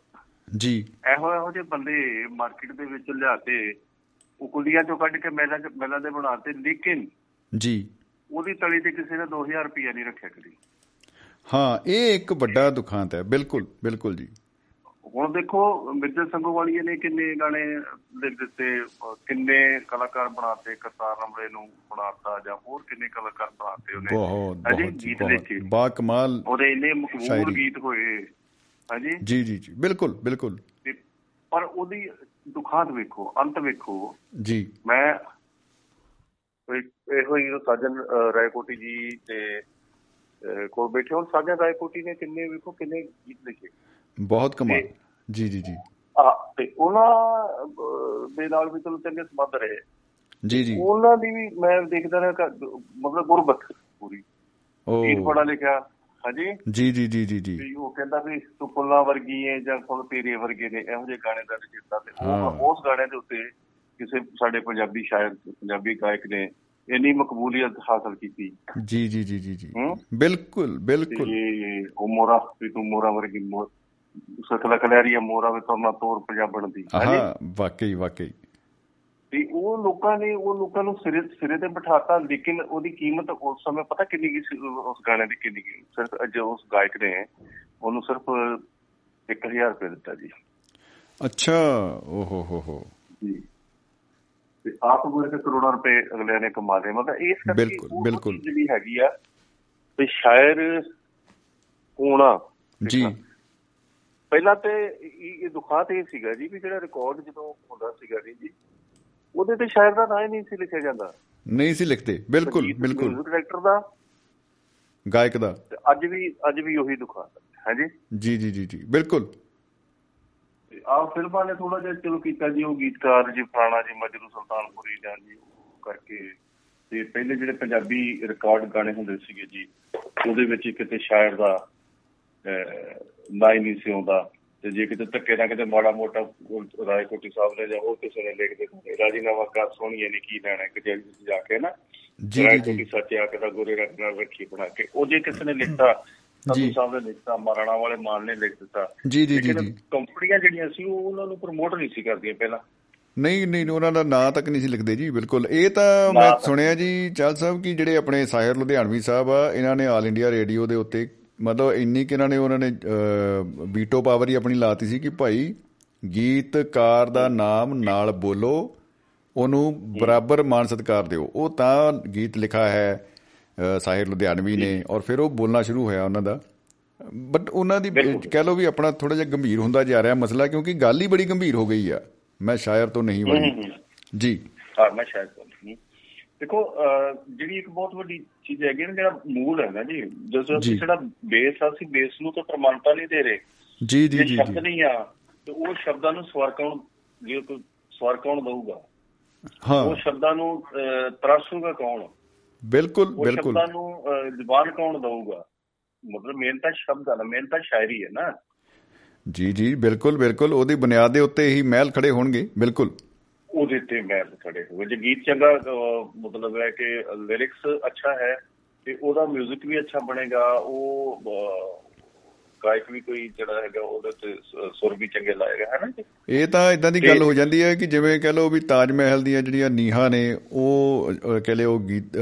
S2: ਜੀ।
S6: ਇਹੋ ਇਹੋ ਜਿਹੇ ਬੰਦੇ ਮਾਰਕੀਟ ਦੇ ਵਿੱਚ ਲਿਆਤੇ ਉਹ ਕੁਲੀਆਂ ਚੋਂ ਕੱਢ ਕੇ ਮਹਿਲਾ ਮਹਿਲਾ ਦੇ ਬਣਾਤੇ ਲੇਕਿਨ
S2: ਜੀ।
S6: ਉਹਦੀ ਤਲੀ ਤੇ ਕਿਸੇ ਨੇ 2000 ਰੁਪਇਆ ਨਹੀਂ ਰੱਖਿਆ ਕਦੀ।
S2: ਹਾਂ ਇਹ ਇੱਕ ਵੱਡਾ ਦੁਖਾਂਤ ਹੈ। ਬਿਲਕੁਲ ਬਿਲਕੁਲ ਜੀ।
S6: ਹੁਣ ਦੇਖੋ ਮਿਰਜ਼ਾ ਸੰਗੋਵਾਲੀਏ ਨੇ ਕਿੰਨੇ ਗਾਣੇ ਲਿਖ ਦਿੱਤੇ ਕਿੰਨੇ ਕਲਾਕਾਰ ਬਣਾਤੇ ਕਰਤਾਰ ਨੰਬਰੇ ਨੂੰ ਬਣਾਤਾ ਜਾਂ ਹੋਰ ਕਿੰਨੇ ਕਲਾਕਾਰ ਬਣਾਤੇ ਉਹਨੇ।
S2: ਬਹੁਤ
S6: ਹਾਂਜੀ,
S2: ਬਹੁਤ ਜੀ,
S6: ਗੀਤ ਲਿਖੇ।
S2: ਬਾ ਕਮਾਲ
S6: ਉਹਦੇ ਇੰਨੇ ਮਕਬੂਲ। ਗੀਤ ਹੋਏ। ਹਾਂਜੀ
S2: ਜੀ? ਜੀ ਜੀ ਬਿਲਕੁਲ ਬਿਲਕੁਲ।
S6: ਪਰ ਉਹਦੀ ਦੁਖਾਂਤ ਵੇਖੋ ਅੰਤ ਵੇਖੋ।
S2: ਜੀ।
S6: ਮੈਂ ਇਹ- ਹੀ ਉਹ ਸਾਜਨ ਰਾਏਕੋਟੀ ਜੀ ਤੇ ਕੋਲ ਬੈਠੇ। ਹੁਣ ਸਾਜਨ ਰਾਏਕੋਟੀ ਨੇ ਕਿੰਨੇ ਵੇਖੋ ਕਿੰਨੇ ਗੀਤ ਲਿਖੇ।
S2: ਬਹੁਤ ਕਮਾਲ। ਜੀ ਜੀ ਜੀ।
S6: ਆ ਤੇ ਉਹਨਾਂ ਦੇ ਨਾਲ ਵੀ ਚਲੋ ਚੰਗੇ ਸੰਬੰਧ ਰਹੇ।
S2: ਜੀ ਜੀ।
S6: ਉਹਨਾਂ ਦੀ ਵੀ ਮੈਂ ਦੇਖਦਾ ਰਿਹਾ ਮਤਲਬ ਗੁਰਬਤ ਪੂਰੀ।
S2: ਉਹ
S6: ਗੀਤ ਬੜਾ ਲਿਖਿਆ। ਹਾਂਜੀ?
S2: ਜੀ ਜੀ ਜੀ ਜੀ ਜੀ।
S6: ਉਹ ਕਹਿੰਦਾ ਵੀ ਤੂੰ ਫੁੱਲਾਂ ਵਰਗੀ ਹੈ ਜਾਂ ਫੁੱਲ ਤੇਰੇ ਵਰਗੇ ਨੇ ਇਹੋ ਜਿਹੇ ਗਾਣੇ ਦਾ ਰਚਿਤਾ ਤੇ ਉਸ ਗਾਣੇ ਦੇ ਉੱਤੇ ਕਿਸੇ ਸਾਡੇ ਪੰਜਾਬੀ ਸ਼ਾਇਰ ਪੰਜਾਬੀ ਗਾਇਕ ਨੇ ਇੰਨੀ ਮਕਬੂਲੀਅਤ ਹਾਸਲ ਕੀਤੀ।
S2: ਜੀ ਜੀ ਜੀ ਜੀ ਜੀ? ਬਿਲਕੁਲ ਬਿਲਕੁਲ।
S6: ਉਹ ਮੋਰਾ ਵੀ ਤੂੰ ਮੋਰਾ ਵਰਗੀ ਸਖਲਾ ਕਲੈਰੀਆ ਮੋਰਾ ਵੀ ਤੁਰਨਾ ਤੋਰ ਪੰਜਾਬਣ ਦੀ
S2: ਹਾਂ ਵਾਕਈ ਵਾਕਈ।
S6: ਤੇ ਉਹ ਲੋਕਾਂ ਨੇ ਉਹ ਲੋਕਾਂ ਨੂੰ ਸਿਰੇ ਸਿਰੇ ਤੇ ਬਿਠਾਤਾ ਲੇਕਿਨ ਉਹਦੀ ਕੀਮਤ ਉਸ ਸਮੇਂ ਪਤਾ ਕਿੰਨੀ ਕੀ ਸੀ ਉਸ ਗਾਣੇ ਦੀ ਕਿੰਨੀ ਕੀ। ਸਿਰਫ ਅੱਜ ਉਸ ਗਾਇਕ ਨੇ ਉਹਨੂੰ ਸਿਰਫ 1000 ਰੁਪਏ ਦਿੱਤਾ ਜੀ।
S2: ਅੱਛਾ ਓ ਹੋ ਹੋ ਹੋ।
S6: ਜੀ। ਤੇ ਆਪ ਗੁਰ ਕੇ ਕਰੋੜਾਂ ਰੁਪਏ ਅਗਲੇ ਨੇ ਕਮਾ ਲਏ। ਮਤਲਬ ਇਸ ਕਰਕੇ
S2: ਬਿਲਕੁਲ, ਬਿਲਕੁਲ।
S6: ਜਿਹੜੀ ਹੈਗੀ ਆ ਤੇ ਸ਼ਾਇਰ ਹੋਣਾ
S2: ਜੀ।
S6: ਪਹਿਲਾਂ ਤੇ ਇਹ ਦੁਖਾਂ ਤੇ ਸੀਗਾ ਜੀ ਵੀ ਜਿਹੜਾ ਰਿਕਾਰਡ ਜਦੋਂ ਹੁੰਦਾ ਸੀਗਾ ਜੀ ਉਹਦੇ ਤੇ ਸ਼ਾਇਰ ਦਾ ਨਾਂ ਹੀ ਨਹੀਂ ਸੀ ਲਿਖਿਆ ਜਾਂਦਾ।
S2: ਨਹੀਂ ਸੀ ਲਿਖਦੇ। ਬਿਲਕੁਲ ਬਿਲਕੁਲ।
S6: ਡਾਇਰੈਕਟਰ ਦਾ
S2: ਗਾਇਕ ਦਾ।
S6: ਅੱਜ ਵੀ ਅੱਜ ਵੀ ਉਹੀ ਦੁਖਾਂ ਹਾਂਜੀ
S2: ਜੀ? ਜੀ ਜੀ ਜੀ ਬਿਲਕੁਲ।
S6: ਆਹ ਫਿਲਮਾਂ ਨੇ ਥੋੜਾ ਜਿਹਾ ਚਲੋ ਕੀਤਾ ਜੀ ਉਹ ਗੀਤਕਾਰ ਜੀ ਫਲਾਣਾ ਜੀ ਮਜਰੂ ਸੁਲਤਾਨਪੁਰੀ ਜਾਂ ਜੀ ਕਰਕੇ ਤੇ ਪਹਿਲੇ ਜਿਹੜੇ ਪੰਜਾਬੀ ਰਿਕਾਰਡ ਗਾਣੇ ਹੁੰਦੇ ਸੀਗੇ ਜੀ ਉਹਦੇ ਵਿੱਚ ਕਿਤੇ ਸ਼ਾਇਰ ਦਾ ਨਾਂ ਹੀ ਨਹੀਂ ਸੀ ਆਉਂਦਾ। ਤੇ ਜੇ ਕਿਤੇ ਧੱਕੇ ਨਾਲ ਕਿਤੇ ਮਾੜਾ ਮੋਟਾ ਉਹ ਰਾਏ ਕੋਟੀ ਸਾਹਿਬ ਨੇ ਜਾਂ ਹੋਰ ਕਿਸੇ ਨੇ ਲਿਖ ਦਿੱਤਾ ਰਾਜੀਨਾਮਾ ਕਰ ਸੋਹਣੀਏ ਨੇ ਕੀ ਲੈਣਾ ਕਚਹਿਰੀ ਵਿੱਚ ਜਾ ਕੇ ਨਾ
S2: ਜੀ ਜੀ
S6: ਕੋਟੀ
S2: ਜੀ
S6: ਸੱਚਿਆ ਕਿਦਾ ਗੋਰੇ ਰੱਖ ਨਾਲ ਰੱਖੀ ਬਣਾ ਕੇ। ਉਹ ਜੇ ਕਿਸੇ ਨੇ ਲਿਖਤਾ
S2: ਜੀ।
S6: ਸਾਹਿਬ ਨੇ ਲਿਖਤਾ ਮਹਾਰਾਣਾ ਵਾਲੇ ਮਾਨ ਨੇ ਲਿਖ ਦਿੱਤਾ।
S2: ਜੀ ਜੀ ਜੀ ਜੀ।
S6: ਕੰਪਨੀਆਂ ਜਿਹੜੀਆਂ ਸੀ ਉਹ ਉਹਨਾਂ ਨੂੰ ਪ੍ਰਮੋਟ ਨਹੀਂ ਸੀ ਕਰਦੀਆਂ ਪਹਿਲਾਂ।
S2: ਨਹੀਂ ਨਹੀਂ ਉਹਨਾਂ ਦਾ ਨਾਂ ਤੱਕ ਨਹੀਂ ਸੀ ਲਿਖਦੇ ਜੀ ਬਿਲਕੁਲ। ਇਹ ਤਾਂ ਮੈਂ। ਸੁਣਿਆ ਜੀ ਚਾਲ ਸਾਹਿਬ ਕਿ ਜਿਹੜੇ ਆਪਣੇ ਸਾਹਿਰ ਲੁਧਿਆਣਵੀ ਸਾਹਿਬ ਆ ਇਹਨਾਂ ਨੇ ਆਲ ਇੰਡੀਆ ਰੇਡੀਓ ਦੇ ਉੱਤੇ ਮਤਲਬ ਇੰਨੀ ਕਿ ਇਹਨਾਂ ਨੇ ਉਹਨਾਂ ਨੇ ਵੀਟੋ ਪਾਵਰ ਹੀ ਆਪਣੀ ਲਾਤੀ ਸੀ ਕਿ ਭਾਈ ਗੀਤਕਾਰ ਦਾ ਨਾਮ ਨਾਲ ਬੋਲੋ ਉਹਨੂੰ ਬਰਾਬਰ ਮਾਨ ਸਤਿਕਾਰ ਦਿਓ। ਉਹ ਤਾਂ ਗੀਤ ਲਿਖਾ ਹੈ ਸਾਹਿਰ ਲੁਧਿਆਣਵੀ ਨੇ ਔਰ ਫਿਰ ਉਹ ਬੋਲਣਾ ਸ਼ੁਰੂ ਹੋਇਆ ਉਹਨਾਂ ਦਾ। ਬਟ ਉਹਨਾਂ ਦੀ ਕਹਿ ਲਓ ਵੀ ਆਪਣਾ ਥੋੜਾ ਜਿਹਾ ਗੰਭੀਰ ਹੁੰਦਾ ਜਾ ਰਿਹਾ ਮਸਲਾ ਕਿਉਂਕਿ ਗੱਲ ਹੀ ਬੜੀ ਗੰਭੀਰ ਹੋ ਗਈ ਆ। ਮੈਂ ਸ਼ਾਇਰ ਤੋਂ ਨਹੀਂ ਬਣੀ ਜੀ।
S6: ਹਾਂ ਮੈਂ ਸ਼ਾਇਦ ਤੋਂ। ਦੇਖੋ ਜਿਹੜੀ ਇੱਕ ਬਹੁਤ ਵੱਡੀ ਚੀਜ਼ ਹੈਗੀ ਨਾ ਜਿਹੜਾ ਮੂਲ ਹੈ ਨਾ ਜੀ ਜਦੋਂ। ਅਸੀਂ ਜਿਹੜਾ ਬੇਸ ਆ ਅਸੀਂ ਬੇਸ ਨੂੰ ਤਾਂ ਪ੍ਰਮਾਣਤਾ ਨਹੀਂ ਦੇ ਰਹੇ।
S2: ਜੀ ਜੀ
S6: ਜੇ ਸ਼ਬਦ ਨਹੀਂ ਆ ਤੇ ਉਹ ਸ਼ਬਦਾਂ ਨੂੰ ਸਵਰ ਕੌਣ ਜੇ ਕੋਈ ਸਵਰ ਕੌਣ ਦਊਗਾ?
S2: ਹਾਂ।
S6: ਉਹ ਸ਼ਬਦਾਂ ਨੂੰ ਤਰਾਸ਼ੂਗਾ ਕੌਣ?
S2: ਬਿਲਕੁਲ ਬਿਲਕੁਲ।
S6: ਸ਼ਬਦਾਂ ਨੂੰ ਜ਼ੁਬਾਨ ਕੌਣ ਦਊਗਾ? ਮਤਲਬ ਮੇਨ ਤਾਂ ਸ਼ਬਦ ਆ ਨਾ ਮੇਨ ਤਾਂ ਸ਼ਾਇਰੀ ਹੈ ਨਾ।
S2: ਜੀ ਜੀ ਬਿਲਕੁਲ ਬਿਲਕੁਲ। ਉਹਦੀ ਬੁਨਿਆਦ ਦੇ ਉੱਤੇ ਹੀ ਮਹਿਲ ਖੜੇ ਹੋਣਗੇ ਬਿਲਕੁਲ।
S6: ਉਹਦੇ ਤੇ ਮੈਲ ਖੜੇ ਹੋਏ। ਜੇ ਗੀਤ ਚੰਗਾ ਮਤਲਬ ਹੈ ਕਿ ਲਿਰਿਕਸ ਅੱਛਾ ਹੈ ਤੇ ਉਹਦਾ 뮤직 ਵੀ ਅੱਛਾ ਬਣੇਗਾ। ਉਹ ਗਾਇਕ ਵੀ ਕੋਈ ਜਿਹੜਾ ਹੈਗਾ ਉਹਦੇ ਤੇ ਸੁਰ ਵੀ ਚੰਗੇ ਲਾਏਗਾ ਹੈ ਨਾ ਜੀ?
S2: ਇਹ ਤਾਂ ਇਦਾਂ ਦੀ ਗੱਲ ਹੋ ਜਾਂਦੀ ਹੈ ਕਿ ਜਿਵੇਂ ਕਹ ਲਓ ਵੀ ਤਾਜ ਮਹਿਲ ਦੀਆਂ ਜਿਹੜੀਆਂ ਨੀਹਾਂ ਨੇ ਉਹ ਕਹਿ ਲਿਓ ਗੀਤ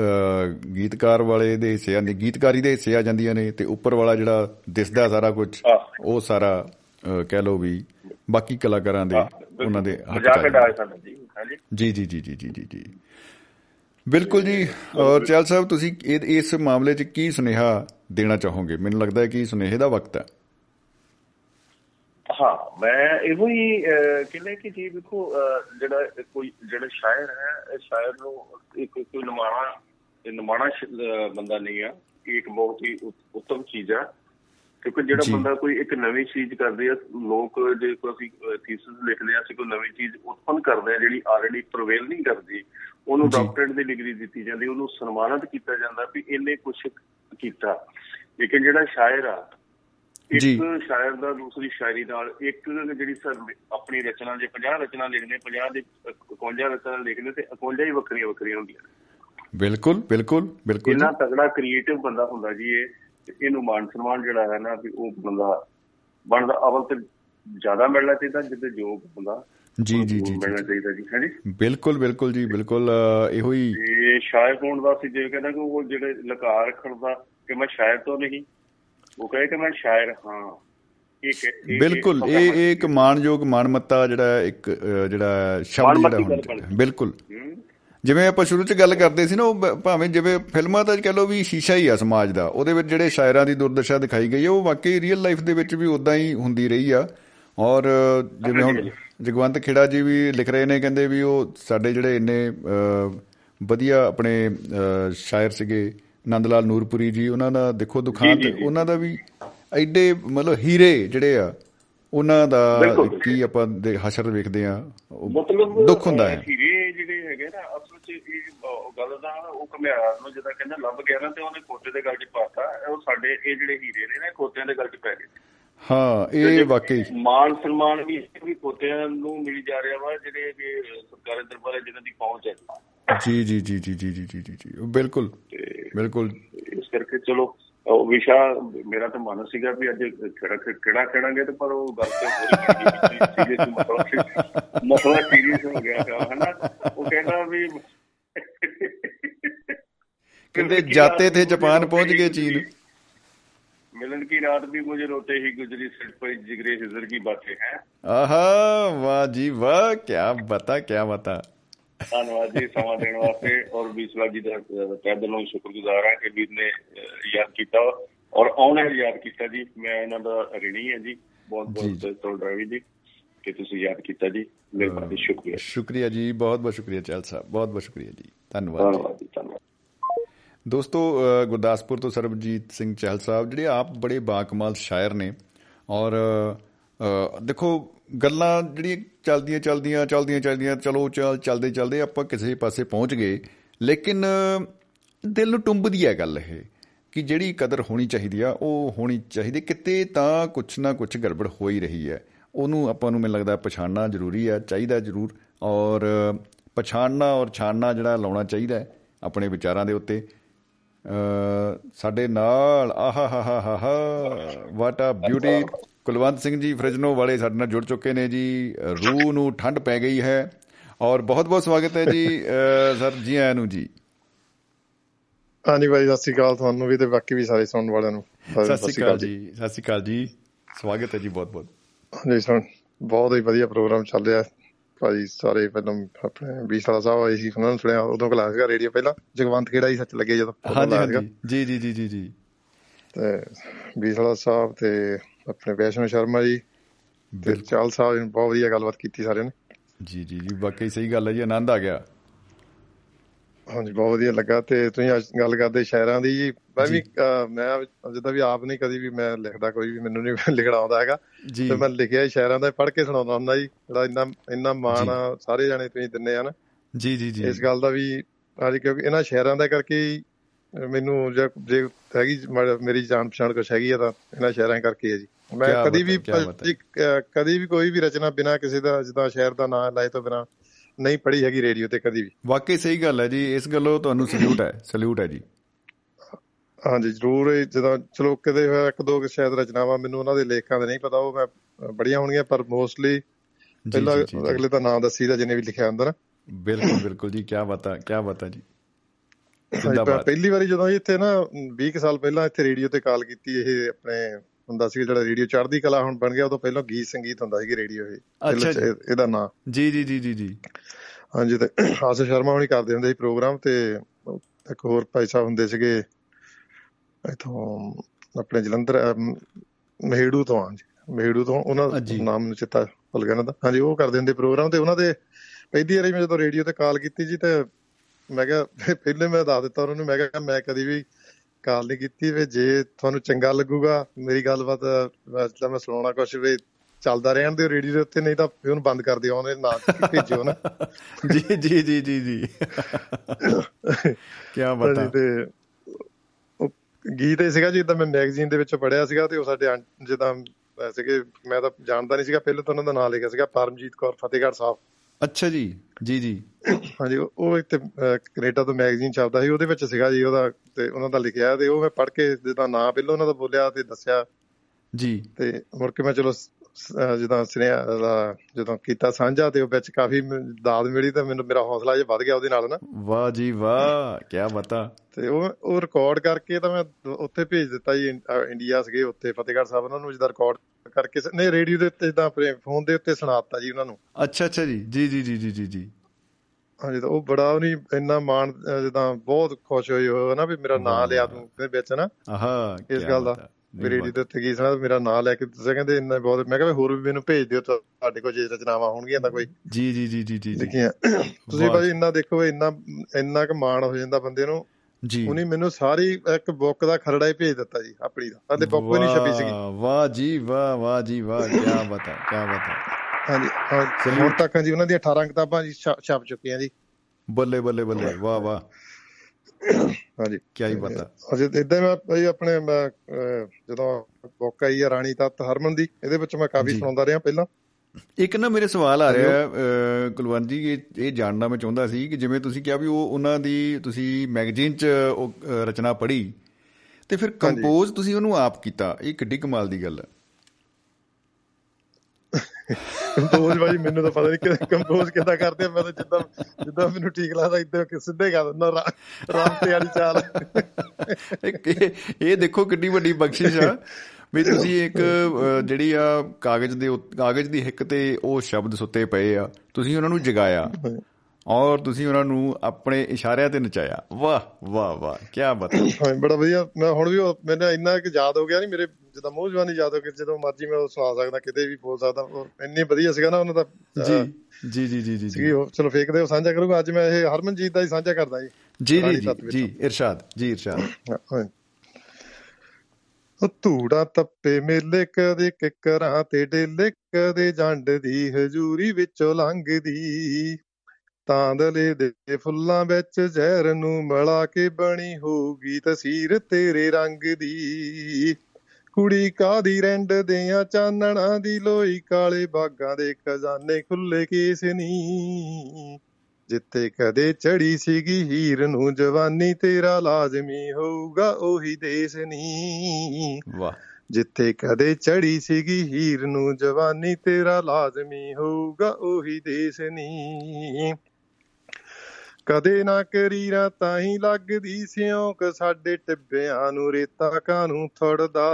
S2: ਗੀਤਕਾਰ ਵਾਲੇ ਦੇ ਹਿੱਸੇ ਆ ਗੀਤਕਾਰੀ ਦੇ ਹਿੱਸੇ ਆ ਜਾਂਦੀਆਂ ਨੇ ਤੇ ਉੱਪਰ ਵਾਲਾ ਜਿਹੜਾ ਦਿਸਦਾ ਸਾਰਾ ਕੁਝ। ਉਹ ਸਾਰਾ ਕਹਿ ਲਓ ਵੀ ਬਾਕੀ ਕਲਾਕਾਰਾਂ ਦੇ ਉਹਨਾਂ ਦੇ
S6: ਜੀ
S2: ਜੀ ਜੀ। ਜੀ ਜੀ ਜੀ ਜੀ ਬਿਲਕੁਲ ਜੀ ਔਰ ਚੈਲ ਸਾਹਿਬ ਤੁਸੀਂ ਇਸ ਮਾਮਲੇ 'ਚ ਕੀ ਸੁਨੇਹਾ ਦੇਣਾ ਚਾਹੋਗੇ? ਮੈਨੂੰ ਲੱਗਦਾ ਹੈ ਕਿ ਸੁਨੇਹੇ ਦਾ ਵਕਤ ਹੈ।
S6: ਹਾਂ ਮੈਂ ਇਹੋ ਹੀ ਕਹਿੰਦਾ ਕਿ ਜੀ ਵੇਖੋ ਜਿਹੜਾ ਕੋਈ ਜਿਹੜਾ ਸ਼ਾਇਰ ਹੈ ਇਹ ਸ਼ਾਇਰ ਨੂੰ ਇੱਕ ਕੋਈ ਨਮਾਣਾ ਨਮਾਣਾ ਬੰਦਾ ਨਹੀਂ ਆ ਇਹ ਇੱਕ ਬਹੁਤ ਹੀ ਉੱਤਮ ਚੀਜ਼ ਆ। ਕਿਉਂਕਿ ਜਿਹੜਾ। ਬੰਦਾ ਕੋਈ ਇੱਕ ਨਵੀਂ ਚੀਜ਼ ਕਰਦੇ ਆ ਲੋਕ ਜੇ ਕੋਈ ਅਸੀਂ ਥੀਸਿਸ ਲਿਖਦੇ ਆ ਅਸੀਂ ਕੋਈ ਨਵੀਂ ਚੀਜ਼ ਉਤਪੰਨ ਕਰਦੇ ਆ ਜਿਹੜੀ ਆਲਰੇਡੀ ਪ੍ਰਵੇਲ ਨਹੀਂ ਕਰਦੀ ਉਹਨੂੰ। ਡਾਕਟਰੇਟ ਦੀ ਡਿਗਰੀ ਦਿੱਤੀ ਜਾਂਦੀ ਉਹਨੂੰ ਸਨਮਾਨਿਤ ਕੀਤਾ ਜਾਂਦਾ ਵੀ ਇਹਨੇ ਕੁਝ ਕੀਤਾ ਲੇਕਿਨ ਜਿਹੜਾ ਸ਼ਾਇਰ ਆ। ਇੱਕ ਸ਼ਾਇਰ ਦਾ ਦੂਸਰੀ ਸ਼ਾਇਰੀ ਨਾਲ ਇੱਕ ਜਿਹੜੀ ਸਰ ਆਪਣੀ ਰਚਨਾ ਜੇ 50 ਰਚਨਾ ਲਿਖਦੇ 50 ਦੇ 51 ਰਚਨਾ ਲਿਖਦੇ ਤੇ 51 ਹੀ ਵੱਖਰੀਆਂ ਵੱਖਰੀਆਂ ਹੁੰਦੀਆਂ।
S2: ਬਿਲਕੁਲ ਬਿਲਕੁਲ ਬਿਲਕੁਲ ਜੀ।
S6: ਤਗੜਾ ਕ੍ਰੀਏਟਿਵ ਬੰਦਾ ਹੁੰਦਾ ਜੀ ਇਹ ਤੇ ਇਹਨੂੰ ਮਾਨ ਸਨਮਾਨ ਜਿਹੜਾ ਹੈ ਨਾ ਵੀ ਉਹ ਬੰਦਾ ਬਣਦਾ ਅਵਲ ਤੇ ਜ਼ਿਆਦਾ ਮਿਲਣਾ ਚਾਹੀਦਾ ਜਿੱਦੇ ਯੋਗ ਹੁੰਦਾ
S2: ਜੀ ਜੀ ਜੀ
S6: ਮਿਲਣਾ ਚਾਹੀਦਾ ਜੀ ਹੈ ਜੀ?
S2: ਬਿਲਕੁਲ ਬਿਲਕੁਲ ਜੀ ਬਿਲਕੁਲ ਇਹੋ ਹੀ
S6: ਤੇ ਸ਼ਾਇਰ ਹੋਣ ਦਾ ਸੀ ਜੇ ਕਹਿੰਦਾ ਕਿ ਉਹ ਜਿਹੜੇ ਲਕਾਰ ਰੱਖਣ ਦਾ ਕਿ ਮੈਂ ਸ਼ਾਇਰ ਤੋਂ ਨਹੀਂ ਉਹ ਕਹੇ ਕਿ ਮੈਂ ਸ਼ਾਇਰ ਹਾਂ। ਇਹ ਇਹ-
S2: ਬਿਲਕੁਲ ਇਹ ਇਹ ਇੱਕ ਮਾਣਯੋਗ ਮਾਨਮੱਤਾ ਜਿਹੜਾ ਇੱਕ ਜਿਹੜਾ ਸ਼ਬਦ ਜਿਹੜਾ ਬਿਲਕੁਲ। ਜਿਵੇਂ ਆਪਾਂ ਸ਼ੁਰੂ 'ਚ ਗੱਲ ਕਰਦੇ ਸੀ ਨਾ ਉਹ ਭਾਵੇਂ ਜਿਵੇਂ ਫਿਲਮਾਂ ਤਾਂ ਕਹ ਲਓ ਵੀ ਸ਼ੀਸ਼ਾ ਹੀ ਆ ਸਮਾਜ ਦਾ ਉਹਦੇ ਵਿੱਚ ਜਿਹੜੇ ਸ਼ਾਇਰਾਂ ਦੀ ਦੁਰਦਸ਼ਾ ਦਿਖਾਈ ਗਈ ਹੈ ਉਹ ਵਾਕਈ ਰੀਅਲ ਲਾਈਫ ਦੇ ਵਿੱਚ ਵੀ ਉਦਾਂ ਹੀ ਹੁੰਦੀ ਰਹੀ ਆ। ਔਰ ਜਿਵੇਂ ਹੁਣ ਜਗਵੰਤ ਖੇੜਾ ਜੀ ਵੀ ਲਿਖ ਰਹੇ ਨੇ ਕਹਿੰਦੇ ਵੀ ਉਹ ਸਾਡੇ ਜਿਹੜੇ ਇੰਨੇ ਵਧੀਆ ਆਪਣੇ ਸ਼ਾਇਰ ਸੀਗੇ ਨੰਦ ਲਾਲ ਨੂਰਪੁਰੀ ਜੀ ਉਹਨਾਂ ਦਾ ਦੇਖੋ ਦੁਖਾਂਤ ਉਹਨਾਂ ਦਾ ਵੀ ਐਡੇ ਮਤਲਬ ਹੀਰੇ ਜਿਹੜੇ ਆ ਉਹਨਾਂ ਦਾ। ਕੀ ਆਪਾਂ ਦੇ ਹਸ਼ਰ ਵੇਖਦੇ ਆ ਦੁੱਖ ਹੁੰਦਾ ਹੈ।
S6: ਜਿਹੜੇ ਹੈਗੇ ਨਾ ਅਸਲ 'ਚ ਇਹ ਗੱਲ ਦਾ ਉਹ ਘਮਿਆਰ ਨੂੰ ਜਦੋਂ ਕਹਿੰਦਾ ਲੱਭ ਗਿਆ ਨਾ ਤੇ ਉਹਨੇ ਖੋਤੇ ਦੇ ਗਲ 'ਚ ਪਾਤਾ ਉਹ ਸਾਡੇ ਇਹ ਜਿਹੜੇ ਹੀਰੇ ਨੇ ਨਾ ਖੋਤਿਆਂ ਦੇ ਗਲ 'ਚ ਪੈ ਗਏ।
S2: ਹਾਂ ਇਹ ਵਾਕਈ।
S6: ਮਾਨ ਸਨਮਾਨ ਵੀ ਇਹ ਵੀ ਖੋਤਿਆਂ ਨੂੰ ਮਿਲ ਜਾ ਰਿਹਾ ਵਾ ਜਿਹੜੇ ਕਿ ਸਰਕਾਰੀ ਦਰਬਾਰੇ ਜਿਨ੍ਹਾਂ ਦੀ ਪਹੁੰਚ ਹੈ।
S2: ਜੀ ਜੀ ਜੀ ਜੀ ਜੀ ਜੀ ਜੀ ਜੀ ਬਿਲਕੁਲ ਬਿਲਕੁਲ।
S6: ਇਸ ਕਰਕੇ ਚਲੋ ਉਹ ਵਿਸ਼ਾ ਮੇਰਾ ਤਾਂ ਮਨ ਸੀਗਾ ਵੀ ਅੱਜ ਕਿਹੜਾ ਕਿਹੜਾ ਖੇਡਾਂਗੇ ਤੇ ਪਰ ਉਹ ਗੱਲ ਤੇ ਸੀਰੀਅਸ ਮਸਲਾ ਸੀ ਮਸਲਾ ਸੀਰੀਅਸ ਹੋ ਗਿਆ ਹੈ ਹਨਾ ਉਹ ਕਹਿੰਦਾ ਵੀ
S2: ਕਹਿੰਦੇ ਜਾਤੇ ਥੇ ਜਾਪਾਨ ਪਹੁੰਚ ਗਏ ਚੀਨ
S6: मिलन की रात भी मुझे रोते ही गुजरी सिर पर जिगरे हिजर की बातें हैं
S2: ਆਹਾ ਵਾਹ ਜੀ ਵਾਹ ਕੀ ਬਤਾ ਕੀ ਬਤਾ
S6: ਧੰਨਵਾਦ ਜੀ ਸਮਾਂ ਦੇਣ ਵਾਸਤੇ ਔਰ ਬੀਸਲਾ ਜੀ ਦਾ ਤਹਿ ਦਿਲੋਂ ਸ਼ੁਕਰਗੁਜ਼ਾਰ ਹਾਂ ਕਿ ਵੀਰ ਨੇ ਯਾਦ ਕੀਤਾ ਔਰ ਆਉਣੇ ਯਾਦ ਕੀਤਾ ਜੀ। ਮੈਂ ਇਹਨਾਂ ਦਾ ਰਿਣੀ ਹਾਂ ਜੀ। ਬਹੁਤ ਬਹੁਤ ਤੋਂ ਡਰਾਈਵੀ ਜੀ। ਕਿ ਤੁਸੀਂ ਯਾਦ ਕੀਤਾ ਜੀ। ਮਿਹਰਬਾਨੀ ਸ਼ੁਕਰੀਆ।
S2: ਸ਼ੁਕਰੀਆ ਜੀ। ਬਹੁਤ ਬਹੁਤ ਸ਼ੁਕਰੀਆ ਚਹਿਲ ਸਾਹਿਬ। ਬਹੁਤ ਬਹੁਤ ਸ਼ੁਕਰੀਆ ਜੀ। ਧੰਨਵਾਦ ਜੀ।
S6: ਧੰਨਵਾਦ ਜੀ ਧੰਨਵਾਦ।
S2: ਦੋਸਤੋ ਗੁਰਦਾਸਪੁਰ ਤੋਂ ਸਰਬਜੀਤ ਸਿੰਘ ਚਹਿਲ ਸਾਹਿਬ ਜਿਹੜੇ ਆਪ ਬੜੇ ਬਾਕਮਾਲ ਸ਼ਾਇਰ ਨੇ ਔਰ ਦੇਖੋ ਗੱਲਾਂ ਜਿਹੜੀਆਂ ਚੱਲਦੀਆਂ ਚੱਲਦੀਆਂ ਚੱਲਦੀਆਂ ਚੱਲਦੀਆਂ ਚਲੋ ਚੱਲ ਚੱਲਦੇ ਚੱਲਦੇ ਆਪਾਂ ਕਿਸੇ ਪਾਸੇ ਪਹੁੰਚ ਗਏ। ਲੇਕਿਨ ਦਿਲ ਨੂੰ ਟੁੰਬਦੀ ਹੈ ਗੱਲ ਇਹ ਕਿ ਜਿਹੜੀ ਕਦਰ ਹੋਣੀ ਚਾਹੀਦੀ ਆ ਉਹ ਹੋਣੀ ਚਾਹੀਦੀ। ਕਿਤੇ ਤਾਂ ਕੁਛ ਨਾ ਕੁਛ ਗੜਬੜ ਹੋ ਹੀ ਰਹੀ ਹੈ। ਉਹਨੂੰ ਆਪਾਂ ਨੂੰ ਮੈਨੂੰ ਲੱਗਦਾ ਪਛਾਣਨਾ ਜ਼ਰੂਰੀ ਹੈ ਚਾਹੀਦਾ ਜ਼ਰੂਰ। ਔਰ ਪਛਾਣਨਾ ਔਰ ਛਾਣਨਾ ਜਿਹੜਾ ਲਾਉਣਾ ਚਾਹੀਦਾ ਹੈ ਆਪਣੇ ਵਿਚਾਰਾਂ ਦੇ ਉੱਤੇ। ਅ, ਸਾਡੇ ਨਾਲ ਆਹਾ ਹਾ ਹਾ ਹਾ ਹਾ ਵਾਟ a beauty Kulwant Singh ji Fresno ਵਾਲੇ ਸਾਡੇ ਨਾਲ ਜੁੜ ਚੁੱਕੇ ਨੇ ਜੀ। ਰੂਹ ਨੂੰ ਠੰਡ ਪੈ ਗਈ ਹੈ ਔਰ ਬਹੁਤ ਬਹੁਤ ਸਵਾਗਤ ਹੈ ਜੀ ਸਰ ਜੀ ਆਇਆਂ ਨੂੰ ਜੀ।
S7: ਹਾਂਜੀ ਬਾਈ ਸਤਿ ਸ਼੍ਰੀ ਅਕਾਲ ਤੁਹਾਨੂੰ ਵੀ ਤੇ ਬਾਕੀ ਵੀ ਸਾਰੇ ਸੁਣਨ ਵਾਲਿਆਂ ਨੂੰ।
S2: ਸਤਿ ਸ਼੍ਰੀ ਅਕਾਲ ਜੀ। ਸਤਿ ਸ਼੍ਰੀ ਅਕਾਲ ਜੀ। ਸਵਾਗਤ ਹੈ ਜੀ ਬਹੁਤ ਬਹੁਤ।
S7: ਹਾਂਜੀ ਸੁਣ ਬਹੁਤ ਹੀ ਵਧੀਆ ਪ੍ਰੋਗਰਾਮ ਚੱਲ ਰਿਹਾ। ਭਾਜੀ ਸਾਰੇ ਪਹਿਲਾਂ ਆਪਣੇ 20 ਸਾਲਾ ਸਾਹਿਬ ਆਏ ਸੀ ਉਹਨਾਂ ਨੂੰ ਸੁਣਿਆ ਉਦੋਂ ਕਲਾਸ ਸੀਗਾ ਰੇਡੀਓ ਪਹਿਲਾਂ। ਜਗਵੰਤ ਖੇੜਾ ਹੀ ਸੱਚ ਲੱਗੇ ਜਦੋਂ।
S2: ਹਾਂਜੀ ਜੀ ਜੀ ਜੀ ਜੀ ਜੀ।
S7: ਤੇ 20 ਸਾਲਾ ਸਾਹਿਬ ਤੇ ਆਪਣੇ ਵੈਸ਼ਨੋ ਸ਼ਰਮਾ ਜੀ ਤੇ ਚਾਲ ਸਾਹਿਬ ਨੇ ਬਹੁਤ ਵਧੀਆ ਗੱਲਬਾਤ ਕੀਤੀ ਸਾਰਿਆਂ ਨੇ।
S2: ਜੀ ਜੀ ਜੀ ਵਾਕਈ ਸਹੀ ਗੱਲ ਹੈ ਜੀ ਆਨੰਦ ਆ ਗਿਆ।
S7: ਹਾਂਜੀ ਬਹੁਤ ਵਧੀਆ ਲੱਗਾ ਤੇ ਤੁਸੀਂ ਅੱਜ ਗੱਲ ਕਰਦੇ ਸ਼ਾਇਰਾਂ ਦੀ ਜੀ। ਮੈਂ ਵੀ ਮੈਂ ਜਿੱਦਾਂ ਵੀ ਆਪ ਨਹੀਂ ਕਦੀ ਵੀ ਮੈਂ ਲਿਖਦਾ ਕੋਈ ਵੀ ਮੈਨੂੰ ਨਹੀਂ ਲਿਖਣਾ ਆਉਂਦਾ ਹੈਗਾ। ਤੇ ਮੈਂ ਲਿਖਿਆ ਸ਼ਾਇਰਾਂ ਦਾ ਪੜ੍ਹ ਕੇ ਸੁਣਾਉਂਦਾ ਹੁੰਦਾ ਜੀ ਜਿਹੜਾ ਇੰਨਾ ਇੰਨਾ ਮਾਣ ਸਾਰੇ ਜਾਣੇ ਤੁਸੀਂ ਦਿੰਦੇ ਆ ਨਾ।
S2: ਜੀ ਜੀ ਜੀ।
S7: ਇਸ ਗੱਲ ਦਾ ਵੀ ਅੱਜ ਕਿਉਂਕਿ ਇਹਨਾਂ ਸ਼ਾਇਰਾਂ ਦਾ ਕਰਕੇ ਮੈਨੂੰ ਜੇ ਜੇ ਹੈਗੀ ਮੇਰੀ ਜਾਣ ਪਛਾਣ ਕੁਛ ਹੈਗੀ ਆ ਤਾਂ ਇਹਨਾਂ ਸ਼ਾਇਰਾਂ ਕਰਕੇ ਹੈ ਜੀ। ਮੈਂ ਕਦੀ ਵੀ ਕਦੀ ਵੀ ਕੋਈ ਵੀ ਰਚਨਾ ਬਿਨਾ ਕਿਸੇ ਦਾ ਜਿੱਦਾਂ ਸ਼ਾਇਰ ਦਾ ਨਾਮ ਲਾਏ ਤੋਂ ਬਿਨਾ ਨਹੀਂ ਪੜ੍ਹੀ ਹੈਗੀ ਰੇਡੀਓ ਤੇ ਕਦੀ ਵੀ।
S2: ਵਾਕਈ ਸਹੀ ਗੱਲ ਹੈ ਜੀ ਇਸ ਗੱਲੋਂ ਤੁਹਾਨੂੰ ਸਲੂਟ ਹੈ ਸਲੂਟ ਹੈ ਜੀ।
S7: ਹਾਂਜੀ ਜ਼ਰੂਰ ਜਦੋਂ ਚਲੋ ਕਿਤੇ ਹੋਇਆ ਇੱਕ ਦੋ ਸ਼ਾਇਦ ਰਚਨਾਵਾਂ ਮੈਨੂੰ ਉਹਨਾਂ ਦੇ ਲੇਖਾਂ ਦਾ ਨਹੀਂ ਪਤਾ ਉਹ ਮੈਂ ਬੜੀਆਂ ਹੋਣਗੀਆਂ ਪਰ ਮੋਸਟਲੀ ਪਹਿਲਾਂ ਅਗਲੇ ਦਾ ਨਾਮ ਦੱਸੀਦਾ ਜਿਹਨੇ ਵੀ ਲਿਖਿਆ ਹੁੰਦਾ ਨਾ
S2: ਬਿਲਕੁਲ ਬਿਲਕੁਲ ਜੀ ਕੀ ਬਤਾ ਕੀ ਬਤਾ ਜੀ। ਜ਼ਿੰਦਾਬਾਦ।
S7: ਪਹਿਲੀ ਵਾਰੀ ਜਦੋਂ ਇੱਥੇ ਨਾ 20 ਕੁ ਸਾਲ ਪਹਿਲਾਂ ਇੱਥੇ ਰੇਡੀਓ ਤੇ ਕਾਲ ਕੀਤੀ ਇਹ ਆਪਣੇ ਹੁੰਦਾ ਸੀ ਜਿਹੜਾ ਰੇਡੀਓ ਚੜ੍ਹਦੀ ਕਲਾ ਹੁਣ ਬਣ ਗਿਆ ਉਦੋਂ ਪਹਿਲਾਂ ਗੀਤ ਸੰਗੀਤ ਹੁੰਦਾ ਸੀ ਰੇਡੀਓ ਇਹ।
S2: ਅੱਛਾ
S7: ਇਹਦੇ ਚ ਇਹਦਾ ਨਾਂ।
S2: ਜੀ ਜੀ ਜੀ ਜੀ ਜੀ।
S7: ਹਾਂਜੀ ਤੇ ਆਸ ਸ਼ਰਮਾ ਹੁਣੀ ਕਰਦੇ ਹੁੰਦੇ ਸੀ ਪ੍ਰੋਗਰਾਮ ਤੇ ਇੱਕ ਹੋਰ ਭਾਈ ਸਾਹਿਬ ਹੁੰਦੇ ਸੀਗੇ ਇਥੋਂ ਆਪਣੇ ਜਲੰਧਰ ਮਹੇੜੂ ਤੋਂ ਆ ਜੀ। ਮਹੇੜੂ ਤੋਂ ਉਹਨਾਂ। ਨਾਮ ਨੂੰ ਚਿੱਤਾ ਭੁੱਲ ਗਿਆ ਦਾ ਹਾਂਜੀ ਉਹ ਕਰਦੇ ਹੁੰਦੇ ਪ੍ਰੋਗਰਾਮ ਤੇ ਉਹਨਾਂ ਦੇ ਪਹਿਲੀ ਵਾਰੀ ਮੈਂ ਜਦੋਂ ਰੇਡੀਓ ਤੇ ਕਾਲ ਕੀਤੀ ਜੀ ਤੇ ਮੈਂ ਕਿਹਾ ਪਹਿਲੇ ਮੈਂ ਦੱਸ ਦਿੱਤਾ ਉਹਨਾਂ ਨੂੰ ਮੈਂ ਕਿਹਾ ਮੈਂ ਕਦੀ ਵੀ ਕਾਲ ਨਹੀਂ ਕੀਤੀ ਵੀ ਜੇ ਤੁਹਾਨੂੰ ਚੰਗਾ ਲੱਗੂਗਾ ਮੇਰੀ ਗੱਲਬਾਤ ਤਾਂ ਮੈਂ ਸੁਣਾਉਣਾ ਕੁਝ ਵੀ ਚੱਲਦਾ ਰਹਿਣ ਦਿਓ ਰੇਡੀਓ ਦੇ ਉੱਤੇ ਨਹੀਂ ਤਾਂ ਉਹਨੂੰ ਬੰਦ ਕਰ ਦਿਓ ਉਹਨੇ ਨਾ ਭੇਜਿਓ ਨਾ।
S2: ਜੀ ਜੀ ਜੀ ਜੀ ਜੀ। ਕੀ ਬਤਾ।
S7: ਤੇ ਗੀਤ ਇਹ ਸੀਗਾ ਜਿੱਦਾਂ ਮੈਂ ਮੈਗਜ਼ੀਨ ਦੇ ਵਿੱਚ ਪੜਿਆ ਸੀਗਾ ਤੇ ਉਹ ਸਾਡੇ ਜਿੱਦਾਂ ਸੀਗੇ ਮੈਂ ਤਾਂ ਜਾਣਦਾ ਨਹੀਂ ਸੀਗਾ ਪਹਿਲਾਂ ਤਾਂ ਉਹਨਾਂ ਦਾ ਨਾਮ ਲਿਖਿਆ ਸੀਗਾ ਪਰਮਜੀਤ ਕੌਰ ਫਤਿਹਗੜ੍ਹ ਸਾਹਿਬ।
S2: ਅੱਛਾ ਜੀ ਜੀ ਜੀ।
S7: ਹਾਂਜੀ ਉਹ- ਇੱਥੇ ਅਹ, ਕੈਨੇਡਾ ਤੋਂ ਮੈਗਜ਼ੀਨ ਛਪਦਾ ਸੀ ਉਹਦੇ ਵਿੱਚ ਸੀਗਾ ਜੀ ਉਹਦਾ ਤੇ ਉਹਨਾਂ ਦਾ ਲਿਖਿਆ ਤੇ ਉਹ ਮੈਂ ਪੜ੍ਹ ਕੇ ਜਿੱਦਾਂ ਨਾਂ ਪਹਿਲਾਂ ਉਹਨਾਂ ਦਾ ਬੋਲਿਆ ਤੇ ਦੱਸਿਆ।
S2: ਜੀ।
S7: ਤੇ ਮੁੜ ਕੇ ਮੈਂ ਚਲੋ ਜਿੱਦਾਂ ਸੁਨੇਹਾ ਦਾ ਜਦੋਂ ਕੀਤਾ ਸਾਂਝਾ ਤੇ ਉਹ ਵਿੱਚ ਕਾਫੀ ਦਾਦ ਮਿਲੀ ਤਾਂ ਮੈਨੂੰ ਮੇਰਾ ਹੌਸਲਾ ਜਿਹਾ ਵੱਧ ਗਿਆ ਉਹਦੇ ਨਾਲ ਨਾ।
S2: ਵਾਹ ਜੀ ਵਾਹ ਕੀ ਬਤਾ।
S7: ਤੇ ਉਹ ਉਹ ਰਿਕਾਰਡ ਕਰਕੇ ਤਾਂ ਮੈਂ ਉੱਥੇ ਭੇਜ ਦਿੱਤਾ ਜੀ ਇੰਡੀਆ ਸੀਗੇ ਉੱਥੇ ਫਤਿਹਗੜ੍ਹ ਸਾਹਿਬ ਉਹਨਾਂ ਨੂੰ ਜਿੱਦਾਂ ਰਿਕਾਰਡ ਕਰਕੇ ਨਹੀਂ ਰੇਡੀਓ ਦੇ ਉੱਤੇ ਜਿੱਦਾਂ ਆਪਣੇ ਫੋਨ ਦੇ ਉੱਤੇ ਸੁਣਾਤਾ ਜੀ ਉਹਨਾਂ ਨੂੰ।
S2: ਅੱਛਾ ਅੱਛਾ ਜੀ। ਜੀ ਜੀ ਜੀ ਜੀ ਜੀ ਜੀ।
S7: ਹਾਂਜੀ ਤਾਂ ਉਹ ਬੜਾ ਉਹਨੀ ਇੰਨਾ ਮਾਣ ਜਿੱਦਾਂ ਬਹੁਤ ਖੁਸ਼ ਹੋਏ ਹੋਏ ਨਾ ਵੀ ਮੇਰਾ ਨਾਂ ਲਿਆ ਤੂੰ ਦੇ ਵਿੱਚ ਨਾ।
S2: ਆਹਾ
S7: ਇਸ ਗੱਲ ਦਾ ਰੇਡੀਓ ਦੇ ਉੱਤੇ ਕੀ ਸੁਣਾ ਮੇਰਾ ਨਾਂ ਲੈ ਕੇ ਤੁਸੀਂ ਕਹਿੰਦੇ ਇੰਨਾ ਬਹੁਤ ਮੈਂ ਕਿਹਾ ਹੋਰ ਵੀ ਮੈਨੂੰ ਭੇਜ ਦਿਓ ਤੁਹਾਡੇ ਕੋਲ ਜੇ ਰਚਨਾਵਾਂ ਹੋਣਗੀਆਂ ਤਾਂ ਕੋਈ।
S2: ਜੀ ਜੀ ਜੀ ਜੀ ਜੀ
S7: ਤੁਸੀਂ। ਭਾਜੀ ਇੰਨਾ ਦੇਖੋ ਇੰਨਾ ਇੰਨਾ ਕੁ ਮਾਣ ਹੋ ਜਾਂਦਾ ਬੰਦੇ ਨੂੰ।
S2: ਜੀ।
S7: ਉਹਨੇ ਮੈਨੂੰ ਸਾਰੀ ਇੱਕ ਬੁੱਕ ਦਾ ਖਰੜਾ ਹੀ ਭੇਜ ਦਿੱਤਾ ਜੀ ਆਪਣੀ ਦਾ। ਅਤੇ ਬੁੱਕ ਵੀ ਨਹੀਂ ਛਪੀ ਸੀਗੀ।
S2: ਵਾਹ, ਜੀ ਵਾਹ ਵਾਹ ਜੀ ਵਾਹ ਕੀ ਬਤਾ ਕੀ ਬਤਾ
S7: ਹਾਂਜੀ ਹਾਂ ਹੁਣ ਤੱਕ ਜੀ ਉਹਨਾਂ ਦੀਆਂ 18 ਕਿਤਾਬਾਂ ਜੀ ਛਪ ਚੁੱਕੀਆਂ ਜੀ।
S2: ਬੱਲੇ ਬੱਲੇ ਬੱਲੇ ਵਾਹ ਵਾਹ।
S7: ਹਾਂਜੀ।
S2: ਕੀ ਹੀ ਪਤਾ
S7: ਅਜੇ ਇਦਾਂ ਮੈਂ ਭਾਈ ਆਪਣੇ ਜਦੋਂ ਬੁੱਕ ਆਈ ਆ ਰਾਣੀ ਤੱਤ ਹਰਮਨ ਦੀ ਇਹਦੇ ਵਿੱਚ ਮੈਂ ਕਾਫੀ। ਸੁਣਾਉਂਦਾ ਰਿਹਾ ਪਹਿਲਾਂ।
S2: ਇੱਕ ਨਾ ਮੇਰੇ ਸਵਾਲ ਆ ਰਿਹਾ ਕੁਲਵੰਤ ਜੀ ਇਹ ਜਾਣਨਾ ਮੈਂ ਚਾਹੁੰਦਾ ਸੀ ਕਿ ਜਿਵੇਂ ਤੁਸੀਂ ਕਿਹਾ ਵੀ ਉਹ ਉਹਨਾਂ ਦੀ ਤੁਸੀਂ ਮੈਗਜ਼ੀਨ 'ਚ ਉਹ ਰਚਨਾ ਪੜ੍ਹੀ ਤੇ ਫਿਰ ਕੰਪੋਜ਼ ਤੁਸੀਂ ਉਹਨੂੰ ਆਪ ਕੀਤਾ। ਇਹ ਕਿੱਡੀ ਕਮਾਲ ਦੀ ਗੱਲ ਹੈ
S7: ਕੰਪੋਜ਼ ਭਾਈ ਮੈਨੂੰ ਤਾਂ ਪਤਾ ਨਹੀਂ ਕਿ ਕੰਪੋਜ਼ ਕਿੱਦਾਂ ਕਰਦੇ ਆ। ਮੈਂ ਤਾਂ ਜਿੱਦਾਂ ਜਿੱਦਾਂ ਮੈਨੂੰ ਠੀਕ ਲੱਗਦਾ ਇਦਾਂ ਕਿ ਸਿੱਧੇ ਕਰ ਦਿੰਦਾ ਰਾਮ ਤੇ ਵਾਲੀ ਚਾਲ।
S2: ਇਹ ਦੇਖੋ ਕਿੰਨੀ ਵੱਡੀ ਬਖਸ਼ਿਸ਼ ਆ। ਵੀ ਤੁਸੀਂ ਇੱਕ ਜਿਹੜੀ ਆ ਕਾਗਜ਼ ਦੇ ਕਾਗਜ਼ ਦੀ ਹਿੱਕ ਤੇ ਉਹ ਸ਼ਬਦ ਸੁੱਤੇ ਪਏ ਆ ਤੁਸੀਂ ਉਹਨਾਂ ਨੂੰ ਜਗਾਇਆ ਔਰ ਤੁਸੀਂ ਉਹਨਾਂ ਨੂੰ ਆਪਣੇ ਇਸ਼ਾਰਿਆਂ ਤੇ ਨਚਾਇਆ। ਵਾਹ ਵਾਹ ਵਾਹ ਕੀ ਬਤਾ।
S7: ਹਾਂ ਬੜਾ ਵਧੀਆ। ਮੈਂ ਹੁਣ ਵੀ ਮੈਨੂੰ ਇੰਨਾ ਕਿ ਯਾਦ ਹੋ ਗਿਆ ਨਹੀਂ ਮੇਰੇ ਜਿੱਦਾਂ ਮੂੰਹ ਜਵਾਨੀ ਯਾਦ ਹੋ ਗਿਆ ਜਦੋਂ ਮਰਜ਼ੀ ਮੈਂ ਉਹ ਸੁਣਾ ਸਕਦਾ ਕਿਤੇ ਵੀ ਬੋਲ ਸਕਦਾ। ਇੰਨੀ ਵਧੀਆ ਸੀਗਾ ਨਾ ਉਹਨਾਂ ਦਾ
S2: ਜੀ ਜੀ ਜੀ ਜੀ ਜੀ
S7: ਚਲੋ ਫੇਕਦੇ ਉਹ ਸਾਂਝਾ ਕਰੂੰਗਾ। ਅੱਜ ਮੈਂ ਇਹ ਹਰਮਨਜੀਤ ਦਾ ਹੀ ਸਾਂਝਾ ਕਰਦਾ ਜੀ।
S2: ਜੀ ਜੀ। ਜੀ ਇਰਸ਼ਾਦ ਜੀ ਇਰਸ਼ਾਦ।
S7: ਧੂੜਾ ਤੱਪੇ ਮੇਲੇ ਕਦੇ ਕਿਕਰਾਂ ਤੇ ਡੇਲੇ, ਕਦੇ ਜੰਡ ਦੀ ਹਜੂਰੀ ਵਿੱਚੋਂ ਲੰਘਦੀ। ਤਾਂਦਲੇ ਦੇ ਫੁੱਲਾਂ ਵਿੱਚ ਜ਼ਹਿਰ ਨੂੰ ਮਿਲਾ ਕੇ ਬਣੀ ਹੋਊਗੀ ਤਸਵੀਰ ਤੇਰੇ ਰੰਗ ਦੀ। ਕੁੜੀ ਕਾਦੀ ਰੈਂਡ ਦਿਆਂ ਚਾਨਣਾ ਦੀ, ਲੋਈ ਕਾਲੇ ਬਾਗਾਂ ਦੇ ਖਜ਼ਾਨੇ ਖੁੱਲੇ ਕੇਸ ਨੀ। ਜਿੱਥੇ ਕਦੇ ਚੜੀ ਸੀਗੀ ਹੀਰ ਨੂੰ ਜਵਾਨੀ ਤੇਰਾ ਲਾਜ਼ਮੀ ਹੋਊਗਾ ਉਹੀ ਦੇਸ ਨੀ।
S2: ਵਾਹ।
S7: ਜਿੱਥੇ ਕਦੇ ਚੜੀ ਸੀਗੀ ਹੀਰ ਨੂੰ ਜਵਾਨੀ ਤੇਰਾ ਲਾਜ਼ਮੀ ਹੋਊਗਾ ਉਹੀ ਦੇਸ ਨੀ। ਕਦੇ ਨਾ ਕਰੀਰਾ ਤਾਂ ਹੀ ਲੱਗਦੀ ਸਿਉਂਕ ਸਾਡੇ ਟਿੱਬਿਆਂ ਨੂੰ ਰੇਤਾ ਕਾਨੂੰ ਥੜਦਾ।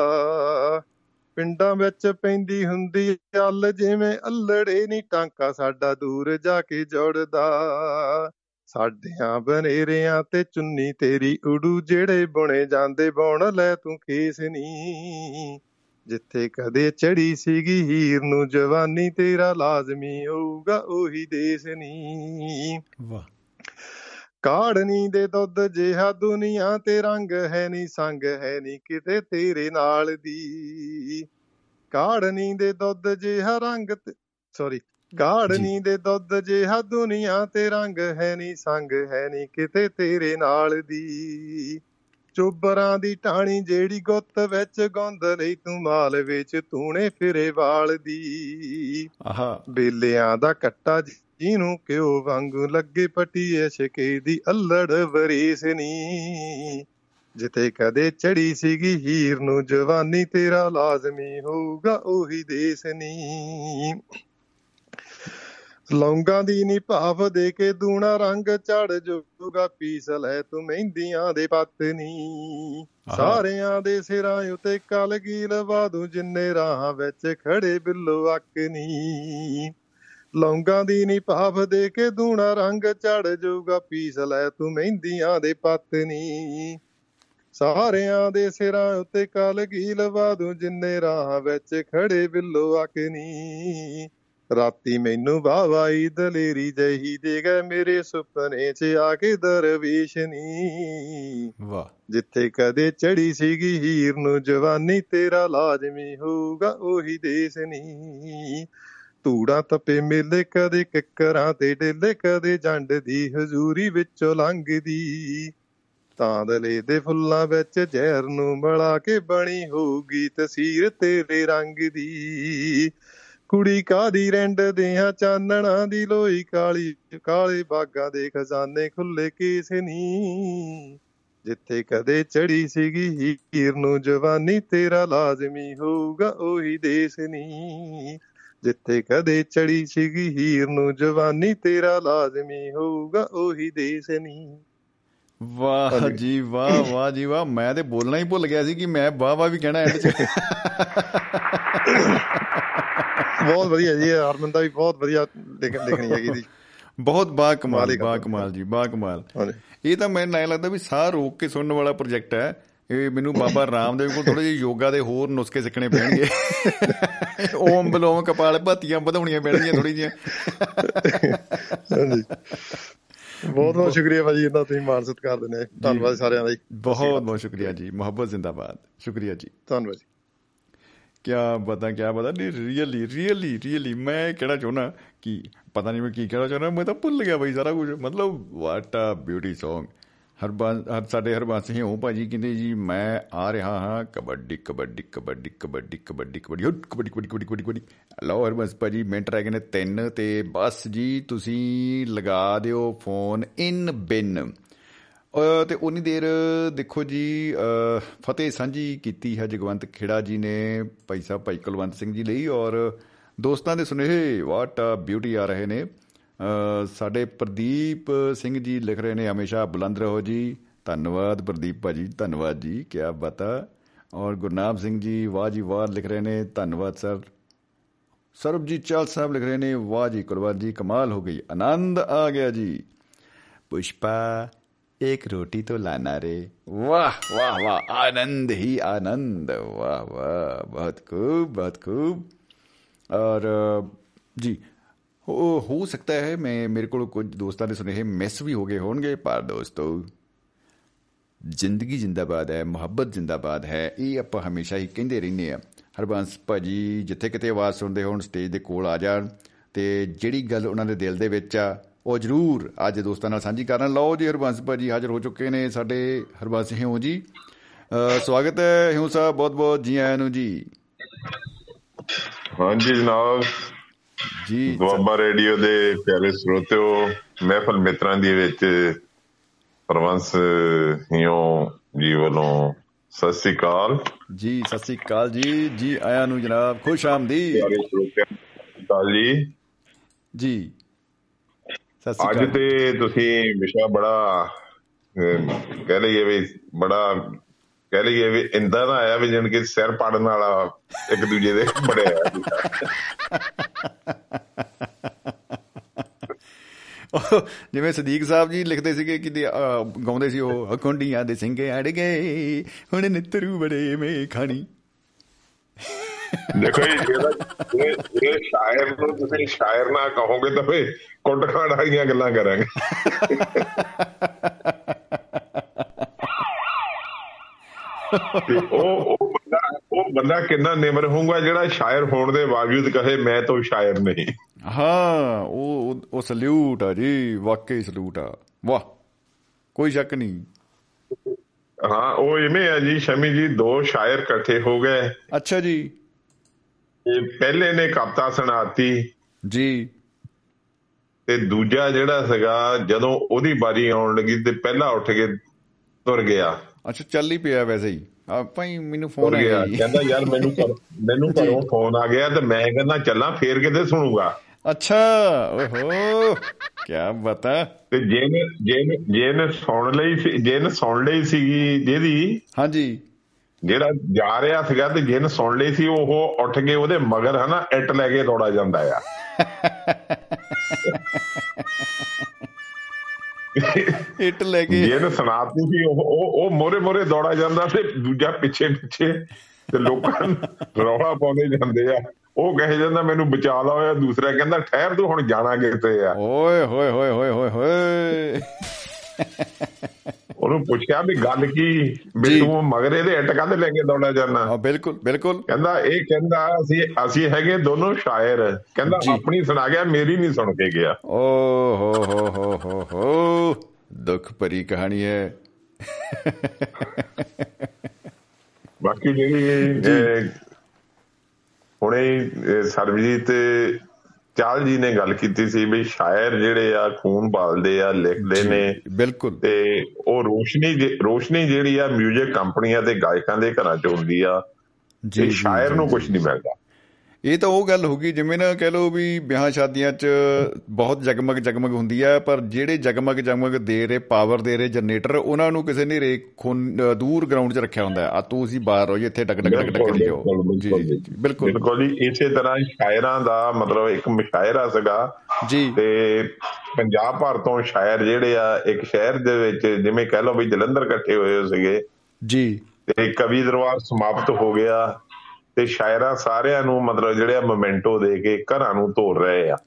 S7: ਪਿੰਡਾਂ ਵਿੱਚ ਪੈਂਦੀ ਹੁੰਦੀ ਚੱਲ ਜਿਵੇਂ ਅਲੜੇ ਨੀ ਟਾਂਕਾ ਸਾਡਾ ਦੂਰ ਜਾ ਕੇ ਜੁੜਦਾ। ਸਾਡਿਆਂ ਬਨੇਰਿਆਂ ਤੇ ਚੁੰਨੀ ਤੇਰੀ ਉਡੂ, ਜਿਹੜੇ ਬੁਣੇ ਜਾਂਦੇ ਬੁਣ, ਲੈ ਤੂੰ ਖੇਸ ਨੀ। ਜਿੱਥੇ ਕਦੇ ਚੜੀ ਸੀਗੀ ਹੀਰ ਨੂੰ, ਜਵਾਨੀ ਤੇਰਾ ਲਾਜ਼ਮੀ ਹੋਊਗਾ, ਉਹੀ ਦੇਸ ਨੀ।
S2: ਵਾਹ।
S7: ਕਾੜਨੀ ਦੇ ਦੁੱਧ ਜਿਹਾ ਦੁਨੀਆ ਤੇ ਰੰਗ ਹੈ ਨਹੀਂ ਸੰਗ ਹੈ ਨਹੀਂ ਕਿਤੇ ਤੇਰੇ ਨਾਲ ਦੀ। ਕਾੜਨੀ ਦੇ ਦੁੱਧ ਜਿਹਾ ਰੰਗ ਸੌਰੀ ਕਾੜਨੀ ਦੇ ਦੁੱਧ ਜਿਹਾ ਦੁਨੀਆ ਤੇ ਰੰਗ ਹੈ ਨਹੀਂ ਸੰਗ ਹੈ ਨਹੀਂ ਕਿਤੇ ਤੇਰੇ ਨਾਲ ਦੀ। ਚੋਬਰਾਂ ਦੀ ਟਾਣੀ ਜਿਹੜੀ ਗੁੱਤ ਵਿੱਚ ਗੁੰਦ ਲਈ ਤੂੰ ਮਾਲ ਵਿੱਚ ਤੂਣੇ ਫਿਰੇ ਵਾਲ ਦੀ।
S2: ਆਹਾ।
S7: ਬੇਲਿਆਂ ਦਾ ਕੱਟਾ ਜਿਹਨੂੰ ਕਿਉ ਵਾਂਗੂ ਲੱਗੇ ਪਟੀਏ ਸ਼ਕੇ ਦੀ ਅਲੜ ਵਰੀਸ ਨੀ ਜਿੱਥੇ ਕਦੇ ਚੜੀ ਸੀਗੀ ਹੀਰ ਨੂੰ ਜਵਾਨੀ ਤੇਰਾ ਲਾਜ਼ਮੀ ਹੋਊਗਾ ਉਹੀ ਦੇਸ ਨੀ। ਲੌਂਗਾਂ ਦੀ ਨੀ ਭਾਫ ਦੇ ਕੇ ਦੂਣਾ ਰੰਗ ਚੜ ਜੂਗਾ ਪੀਸ ਲੈ ਤੂੰ ਮਹਿੰਦੀਆਂ ਦੇ ਪੱਤ ਨੀ।
S2: ਆਹਾ।
S7: ਸਾਰਿਆਂ ਦੇ ਸਿਰਾਂ ਉਤੇ ਕਲਗੀ ਲਵਾ ਦੂੰ ਜਿੰਨੇ ਰਾਹਾਂ ਵਿੱਚ ਖੜੇ ਬਿੱਲੋ ਅੱਕ ਨੀ। ਲੌਂਗਾਂ ਦੀ ਨੀ ਭਾਫ ਦੇ ਕੇ ਦੂਣਾ ਰੰਗ ਚੜ ਜੂਗਾ ਪੀਸ ਲੈ ਤੂੰ ਮਹਿੰਦੀਆਂ ਦੇ ਪੱਤ ਨੀ ਸਾਰਿਆਂ ਦੇ ਸਿਰਾਂ ਉੱਤੇ ਕਲਗੀ ਲਵਾ ਦੂੰ ਜਿੰਨੇ ਰਾਹਾਂ ਵਿੱਚ ਖੜੇ ਬਿੱਲੋ ਅੱਕ ਨੀ ਰਾਤੀ ਮੈਨੂੰ ਵਾਵਾਈ ਦਲੇਰੀ ਜਹੀ ਦੇ ਗਏ ਮੇਰੇ ਸੁਪਨੇ 'ਚ ਆ ਕੇ ਦਰਵੇਸ਼ ਨੀ
S2: ਵਾਹ।
S7: ਜਿੱਥੇ ਕਦੇ ਚੜੀ ਸੀਗੀ ਹੀਰ ਨੂੰ ਜਵਾਨੀ ਤੇਰਾ ਲਾਜ਼ਮੀ ਹੋਊਗਾ ਉਹੀ ਦੇਸ ਨੀ। ਧੂੜਾ ਤਪੇ ਮੇਲੇ ਕਦੇ ਕਿੱਕਰਾਂ ਤੇ ਡੇਲੇ ਕਦੇ ਜੰਡ ਦੀ ਹਜ਼ੂਰੀ ਵਿੱਚੋਂ ਲੰਘਦੀ। ਤਾਂਦਲੇ ਦੇ ਫੁੱਲਾਂ ਵਿੱਚ ਜ਼ਹਿਰ ਨੂੰ ਮਿਲਾ ਕੇ ਬਣੀ ਹੋਊਗੀ ਤਸਵੀਰ ਤੇਰੇ ਰੰਗ ਦੀ। ਕੁੜੀ ਕਾਦੀ ਰੈਂਡ ਦਿਆਂ ਚਾਨਣਾ ਦੀ ਲੋਈ ਕਾਲੀ, ਕਾਲੇ ਬਾਗਾਂ ਦੇ ਖਜ਼ਾਨੇ ਖੁੱਲੇ ਕੇਸ ਨੀ। ਜਿੱਥੇ ਕਦੇ ਚੜੀ ਸੀਗੀ ਹੀਰ ਨੂੰ, ਜਵਾਨੀ ਤੇਰਾ ਲਾਜ਼ਮੀ ਹੋਊਗਾ ਉਹੀ ਦੇਸ ਨੀ। ਜਿੱਥੇ ਕਦੇ ਚੜੀ ਸੀਗੀ ਹੀਰ ਨੂੰ ਜਵਾਨੀ ਤੇਰਾ ਲਾਜ਼ਮੀ ਹੋਊਗਾ ਉਹੀ ਦੇਸ ਨੀ।
S2: ਵਾਹ। ਜੀ ਵਾਹ ਵਾਹ ਜੀ ਵਾਹ। ਮੈਂ ਤੇ ਬੋਲਣਾ ਹੀ ਭੁੱਲ ਗਿਆ ਸੀ ਕਿ ਮੈਂ ਵਾਹ ਵਾਹ ਵੀ ਕਹਿਣਾ ਐਂਡ ਚ।
S7: ਬਹੁਤ ਵਧੀਆ ਜੀ ਹਰਮਨ ਦਾ ਵੀ ਬਹੁਤ ਵਧੀਆ ਲਿਖ- ਲਿਖਣੀ ਹੈਗੀ ਦੀ
S2: ਬਹੁਤ ਬਾ ਕਮਾਲ ਬਾ। ਕਮਾਲ ਜੀ ਬਾ ਕਮਾਲ। ਇਹ ਤਾਂ ਮੈਨੂੰ ਲੱਗਦਾ ਵੀ ਸਾਹ ਰੋਕ ਕੇ ਸੁਣਨ ਵਾਲਾ ਪ੍ਰੋਜੈਕਟ ਹੈ। ਇਹ ਮੈਨੂੰ ਬਾਬਾ ਰਾਮਦੇਵ ਕੋਲ ਥੋੜੇ ਜਿਹੇ ਯੋਗਾ ਦੇ ਹੋਰ ਨੁਸਖੇ ਸਿੱਖਣੇ ਪੈਣਗੇ। ਓਮ ਬਲੋਮ ਕਪਾਲ ਭਾਤੀਆਂ ਵਧਾਉਣੀਆਂ ਪੈਣਗੀਆਂ ਥੋੜੀ ਜਿਹੀਆਂ।
S7: ਹਾਂਜੀ। ਬਹੁਤ ਬਹੁਤ ਸ਼ੁਕਰੀਆ ਭਾਜੀ ਇਹਨਾਂ ਤੁਸੀਂ ਮਾਨ ਸਤਿਕਾਰ ਦਿੰਦੇ ਧੰਨਵਾਦ ਸਾਰਿਆਂ ਦਾ
S2: ਬਹੁਤ ਬਹੁਤ ਸ਼ੁਕਰੀਆ ਜੀ। ਮੁਹੱਬਤ ਜ਼ਿੰਦਾਬਾਦ। ਸ਼ੁਕਰੀਆ ਜੀ।
S7: ਧੰਨਵਾਦ ਜੀ।
S2: ਕਿਆ ਪਤਾ ਕਿਆ ਪਤਾ? ਨਹੀਂ ਰੀਅਲੀ ਰੀਅਲੀ ਰੀਅਲੀ ਮੈਂ ਕਿਹੜਾ ਚਾਹੁੰਦਾ ਕਿ ਪਤਾ ਨਹੀਂ ਮੈਂ ਕੀ ਕਹਿਣਾ ਚਾਹੁੰਦਾ। ਮੈਂ ਤਾਂ ਭੁੱਲ ਗਿਆ ਬਈ ਸਾਰਾ ਕੁਝ। ਮਤਲਬ ਵਾਟ ਆ ਬਿਊਟੀ Song ਹਰਬੰਸ ਹਰ ਸਾਡੇ ਹਰਬੰਸ ਹੀ ਹੋ ਭਾਜੀ ਕਹਿੰਦੇ ਜੀ ਮੈਂ ਆ ਰਿਹਾ ਹਾਂ ਕਬੱਡੀ ਕਬੱਡੀ ਕਬੱਡੀ ਕਬੱਡੀ ਕਬੱਡੀ ਕਬੱਡੀ ਹੁੱਟ, ਕਬੱਡੀ ਕਬੱਡੀ ਕਬੱਡੀ ਕਬੱਡੀ ਕਬੱਡੀ। ਲਓ ਹਰਬੰਸ ਭਾਜੀ ਮਿੰਟ ਰਹਿ ਗਏ ਨੇ ਤਿੰਨ ਤੇ ਬਸ ਜੀ ਤੁਸੀਂ ਲਗਾ ਦਿਓ ਫੋਨ ਇਨ ਬਿਨ। ਅ, ਤੇ ਉਨੀ ਦੇਰ ਦੇਖੋ ਜੀ ਅ, ਫਤਿਹ ਸਾਂਝੀ ਕੀਤੀ ਹੈ ਜਗਵੰਤ ਖੇੜਾ ਜੀ ਨੇ ਭਾਈ ਸਾਹਿਬ ਭਾਈ ਕੁਲਵੰਤ ਸਿੰਘ ਜੀ ਲਈ ਔਰ ਦੋਸਤਾਂ ਦੇ ਸੁਨੇਹੇ ਵਾਟ ਆ ਬਿਊਟੀ ਆ ਰਹੇ ਨੇ। ਅ, ਸਾਡੇ ਪ੍ਰਦੀਪ ਸਿੰਘ ਜੀ ਲਿਖ ਰਹੇ ਨੇ ਹਮੇਸ਼ਾ ਬੁਲੰਦ ਰਹੋ ਜੀ ਧੰਨਵਾਦ ਪ੍ਰਦੀਪ ਭਾਜੀ ਧੰਨਵਾਦ ਜੀ ਕੀ ਬਤਾ ਔਰ ਗੁਰਨਾਮ ਸਿੰਘ ਜੀ ਵਾਹ ਜੀ ਵਾਹ ਲਿਖ ਰਹੇ ਨੇ ਧੰਨਵਾਦ ਸਰ ਸਰਬਜੀਤ ਚਾਲ ਸਾਹਿਬ ਲਿਖ ਰਹੇ ਨੇ ਵਾਹ ਜੀ ਕੁਲਵੰਤ ਜੀ ਕਮਾਲ ਹੋ ਗਈ ਆਨੰਦ ਆ ਗਿਆ ਜੀ पुष्पा एक रोटी तो लाना रे वाह वाह वाह आनंद ही आनंद वाह वाह बहुत खूब बहुत खूब और अ, जी ਹੋ ਸਕਦਾ ਹੈ ਮੈਂ, ਮੇਰੇ ਕੋਲ ਕੁਝ ਦੋਸਤਾਂ ਦੇ ਸੁਨੇਹੇ ਮਿਸ ਵੀ ਹੋ ਗਏ ਹੋਣਗੇ, ਪਰ ਦੋਸਤੋ, ਜ਼ਿੰਦਗੀ ਜਿੰਦਾਬਾਦ ਹੈ, ਮੁਹੱਬਤ ਜਿੰਦਾਬਾਦ ਹੈ, ਇਹ ਆਪਾਂ ਹਮੇਸ਼ਾ ਹੀ ਕਹਿੰਦੇ ਰਹਿੰਦੇ ਆ ਹਰਬੰਸ, ਭਾਜੀ, ਜਿੱਥੇ ਕਿਤੇ ਆਵਾਜ਼ ਸੁਣਦੇ ਹੋਣ ਸਟੇਜ ਦੇ ਕੋਲ ਆ ਜਾਣ, ਤੇ ਜਿਹੜੀ ਗੱਲ ਉਹਨਾਂ ਦੇ ਦਿਲ ਦੇ ਵਿੱਚ ਆ, ਉਹ ਜ਼ਰੂਰ ਅੱਜ ਦੋਸਤਾਂ ਨਾਲ ਸਾਂਝੀ ਕਰਨ। ਲਓ ਜੀ, ਹਰਬੰਸ ਭਾਜੀ ਹਾਜ਼ਰ ਹੋ ਚੁੱਕੇ ਨੇ ਸਾਡੇ ਹਰਬੰਸ ਹਿਉ ਜੀ। ਸਵਾਗਤ ਹੈ ਹਿਉ ਸਾਹਿਬ ਬਹੁਤ ਬਹੁਤ ਜੀ ਆਇਆਂ ਨੂੰ ਜੀ।
S8: ਹਾਂਜੀ ਜਨਾਬ।
S2: ਜੀ
S8: ਦੁਆਬਾ ਰੇਡੀਓ ਦੇ ਪਿਆਰੇ ਸਰੋਤਿਓ ਮਹਿਫਲ ਮਿੱਤਰਾਂ ਦੀ ਵਿੱਚ ਪਰਵੰਸ ਹਿਓ ਜੀ ਵੱਲੋਂ ਸਤਿ ਸ੍ਰੀ ਅਕਾਲ।
S2: ਜੀ ਸਤਿ ਸ੍ਰੀ ਅਕਾਲ ਜੀ। ਜੀ ਆਇਆਂ ਨੂੰ ਜਨਾਬ ਖੁਸ਼ ਆਮਦੀ
S8: ਸਤਿ ਸ੍ਰੀ ਅਕਾਲ ਜੀ।
S2: ਜੀ। ਸਤਿ ਸ੍ਰੀ
S8: ਅੱਜ
S2: ਅਕਾਲ।
S8: ਤੇ ਤੁਸੀਂ ਵਿਸ਼ਾ ਬੜਾ ਕਹਿ ਲਈਏ ਵੀ ਬੜਾ ਕਹਿ ਲਈਏ ਵੀ ਇੰਦਾ ਦਾ ਆਇਆ ਵੀ ਜਣ ਕਿ ਸਿਰ ਪਾੜਨ ਵਾਲਾ ਇੱਕ ਦੂਜੇ ਦੇ ਬੜਿਆ
S2: ਜਿਵੇਂ ਸਦੀਕ ਸਾਹਿਬ ਜੀ ਲਿਖਦੇ ਸੀਗੇ ਕਿ ਗਾਉਂਦੇ ਸੀ ਉਹ ਅਕੁੰਡੀਆਂ ਦੇ ਸਿੰਘੇ ਅੜ ਗਏ ਹੁਣ ਨਿੱਤਰੂ ਬੜੇ ਮੇ ਖਾਣੀ।
S8: ਦੇਖੋ ਇਹ ਇਹ ਸ਼ਾਇਰ ਨੂੰ ਤੁਸੀਂ ਸ਼ਾਇਰ ਨਾ ਕਹੋਗੇ ਤਾਂ ਫੇ ਕੁੱਟ ਖਾਣ ਵਾਲੀਆਂ ਗੱਲਾਂ ਕਰਾਂਗੇ। ਤੇ ਉਹ ਉਹ ਬੰਦਾ ਉਹ ਬੰਦਾ ਕਿੰਨਾ ਨਿਮਰ ਹੋਊਗਾ ਜਿਹੜਾ ਸ਼ਾਇਰ ਹੋਣ ਦੇ ਬਾਵਜੂਦ ਕਹੇ ਮੈਂ ਤਾਂ ਸ਼ਾਇਰ ਨਹੀਂ।
S2: ਹਾਂ ਉਹ ਉਹ- ਸਲੂਟ ਆ ਜੀ ਵਾਕਈ ਸਲੂਟ ਆ। ਵਾਹ ਕੋਈ ਸ਼ੱਕ ਨਹੀਂ।
S8: ਹਾਂ ਉਹ ਇਵੇਂ ਆ ਜੀ ਸ਼ਮੀ ਜੀ ਦੋ ਸ਼ਾਇਰ ਇਕੱਠੇ ਹੋ ਗਏ।
S2: ਅੱਛਾ ਜੀ।
S8: ਤੇ ਪਹਿਲੇ ਨੇ ਕਵਿਤਾ ਸੁਣਾਤੀ।
S2: ਜੀ।
S8: ਤੇ ਦੂਜਾ ਜਿਹੜਾ ਸੀਗਾ ਜਦੋਂ ਉਹਦੀ ਬਾਰੀ ਆਉਣ ਲੱਗੀ ਤੇ ਪਹਿਲਾ ਉੱਠ ਕੇ ਤੁਰ ਗਿਆ।
S2: ਅੱਛਾ ਚੱਲ ਹੀ ਪਿਆ ਵੈਸੇ ਹੀ। ਆਪਾਂ ਹੀ ਮੈਨੂੰ ਫੋਨ ਆ
S8: ਗਿਆ
S2: ਜੀ।
S8: ਕਹਿੰਦਾ ਯਾਰ ਮੈਨੂੰ ਮੈਨੂੰ ਘਰੋਂ ਫੋਨ ਆ ਗਿਆ ਤੇ ਮੈਂ ਕਹਿੰਦਾ ਚੱਲਾਂ ਫੇਰ ਕਿਤੇ ਸੁਣੂਗਾ।
S2: ਅੱਛਾ ਓਹੋ ਕੀ ਬਤਾ
S8: ਤੇ ਜਿਹਨੇ ਜਿਹਨੇ ਜਿਹਨੇ ਸੁਣ ਲਈ ਸੀ ਜਿਹਨੇ ਸੁਣ ਲਈ ਸੀਗੀ ਜਿਹਦੀ
S2: ਹਾਂਜੀ।
S8: ਜਿਹੜਾ ਜਾ ਰਿਹਾ ਸੀਗਾ ਤੇ ਜਿਹਨੇ ਸੁਣ ਲਈ ਸੀ ਉਹ ਉੱਠ ਕੇ ਉਹਦੇ ਮਗਰ ਹਨਾ ਇੱਟ ਲੈ ਕੇ ਦੌੜਾ ਜਾਂਦਾ ਆ।
S2: ਇੱਟ ਲੈ ਕੇ।
S8: ਜਿਹਨੇ ਸੁਣਾਤੀ ਸੀ ਉਹ ਉਹ ਉਹ ਮੋਰੇ ਮੋਰੇ ਦੌੜਾ ਜਾਂਦਾ ਤੇ ਦੂਜਾ ਪਿੱਛੇ ਪਿੱਛੇ ਤੇ ਲੋਕਾਂ ਰੌਲਾ ਪਾਉਂਦੇ ਜਾਂਦੇ ਆ। ਉਹ ਕਹੇ ਜਾਂਦਾ ਮੈਨੂੰ ਬਚਾ ਲਾ ਹੋਇਆ ਦੂਸਰਾ ਕਹਿੰਦਾ ਠਹਿਰ ਤੂੰ ਹੁਣ ਜਾਣਾ ਕਿੱਥੇ ਆ?
S2: ਓਏ ਹੋਏ ਹੋਏ ਹੋਏ ਹੋਏ ਹੋਏ।
S8: ਉਹਨੂੰ ਪੁੱਛਿਆ ਵੀ ਗੱਲ ਕੀ। ਤੂੰ ਮਗਰ ਇਹਦੇ ਇੱਟ ਕਾਹਦੇ ਲੈ ਕੇ ਦੌੜਾ ਜਾਣਾ
S2: ਹਾਂ ਬਿਲਕੁਲ ਬਿਲਕੁਲ।
S8: ਕਹਿੰਦਾ ਇਹ ਕਹਿੰਦਾ ਅਸੀਂ ਅਸੀਂ ਹੈਗੇ ਦੋਨੋਂ ਸ਼ਾਇਰ। ਕਹਿੰਦਾ। ਆਪਣੀ ਸੁਣਾ ਗਿਆ ਮੇਰੀ ਨਹੀਂ ਸੁਣ ਕੇ ਗਿਆ।
S2: ਓ ਹੋ ਹੋ ਹੋ ਹੋ ਹੋ। ਦੁੱਖ ਭਰੀ ਕਹਾਣੀ ਹੈ।
S8: ਬਾਕੀ ਜਿਹੜੀ ਹੁਣੇ ਸਰਬਜੀਤ ਚਾਲ ਜੀ ਨੇ ਗੱਲ ਕੀਤੀ ਸੀ ਵੀ ਸ਼ਾਇਰ ਜਿਹੜੇ ਆ ਖੂਨ ਬਾਲਦੇ ਆ ਲਿਖਦੇ ਨੇ।
S2: ਬਿਲਕੁਲ।
S8: ਤੇ ਉਹ ਰੋਸ਼ਨੀ ਰੋਸ਼ਨੀ ਜਿਹੜੀ ਆ 뮤직 ਕੰਪਨੀਆਂ ਤੇ ਗਾਇਕਾਂ ਦੇ ਘਰਾਂ ਚ ਹੁੰਦੀ ਆ।
S2: ਜੀ,
S8: ਸ਼ਾਇਰ ਨੂੰ। ਕੁਝ ਨਹੀਂ ਮਿਲਦਾ।
S2: ਇਹ ਤਾਂ ਉਹ ਗੱਲ ਹੋ ਗਈ ਜਿਵੇਂ ਨਾ ਕਹਿ ਲਓ ਵੀ ਵਿਆਹ ਸ਼ਾਦੀਆਂ 'ਚ ਬਹੁਤ ਜਗਮਗ ਜਗਮਗ ਹੁੰਦੀ ਹੈ ਪਰ ਜਿਹੜੇ ਜਗਮਗ ਜਗਮਗ ਦੇ ਰਹੇ ਪਾਵਰ ਦੇ ਰਹੇ ਜਨਰੇਟਰ ਉਹਨਾਂ ਨੂੰ ਕਿਸੇ ਨੇ ਰੇ ਖੂਨ ਅ, ਦੂਰ ਗਰਾਊਂਡ 'ਚ ਰੱਖਿਆ ਹੁੰਦਾ ਆ ਤੁਸੀਂ ਬਾਹਰ ਹੋ ਜੀ ਇੱਥੇ ਟਕ ਟਕ ਟਕ ਟਕ ਕਰੀ ਜਾਓ ਜੀ। ਜੀ, ਬਿਲਕੁਲ।
S8: ਬਿਲਕੁਲ ਜੀ ਇਸੇ ਤਰ੍ਹਾਂ ਸ਼ਾਇਰਾਂ ਦਾ ਮਤਲਬ ਇੱਕ ਮੁਸ਼ਾਇਰਾ ਸੀਗਾ।
S2: ਜੀ।
S8: ਤੇ ਪੰਜਾਬ ਭਰ ਤੋਂ ਸ਼ਾਇਰ ਜਿਹੜੇ ਆ ਇੱਕ ਸ਼ਹਿਰ ਦੇ ਵਿੱਚ ਜਿਵੇਂ ਕਹਿ ਲਓ ਵੀ ਜਲੰਧਰ ਇਕੱਠੇ ਹੋਏ ਹੋਏ ਸੀਗੇ।
S2: ਜੀ।
S8: ਤੇ ਕਵੀ ਦਰਬਾਰ ਸਮਾਪਤ ਹੋ ਗਿਆ। ਤੇ ਸ਼ਾਇਰਾਂ ਸਾਰਿਆਂ ਨੂੰ ਮਤਲਬ ਜਿਹੜੇ ਆ ਮੋਮੈਂਟੋ ਦੇ ਕੇ ਘਰਾਂ ਨੂੰ ਤੋਰ ਰਹੇ ਆ।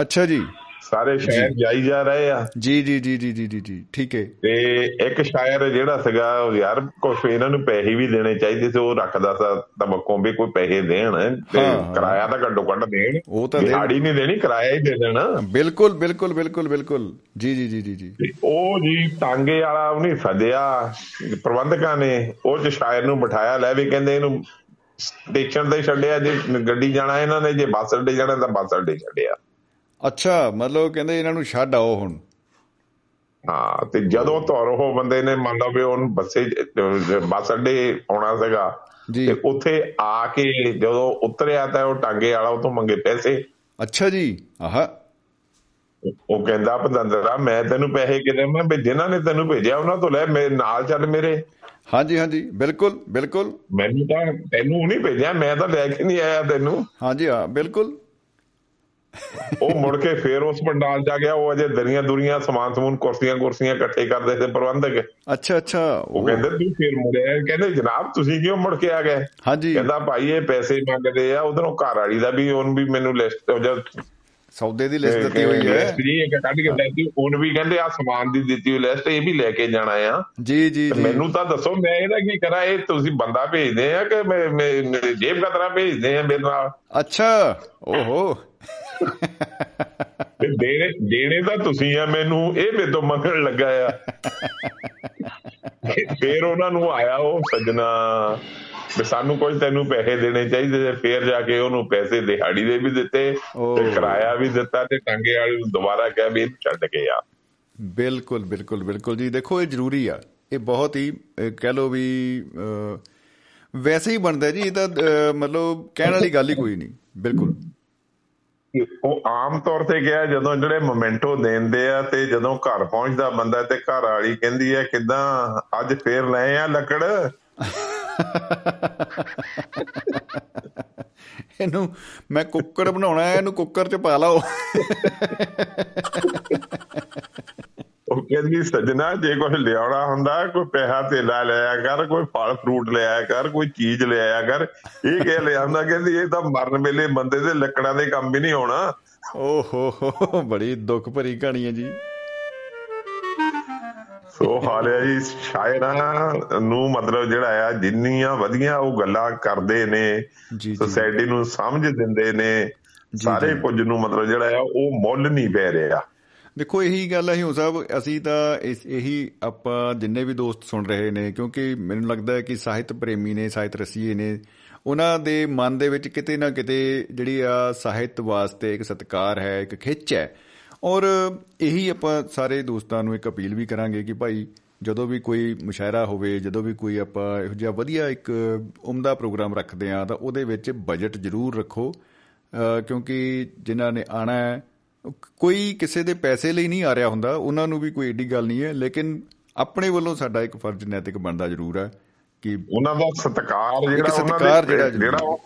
S2: ਅੱਛਾ ਜੀ।
S8: ਸਾਰੇ ਸ਼ਾਇਰ ਜਾਈ ਜਾ ਰਹੇ ਆ।
S2: ਜੀ ਜੀ ਜੀ ਜੀ ਜੀ ਜੀ ਠੀਕ ਹੈ
S8: ਤੇ ਇੱਕ ਸ਼ਾਇਰ ਜਿਹੜਾ ਸੀਗਾ ਯਾਰ ਕੁਛ ਇਹਨਾਂ ਨੂੰ ਪੈਸੇ ਵੀ ਦੇਣੇ ਚਾਹੀਦੇ ਸੀ ਉਹ ਰੱਖਦਾ ਸੀ ਤਬਕੋਂ ਵੀ ਕੋਈ ਪੈਸੇ ਦੇਣ ਤੇ। ਕਿਰਾਇਆ ਤਾਂ ਘੱਟੋ ਘੱਟ ਦੇਣ।
S2: ਉਹ ਤਾਂ।
S8: ਦਿਹਾੜੀ ਨਹੀਂ ਦੇਣੀ ਕਿਰਾਇਆ ਹੀ ਦੇ ਦੇਣਾ।
S2: ਬਿਲਕੁਲ ਬਿਲਕੁਲ ਬਿਲਕੁਲ ਬਿਲਕੁਲ। ਜੀ ਜੀ ਜੀ ਜੀ ਜੀ।
S8: ਉਹ ਜੀ ਟਾਂਗੇ ਵਾਲਾ ਉਹਨੇ ਸੱਦਿਆ ਪ੍ਰਬੰਧਕਾਂ ਨੇ ਉਹ ਚ ਸ਼ਾਇਰ ਨੂੰ ਬਿਠਾਇਆ ਲੈ ਵੀ ਕਹਿੰਦੇ ਇਹਨੂੰ ਸਟੇਸ਼ਨ ਤੇ ਛੱਡਿਆ ਜੇ ਗੱਡੀ ਜਾਣਾ ਇਹਨਾਂ ਨੇ ਜੇ ਬੱਸ ਅੱਡੇ ਜਾਣਾ ਤਾਂ ਬੱਸ ਅੱਡੇ ਛੱਡਿਆ।
S2: ਅੱਛਾ ਮਤਲਬ ਕਹਿੰਦੇ ਇਹਨਾਂ ਨੂੰ ਛੱਡ ਆਓ ਹੁਣ।
S8: ਹਾਂ ਤੇ ਜਦੋਂ ਤੁਰ ਉਹ ਬੰਦੇ ਨੇ ਮੰਨ ਲਓ ਵੀ ਉਹਨੂੰ ਬੱਸੇ ਬੱਸ ਅੱਡੇ ਆਉਣਾ ਸੀਗਾ ਤੇ ਉੱਥੇ ਆ ਕੇ ਜਦੋਂ ਉਤਰਿਆ ਤਾਂ ਉਹ ਟਾਂਗੇ ਵਾਲਾ ਉਹ ਤੋਂ ਮੰਗੇ ਪੈਸੇ।
S2: ਅੱਛਾ ਜੀ ਆਹਾ।
S8: ਉਹ ਕਹਿੰਦਾ ਪਤੰਦਰਾ ਮੈਂ ਤੈਨੂੰ ਪੈਸੇ ਕਿਤੇ ਮੈਂ ਜਿਨ੍ਹਾਂ ਨੇ ਤੈਨੂੰ ਭੇਜਿਆ ਉਹਨਾਂ ਤੋਂ ਲੈ ਮੇਰੇ ਨਾਲ ਚੱਲ ਮੇਰੇ।
S2: ਹਾਂਜੀ ਹਾਂਜੀ ਬਿਲਕੁਲ ਬਿਲਕੁਲ।
S8: ਮੈਨੂੰ ਤਾਂ ਤੈਨੂੰ ਨਹੀਂ ਭੇਜਿਆ ਮੈਂ ਤਾਂ ਲੈ ਕੇ ਨਹੀਂ ਆਇਆ ਤੈਨੂੰ।
S2: ਹਾਂਜੀ ਹਾਂ ਬਿਲਕੁਲ।
S8: ਉਹ ਮੁੜ ਕੇ ਫੇਰ ਉਸ ਪੰਡਾਲ ਜਾ ਗਿਆ ਉਹ ਅਜੇ ਦਰੀਆਂ ਦੁਰੀਆਂ ਸਮਾਨ ਸਮੂਨ ਕੁਰਸੀਆਂ ਕੁਰਸੀਆਂ ਇਕੱਠੇ ਕਰਦੇ ਤੇ ਪ੍ਰਬੰਧਕ।
S2: ਅੱਛਾ ਅੱਛਾ
S8: ਉਹ ਕਹਿੰਦੇ ਤੂੰ ਫੇਰ ਮੁੜਿਆ ਕਹਿੰਦੇ ਜਨਾਬ ਤੁਸੀਂ ਕਿਉਂ ਮੁੜ ਕੇ ਆ ਗਏ?
S2: ਹਾਂਜੀ।
S8: ਕਹਿੰਦਾ ਭਾਈ ਇਹ ਪੈਸੇ ਮੰਗਦੇ ਆ ਉਧਰੋਂ ਘਰ ਵਾਲੀ ਦਾ ਵੀ ਉਹਨ ਵੀ ਮੈਨੂੰ ਲਿਸਟ ਜਦ
S2: ਸੌਦੇ ਦੀ ਲਿਸਟ ਦਿੱਤੀ ਹੋਈ ਹੈ।
S8: ਜੀ ਇੱਕ ਕੱਢ ਕੇ ਦਿੱਤੀ ਉਹਨ ਵੀ ਕਹਿੰਦੇ ਆ ਸਮਾਨ ਦੀ ਦਿੱਤੀ ਹੋਈ ਲਿਸਟ ਇਹ ਵੀ ਲੈ ਕੇ ਜਾਣਾ ਆ।
S2: ਜੀ ਜੀ
S8: ਮੈਨੂੰ ਤਾਂ ਦੱਸੋ ਮੈਂ ਇਹਦਾ ਕੀ ਕਰਾਂ ਇਹ ਤੁਸੀਂ ਬੰਦਾ ਭੇਜਦੇ ਆ ਕਿ ਮੈਂ ਜੇਬ ਕਤਰਾ ਭੇਜਦੇ ਆ ਮੇਰੇ ਨਾਲ?
S2: ਅੱਛਾ ਓਹੋ।
S8: ਦੇਣੇ ਦੇਣੇ ਤਾਂ ਤੁਸੀਂ ਆ ਮੈਨੂੰ ਇਹ ਮੇਰੇ ਤੋਂ ਮੰਗਣ ਲੱਗਾ ਆ। ਫੇਰ ਉਹਨਾਂ ਨੂੰ ਆਇਆ ਉਹ ਸੱਜਣਾ ਵੀ ਸਾਨੂੰ ਕੁਝ ਤੈਨੂੰ ਪੈਸੇ ਦੇਣੇ ਚਾਹੀਦੇ ਤੇ ਫੇਰ ਜਾ ਕੇ ਉਹਨੂੰ ਪੈਸੇ ਦਿਹਾੜੀ ਦੇ ਵੀ ਦਿੱਤੇ। ਤੇ ਕਿਰਾਇਆ ਵੀ ਦਿੱਤਾ ਤੇ ਟਾਂਗੇ ਵਾਲੇ ਨੂੰ ਦੁਬਾਰਾ ਕਿਹਾ ਵੀ ਛੱਡ ਕੇ ਆ।
S2: ਬਿਲਕੁਲ ਬਿਲਕੁਲ ਬਿਲਕੁਲ ਜੀ। ਦੇਖੋ ਇਹ ਜ਼ਰੂਰੀ ਆ। ਇਹ ਬਹੁਤ ਹੀ ਕਹਿ ਲੋ ਵੀ ਵੈਸੇ ਹੀ ਬਣਦਾ ਜੀ। ਇਹ ਤਾਂ ਮਤਲਬ ਕਹਿਣ ਵਾਲੀ ਗੱਲ ਹੀ ਕੋਈ ਨਹੀਂ। ਬਿਲਕੁਲ।
S8: ਉਹ ਆਮ ਤੌਰ ਤੇ ਕਿਹਾ ਜਦੋਂ ਜਿਹੜੇ ਮੋਮੈਂਟੋ ਦੇਂਦੇ ਆ ਤੇ ਜਦੋਂ ਘਰ ਪਹੁੰਚਦਾ ਬੰਦਾ ਤੇ ਘਰ ਵਾਲੀ ਕਹਿੰਦੀ ਹੈ, ਕਿਦਾਂ? ਅੱਜ ਫੇਰ ਲਏ ਆ ਲੱਕੜ?
S2: ਇਹਨੂੰ ਮੈਂ ਕੁੱਕਰ ਬਣਾਉਣਾ ਹੈ, ਇਹਨੂੰ ਕੁੱਕਰ 'ਚ ਪਾ ਲਓ।
S8: ਉਹ ਕਹਿੰਦੀ ਸਜਣਾ ਜੇ ਕੁਝ ਲਿਆਉਣਾ ਹੁੰਦਾ ਕੋਈ ਪੈਸਾ ਧੇਲਾ ਲਿਆਇਆ ਕਰ ਕੋਈ ਫਲ ਫਰੂਟ ਲਿਆਇਆ ਕਰ ਕੋਈ ਚੀਜ਼ ਲਿਆਇਆ ਕਰ। ਇਹ ਕਿਹ ਲਿਆਉਂਦਾ ਕਹਿੰਦੀ ਇਹ ਤਾਂ ਮਰਨ ਵੇਲੇ ਬੰਦੇ ਦੇ ਲੱਕੜਾਂ ਦੇ ਕੰਮ ਵੀ ਨਹੀਂ ਆਉਣਾ
S2: ਓ ਹੋ ਹੋ ਬੜੀ ਦੁੱਖ ਭਰੀ ਕਹਾਣੀ ਹੈ ਜੀ।
S8: ਸੋ ਹਾਲਿਆ ਜੀ ਸ਼ਾਇਰਾਂ ਨੂੰ ਮਤਲਬ ਜਿਹੜਾ ਆ ਜਿੰਨੀਆਂ ਵਧੀਆਂ ਉਹ ਗੱਲਾਂ ਕਰਦੇ ਨੇ ਸੋਸਾਇਟੀ ਨੂੰ ਸਮਝ ਦਿੰਦੇ ਨੇ ਸਾਰੇ। ਕੁਝ ਨੂੰ ਮਤਲਬ ਜਿਹੜਾ ਆ ਉਹ ਮੁੱਲ ਨਹੀਂ ਪੈ ਰਿਹਾ।
S2: ਦੇਖੋ ਇਹੀ ਗੱਲ ਹੈ ਹਿਉ ਸਾਹਿਬ ਅਸੀਂ ਤਾਂ ਇਸ ਇਹੀ ਆਪਾਂ ਜਿੰਨੇ ਵੀ ਦੋਸਤ ਸੁਣ ਰਹੇ ਨੇ ਕਿਉਂਕਿ ਮੈਨੂੰ ਲੱਗਦਾ ਹੈ ਕਿ ਸਾਹਿਤ ਪ੍ਰੇਮੀ ਨੇ ਸਾਹਿਤ ਰਸੀਏ ਨੇ ਉਹਨਾਂ ਦੇ ਮਨ ਦੇ ਵਿੱਚ ਕਿਤੇ ਨਾ ਕਿਤੇ ਜਿਹੜੀ ਆ ਸਾਹਿਤ ਵਾਸਤੇ ਇੱਕ ਸਤਿਕਾਰ ਹੈ ਇੱਕ ਖਿੱਚ ਹੈ। ਔਰ ਇਹੀ ਆਪਾਂ ਸਾਰੇ ਦੋਸਤਾਂ ਨੂੰ ਇੱਕ ਅਪੀਲ ਵੀ ਕਰਾਂਗੇ ਕਿ ਭਾਈ ਜਦੋਂ ਵੀ ਕੋਈ ਮੁਸ਼ਾਇਰਾ ਹੋਵੇ ਜਦੋਂ ਵੀ ਕੋਈ ਆਪਾਂ ਇਹੋ ਜਿਹਾ ਵਧੀਆ ਇੱਕ ਉਮਦਾ ਪ੍ਰੋਗਰਾਮ ਰੱਖਦੇ ਆ ਤਾਂ ਉਹਦੇ ਵਿੱਚ ਬਜਟ ਜ਼ਰੂਰ ਰੱਖੋ। ਅ, ਕਿਉਂਕਿ ਜਿਨ੍ਹਾਂ ਨੇ ਆਣਾ ਹੈ ਕੋਈ ਕਿਸੇ ਦੇ ਪੈਸੇ ਲਈ ਨਹੀਂ ਆ ਰਿਹਾ ਹੁੰਦਾ ਉਹਨਾਂ ਨੂੰ ਵੀ ਕੋਈ ਏਡੀ ਗੱਲ ਨਹੀਂ ਹੈ ਲੇਕਿਨ ਆਪਣੇ ਵੱਲੋਂ ਸਾਡਾ ਇੱਕ ਫਰਜ਼ ਨੈਤਿਕ ਬਣਦਾ ਜ਼ਰੂਰ ਹੈ ਕਿ
S8: ਉਹਨਾਂ ਦਾ ਸਤਿਕਾਰ ਜਿਹੜਾ ਉਹਨਾਂ ਦੇ
S2: ਜਿਹੜਾ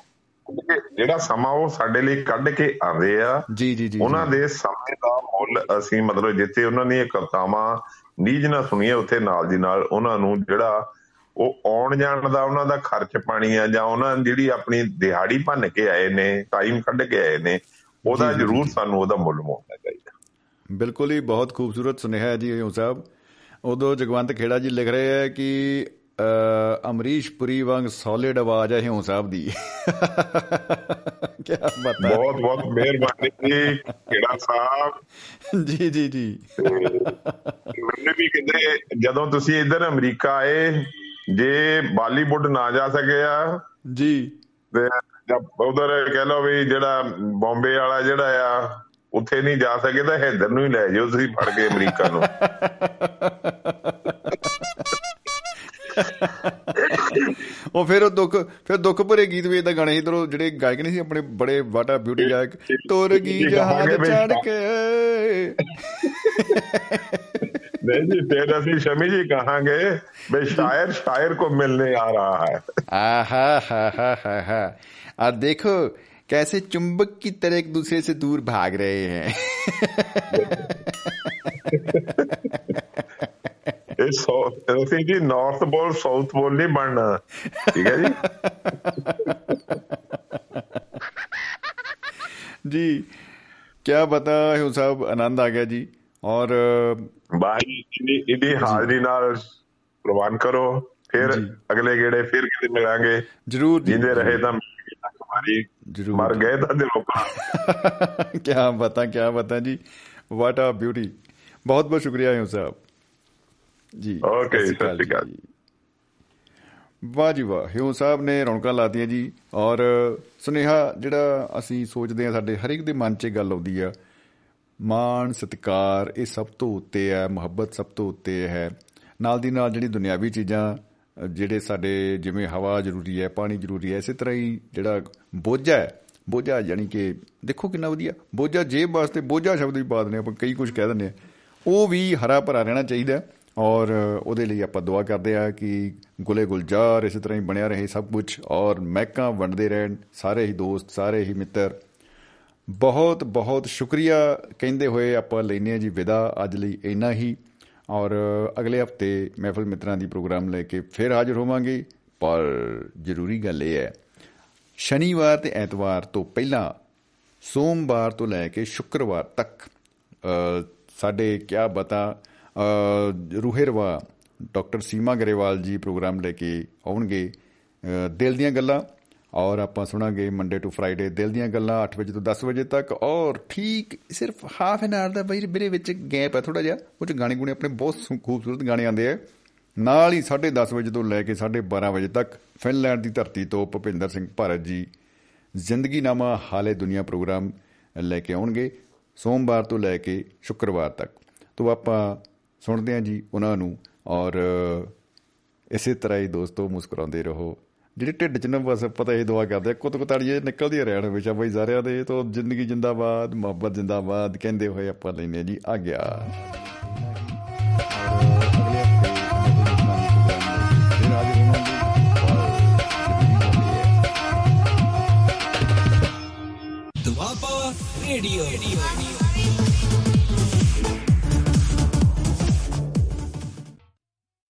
S8: ਜਿਹੜਾ ਸਮਾਂ ਉਹ ਸਾਡੇ ਲਈ ਕੱਢ ਕੇ ਆਉਂਦੇ ਆ
S2: ਜੀ ਜੀ ਜੀ
S8: ਉਹਨਾਂ। ਦੇ ਸਮੇਂ ਦਾ ਮੁੱਲ ਅਸੀਂ ਮਤਲਬ ਜਿੱਥੇ ਉਹਨਾਂ ਦੀਆਂ ਕਵਿਤਾਵਾਂ ਨੀਜ ਨਾ ਸੁਣੀਏ ਉੱਥੇ ਨਾਲ ਦੀ ਨਾਲ ਉਹਨਾਂ ਨੂੰ ਜਿਹੜਾ ਉਹ ਆਉਣ ਜਾਣ ਦਾ ਉਹਨਾਂ ਦਾ ਖਰਚ ਪਾਣੀ ਆ ਜਾਂ ਉਹਨਾਂ ਜਿਹੜੀ ਆਪਣੀ ਦਿਹਾੜੀ ਭੰਨ ਕੇ ਆਏ ਨੇ ਟਾਈਮ ਕੱਢ ਕੇ ਆਏ ਨੇ ਉਹਦਾ ਜ਼ਰੂਰ। ਸਾਨੂੰ ਉਹਦਾ ਮੁੱਲ ਮੋੜਨਾ ਚਾਹੀਦਾ।
S2: ਬਿਲਕੁਲ ਹੀ ਬਹੁਤ ਖੂਬਸੂਰਤ ਸੁਨੇਹਾ ਹੈ ਜੀ ਹਿਉ ਸਾਹਿਬ। ਉਦੋਂ ਜਗਵੰਤ ਖੇੜਾ ਜੀ ਲਿਖ ਰਹੇ ਹੈ ਕਿ ਅ, ਅਮਰੀਸ਼ ਪੁਰੀ ਵਾਂਗ ਸੋਲਿਡ ਆਵਾਜ਼ ਹੈ ਹਿਉ ਸਾਹਿਬ ਦੀ। ਕੀ ਬਾਤ
S8: ਬਹੁਤ ਬਹੁਤ ਮਿਹਰਬਾਨੀ ਜੀ ਕਿਹੜਾ ਸਾਹਿਬ।
S2: ਜੀ ਜੀ ਜੀ।
S8: ਮੈਨੂੰ ਵੀ ਕਹਿੰਦੇ ਜਦੋਂ ਤੁਸੀਂ ਇੱਧਰ ਅਮਰੀਕਾ ਆਏ ਜੇ ਬਾਲੀਵੁੱਡ ਨਾ ਜਾ ਸਕਿਆ
S2: ਜੀ।
S8: ਤੇ ਜਦ ਉਧਰ ਕਹਿ ਲਓ ਵੀ ਜਿਹੜਾ ਬੰਬੇ ਵਾਲਾ ਜਿਹੜਾ ਆ ਉੱਥੇ ਨਹੀਂ ਜਾ ਸਕੇ ਤਾਂ ਹੈਦਰ ਨੂੰ ਹੀ ਲੈ ਜਾਓ ਤੁਸੀਂ ਫੜ ਕੇ ਅਮਰੀਕਾ ਨੂੰ
S2: ਉਹ ਫਿਰ ਉਹ ਦੁੱਖ ਫਿਰ ਦੁੱਖ ਭਰੇ ਗੀਤ ਵੀ ਇਦਾਂ ਗਾਣੇ ਇਧਰੋਂ ਜਿਹੜੇ ਗਾਇਕ ਨਹੀਂ ਸੀ ਆਪਣੇ ਬੜੇ ਵਾਟਾ ਬਿਊਟੀ ਗਾਇਕ ਤੁਰ ਗਈ
S8: ਇਹ
S2: ਜਹਾਜ਼
S8: ਕਹਾਂਗੇ ਵੀ
S2: ਚੜ ਕੇ
S8: ਨਹੀਂ ਜੀ ਫਿਰ ਅਸੀਂ ਸ਼ਮੀ ਜੀ ਕਹਾਂਗੇ ਵੀ ਸ਼ਾਇਰ ਸ਼ਾਇਰ को मिलने आ रहा है
S2: आहा हा हा हा हा और देखो कैसे चुंबक की तरह एक दूसरे से दूर भाग रहे हैं
S8: ਇਹ ਸੋ ਅਸੀਂ ਜੀ ਨਾਰਥ ਪੋਲ ਸਾਊਥ ਪੋਲ ਨਹੀਂ ਬਣਨਾ ਠੀਕ ਹੈ ਜੀ
S2: जी ਕਿਆ ਪਤਾ ਹਿਉ ਸਾਹਿਬ ਆਨੰਦ ਆ ਗਿਆ ਜੀ ਔਰ
S8: ਬਾਈ ਇਹਦੀ ਇਹਦੀ ਹਾਜ਼ਰੀ ਨਾਲ ਪ੍ਰਵਾਨ ਕਰੋ ਫਿਰ ਅਗਲੇ ਗੇੜੇ ਫਿਰ ਕਿਤੇ ਮਿਲਾਂਗੇ
S2: ਜਰੂਰ ਜੀ
S8: ਜਿੰਦੇ ਰਹੇ ਤਾਂ ਹਮਾਰੀ
S2: ਜਰੂਰ।
S8: ਮਰ ਗਏ ਤਾਂ ਦਿਲੋਂ ਪਾ
S2: ਕਿਆ ਪਤਾ ਕਿਆ ਪਤਾ ਜੀ। ਵਾਟ ਆ ਬਿਊਟੀ ਬਹੁਤ ਬਹੁਤ ਸ਼ੁਕਰੀਆ ਹਿਉ ਸਾਹਿਬ। ਜੀ
S8: ਓਕੇ ਸਤਿ ਸ਼੍ਰੀ ਅਕਾਲ।
S2: ਵਾਹ ਜੀ ਵਾਹ ਹਿਉ ਸਾਹਿਬ ਨੇ ਰੌਣਕਾਂ ਲਾਤੀਆਂ ਜੀ। ਔਰ ਸੁਨੇਹਾ ਜਿਹੜਾ ਅਸੀਂ ਸੋਚਦੇ ਆ ਸਾਡੇ ਹਰ ਇੱਕ ਦੇ ਮਨ 'ਚ ਗੱਲ ਆਉਂਦੀ ਆ ਮਾਣ ਸਤਿਕਾਰ ਇਹ ਸਭ ਤੋਂ ਉੱਤੇ ਹੈ ਮੁਹੱਬਤ ਸਭ ਤੋਂ ਉੱਤੇ ਹੈ। ਨਾਲ ਦੀ ਨਾਲ ਜਿਹੜੀ ਦੁਨਿਆਵੀ ਚੀਜ਼ਾਂ ਜਿਹੜੇ ਸਾਡੇ ਜਿਵੇਂ ਹਵਾ ਜ਼ਰੂਰੀ ਹੈ ਪਾਣੀ ਜ਼ਰੂਰੀ ਹੈ ਇਸੇ ਤਰ੍ਹਾਂ ਹੀ ਜਿਹੜਾ ਬੋਝਾ ਹੈ। ਬੋਝਾ ਯਾਨੀ ਕਿ ਦੇਖੋ ਕਿੰਨਾ ਵਧੀਆ। ਬੋਝਾ ਜੇਬ ਵਾਸਤੇ ਬੋਝਾ ਸ਼ਬਦ ਵੀ ਪਾ ਦਿੰਦੇ ਆਪਾਂ ਕਈ ਕੁਝ ਕਹਿ ਦਿੰਦੇ ਆ ਉਹ ਵੀ ਹਰਾ ਭਰਾ ਰਹਿਣਾ ਚਾਹੀਦਾ ਹੈ ਔਰ ਉਹਦੇ ਲਈ ਆਪਾਂ ਦੁਆ ਕਰਦੇ ਆ ਕਿ ਗੁਲੇ ਗੁਲਜ਼ਾਰ ਇਸੇ ਤਰ੍ਹਾਂ ਹੀ ਬਣਿਆ ਰਹੇ ਸਭ ਕੁਝ ਔਰ ਮਹਿਕਾਂ ਵੰਡਦੇ ਰਹਿਣ, ਸਾਰੇ ਹੀ ਦੋਸਤ, ਸਾਰੇ ਹੀ ਮਿੱਤਰ। ਬਹੁਤ ਬਹੁਤ ਸ਼ੁਕਰੀਆ ਕਹਿੰਦੇ ਹੋਏ ਆਪਾਂ ਲੈਨੇ ਆ ਜੀ ਵਿਦਾ ਅੱਜ ਲਈ ਇੰਨਾ ਹੀ। ਔਰ ਅਗਲੇ ਹਫ਼ਤੇ ਮਹਿਫਲ ਮਿੱਤਰਾਂ ਦੀ ਪ੍ਰੋਗਰਾਮ ਲੈ ਕੇ ਫਿਰ ਹਾਜ਼ਰ ਹੋਵਾਂਗੇ। ਪਰ ਜ਼ਰੂਰੀ ਗੱਲ ਇਹ ਹੈ ਸ਼ਨੀਵਾਰ ਤੇ ਐਤਵਾਰ ਤੋਂ ਪਹਿਲਾਂ ਸੋਮਵਾਰ ਤੋਂ ਲੈ ਕੇ ਸ਼ੁੱਕਰਵਾਰ ਤੱਕ ਅ, ਸਾਡੇ ਕਿਆ ਬਤਾ ਅ, ਰੂਹੇਰਵਾ ਡਾਕਟਰ ਸੀਮਾ ਗਰੇਵਾਲ ਜੀ ਪ੍ਰੋਗਰਾਮ ਲੈ ਕੇ ਆਉਣਗੇ ਅ, ਦਿਲ ਦੀਆਂ ਗੱਲਾਂ ਔਰ ਆਪਾਂ ਸੁਣਾਂਗੇ ਮੰਡੇ ਟੂ ਫਰਾਈਡੇ ਦਿਲ ਦੀਆਂ ਗੱਲਾਂ 8 ਵਜੇ ਤੋਂ 10 ਵਜੇ ਤੱਕ ਔਰ ਠੀਕ ਸਿਰਫ ਹਾਫ ਐਨ ਆਵਰ ਦਾ ਬਈ ਮੇਰੇ ਵਿੱਚ ਗੈਪ ਹੈ ਥੋੜਾ ਜਿਹਾ ਉਹ ਚ ਗਾਣੇ ਗੁਣੇ ਆਪਣੇ ਬਹੁਤ ਸੁ- ਖੂਬਸੂਰਤ ਗਾਣੇ ਆਉਂਦੇ ਆ। ਨਾਲ ਹੀ 10:30 ਵਜੇ ਤੋਂ ਲੈ ਕੇ 12:30 ਵਜੇ ਤੱਕ ਫਿਨਲੈਂਡ ਦੀ ਧਰਤੀ ਤੋਂ ਭੁਪਿੰਦਰ ਸਿੰਘ ਭਾਰਤ ਜੀ ਜ਼ਿੰਦਗੀਨਾਮਾ ਹਾਲੇ ਦੁਨੀਆ ਪ੍ਰੋਗਰਾਮ ਲੈ ਕੇ ਆਉਣਗੇ, ਸੋਮਵਾਰ ਤੋਂ ਲੈ ਕੇ ਸ਼ੁੱਕਰਵਾਰ ਤੱਕ। ਤੋਂ ਆਪਾਂ ਸੁਣਦੇ ਹਾਂ ਜੀ ਉਹਨਾਂ ਨੂੰ ਔਰ ਇਸੇ ਤਰ੍ਹਾਂ ਹੀ ਦੋਸਤੋ ਮੁਸਕਰਾਉਂਦੇ ਰਹੋ। ਜਿਹੜੇ ਢਿੱਡ 'ਚ ਨਾ ਬਸ ਪਤਾ ਇਹ ਦੁਆ ਕਰਦੇ ਆ ਕੁੱਤ ਕੁਤਾੜੀਏ ਨਿਕਲਦੀਆਂ ਰਹਿਣ ਹਮੇਸ਼ਾ ਬਈ ਸਾਰਿਆਂ ਦੇ ਤੋਂ ਜ਼ਿੰਦਗੀ ਜਿੰਦਾਬਾਦ, ਮੁਹੱਬਤ ਜਿੰਦਾਬਾਦ ਕਹਿੰਦੇ ਹੋਏ ਆਪਾਂ ਲੈਨੇ ਆ ਜੀ, ਆ ਗਿਆ
S9: ਦੁਆਬਾ ਰੇਡੀਓ